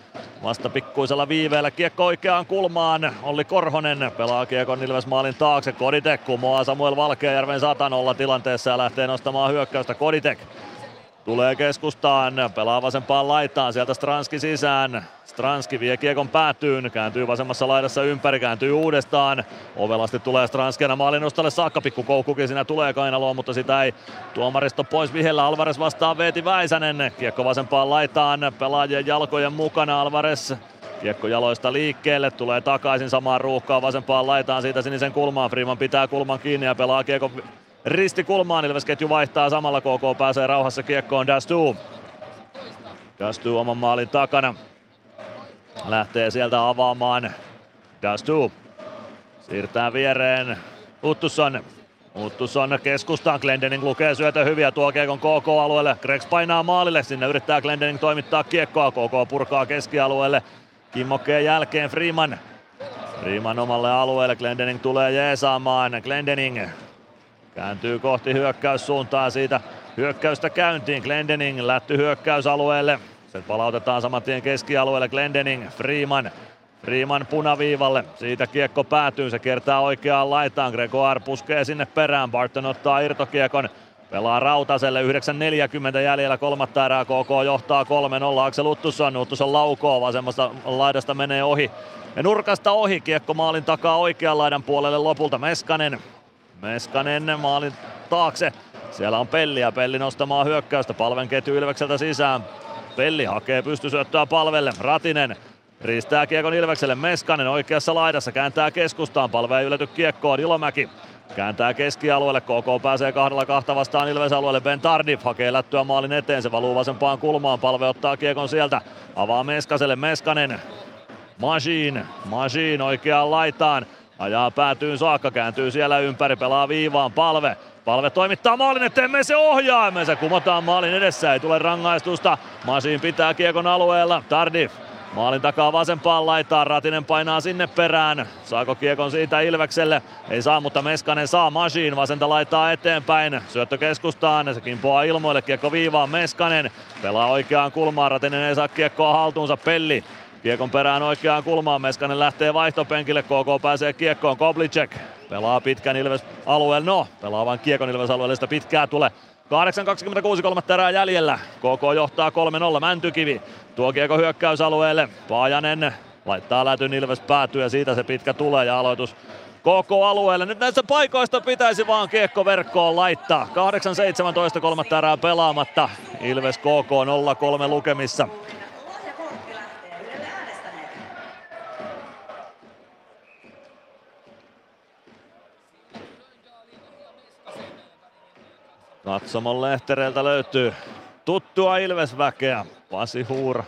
vasta pikkuisella viiveellä. Kiekko oikeaan kulmaan. Olli Korhonen pelaa kiekon Ilves maalin taakse. Koditek kumoaa Samuel Valkeajärven satanolla tilanteessa ja lähtee nostamaan hyökkäystä. Koditek tulee keskustaan, pelaa vasempaan laitaan, sieltä Stranski sisään. Stranski vie kiekon päätyyn, kääntyy vasemmassa laidassa ympäri, kääntyy uudestaan. Ovelasti tulee Stranskena maalinustalle saakka, pikku koukkukin siinä tulee kainaloon, mutta sitä ei tuomaristo pois vihellä. Alvarez vastaa Veeti Väisänen, kiekko vasempaan laitaan, pelaajien jalkojen mukana Alvarez Kiekko jaloista liikkeelle, tulee takaisin samaan ruuhkaan vasempaan laitaan siitä sinisen kulmaan. Freeman pitää kulman kiinni ja pelaa kiekko ristikulmaan. Ilvesketju vaihtaa samalla, KK pääsee rauhassa kiekkoon Dastu. Dastu oman maalin takana. Lähtee sieltä avaamaan Dastu. Siirtää viereen Uttusson. Uttusson keskustaan, Glendening lukee syötä hyviä, tuo kiekon KK-alueelle. Gregs painaa maalille, sinne yrittää Glendening toimittaa kiekkoa, KK purkaa keskialueelle. Kimmokkeen jälkeen Freeman. Freeman omalle alueelle, Glendening tulee jeesaamaan. Glendening kääntyy kohti hyökkäyssuuntaa siitä hyökkäystä käyntiin. Glendening lätty hyökkäysalueelle. Se palautetaan saman tien keskialueelle. Glendening, Freeman. Freeman punaviivalle, siitä kiekko päätyy, se kertaa oikeaan laitaan, Gregoire puskee sinne perään, Barton ottaa irtokiekon, pelaa Rautaselle, 9.40 jäljellä. Kolmatta erää, KK johtaa 3-0, Aksel Uttusson, Uttusson laukoo, vasemmasta laidasta menee ohi, ja nurkasta ohi, kiekko maalin takaa oikean laidan puolelle lopulta, Meskanen, Meskanen maalin taakse, siellä on Pelli ja Pelli nostamaan hyökkäystä, palven ketju Ilvekseltä sisään, Pelli hakee pystysyöttöä palvelle. Ratinen Ristää kiekon Ilvekselle. Meskanen oikeassa laidassa, kääntää keskustaan, palvee ylety kiekkoon. Ilomäki. Kääntää keskialueelle, KK pääsee kahdella kahta vastaan Ilves-alueelle, Ben Tardif hakee lättyä maalin eteen, se valuu vasempaan kulmaan, palve ottaa kiekon sieltä, avaa Meskaselle. Meskanen. Machine, Machine oikeaan laitaan, ajaa päätyyn saakka, kääntyy siellä ympäri, pelaa viivaan, palve, Palve toimittaa maalin eteen, se ohjaa, se kumotaan maalin edessä, ei tule rangaistusta. Masin pitää kiekon alueella, Tardif Maalin takaa vasempaan laitaan, Ratinen painaa sinne perään. Saako kiekon siitä Ilvekselle? Ei saa, mutta Meskanen saa Masiin. Vasenta laittaa eteenpäin. Syöttö keskustaan, se kimpoaa ilmoille. Kiekko viivaan Meskanen. Pelaa oikeaan kulmaan, Ratinen ei saa kiekkoa haltuunsa. Pelli Kiekon perään oikeaan kulmaan, Meskanen lähtee vaihtopenkille, KK pääsee kiekkoon, Koblicek pelaa pitkän Ilves alueelle, no pelaa vain kiekon Ilves alueelle, sitä pitkää tulee. 8.26 kolmatta erää jäljellä. KK johtaa 3-0. Mäntykivi tuo kiekko hyökkäysalueelle. Paajanen laittaa lätyn Ilves päätyy ja siitä se pitkä tulee ja aloitus KK-alueelle. Nyt näistä paikoista pitäisi vaan kiekko verkkoon laittaa. 8.17 kolmatta erää pelaamatta. Ilves KK 0-3 lukemissa. Katsomon lehtereiltä löytyy tuttua Ilvesväkeä. Pasi Huur,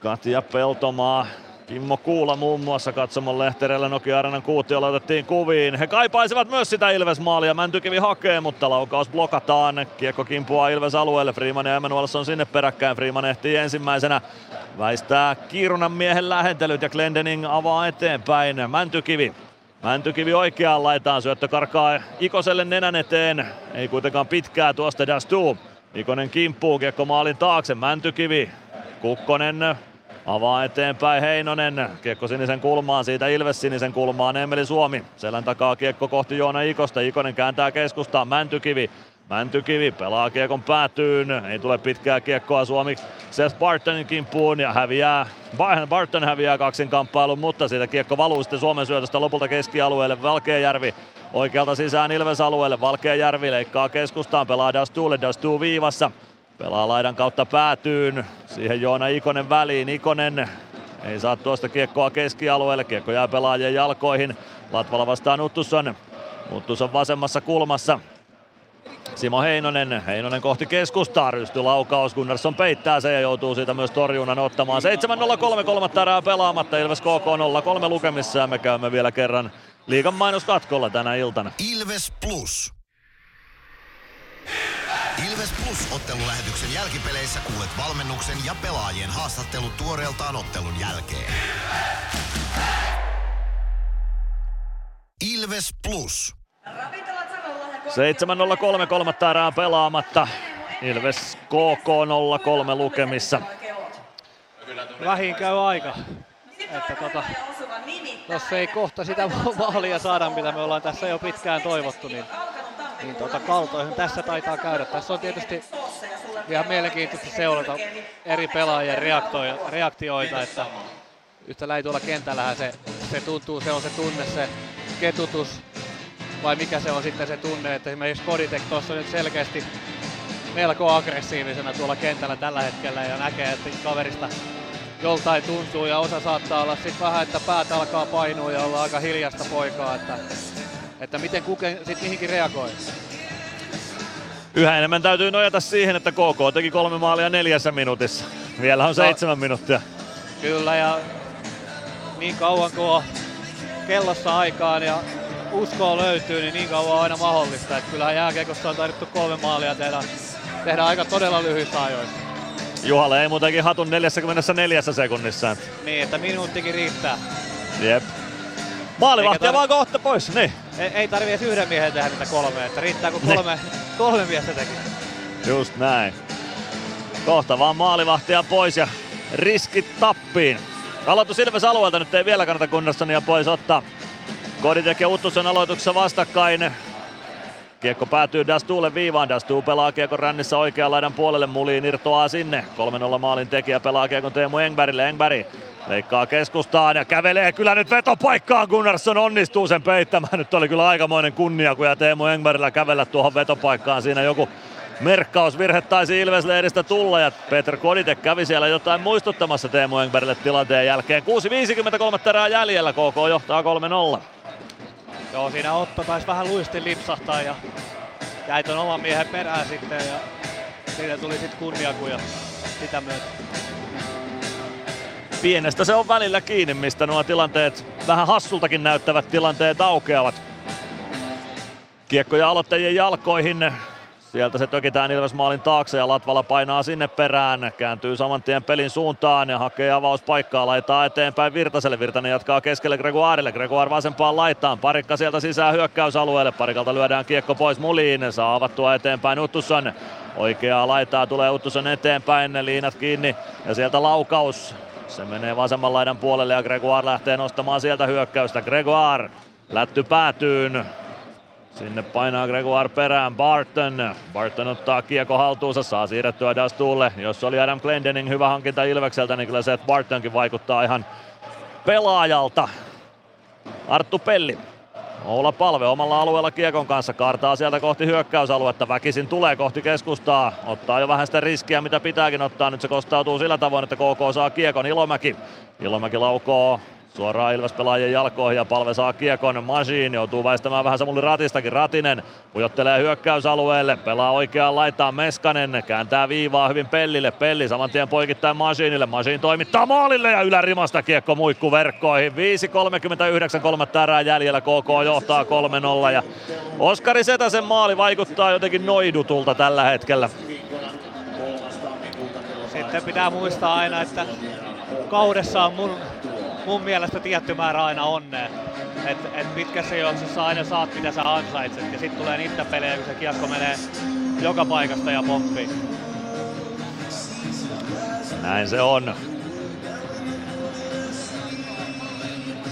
Katja Peltomaa Kimmo Kuula muun muassa katsomon lehtereillä Nokia Arenan kuutiolla otettiin kuviin. He kaipaisivat myös sitä Ilves-maalia. Mäntykivi hakee, mutta laukaus blokataan. Kiekko kimpuaa Ilves alueelle. Freeman ja Emanuelson sinne peräkkäin. Freeman ehtii ensimmäisenä. Väistää Kiirunan miehen lähentelyt ja Glendening avaa eteenpäin. Mäntykivi Mäntykivi oikeaan laitaan, syöttö karkaa Ikoselle nenän eteen. Ei kuitenkaan pitkää tuosta Dastu. Ikonen kimppuu kiekko maalin taakse, Mäntykivi. Kukkonen avaa eteenpäin Heinonen. Kiekko sinisen kulmaan, siitä Ilves sinisen kulmaan, Emeli Suomi. Selän takaa kiekko kohti Joona Ikosta, Ikonen kääntää keskustaan, Mäntykivi. Mäntykivi pelaa kiekon päätyyn, ei tule pitkää kiekkoa. Suomi Seth Bartonin kimppuun ja häviää, Barton häviää kaksin kamppailun, mutta siitä kiekko valuu sitten Suomen syötöstä lopulta keskialueelle. Valkeajärvi oikealta sisään Ilves alueelle, Valkeajärvi leikkaa keskustaan, pelaa Dastuulle, Dastuu viivassa, pelaa laidan kautta päätyyn, siihen Joona Ikonen väliin, Ikonen ei saa tuosta kiekkoa keskialueelle, kiekko jää pelaajien jalkoihin, Latvala vastaan Uttusson, Uttusson vasemmassa kulmassa, Simo Heinonen, Heinonen kohti keskustaa, rysty laukaus, Gunnarsson peittää se ja joutuu siitä myös torjunnan ottamaan. 7-0-3 kolmatta erää pelaamatta, Ilves KK 0-3 lukemissa ja me käymme vielä kerran liigan mainoskatkolla tänä iltana. Ilves Plus. Ilves Plus ottelulähetyksen jälkipeleissä kuulet valmennuksen ja pelaajien haastattelut tuoreeltaan ottelun jälkeen. Ilves Plus. 7-0-3 kolmatta erää pelaamatta. Ilves KK 0-3 lukemissa. Vähin käy aika. Että tota, jos ei kohta sitä (laughs) maalia saada, mitä me ollaan tässä jo pitkään toivottu, niin, niin tota, kaltoihin tässä taitaa käydä. Tässä on tietysti ihan mielenkiintoista seurata eri pelaajien reaktioita, että yhtä lähi tuolla kentällähän se, se tuntuu, se on se tunne, se ketutus, vai mikä se on sitten se tunne, että esimerkiksi Koditek tuossa nyt selkeästi melko aggressiivisena tuolla kentällä tällä hetkellä ja näkee, että kaverista joltain tuntuu ja osa saattaa olla sitten vähän, että päät alkaa painua ja olla aika hiljasta poikaa, että, että miten kuke sitten mihinkin reagoi. Yhä enemmän täytyy nojata siihen, että KK teki kolme maalia neljässä minuutissa. Vielä on no, seitsemän minuuttia. Kyllä ja niin kauan kuin on kellossa aikaan ja uskoa löytyy, niin niin kauan on aina mahdollista. Että kyllähän jääkiekossa on taidettu kolme maalia tehdä, tehdä aika todella lyhyissä ajoissa. Juhalle ei muutenkin hatun 44 sekunnissa. Niin, että minuuttikin riittää. Jep. Maalivahtia tar- vaan kohta pois, niin. Ei, ei tarvi edes yhden miehen tehdä niitä kolme, että riittää kun kolme, ne. kolme miestä teki. Just näin. Kohta vaan maalivahtia pois ja riskit tappiin. Aloitus Ilves alueelta nyt ei vielä kannata Gunnarssonia pois ottaa. Koditek ja Uttusen aloituksessa vastakkain. Kiekko päätyy Dastuulle viivaan. Dastuu pelaa kiekon rännissä oikean laidan puolelle. Muliin irtoaa sinne. 3-0 maalin tekijä pelaa kiekon Teemu Engbergille. Engberg leikkaa keskustaan ja kävelee kyllä nyt vetopaikkaan. Gunnarsson onnistuu sen peittämään. Nyt oli kyllä aikamoinen kunnia, kun Teemu Engbergillä kävellä tuohon vetopaikkaan. Siinä joku merkkausvirhe taisi Ilves-lehdistä tulla ja Peter Koditek kävi siellä jotain muistuttamassa Teemu Engbergille tilanteen jälkeen. 6.53 erää jäljellä, KK johtaa 3-0. Joo, siinä Otto taisi vähän luistin lipsahtaa ja jäi ton oman miehen perään sitten ja siitä tuli sitten kunniakuja sitä myötä. Pienestä se on välillä kiinni, mistä nuo tilanteet, vähän hassultakin näyttävät tilanteet aukeavat. Kiekkoja aloittajien jalkoihin. Sieltä se tökitään Ilves maalin taakse ja Latvala painaa sinne perään. Kääntyy saman tien pelin suuntaan ja hakee avauspaikkaa. Laittaa eteenpäin Virtaselle. Virtanen jatkaa keskelle Gregoirelle. Gregoire vasempaan laittaan. Parikka sieltä sisään hyökkäysalueelle. Parikalta lyödään kiekko pois muliin. Saa avattua eteenpäin Uttusson. Oikeaa laitaa tulee Uttusson eteenpäin. Liinat kiinni ja sieltä laukaus. Se menee vasemman laidan puolelle ja Gregoire lähtee nostamaan sieltä hyökkäystä. Gregoire lätty päätyyn. Sinne painaa Gregoire perään Barton. Barton ottaa kiekko haltuunsa, saa siirrettyä Dastuulle. Jos oli Adam Glendening hyvä hankinta Ilvekseltä, niin kyllä se, että Bartonkin vaikuttaa ihan pelaajalta. Arttu Pelli. Oula Palve omalla alueella kiekon kanssa kaartaa sieltä kohti hyökkäysaluetta. Väkisin tulee kohti keskustaa. Ottaa jo vähän sitä riskiä, mitä pitääkin ottaa. Nyt se kostautuu sillä tavoin, että KK saa kiekon. Ilomäki. Ilomäki laukoo suoraan Ilves pelaajien jalkoihin ja palve saa kiekon. Masiin joutuu väistämään vähän Samuli Ratistakin. Ratinen pujottelee hyökkäysalueelle, pelaa oikeaan laitaan Meskanen, kääntää viivaa hyvin Pellille. Pelli saman tien poikittaa Masiinille. Masiin toimittaa maalille ja ylärimasta kiekko muikku verkkoihin. 5.39 kolmatta erää jäljellä. KK johtaa 3-0 ja Oskari Setäsen maali vaikuttaa jotenkin noidutulta tällä hetkellä. Sitten pitää muistaa aina, että kaudessa on mun, mun mielestä tietty määrä aina onnea. Et, et pitkässä juoksussa aina saat mitä sä ansaitset ja sitten tulee niitä pelejä, kun se kiekko menee joka paikasta ja pomppii. Näin se on.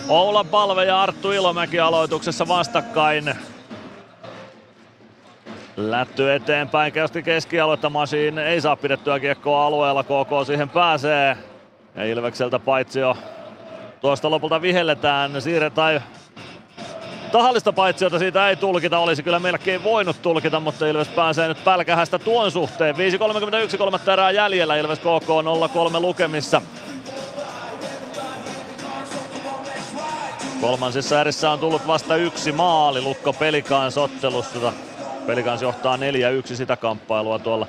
Oula Palve ja Arttu Ilomäki aloituksessa vastakkain. Lätty eteenpäin, käysti keskialuetta Masiin ei saa pidettyä kiekkoa alueella, KK siihen pääsee. Ja Ilvekseltä paitsi jo tuosta lopulta vihelletään, siirre tai tahallista paitsiota siitä ei tulkita, olisi kyllä melkein voinut tulkita, mutta Ilves pääsee nyt pälkähästä tuon suhteen. 5.31 kolmatta erää jäljellä, Ilves KK 0-3 lukemissa. Kolmansissa erissä on tullut vasta yksi maali Lukko Pelikans ottelussa. Pelikans johtaa 4-1 sitä kamppailua tuolla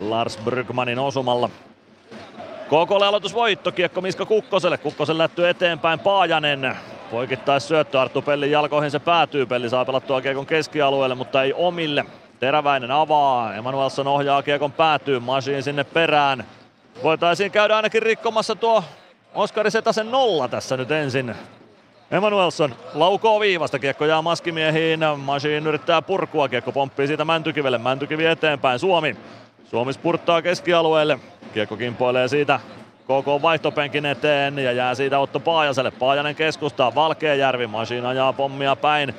Lars Brygmanin osumalla. KKlle aloitusvoitto, kiekko Miska Kukkoselle. Kukkosen lätty eteenpäin, Paajanen. Poikittais syöttö Arttu Pellin jalkoihin se päätyy. Pelli saa pelattua kiekon keskialueelle, mutta ei omille. Teräväinen avaa, Emanuelson ohjaa kiekon päätyy, Masiin sinne perään. Voitaisiin käydä ainakin rikkomassa tuo Oskari Setasen nolla tässä nyt ensin. Emanuelson laukoo viivasta, kiekko jää maskimiehiin, Masiin yrittää purkua, kiekko pomppii siitä Mäntykivelle, Mäntykivi eteenpäin, Suomi. Suomi spurttaa keskialueelle, kiekko kimpoilee siitä KK vaihtopenkin eteen ja jää siitä Otto Paajaselle. Paajanen keskustaa, Valkeajärvi, Masiin ajaa pommia päin.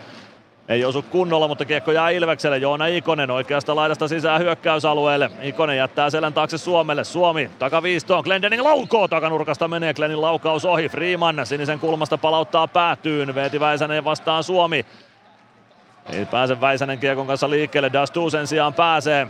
Ei osu kunnolla, mutta kiekko jää Ilvekselle. Joona Ikonen oikeasta laidasta sisään hyökkäysalueelle. Ikonen jättää selän taakse Suomelle. Suomi takaviistoon. Glendening laukoo. Takanurkasta menee Glennin laukaus ohi. Freeman sinisen kulmasta palauttaa päätyyn. Veeti Väisänen vastaan Suomi. Ei pääse Väisänen kiekon kanssa liikkeelle. Dastu sen sijaan pääsee.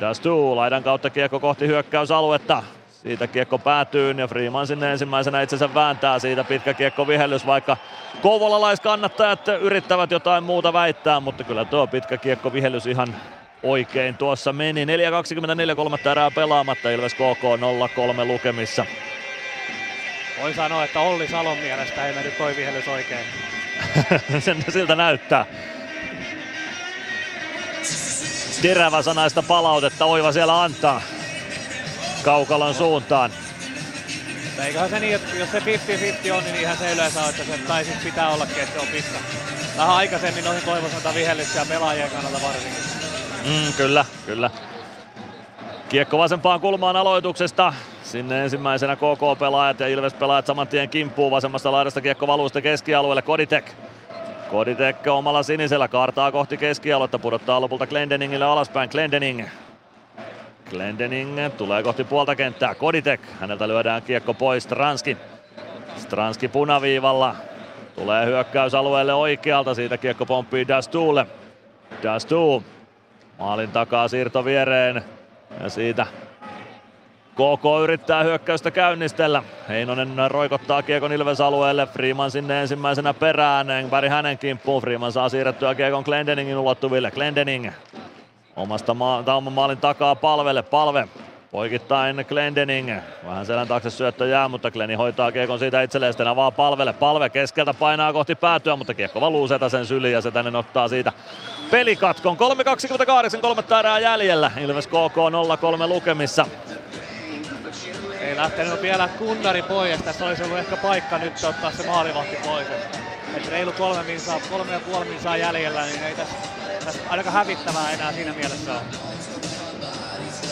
Dastu laidan kautta kiekko kohti hyökkäysaluetta. Siitä kiekko päätyy ja Freeman sinne ensimmäisenä itsensä vääntää siitä pitkä kiekko vihellys, vaikka kouvolalaiskannattajat yrittävät jotain muuta väittää, mutta kyllä tuo pitkä kiekko vihellys ihan oikein tuossa meni. 4.24 kolmatta erää pelaamatta, Ilves KK 0-3 lukemissa. Voi sanoa, että Olli Salon mielestä ei mennyt toi vihellys oikein. (laughs) Sen siltä näyttää. Terävä sanaista palautetta Oiva siellä antaa. Kaukalon suuntaan. Eiköhän se niin, että jos se 50-50 on, niin ihan se yleensä on, että se tai siis pitää ollakin, että se on pitkä. Vähän aikaisemmin noihin toivoisin noita vihellyksiä pelaajien kannalta varsinkin. Mm, kyllä, kyllä. Kiekko vasempaan kulmaan aloituksesta. Sinne ensimmäisenä KK-pelaajat ja Ilves-pelaajat saman tien kimppuu vasemmasta laidasta kiekko valuu keskialueelle Koditek. Koditek omalla sinisellä kaartaa kohti keskialuetta, pudottaa lopulta Glendeningille alaspäin. Glendening Glendening tulee kohti puolta kenttää. Koditek, häneltä lyödään kiekko pois. Stranski. Stranski punaviivalla. Tulee hyökkäysalueelle oikealta, siitä kiekko pomppii Dastuulle. Dastu maalin takaa siirto viereen ja siitä KK yrittää hyökkäystä käynnistellä. Heinonen roikottaa kiekon Ilves alueelle. Freeman sinne ensimmäisenä perään. Engberg hänen kimppuun. Freeman saa siirrettyä kiekon Glendeningin ulottuville. Glendening omasta ma- oman maalin takaa palvelle. Palve poikittain Glendening. Vähän selän taakse syöttö jää, mutta Gleni hoitaa kiekon siitä itselleen sitten avaa palvelle. Palve keskeltä painaa kohti päätyä, mutta kiekko valuu sen syliin ja tänne ottaa siitä pelikatkon. 3.28, kolmatta erää jäljellä. Ilves KK 0-3 lukemissa. Ei lähtenyt vielä kunnari pois, tässä olisi ollut ehkä paikka nyt ottaa se maalivahti pois. Et reilu kolme, minsaa, kolme ja puoli minsaa jäljellä, niin ei tässä, tässä ainakaan hävittävää enää siinä mielessä ole.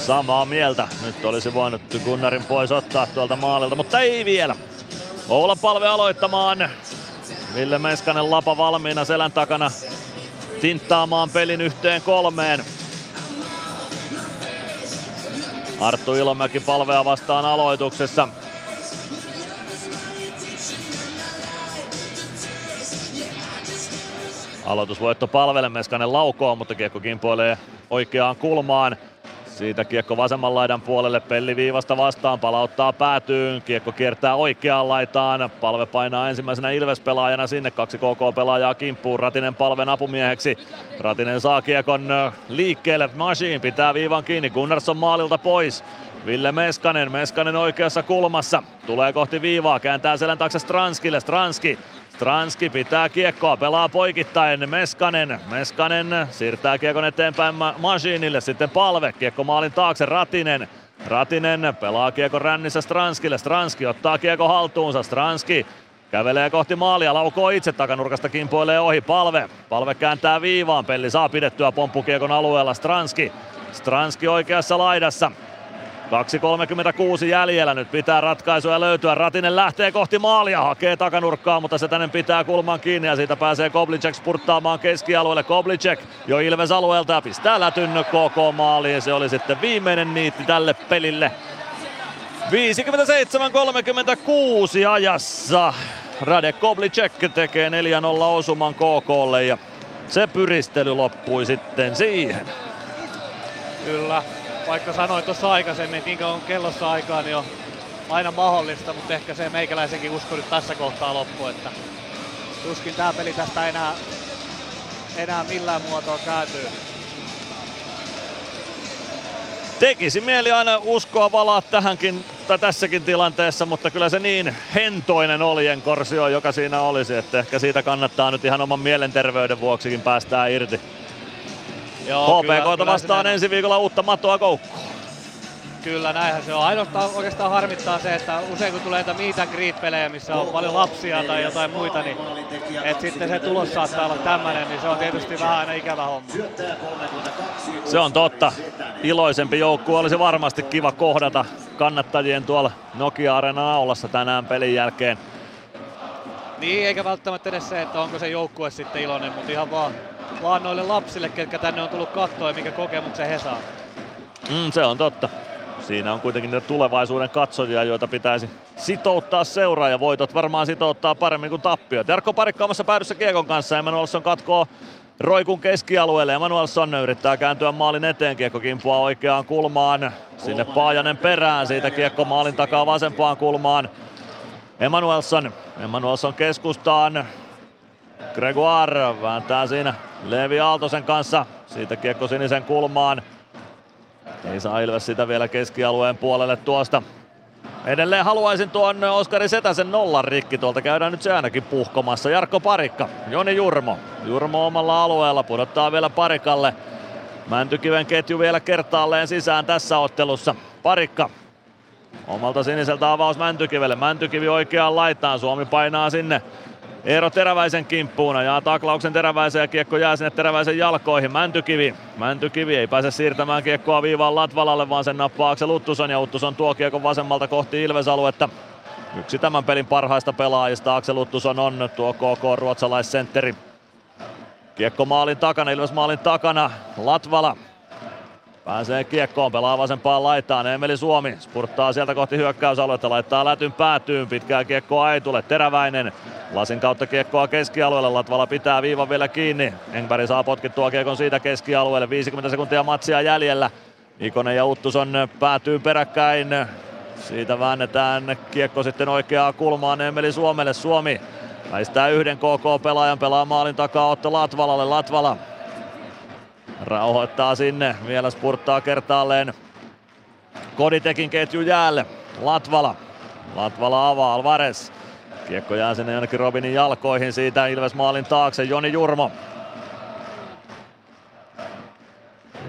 Samaa mieltä. Nyt olisi voinut Gunnarin pois ottaa tuolta maalilta, mutta ei vielä. Oula palve aloittamaan. Ville Meskanen lapa valmiina selän takana tinttaamaan pelin yhteen kolmeen. Arttu Ilomäki palvea vastaan aloituksessa. Aloitusvoitto palvele Meskanen laukoo, mutta kiekko kimpoilee oikeaan kulmaan. Siitä kiekko vasemman laidan puolelle, Pelli viivasta vastaan, palauttaa päätyyn, kiekko kiertää oikeaan laitaan, palve painaa ensimmäisenä Ilves-pelaajana sinne, kaksi KK-pelaajaa kimppuun, Ratinen palven apumieheksi, Ratinen saa kiekon liikkeelle, Machine pitää viivan kiinni, Gunnarsson maalilta pois, Ville Meskanen, Meskanen oikeassa kulmassa, tulee kohti viivaa, kääntää selän taakse Stranskille, Stranski Stranski pitää kiekkoa, pelaa poikittain, Meskanen, Meskanen siirtää kiekon eteenpäin Masinille, sitten palve, kiekko maalin taakse, Ratinen, Ratinen pelaa kiekko rännissä Stranskille, Stranski ottaa kiekko haltuunsa, Stranski Kävelee kohti maalia, laukoo itse takanurkasta, kimpoilee ohi, palve. Palve kääntää viivaan, Pelli saa pidettyä pomppukiekon alueella, Stranski. Stranski oikeassa laidassa, 2.36 jäljellä, nyt pitää ratkaisuja löytyä. Ratinen lähtee kohti maalia, hakee takanurkkaa, mutta se tänne pitää kulman kiinni ja siitä pääsee Koblicek spurttaamaan keskialueelle. Koblicek jo Ilves alueelta ja pistää lätyn KK maaliin. Se oli sitten viimeinen niitti tälle pelille. 57-36 ajassa. Rade Koblicek tekee 4-0 osuman KKlle ja se pyristely loppui sitten siihen. Kyllä, vaikka sanoin tuossa aikaisemmin, että niin on kellossa aikaa, niin on aina mahdollista, mutta ehkä se meikäläisenkin usko nyt tässä kohtaa loppu, että tuskin tämä peli tästä enää, enää millään muotoa kääntyy. Tekisi mieli aina uskoa valaa tähänkin tai tässäkin tilanteessa, mutta kyllä se niin hentoinen oljenkorsio, joka siinä olisi, että ehkä siitä kannattaa nyt ihan oman mielenterveyden vuoksikin päästää irti. Joo, HPK vastaan ensi viikolla uutta matoa koukkuun. Kyllä, näinhän se on. Ainoastaan oikeastaan harmittaa se, että usein kun tulee näitä meet and pelejä missä on paljon lapsia tai jotain muita, niin että sitten se tulos saattaa olla tämmöinen, niin se on tietysti vähän aina ikävä homma. Se on totta. Iloisempi joukkue olisi varmasti kiva kohdata kannattajien tuolla Nokia Arena aulassa tänään pelin jälkeen. Niin, eikä välttämättä edes se, että onko se joukkue sitten iloinen, mutta ihan vaan vaan noille lapsille, ketkä tänne on tullut katsoa ja minkä kokemuksen he saa. Mm, se on totta. Siinä on kuitenkin niitä tulevaisuuden katsojia, joita pitäisi sitouttaa seuraa ja voitot varmaan sitouttaa paremmin kuin tappiot. Jarkko Parikka omassa päädyssä Kiekon kanssa. Emanuelsson katkoo Roikun keskialueelle. Emanuelsson yrittää kääntyä maalin eteen. Kiekko kimpuaa oikeaan kulmaan. Sinne Paajanen perään. Siitä kiekko maalin takaa vasempaan kulmaan. Emanuelsson. Emanuelsson keskustaan. Gregoire vääntää siinä Levi Aaltosen kanssa. Siitä kiekko sinisen kulmaan. Ei saa Ilves sitä vielä keskialueen puolelle tuosta. Edelleen haluaisin tuon Oskari Setäsen nollan rikki. Tuolta käydään nyt se ainakin puhkomassa. Jarkko Parikka, Joni Jurmo. Jurmo omalla alueella pudottaa vielä Parikalle. Mäntykiven ketju vielä kertaalleen sisään tässä ottelussa. Parikka omalta siniseltä avaus Mäntykivelle. Mäntykivi oikeaan laitaan. Suomi painaa sinne Eero Teräväisen kimppuun ja taklauksen Teräväisen ja kiekko jää sinne Teräväisen jalkoihin. Mäntykivi. Mäntykivi ei pääse siirtämään kiekkoa viivaan Latvalalle, vaan sen nappaa Aksel Uttuson ja Uttuson tuo kiekon vasemmalta kohti Ilves-aluetta. Yksi tämän pelin parhaista pelaajista Aksel Uttuson on tuo KK ruotsalaissentteri. Kiekko maalin takana, Ilves maalin takana. Latvala Pääsee kiekkoon, pelaa vasempaan laitaan. Emeli Suomi spurttaa sieltä kohti hyökkäysaluetta, laittaa lätyn päätyyn. Pitkää kiekkoa ei tule. Teräväinen lasin kautta kiekkoa keskialueelle. Latvala pitää viivan vielä kiinni. Engberg saa potkittua kiekon siitä keskialueelle. 50 sekuntia matsia jäljellä. Ikonen ja Uttuson päätyy peräkkäin. Siitä väännetään kiekko sitten oikeaa kulmaan Emeli Suomelle. Suomi väistää yhden KK-pelaajan, pelaa maalin takaa Otto Latvalalle. Latvala Rauhoittaa sinne, vielä spurttaa kertaalleen Koditekin ketju jäälle. Latvala. Latvala avaa Alvarez. Kiekko jää sinne ainakin Robinin jalkoihin siitä Ilves maalin taakse. Joni Jurmo.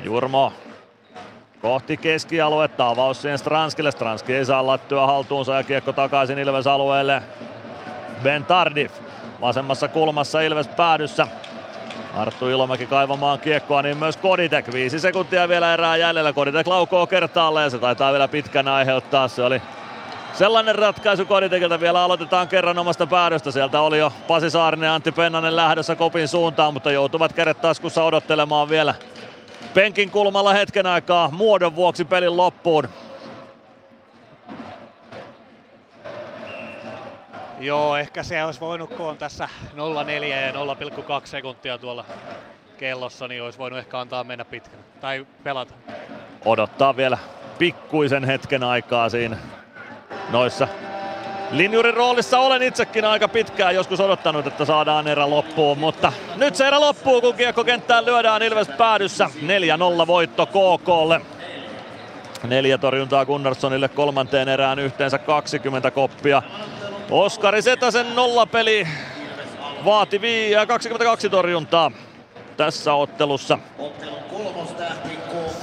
Jurmo kohti keskialuetta. Avaus siihen Stranskille. Stranski ei saa lattyä haltuunsa ja kiekko takaisin Ilves alueelle. Ben Tardif vasemmassa kulmassa Ilves päädyssä. Arttu Ilomäki kaivamaan kiekkoa, niin myös Koditek. Viisi sekuntia vielä erää jäljellä. Koditek laukoo kertaalle ja se taitaa vielä pitkän aiheuttaa. Se oli sellainen ratkaisu Koditekilta. Vielä aloitetaan kerran omasta päädystä. Sieltä oli jo Pasi Saarinen ja Antti Pennanen lähdössä kopin suuntaan, mutta joutuvat kädet taskussa odottelemaan vielä penkin kulmalla hetken aikaa muodon vuoksi pelin loppuun. Joo, ehkä se olisi voinut, kun on tässä 0,4 ja 0,2 sekuntia tuolla kellossa, niin olisi voinut ehkä antaa mennä pitkään. Tai pelata. odottaa vielä pikkuisen hetken aikaa siinä noissa Linjurin roolissa olen itsekin aika pitkään joskus odottanut, että saadaan erä loppuun, mutta nyt se erä loppuu, kun kiekko kenttään lyödään Ilves päädyssä. 4-0 voitto KKlle. Neljä torjuntaa Gunnarssonille kolmanteen erään yhteensä 20 koppia. Oskari Setäsen nollapeli vaati 22 torjuntaa tässä ottelussa.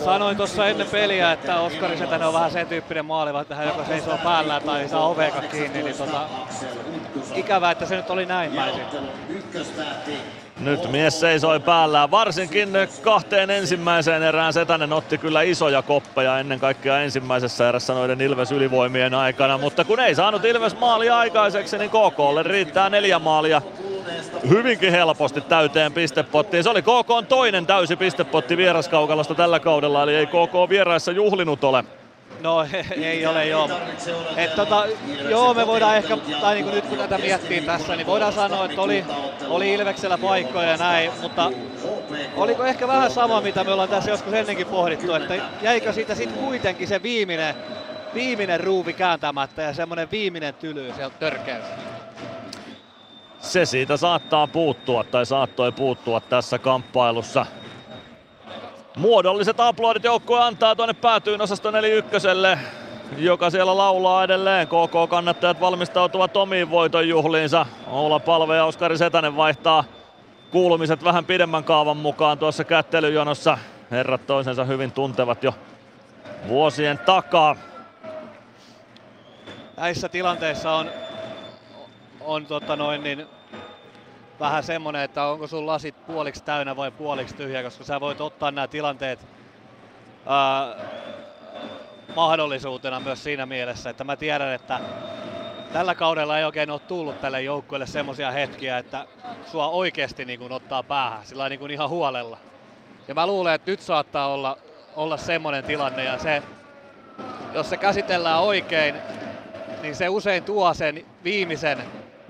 Sanoin tuossa ennen peliä, että Oskari Setänen on vähän sen tyyppinen maalivahti, joka seisoo päällä tai saa oveka kiinni, niin tota, ikävää, että se nyt oli näin päin Nyt mies seisoi päällään, varsinkin kahteen ensimmäiseen erään Setänen otti kyllä isoja koppeja ennen kaikkea ensimmäisessä erässä noiden Ilves ylivoimien aikana, mutta kun ei saanut Ilves maalia aikaiseksi, niin KKlle riittää neljä maalia hyvinkin helposti täyteen pistepottiin. Se oli KK toinen täysi pistepotti vieraskaukalosta tällä kaudella, eli ei KK vieraissa juhlinut ole. No (laughs) ei ole joo. Et tota, joo, me voidaan ehkä, tai niin kuin nyt kun tätä miettii tässä, niin voidaan sanoa, että oli, oli Ilveksellä paikkoja ja näin, mutta oliko ehkä vähän sama, mitä me ollaan tässä joskus ennenkin pohdittu, että jäikö siitä sitten kuitenkin se viimeinen, viimeinen ruuvi kääntämättä ja semmoinen viimeinen tyly sieltä törkeys? Se siitä saattaa puuttua tai saattoi puuttua tässä kamppailussa. Muodolliset aplodit joukkue antaa tuonne päätyyn osaston eli ykköselle, joka siellä laulaa edelleen. KK-kannattajat valmistautuvat omiin voiton juhliinsa. Oula Palve ja Oskari Setänen vaihtaa kuulumiset vähän pidemmän kaavan mukaan tuossa kättelyjonossa. Herrat toisensa hyvin tuntevat jo vuosien takaa. Näissä tilanteissa on, on tota noin, niin vähän semmonen, että onko sun lasit puoliksi täynnä vai puoliksi tyhjä, koska sä voit ottaa nämä tilanteet ää, mahdollisuutena myös siinä mielessä, että mä tiedän, että tällä kaudella ei oikein ole tullut tälle joukkueelle semmoisia hetkiä, että sua oikeasti niin kuin ottaa päähän, sillä niin kuin ihan huolella. Ja mä luulen, että nyt saattaa olla, olla semmoinen tilanne ja se, jos se käsitellään oikein, niin se usein tuo sen viimeisen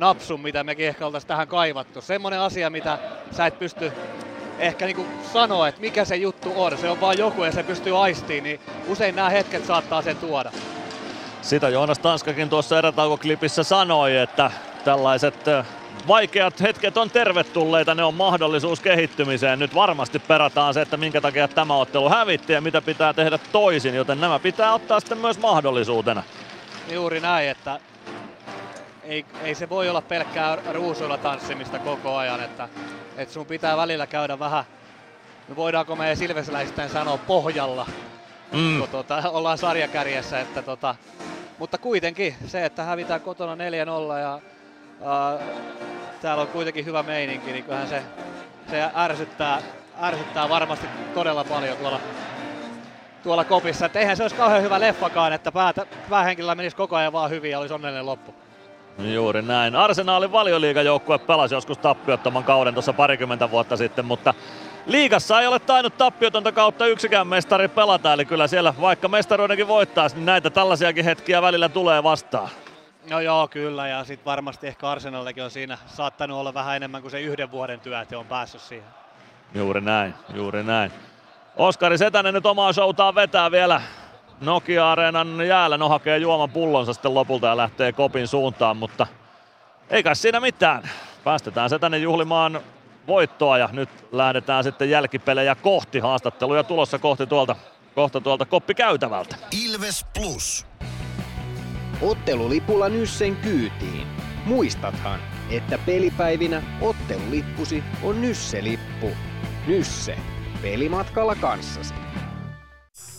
napsun, mitä mekin ehkä oltaisiin tähän kaivattu. Semmoinen asia, mitä sä et pysty ehkä niinku sanoa, että mikä se juttu on. Se on vaan joku ja se pystyy aistiin, niin usein nämä hetket saattaa sen tuoda. Sitä Joonas Tanskakin tuossa erätaukoklipissä sanoi, että tällaiset vaikeat hetket on tervetulleita, ne on mahdollisuus kehittymiseen. Nyt varmasti perataan se, että minkä takia tämä ottelu hävitti ja mitä pitää tehdä toisin, joten nämä pitää ottaa sitten myös mahdollisuutena. Juuri näin, että ei, ei se voi olla pelkkää ruusuilla tanssimista koko ajan, että, että sun pitää välillä käydä vähän, no voidaanko me silvesläisten sanoa pohjalla, mm. kun tota, ollaan sarjakärjessä, että tota, mutta kuitenkin se, että hävitään kotona 4-0 ja äh, täällä on kuitenkin hyvä meininki, niin kyllähän se, se ärsyttää, ärsyttää varmasti todella paljon tuolla, tuolla kopissa. Et eihän se olisi kauhean hyvä leffakaan, että päätä, päähenkilöllä menisi koko ajan vaan hyvin ja olisi onnellinen loppu. Juuri näin. Arsenaalin valioliigajoukkue pelasi joskus tappiottoman kauden tuossa parikymmentä vuotta sitten, mutta liigassa ei ole tainnut tappiotonta kautta yksikään mestari pelata, eli kyllä siellä vaikka mestaruudenkin voittaisi, niin näitä tällaisiakin hetkiä välillä tulee vastaan. No joo, kyllä, ja sitten varmasti ehkä Arsenalillakin on siinä saattanut olla vähän enemmän kuin se yhden vuoden työ, että on päässyt siihen. Juuri näin, juuri näin. Oskari Setänen nyt omaa showtaan vetää vielä Nokia-areenan jäällä. No hakee juoman pullonsa sitten lopulta ja lähtee kopin suuntaan, mutta ei kai siinä mitään. Päästetään se tänne juhlimaan voittoa ja nyt lähdetään sitten jälkipelejä kohti haastatteluja tulossa kohti tuolta, kohta tuolta koppikäytävältä. Ilves Plus. Ottelulipulla Nyssen kyytiin. Muistathan, että pelipäivinä ottelulippusi on Nysse-lippu. Nysse. Pelimatkalla kanssasi.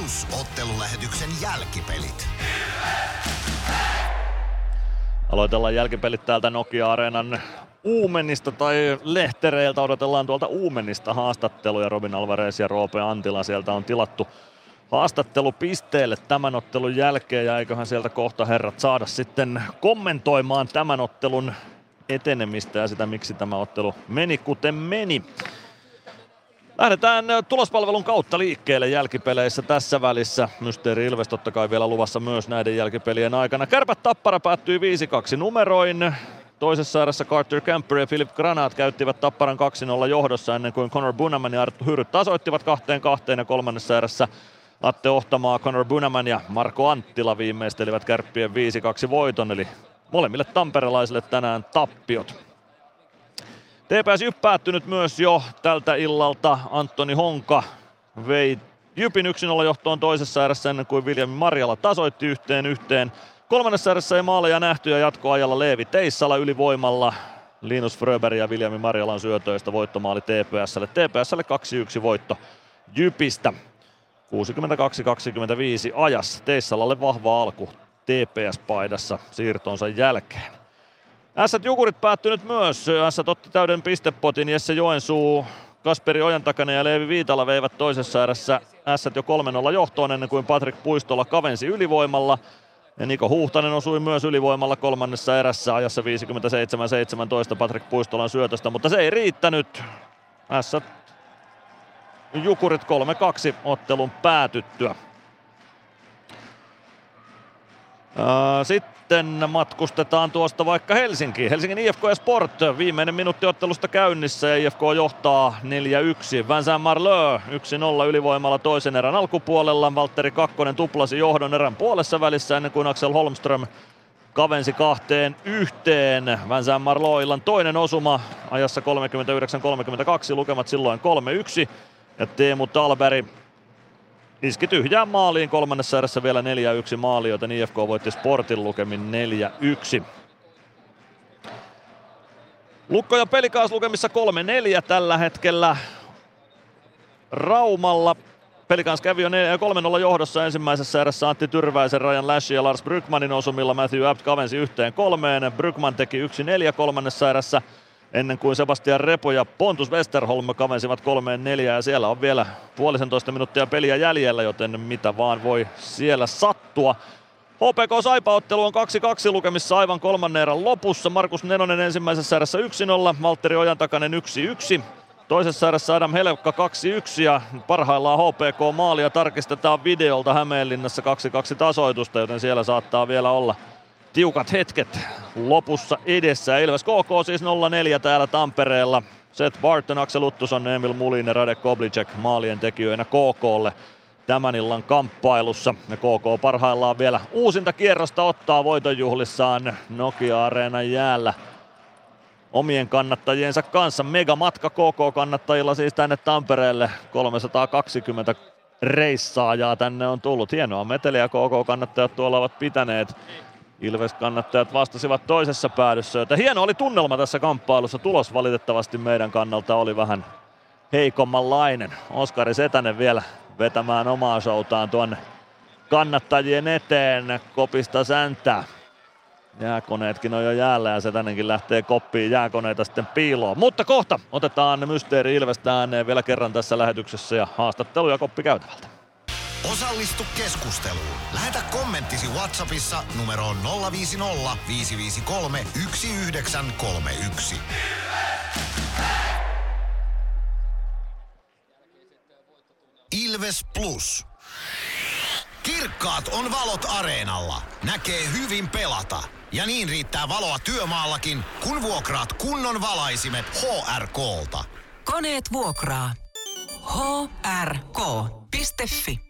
Plus ottelulähetyksen jälkipelit. Aloitellaan jälkipelit täältä Nokia-areenan Uumenista tai lehtereiltä odotellaan tuolta Uumenista haastatteluja. Robin Alvarez ja Roope Antila sieltä on tilattu haastattelupisteelle tämän ottelun jälkeen ja eiköhän sieltä kohta herrat saada sitten kommentoimaan tämän ottelun etenemistä ja sitä miksi tämä ottelu meni kuten meni. Lähdetään tulospalvelun kautta liikkeelle jälkipeleissä tässä välissä. Mysteeri Ilves totta kai vielä luvassa myös näiden jälkipelien aikana. Kärpät Tappara päättyi 5-2 numeroin. Toisessa erässä Carter Camper ja Philip Granat käyttivät Tapparan 2-0 johdossa ennen kuin Connor Bunaman ja Arttu Hyryt tasoittivat kahteen kahteen ja kolmannessa erässä Atte Ohtamaa, Connor Bunaman ja Marko Anttila viimeistelivät kärppien 5-2 voiton, eli molemmille tamperelaisille tänään tappiot. TPS Jyp päättynyt myös jo tältä illalta. Antoni Honka vei Jypin 1-0 johtoon toisessa erässä ennen kuin William Marjala tasoitti yhteen yhteen. Kolmannessa erässä ei maaleja nähty ja jatkoajalla Leevi Teissala ylivoimalla. Linus Fröberg ja William Marjalan syötöistä voittomaali TPSlle. TPSlle 2-1 voitto Jypistä. 62-25 ajassa. Teissalalle vahva alku TPS-paidassa siirtonsa jälkeen. Ässät Jukurit päättynyt myös. Ässät otti täyden pistepotin. Jesse Joensuu, Kasperi Ojantakainen ja Leevi Viitala veivät toisessa erässä Ässät jo 3-0 johtoon ennen kuin Patrik Puistola kavensi ylivoimalla. Ja Niko Huhtanen osui myös ylivoimalla kolmannessa erässä ajassa 57-17 Patrik Puistolan syötöstä, mutta se ei riittänyt. Ässät Jukurit 3-2 ottelun päätyttyä. Sitten matkustetaan tuosta vaikka Helsinkiin. Helsingin IFK ja Sport viimeinen minuutti ottelusta käynnissä ja IFK johtaa 4-1. Vincent Marleux 1-0 ylivoimalla toisen erän alkupuolella. Valtteri Kakkonen tuplasi johdon erän puolessa välissä ennen kuin Axel Holmström kavensi kahteen yhteen. Vincent Marleux illan toinen osuma ajassa 39-32, lukemat silloin 3-1. Ja Teemu Talberi iski tyhjään maaliin kolmannessa erässä vielä 4-1 maali, joten IFK voitti Sportin lukemin 4-1. Lukko ja pelikaas lukemissa 3-4 tällä hetkellä Raumalla. Pelikans kävi jo 3-0 johdossa ensimmäisessä erässä Antti Tyrväisen, Rajan Lash ja Lars Brygmanin osumilla Matthew Abt kavensi yhteen kolmeen. Brygman teki 1-4 kolmannessa erässä ennen kuin Sebastian Repo ja Pontus Westerholm kavensivat kolmeen neljään ja siellä on vielä puolisentoista minuuttia peliä jäljellä, joten mitä vaan voi siellä sattua. HPK Saipa-ottelu on 2-2 lukemissa aivan kolmannen erän lopussa. Markus Nenonen ensimmäisessä erässä 1-0, Valtteri Ojantakainen 1-1. Toisessa erässä Adam Helekka 2-1 ja parhaillaan HPK maalia tarkistetaan videolta Hämeenlinnassa 2-2 tasoitusta, joten siellä saattaa vielä olla tiukat hetket lopussa edessä. Ilves KK siis 0-4 täällä Tampereella. Seth Barton, Axel Uttuson, Emil Mulin ja Radek Koblicek maalien tekijöinä KKlle tämän illan kamppailussa. Ja KK parhaillaan vielä uusinta kierrosta ottaa voitonjuhlissaan Nokia-areenan jäällä omien kannattajiensa kanssa. Mega matka KK-kannattajilla siis tänne Tampereelle. 320 reissaajaa tänne on tullut. Hienoa meteliä KK-kannattajat tuolla ovat pitäneet. Ilves-kannattajat vastasivat toisessa päädyssä, joten hieno oli tunnelma tässä kamppailussa. Tulos valitettavasti meidän kannalta oli vähän heikommanlainen. Oskari Setänen vielä vetämään omaa showtaan tuonne kannattajien eteen kopista säntää. Jääkoneetkin on jo jäällä ja Setänenkin lähtee koppiin jääkoneita sitten piiloon. Mutta kohta otetaan Mysteeri Ilvestä ääneen vielä kerran tässä lähetyksessä ja haastattelu ja koppi käytävältä. Osallistu keskusteluun. Lähetä kommenttisi Whatsappissa numeroon 050 553 1931. Ilves Plus. Kirkkaat on valot areenalla. Näkee hyvin pelata. Ja niin riittää valoa työmaallakin, kun vuokraat kunnon valaisimet HRKlta. Koneet vuokraa. hrk.fi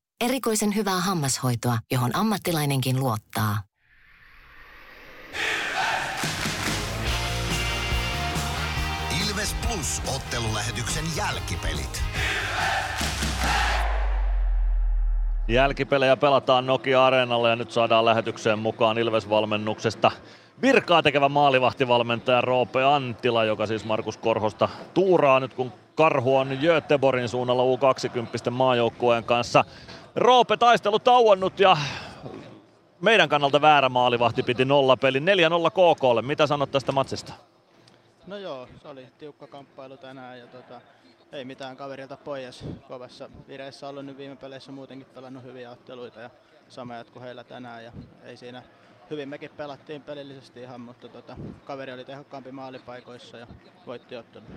Erikoisen hyvää hammashoitoa, johon ammattilainenkin luottaa. Plus ottelulähetyksen jälkipelit. Jälkipelejä pelataan Nokia Areenalla ja nyt saadaan lähetykseen mukaan Ilves-valmennuksesta virkaa tekevä maalivahtivalmentaja Roope Antila, joka siis Markus Korhosta tuuraa nyt kun Karhu on Göteborgin suunnalla U20 maajoukkueen kanssa. Roope taistelu tauonnut ja meidän kannalta väärä maalivahti piti nolla peli 4-0 KKlle. Mitä sanot tästä matsista? No joo, se oli tiukka kamppailu tänään ja tota, ei mitään kaverilta pois. Kovassa vireessä ollut nyt viime peleissä muutenkin pelannut hyviä otteluita ja sama jatku heillä tänään ja ei siinä hyvin mekin pelattiin pelillisesti ihan, mutta tota, kaveri oli tehokkaampi maalipaikoissa ja voitti ottelun.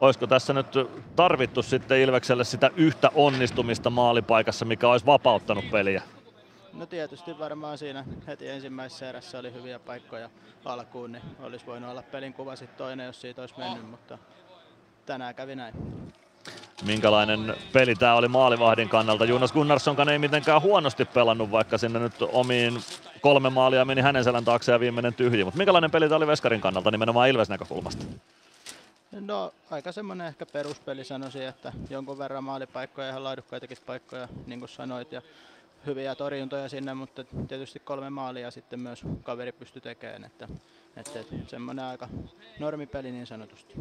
Olisiko tässä nyt tarvittu sitten Ilvekselle sitä yhtä onnistumista maalipaikassa, mikä olisi vapauttanut peliä? No tietysti varmaan siinä heti ensimmäisessä erässä oli hyviä paikkoja alkuun, niin olisi voinut olla pelin kuva sitten toinen, jos siitä olisi mennyt, mutta tänään kävi näin. Minkälainen peli tämä oli maalivahdin kannalta? Jonas Gunnarssonkaan ei mitenkään huonosti pelannut, vaikka sinne nyt omiin kolme maalia meni hänen selän taakse ja viimeinen tyhji. Mutta minkälainen peli tämä oli Veskarin kannalta nimenomaan Ilves näkökulmasta? No aika semmoinen ehkä peruspeli sanoisin, että jonkun verran maalipaikkoja ja ihan laadukkaitakin paikkoja, niin kuin sanoit. Ja hyviä torjuntoja sinne, mutta tietysti kolme maalia sitten myös kaveri pystyi tekemään. Että, että semmoinen aika normipeli niin sanotusti.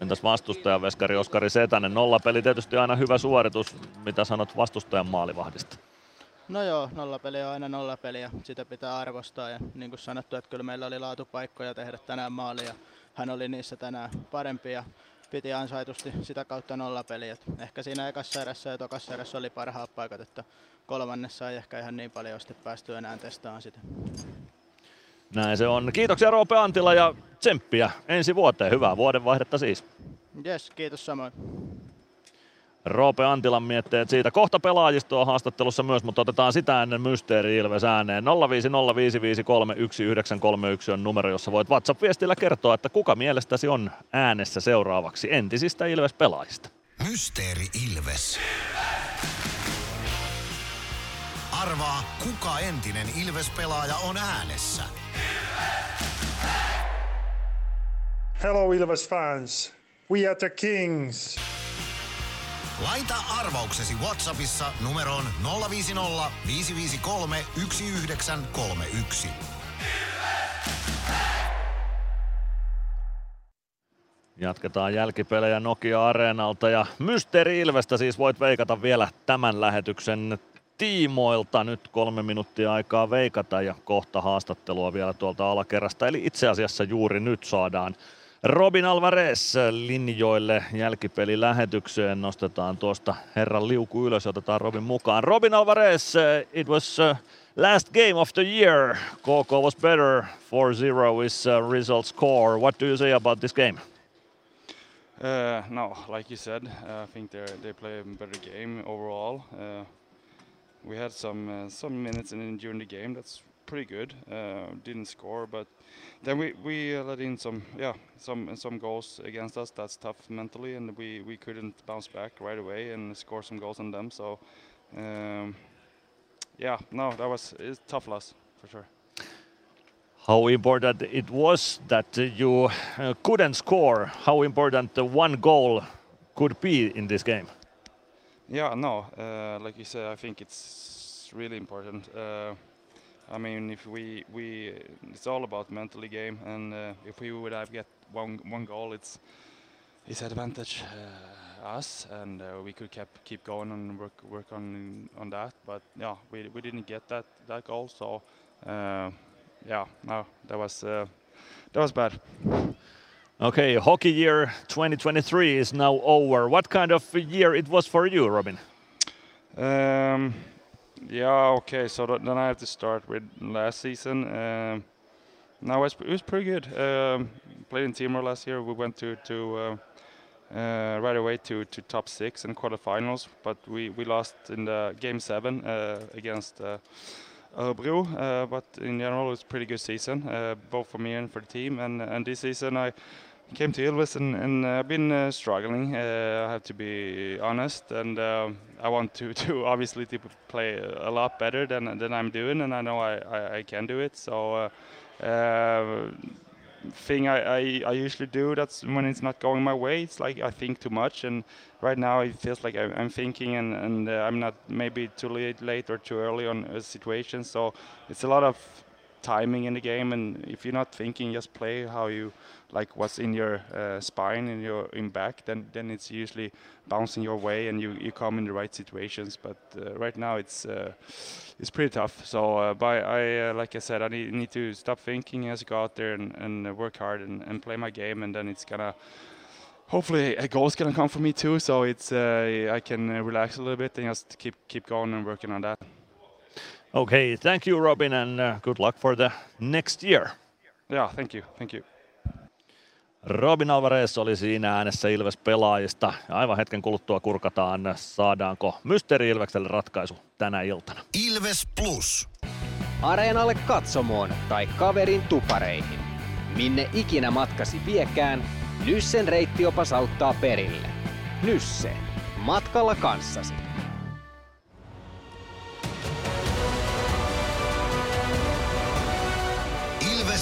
Entäs vastustajan veskari Oskari Setänen? Nollapeli tietysti aina hyvä suoritus. Mitä sanot vastustajan maalivahdista? No joo, nollapeli on aina nollapeli ja sitä pitää arvostaa. Ja niin kuin sanottu, että kyllä meillä oli laatupaikkoja tehdä tänään maalia. Hän oli niissä tänään parempi ja piti ansaitusti sitä kautta nollapeliä. Ehkä siinä ekassa erässä ja tokassa erässä oli parhaat paikat, että kolmannessa ei ehkä ihan niin paljon sitten päästy enää testaamaan sitä. Näin se on. Kiitoksia Roope Antila ja tsemppiä ensi vuoteen. Hyvää vuodenvaihdetta siis. Yes, kiitos samoin. Roope Antilan mietteet siitä. Kohta pelaajistoa haastattelussa myös, mutta otetaan sitä ennen Mysteeri Ilves ääneen. 0505531 on numero, jossa voit WhatsApp-viestillä kertoa, että kuka mielestäsi on äänessä seuraavaksi entisistä Ilves-pelaajista. Mysteeri Ilves. Arvaa, kuka entinen Ilves-pelaaja on äänessä. Hello Ilves fans. We are the Kings. Laita arvauksesi Whatsappissa numeroon 050 553 1931. Jatketaan jälkipelejä Nokia Areenalta ja Mysteeri Ilvestä siis voit veikata vielä tämän lähetyksen tiimoilta. Nyt kolme minuuttia aikaa veikata ja kohta haastattelua vielä tuolta alakerrasta. Eli itse asiassa juuri nyt saadaan Robin Alvarez linjoille jälkipelilähetykseen. Nostetaan tuosta herran liuku ylös ja otetaan Robin mukaan. Robin Alvarez, it was uh, last game of the year. KK was better. 4-0 is uh, result score. What do you say about this game? Uh, no, like you said, I think they they play a better game overall. Uh, we had some uh, some minutes in during the game that's pretty good. Uh, didn't score, but then we we uh, let in some yeah some some goals against us. That's tough mentally, and we we couldn't bounce back right away and score some goals on them. So um, yeah, no, that was it's tough loss for sure. How important it was that you uh, couldn't score? How important the one goal could be in this game? Yeah, no, uh, like you said, I think it's really important. Uh, I mean, if we we it's all about mentally game, and uh, if we would have get one one goal, it's it's advantage uh, us, and uh, we could keep keep going and work work on on that. But yeah, we we didn't get that that goal, so uh, yeah, no, that was uh, that was bad. Okay, hockey year 2023 is now over. What kind of year it was for you, Robin? Um, yeah, okay. So th- then I have to start with last season. Um, it was, pretty good. Um, played in Timor last year. We went to to uh, uh, right away to, to top six in quarterfinals, but we, we lost in the game seven uh, against uh. Uh, but in general, it was a pretty good season, uh, both for me and for the team. And and this season, I came to Ilves and, and I've been uh, struggling. Uh, I have to be honest, and um, I want to, (laughs) to obviously to play a lot better than than I'm doing, and I know I, I, I can do it. So. Uh, uh, thing I, I, I usually do. That's when it's not going my way. It's like I think too much, and right now it feels like I'm thinking, and and uh, I'm not maybe too late, late or too early on a situation. So it's a lot of timing in the game, and if you're not thinking, just play how you like what's in your uh, spine and your in back. Then then it's usually bouncing your way, and you, you come in the right situations. But uh, right now it's uh, it's pretty tough. So, uh, but I uh, like I said, I need, need to stop thinking, just go out there and, and uh, work hard and, and play my game, and then it's gonna hopefully a goal's gonna come for me too. So it's I can relax a little bit and just keep keep going and working on that. Okay, thank you Robin and uh, good luck for the next year. Yeah, thank you, thank you. Robin Alvarez oli siinä äänessä Ilves-pelaajista. Aivan hetken kuluttua kurkataan, saadaanko Mysteeri Ilvekselle ratkaisu tänä iltana. Ilves Plus. Areenalle katsomoon tai kaverin tupareihin. Minne ikinä matkasi viekään, Nyssen reittiopas auttaa perille. Nysse. Matkalla kanssasi.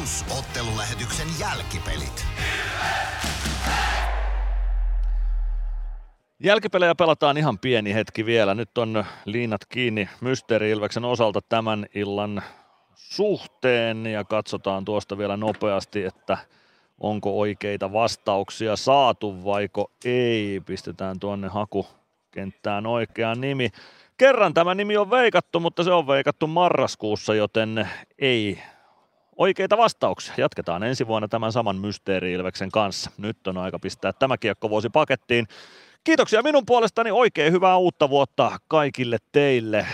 Plus ottelulähetyksen jälkipelit. Jälkipelejä pelataan ihan pieni hetki vielä. Nyt on liinat kiinni Mysteeri Ilveksen osalta tämän illan suhteen ja katsotaan tuosta vielä nopeasti, että onko oikeita vastauksia saatu vaiko ei. Pistetään tuonne hakukenttään oikea nimi. Kerran tämä nimi on veikattu, mutta se on veikattu marraskuussa, joten ei oikeita vastauksia. Jatketaan ensi vuonna tämän saman Mysteeri-Ilveksen kanssa. Nyt on aika pistää tämä kiekkovuosi pakettiin. Kiitoksia minun puolestani. Oikein hyvää uutta vuotta kaikille teille,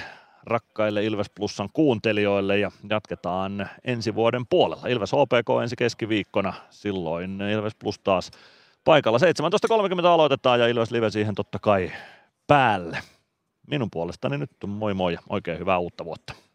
rakkaille Ilves Plusan kuuntelijoille ja jatketaan ensi vuoden puolella. Ilves HPK ensi keskiviikkona, silloin Ilves Plus taas paikalla. 17.30 aloitetaan ja Ilves Live siihen totta kai päälle. Minun puolestani nyt moi moi ja oikein hyvää uutta vuotta.